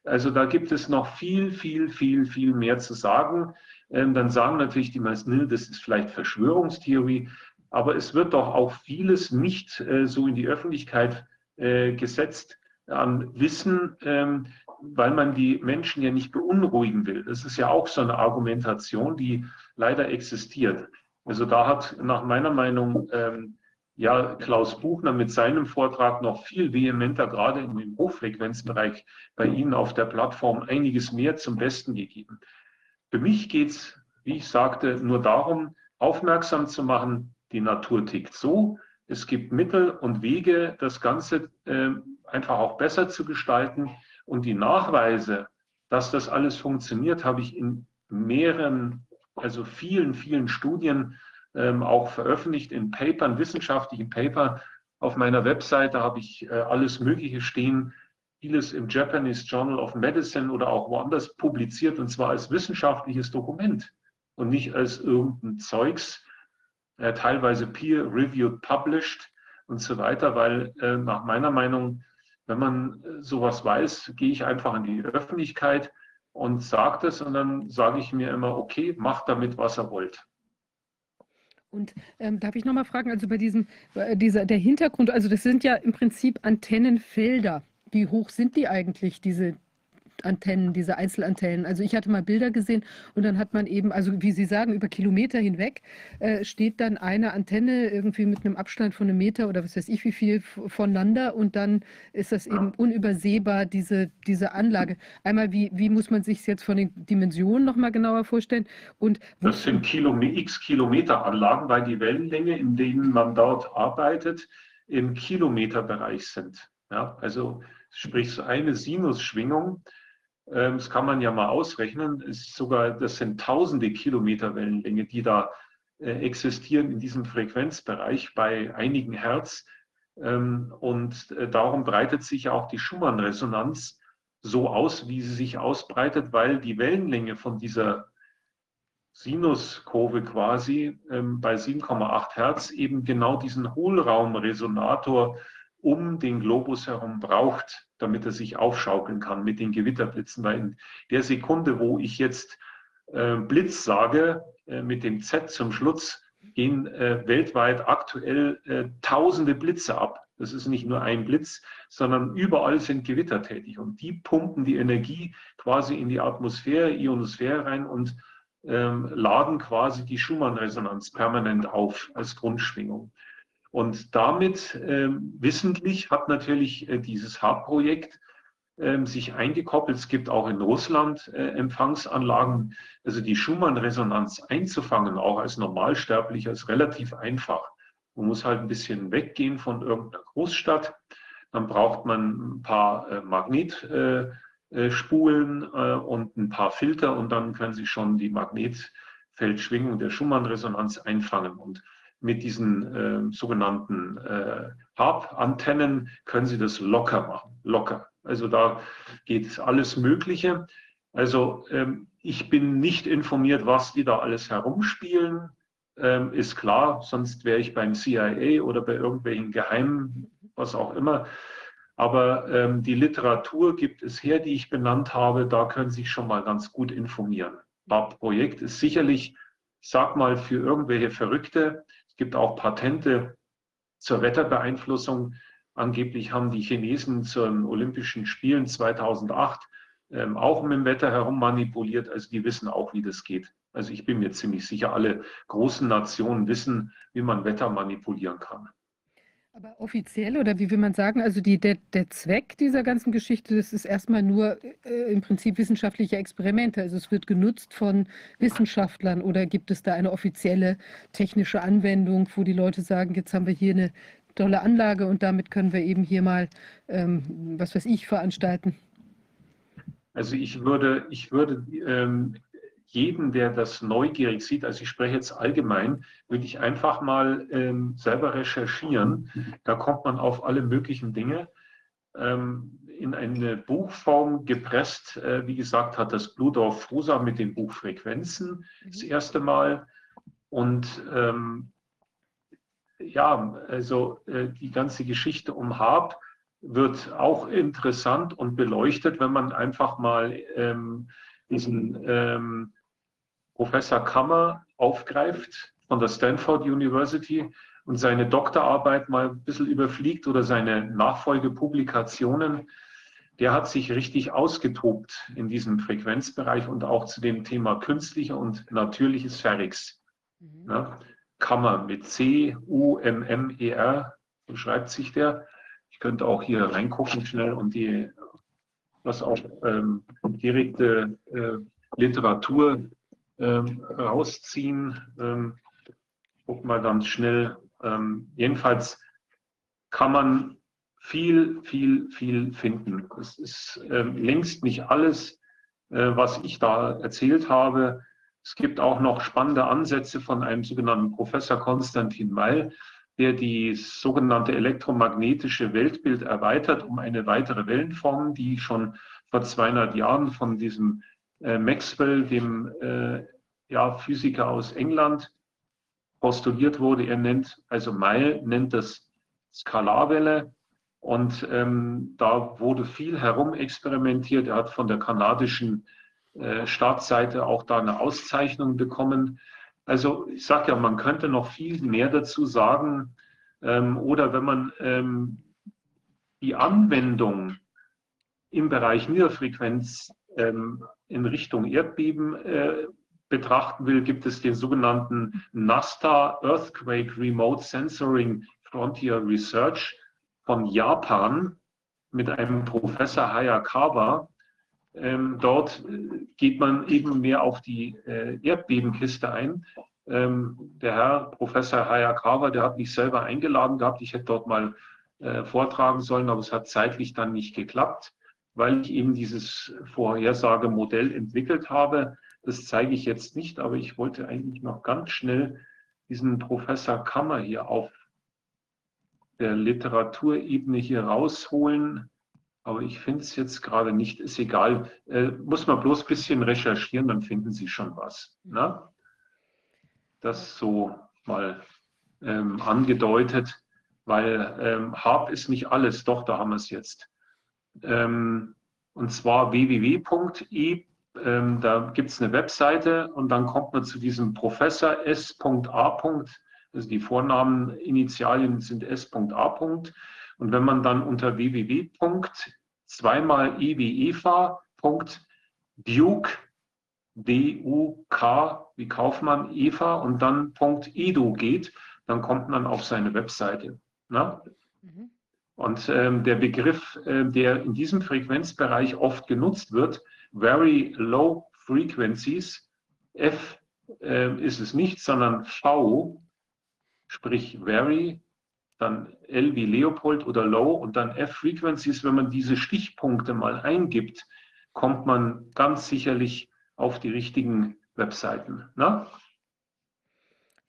Also da gibt es noch viel, viel, viel, viel mehr zu sagen. Ähm, dann sagen natürlich die meisten, das ist vielleicht Verschwörungstheorie, aber es wird doch auch vieles nicht äh, so in die Öffentlichkeit äh, gesetzt an Wissen, ähm, weil man die Menschen ja nicht beunruhigen will. Das ist ja auch so eine Argumentation, die leider existiert. Also da hat nach meiner Meinung ähm, ja Klaus Buchner mit seinem Vortrag noch viel vehementer, gerade in dem Hochfrequenzbereich bei Ihnen auf der Plattform einiges mehr zum Besten gegeben. Für mich geht es, wie ich sagte, nur darum, aufmerksam zu machen, die Natur tickt so. Es gibt Mittel und Wege, das Ganze äh, einfach auch besser zu gestalten. Und die Nachweise, dass das alles funktioniert, habe ich in mehreren, also vielen, vielen Studien ähm, auch veröffentlicht in Papern, wissenschaftlichen Paper. Auf meiner Webseite habe ich äh, alles Mögliche stehen, vieles im Japanese Journal of Medicine oder auch woanders publiziert und zwar als wissenschaftliches Dokument und nicht als irgendein Zeugs, äh, teilweise peer-reviewed, published und so weiter, weil äh, nach meiner Meinung, wenn man äh, sowas weiß, gehe ich einfach in die Öffentlichkeit und sage das und dann sage ich mir immer, okay, macht damit, was ihr wollt. Und ähm, darf ich nochmal fragen, also bei diesem, äh, dieser, der Hintergrund, also das sind ja im Prinzip Antennenfelder. Wie hoch sind die eigentlich, diese, Antennen, diese Einzelantennen. Also ich hatte mal Bilder gesehen und dann hat man eben, also wie Sie sagen, über Kilometer hinweg äh, steht dann eine Antenne irgendwie mit einem Abstand von einem Meter oder was weiß ich wie viel voneinander und dann ist das eben unübersehbar, diese, diese Anlage. Einmal, wie, wie muss man sich jetzt von den Dimensionen nochmal genauer vorstellen? Und das sind Kilometer, x Kilometer Anlagen, weil die Wellenlänge, in denen man dort arbeitet, im Kilometerbereich sind. Ja, also sprich so eine Sinusschwingung das kann man ja mal ausrechnen. Ist sogar, das sind tausende Kilometer Wellenlänge, die da äh, existieren in diesem Frequenzbereich bei einigen Hertz. Ähm, und äh, darum breitet sich auch die Schumann-Resonanz so aus, wie sie sich ausbreitet, weil die Wellenlänge von dieser Sinuskurve quasi ähm, bei 7,8 Hertz eben genau diesen Hohlraumresonator um den Globus herum braucht, damit er sich aufschaukeln kann mit den Gewitterblitzen. Weil in der Sekunde, wo ich jetzt äh, Blitz sage, äh, mit dem Z zum Schluss, gehen äh, weltweit aktuell äh, tausende Blitze ab. Das ist nicht nur ein Blitz, sondern überall sind Gewitter tätig und die pumpen die Energie quasi in die Atmosphäre, Ionosphäre rein und ähm, laden quasi die Schumann-Resonanz permanent auf als Grundschwingung. Und damit ähm, wissentlich hat natürlich äh, dieses HAB-Projekt ähm, sich eingekoppelt. Es gibt auch in Russland äh, Empfangsanlagen. Also die Schumann-Resonanz einzufangen, auch als Normalsterblicher, ist relativ einfach. Man muss halt ein bisschen weggehen von irgendeiner Großstadt. Dann braucht man ein paar äh, Magnetspulen äh, und ein paar Filter und dann können Sie schon die Magnetfeldschwingung der Schumann-Resonanz einfangen. Und mit diesen äh, sogenannten äh, Harp-Antennen können Sie das locker machen, locker. Also da geht alles Mögliche. Also ähm, ich bin nicht informiert, was die da alles herumspielen. Ähm, ist klar, sonst wäre ich beim CIA oder bei irgendwelchen Geheimen, was auch immer. Aber ähm, die Literatur gibt es her, die ich benannt habe. Da können Sie sich schon mal ganz gut informieren. Das Projekt ist sicherlich, sag mal, für irgendwelche Verrückte. Es gibt auch Patente zur Wetterbeeinflussung. Angeblich haben die Chinesen zu den Olympischen Spielen 2008 ähm, auch mit dem Wetter herummanipuliert. Also die wissen auch, wie das geht. Also ich bin mir ziemlich sicher, alle großen Nationen wissen, wie man Wetter manipulieren kann. Aber offiziell oder wie will man sagen, also die, der, der Zweck dieser ganzen Geschichte, das ist erstmal nur äh, im Prinzip wissenschaftliche Experimente. Also es wird genutzt von Wissenschaftlern oder gibt es da eine offizielle technische Anwendung, wo die Leute sagen, jetzt haben wir hier eine tolle Anlage und damit können wir eben hier mal, ähm, was weiß ich, veranstalten? Also ich würde, ich würde ähm, jeden, der das neugierig sieht, also ich spreche jetzt allgemein, würde ich einfach mal ähm, selber recherchieren. Da kommt man auf alle möglichen Dinge. Ähm, in eine Buchform gepresst, äh, wie gesagt, hat das Bludorf Frusa mit den Buchfrequenzen das erste Mal. Und ähm, ja, also äh, die ganze Geschichte um Hab wird auch interessant und beleuchtet, wenn man einfach mal ähm, diesen ähm, Professor Kammer aufgreift von der Stanford University und seine Doktorarbeit mal ein bisschen überfliegt oder seine Nachfolgepublikationen. Der hat sich richtig ausgetobt in diesem Frequenzbereich und auch zu dem Thema künstlicher und natürliches Ferrix. Mhm. Ja, Kammer mit C, U, M, M, E, R, so schreibt sich der. Ich könnte auch hier reingucken schnell und die, was auch ähm, direkte äh, Literatur ähm, rausziehen. Ähm, guck mal ganz schnell. Ähm, jedenfalls kann man viel, viel, viel finden. Es ist ähm, längst nicht alles, äh, was ich da erzählt habe. Es gibt auch noch spannende Ansätze von einem sogenannten Professor Konstantin Weil, der die sogenannte elektromagnetische Weltbild erweitert um eine weitere Wellenform, die schon vor 200 Jahren von diesem Maxwell, dem äh, ja, Physiker aus England, postuliert wurde. Er nennt, also Weil nennt das Skalarwelle. Und ähm, da wurde viel herumexperimentiert. Er hat von der kanadischen äh, Startseite auch da eine Auszeichnung bekommen. Also ich sage ja, man könnte noch viel mehr dazu sagen. Ähm, oder wenn man ähm, die Anwendung im Bereich Niederfrequenz ähm, in Richtung Erdbeben äh, betrachten will, gibt es den sogenannten NASTA Earthquake Remote Sensoring Frontier Research von Japan mit einem Professor Hayakawa. Ähm, dort äh, geht man eben mehr auf die äh, Erdbebenkiste ein. Ähm, der Herr Professor Hayakawa, der hat mich selber eingeladen gehabt. Ich hätte dort mal äh, vortragen sollen, aber es hat zeitlich dann nicht geklappt, weil ich eben dieses Vorhersagemodell entwickelt habe. Das zeige ich jetzt nicht, aber ich wollte eigentlich noch ganz schnell diesen Professor Kammer hier auf der Literaturebene hier rausholen. Aber ich finde es jetzt gerade nicht, ist egal. Äh, muss man bloß ein bisschen recherchieren, dann finden Sie schon was. Ne? Das so mal ähm, angedeutet, weil ähm, Hab ist nicht alles, doch, da haben wir es jetzt. Ähm, und zwar www.e, ähm, da gibt es eine Webseite und dann kommt man zu diesem Professor S.A. Also die Vornamen, Initialien sind S.A. Und wenn man dann unter www. zweimal Duke, D-U-K wie Kaufmann, Eva und dann .edu geht, dann kommt man auf seine Webseite. Ne? Mhm. Und ähm, der Begriff, äh, der in diesem Frequenzbereich oft genutzt wird, Very Low Frequencies, F äh, ist es nicht, sondern V, sprich Very, dann L wie Leopold oder Low und dann F Frequencies. Wenn man diese Stichpunkte mal eingibt, kommt man ganz sicherlich auf die richtigen Webseiten. Ne?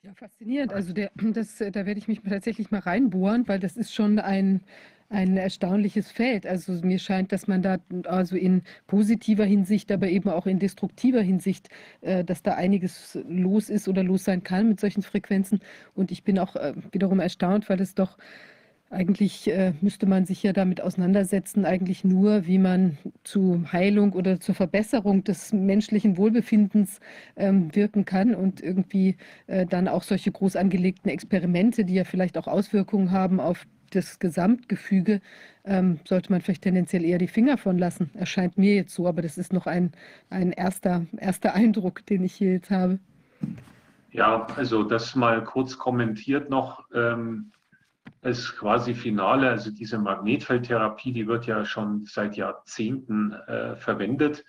Ja, faszinierend. Also der, das, da werde ich mich tatsächlich mal reinbohren, weil das ist schon ein, ein erstaunliches Feld. Also mir scheint, dass man da also in positiver Hinsicht, aber eben auch in destruktiver Hinsicht, äh, dass da einiges los ist oder los sein kann mit solchen Frequenzen. Und ich bin auch äh, wiederum erstaunt, weil es doch eigentlich äh, müsste man sich ja damit auseinandersetzen, eigentlich nur, wie man zu Heilung oder zur Verbesserung des menschlichen Wohlbefindens ähm, wirken kann und irgendwie äh, dann auch solche groß angelegten Experimente, die ja vielleicht auch Auswirkungen haben auf das Gesamtgefüge, ähm, sollte man vielleicht tendenziell eher die Finger von lassen. Erscheint mir jetzt so, aber das ist noch ein, ein erster, erster Eindruck, den ich hier jetzt habe. Ja, also das mal kurz kommentiert noch. Ähm, als quasi Finale, also diese Magnetfeldtherapie, die wird ja schon seit Jahrzehnten äh, verwendet.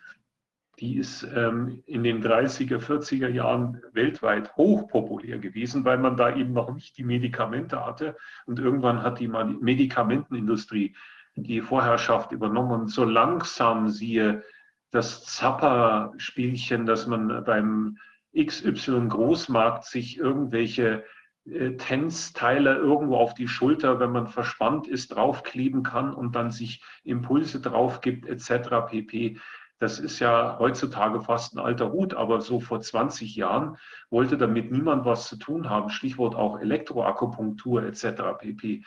Die ist ähm, in den 30er, 40er Jahren weltweit hochpopulär gewesen, weil man da eben noch nicht die Medikamente hatte. Und irgendwann hat die Medikamentenindustrie die Vorherrschaft übernommen. Und so langsam siehe das Zapper-Spielchen, dass man beim XY Großmarkt sich irgendwelche äh, Tensteile irgendwo auf die Schulter, wenn man verspannt ist, draufkleben kann und dann sich Impulse drauf gibt, etc. pp. Das ist ja heutzutage fast ein alter Hut, aber so vor 20 Jahren wollte damit niemand was zu tun haben. Stichwort auch Elektroakupunktur etc. pp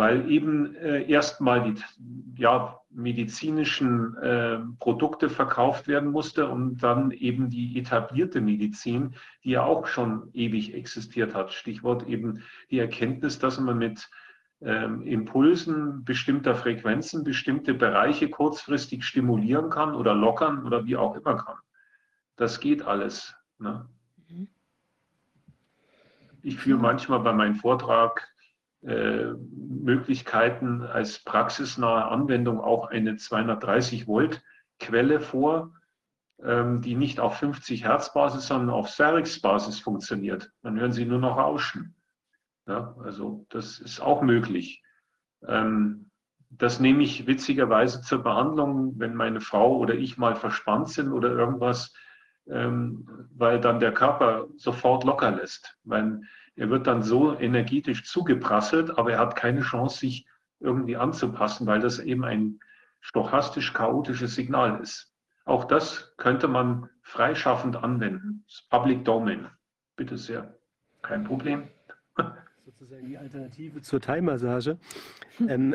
weil eben äh, erstmal die ja, medizinischen äh, Produkte verkauft werden musste und dann eben die etablierte Medizin, die ja auch schon ewig existiert hat. Stichwort eben die Erkenntnis, dass man mit ähm, Impulsen bestimmter Frequenzen bestimmte Bereiche kurzfristig stimulieren kann oder lockern oder wie auch immer kann. Das geht alles. Ne? Mhm. Ich führe manchmal bei meinem Vortrag Möglichkeiten als praxisnahe Anwendung auch eine 230 Volt Quelle vor, ähm, die nicht auf 50 Hertz Basis, sondern auf Serix Basis funktioniert. Dann hören Sie nur noch Rauschen. Ja, also das ist auch möglich. Ähm, das nehme ich witzigerweise zur Behandlung, wenn meine Frau oder ich mal verspannt sind oder irgendwas, ähm, weil dann der Körper sofort locker lässt. Weil er wird dann so energetisch zugeprasselt, aber er hat keine Chance, sich irgendwie anzupassen, weil das eben ein stochastisch chaotisches Signal ist. Auch das könnte man freischaffend anwenden. Public Domain. Bitte sehr. Kein Problem. sozusagen die Alternative zur Thai-Massage. Ähm,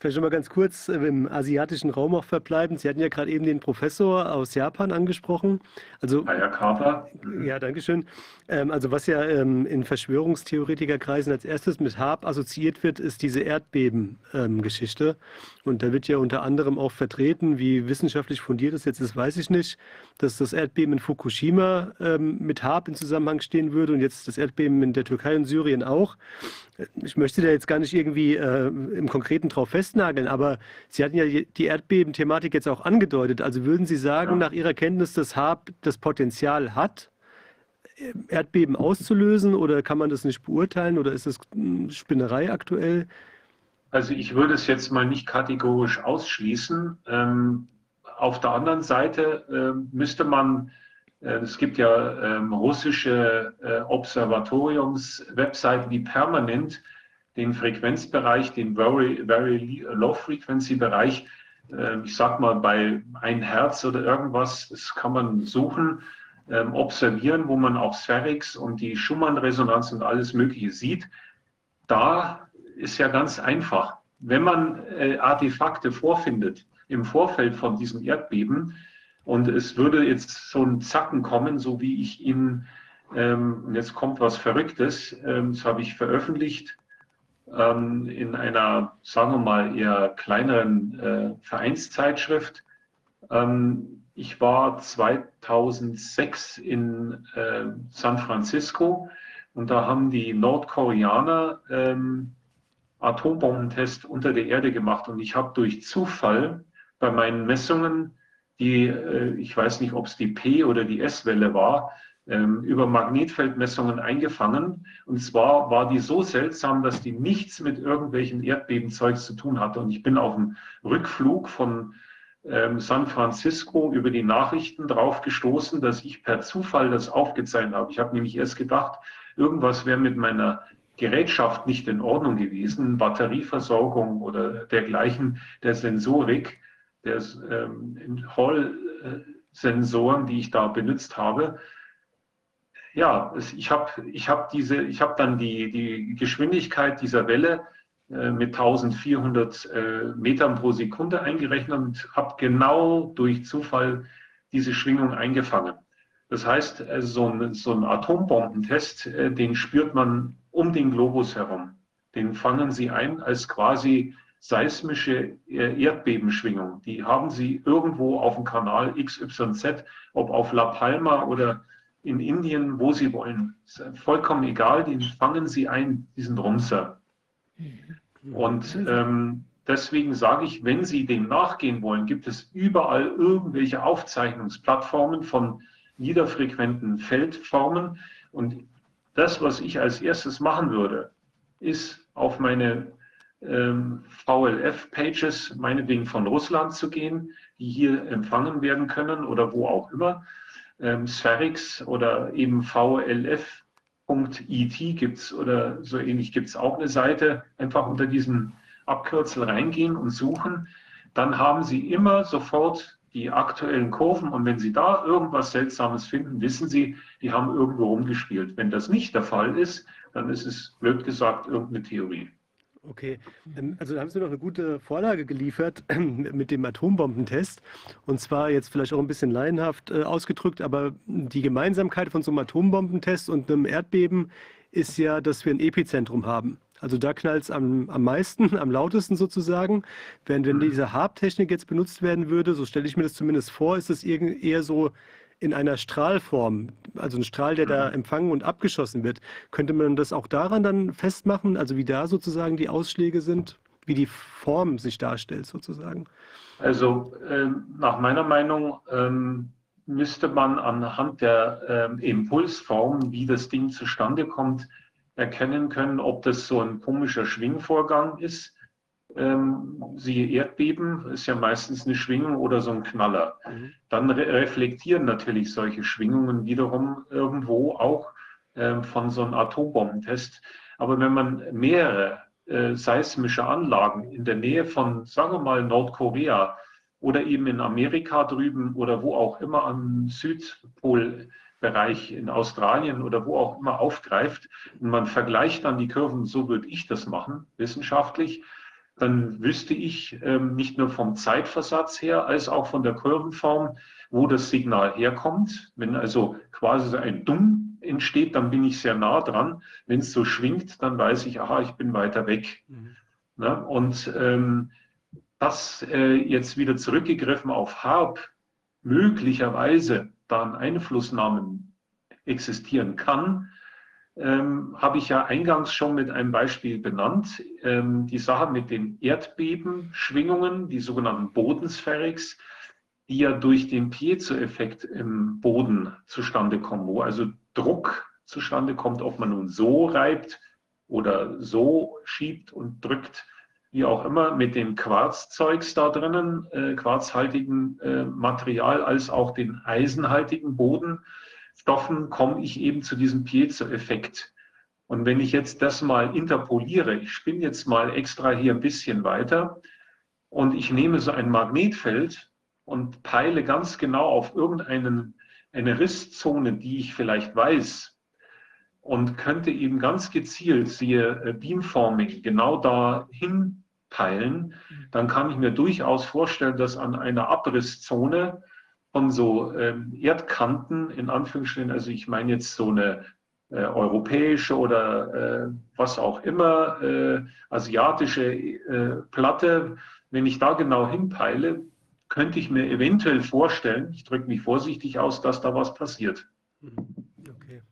vielleicht schon mal ganz kurz äh, im asiatischen Raum auch verbleiben. Sie hatten ja gerade eben den Professor aus Japan angesprochen. Also, Kaper. Ja, danke schön. Ähm, also was ja ähm, in Verschwörungstheoretikerkreisen als erstes mit HAB assoziiert wird, ist diese Erdbeben-Geschichte. Ähm, Und da wird ja unter anderem auch vertreten, wie wissenschaftlich fundiert es jetzt ist, weiß ich nicht, dass das Erdbeben in Fukushima ähm, mit HAB in Zusammenhang stehen würde und jetzt das Erdbeben in der Türkei und Syrien auch. Ich möchte da jetzt gar nicht irgendwie äh, im Konkreten drauf festnageln, aber Sie hatten ja die Erdbeben-Thematik jetzt auch angedeutet. Also würden Sie sagen, ja. nach Ihrer Kenntnis, dass HAB das Potenzial hat, Erdbeben auszulösen oder kann man das nicht beurteilen oder ist das Spinnerei aktuell? Also ich würde es jetzt mal nicht kategorisch ausschließen. Ähm, auf der anderen Seite äh, müsste man es gibt ja ähm, russische äh, Observatoriums-Webseiten, die permanent den Frequenzbereich, den Very, very Low Frequency Bereich, äh, ich sag mal bei ein Hertz oder irgendwas, das kann man suchen, ähm, observieren, wo man auch Sphärix und die Schumann-Resonanz und alles Mögliche sieht. Da ist ja ganz einfach. Wenn man äh, Artefakte vorfindet im Vorfeld von diesem Erdbeben, und es würde jetzt so ein Zacken kommen, so wie ich ihn, ähm, und jetzt kommt was Verrücktes, ähm, das habe ich veröffentlicht, ähm, in einer, sagen wir mal, eher kleineren äh, Vereinszeitschrift. Ähm, ich war 2006 in äh, San Francisco und da haben die Nordkoreaner ähm, Atombombentest unter der Erde gemacht und ich habe durch Zufall bei meinen Messungen die, äh, ich weiß nicht, ob es die P- oder die S-Welle war, ähm, über Magnetfeldmessungen eingefangen. Und zwar war die so seltsam, dass die nichts mit irgendwelchen Erdbebenzeugs zu tun hatte. Und ich bin auf dem Rückflug von ähm, San Francisco über die Nachrichten drauf gestoßen, dass ich per Zufall das aufgezeichnet habe. Ich habe nämlich erst gedacht, irgendwas wäre mit meiner Gerätschaft nicht in Ordnung gewesen, Batterieversorgung oder dergleichen, der Sensorik, der ähm, Hall-Sensoren, die ich da benutzt habe ja, ich habe ich hab diese, ich habe dann die, die Geschwindigkeit dieser Welle äh, mit 1400 äh, Metern pro Sekunde eingerechnet und habe genau durch Zufall diese Schwingung eingefangen. Das heißt, äh, so, ein, so ein Atombombentest, äh, den spürt man um den Globus herum. Den fangen Sie ein als quasi seismische äh, Erdbebenschwingung. Die haben Sie irgendwo auf dem Kanal XYZ, ob auf La Palma oder in Indien, wo sie wollen. Ist vollkommen egal, den fangen sie ein, diesen Rumser. Und ähm, deswegen sage ich, wenn Sie dem nachgehen wollen, gibt es überall irgendwelche Aufzeichnungsplattformen von niederfrequenten Feldformen. Und das, was ich als erstes machen würde, ist auf meine ähm, VLF-Pages, meinetwegen von Russland zu gehen, die hier empfangen werden können oder wo auch immer ähm, Spherix oder eben vlf.it gibt es oder so ähnlich gibt es auch eine Seite. Einfach unter diesem Abkürzel reingehen und suchen. Dann haben Sie immer sofort die aktuellen Kurven und wenn Sie da irgendwas Seltsames finden, wissen Sie, die haben irgendwo rumgespielt. Wenn das nicht der Fall ist, dann ist es blöd gesagt irgendeine Theorie. Okay, ähm, also da haben Sie noch eine gute Vorlage geliefert mit dem Atombombentest. Und zwar jetzt vielleicht auch ein bisschen laienhaft äh, ausgedrückt, aber die Gemeinsamkeit von so einem Atombombentest und einem Erdbeben ist ja, dass wir ein Epizentrum haben. Also da knallt es am, am meisten, am lautesten sozusagen. Während wenn mhm. diese Harp-Technik jetzt benutzt werden würde, so stelle ich mir das zumindest vor, ist es eher so in einer Strahlform, also ein Strahl, der da mhm. empfangen und abgeschossen wird. Könnte man das auch daran dann festmachen, also wie da sozusagen die Ausschläge sind, wie die Form sich darstellt sozusagen? Also äh, nach meiner Meinung ähm, müsste man anhand der äh, Impulsform, wie das Ding zustande kommt, erkennen können, ob das so ein komischer Schwingvorgang ist ähm, siehe Erdbeben, ist ja meistens eine Schwingung oder so ein Knaller. Mhm. Dann re reflektieren natürlich solche Schwingungen wiederum irgendwo auch ähm, von so einem Atombombentest. Aber wenn man mehrere äh, seismische Anlagen in der Nähe von, sagen wir mal, Nordkorea oder eben in Amerika drüben oder wo auch immer am Südpolbereich in Australien oder wo auch immer aufgreift und man vergleicht dann die Kurven, so würde ich das machen, wissenschaftlich, dann wüsste ich ähm, nicht nur vom Zeitversatz her, als auch von der Kurvenform, wo das Signal herkommt. Wenn also quasi ein Dumm entsteht, dann bin ich sehr nah dran. Wenn es so schwingt, dann weiß ich, aha, ich bin weiter weg. Mhm. Ne? Und ähm, das äh, jetzt wieder zurückgegriffen auf Harp, möglicherweise dann Einflussnahmen existieren kann, ähm, habe ich ja eingangs schon mit einem Beispiel benannt. Ähm, die Sache mit den Erdbebenschwingungen, die sogenannten Bodenspherics, die ja durch den Piezo-Effekt im Boden zustande kommen, wo also Druck zustande kommt, ob man nun so reibt oder so schiebt und drückt, wie auch immer, mit dem Quarzzeugs da drinnen, äh, quarzhaltigen äh, Material, als auch den eisenhaltigen Boden Stoffen komme ich eben zu diesem Piezo-Effekt. Und wenn ich jetzt das mal interpoliere, ich spinne jetzt mal extra hier ein bisschen weiter und ich nehme so ein Magnetfeld und peile ganz genau auf irgendeine eine Risszone, die ich vielleicht weiß und könnte eben ganz gezielt, siehe äh, Beamforming, genau da hinpeilen, dann kann ich mir durchaus vorstellen, dass an einer Abrisszone von so ähm, Erdkanten, in Anführungsstrichen, also ich meine jetzt so eine äh, europäische oder äh, was auch immer, äh, asiatische äh, Platte, wenn ich da genau hinpeile, könnte ich mir eventuell vorstellen, ich drücke mich vorsichtig aus, dass da was passiert. Okay.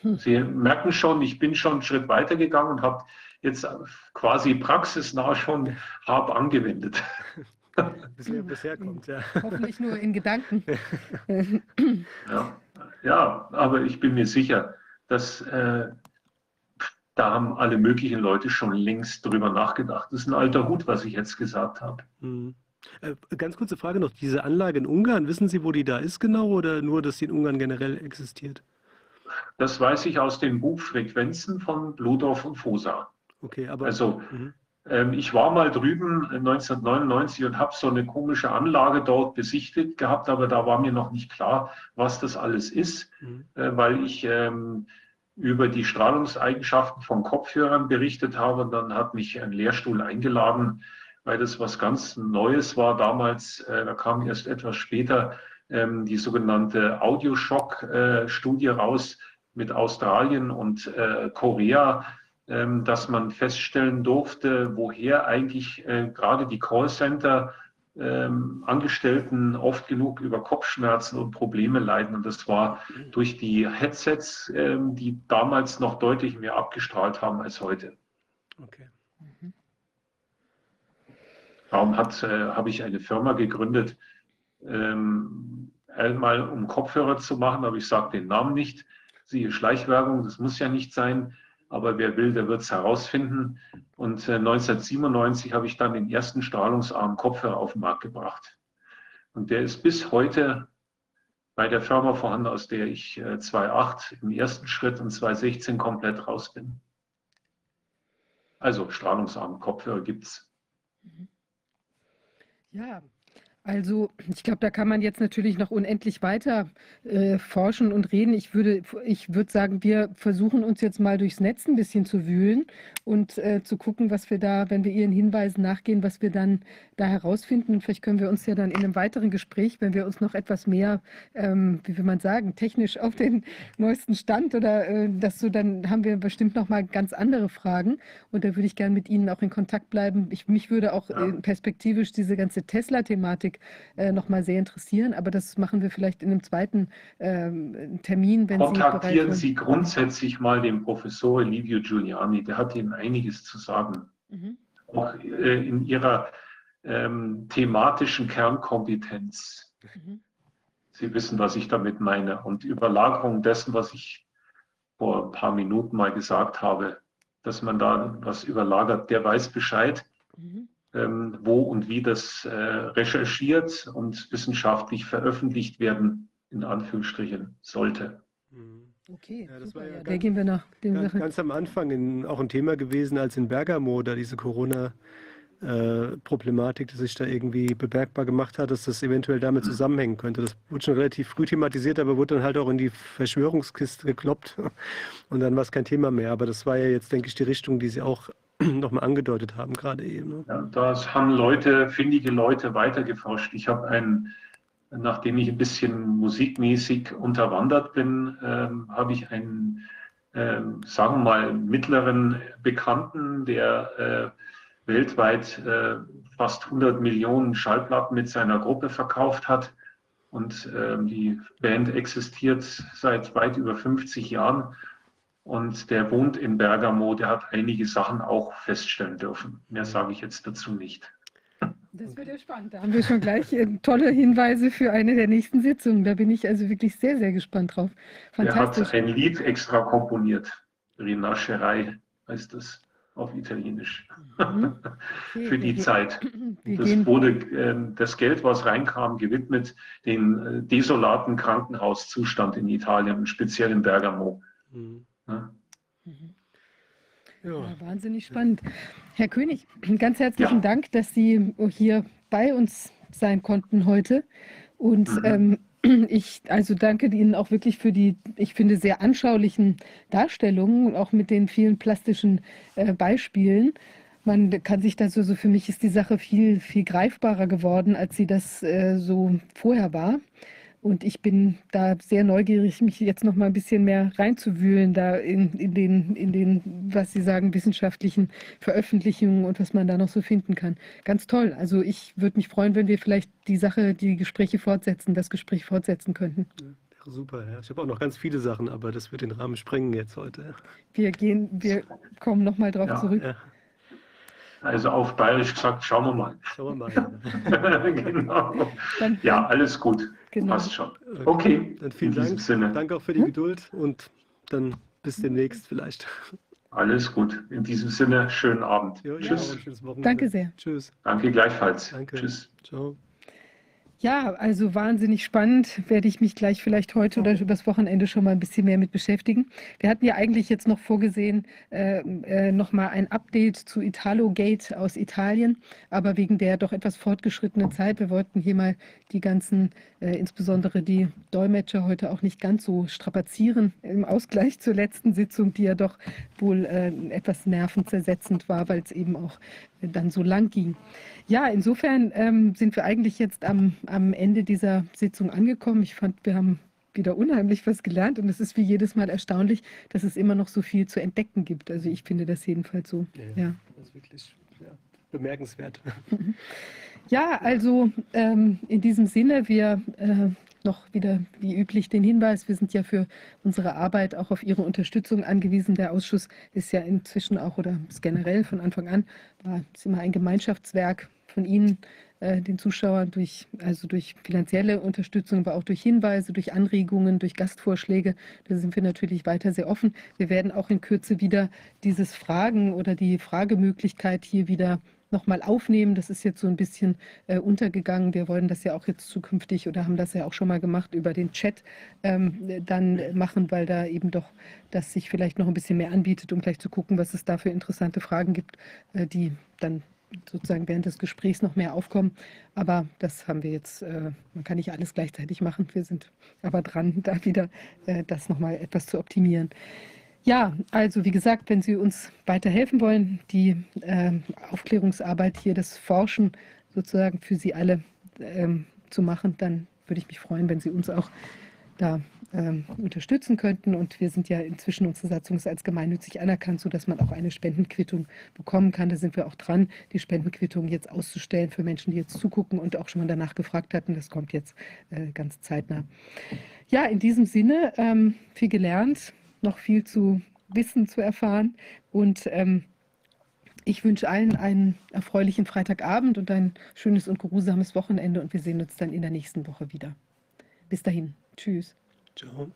Hm. Sie merken schon, ich bin schon einen Schritt weiter gegangen und habe jetzt quasi praxisnah schon hart angewendet. Bisher, bisher kommt, ja. Hoffentlich nur in Gedanken. ja. ja, aber ich bin mir sicher, dass äh, da haben alle möglichen Leute schon längst drüber nachgedacht. Das ist ein alter Hut, was ich jetzt gesagt habe. Mhm. Äh, ganz kurze Frage noch. Diese Anlage in Ungarn, wissen Sie, wo die da ist genau oder nur, dass sie in Ungarn generell existiert? Das weiß ich aus den Buchfrequenzen von Bludorf und Fosa. Okay, aber. Also, mhm. Ähm, ich war mal drüben 1999 und habe so eine komische Anlage dort besichtigt gehabt, aber da war mir noch nicht klar, was das alles ist, mhm. äh, weil ich ähm, über die Strahlungseigenschaften von Kopfhörern berichtet habe. Und dann hat mich ein Lehrstuhl eingeladen, weil das was ganz Neues war damals. Äh, da kam erst etwas später ähm, die sogenannte Audioshock-Studie äh, raus mit Australien und äh, Korea, dass man feststellen durfte, woher eigentlich äh, gerade die Callcenter ähm, Angestellten oft genug über Kopfschmerzen und Probleme leiden. Und das war durch die Headsets, ähm, die damals noch deutlich mehr abgestrahlt haben als heute. Okay. Mhm. Darum äh, habe ich eine Firma gegründet, ähm, einmal um Kopfhörer zu machen, aber ich sage den Namen nicht. Siehe Schleichwerbung, das muss ja nicht sein aber wer will, der wird es herausfinden. Und äh, 1997 habe ich dann den ersten strahlungsarmen Kopfhörer auf den Markt gebracht. Und der ist bis heute bei der Firma vorhanden, aus der ich äh, 2008 im ersten Schritt und 2016 komplett raus bin. Also strahlungsarmen Kopfhörer gibt es. Ja, also, ich glaube, da kann man jetzt natürlich noch unendlich weiter äh, forschen und reden. Ich würde, ich würde sagen, wir versuchen uns jetzt mal durchs Netz ein bisschen zu wühlen und äh, zu gucken, was wir da, wenn wir Ihren Hinweisen nachgehen, was wir dann da herausfinden. Und vielleicht können wir uns ja dann in einem weiteren Gespräch, wenn wir uns noch etwas mehr, ähm, wie will man sagen, technisch auf den neuesten Stand oder äh, das so, dann haben wir bestimmt noch mal ganz andere Fragen. Und da würde ich gerne mit Ihnen auch in Kontakt bleiben. Ich, mich würde auch äh, perspektivisch diese ganze Tesla-Thematik Thematik äh, nochmal sehr interessieren. Aber das machen wir vielleicht in einem zweiten ähm, Termin. Wenn Kontaktieren Sie, Sie grundsätzlich mal den Professor Livio Giuliani. Der hat Ihnen einiges zu sagen. Mhm. Auch äh, in Ihrer ähm, thematischen Kernkompetenz. Mhm. Sie wissen, was ich damit meine. Und Überlagerung dessen, was ich vor ein paar Minuten mal gesagt habe, dass man da was überlagert, der weiß Bescheid. Mhm wo und wie das äh, recherchiert und wissenschaftlich veröffentlicht werden, in Anführungsstrichen, sollte. Mhm. Okay, ja, das super, war ja, ja ganz, gehen wir nach ganz, ganz am Anfang in, auch ein Thema gewesen, als in Bergamo da diese Corona äh, Problematik, die sich da irgendwie bemerkbar gemacht hat, dass das eventuell damit zusammenhängen könnte. Das wurde schon relativ früh thematisiert, aber wurde dann halt auch in die Verschwörungskiste gekloppt und dann war es kein Thema mehr. Aber das war ja jetzt, denke ich, die Richtung, die Sie auch nochmal angedeutet haben, gerade eben. Ne? Ja, das haben Leute, findige Leute weitergeforscht. Ich habe einen, nachdem ich ein bisschen musikmäßig unterwandert bin, ähm, habe ich einen, ähm, sagen wir mal, mittleren Bekannten, der äh, weltweit äh, fast 100 Millionen Schallplatten mit seiner Gruppe verkauft hat. Und äh, die Band existiert seit weit über 50 Jahren. Und der wohnt in Bergamo, der hat einige Sachen auch feststellen dürfen. Mehr sage ich jetzt dazu nicht. Das wird ja spannend. Da haben wir schon gleich äh, tolle Hinweise für eine der nächsten Sitzungen. Da bin ich also wirklich sehr, sehr gespannt drauf. Fantastisch. Er hat ein Lied extra komponiert. Rinascherei heißt das auf Italienisch. Mhm. Okay, für die Zeit. Das wurde äh, das Geld, was reinkam, gewidmet den äh, desolaten Krankenhauszustand in Italien und speziell in Bergamo. Mhm. Ja. Mhm. Ja. wahnsinnig spannend. Herr König, ganz herzlichen ja. Dank, dass Sie hier bei uns sein konnten heute. Und mhm. ähm, ich also danke Ihnen auch wirklich für die, ich finde, sehr anschaulichen Darstellungen und auch mit den vielen plastischen äh, Beispielen. Man kann sich da so, so, für mich ist die Sache viel, viel greifbarer geworden, als sie das äh, so vorher war. Und ich bin da sehr neugierig, mich jetzt noch mal ein bisschen mehr reinzuwühlen, da in, in, den, in den, was Sie sagen, wissenschaftlichen Veröffentlichungen und was man da noch so finden kann. Ganz toll. Also ich würde mich freuen, wenn wir vielleicht die Sache, die Gespräche fortsetzen, das Gespräch fortsetzen könnten. Ja, super, ja. Ich habe auch noch ganz viele Sachen, aber das wird den Rahmen sprengen jetzt heute. Wir gehen, wir kommen noch mal drauf ja, zurück. Ja. Also auf Bayerisch gesagt, schauen wir mal. Schauen wir mal. genau. Dann, ja, alles gut. Genau. Passt schon. Okay. Dann vielen Dank. Sinne. Danke auch für die hm? Geduld und dann bis demnächst vielleicht. Alles gut. In diesem Sinne, schönen Abend. Jo, Tschüss. Ja, Danke sehr. Tschüss. Danke gleichfalls. Danke. Tschüss. Ciao. Ja, also wahnsinnig spannend. Werde ich mich gleich vielleicht heute oder übers Wochenende schon mal ein bisschen mehr mit beschäftigen. Wir hatten ja eigentlich jetzt noch vorgesehen, äh, äh, nochmal ein Update zu Italo Gate aus Italien, aber wegen der doch etwas fortgeschrittenen Zeit, wir wollten hier mal die ganzen, äh, insbesondere die Dolmetscher heute auch nicht ganz so strapazieren im Ausgleich zur letzten Sitzung, die ja doch wohl äh, etwas nervenzersetzend war, weil es eben auch dann so lang ging. Ja, insofern ähm, sind wir eigentlich jetzt am, am Ende dieser Sitzung angekommen. Ich fand, wir haben wieder unheimlich was gelernt und es ist wie jedes Mal erstaunlich, dass es immer noch so viel zu entdecken gibt. Also ich finde das jedenfalls so. Ja, ja. das ist wirklich ja, bemerkenswert. Ja, also ähm, in diesem Sinne, wir äh, noch wieder wie üblich den Hinweis, wir sind ja für unsere Arbeit auch auf Ihre Unterstützung angewiesen. Der Ausschuss ist ja inzwischen auch oder ist generell von Anfang an, war es immer ein Gemeinschaftswerk von Ihnen, äh, den Zuschauern, durch, also durch finanzielle Unterstützung, aber auch durch Hinweise, durch Anregungen, durch Gastvorschläge. Da sind wir natürlich weiter sehr offen. Wir werden auch in Kürze wieder dieses Fragen oder die Fragemöglichkeit hier wieder nochmal aufnehmen. Das ist jetzt so ein bisschen äh, untergegangen. Wir wollen das ja auch jetzt zukünftig oder haben das ja auch schon mal gemacht über den Chat ähm, dann machen, weil da eben doch das sich vielleicht noch ein bisschen mehr anbietet, um gleich zu gucken, was es da für interessante Fragen gibt, äh, die dann sozusagen während des Gesprächs noch mehr aufkommen. Aber das haben wir jetzt, äh, man kann nicht alles gleichzeitig machen. Wir sind aber dran, da wieder äh, das nochmal etwas zu optimieren. Ja, also wie gesagt, wenn Sie uns weiterhelfen wollen, die äh, Aufklärungsarbeit hier, das Forschen sozusagen für Sie alle ähm, zu machen, dann würde ich mich freuen, wenn Sie uns auch da ähm, unterstützen könnten. Und wir sind ja inzwischen unsere Satzung ist als gemeinnützig anerkannt, sodass man auch eine Spendenquittung bekommen kann. Da sind wir auch dran, die Spendenquittung jetzt auszustellen für Menschen, die jetzt zugucken und auch schon mal danach gefragt hatten. Das kommt jetzt äh, ganz zeitnah. Ja, in diesem Sinne ähm, viel gelernt noch viel zu wissen, zu erfahren. Und ähm, ich wünsche allen einen erfreulichen Freitagabend und ein schönes und geruhsames Wochenende. Und wir sehen uns dann in der nächsten Woche wieder. Bis dahin. Tschüss. Ciao.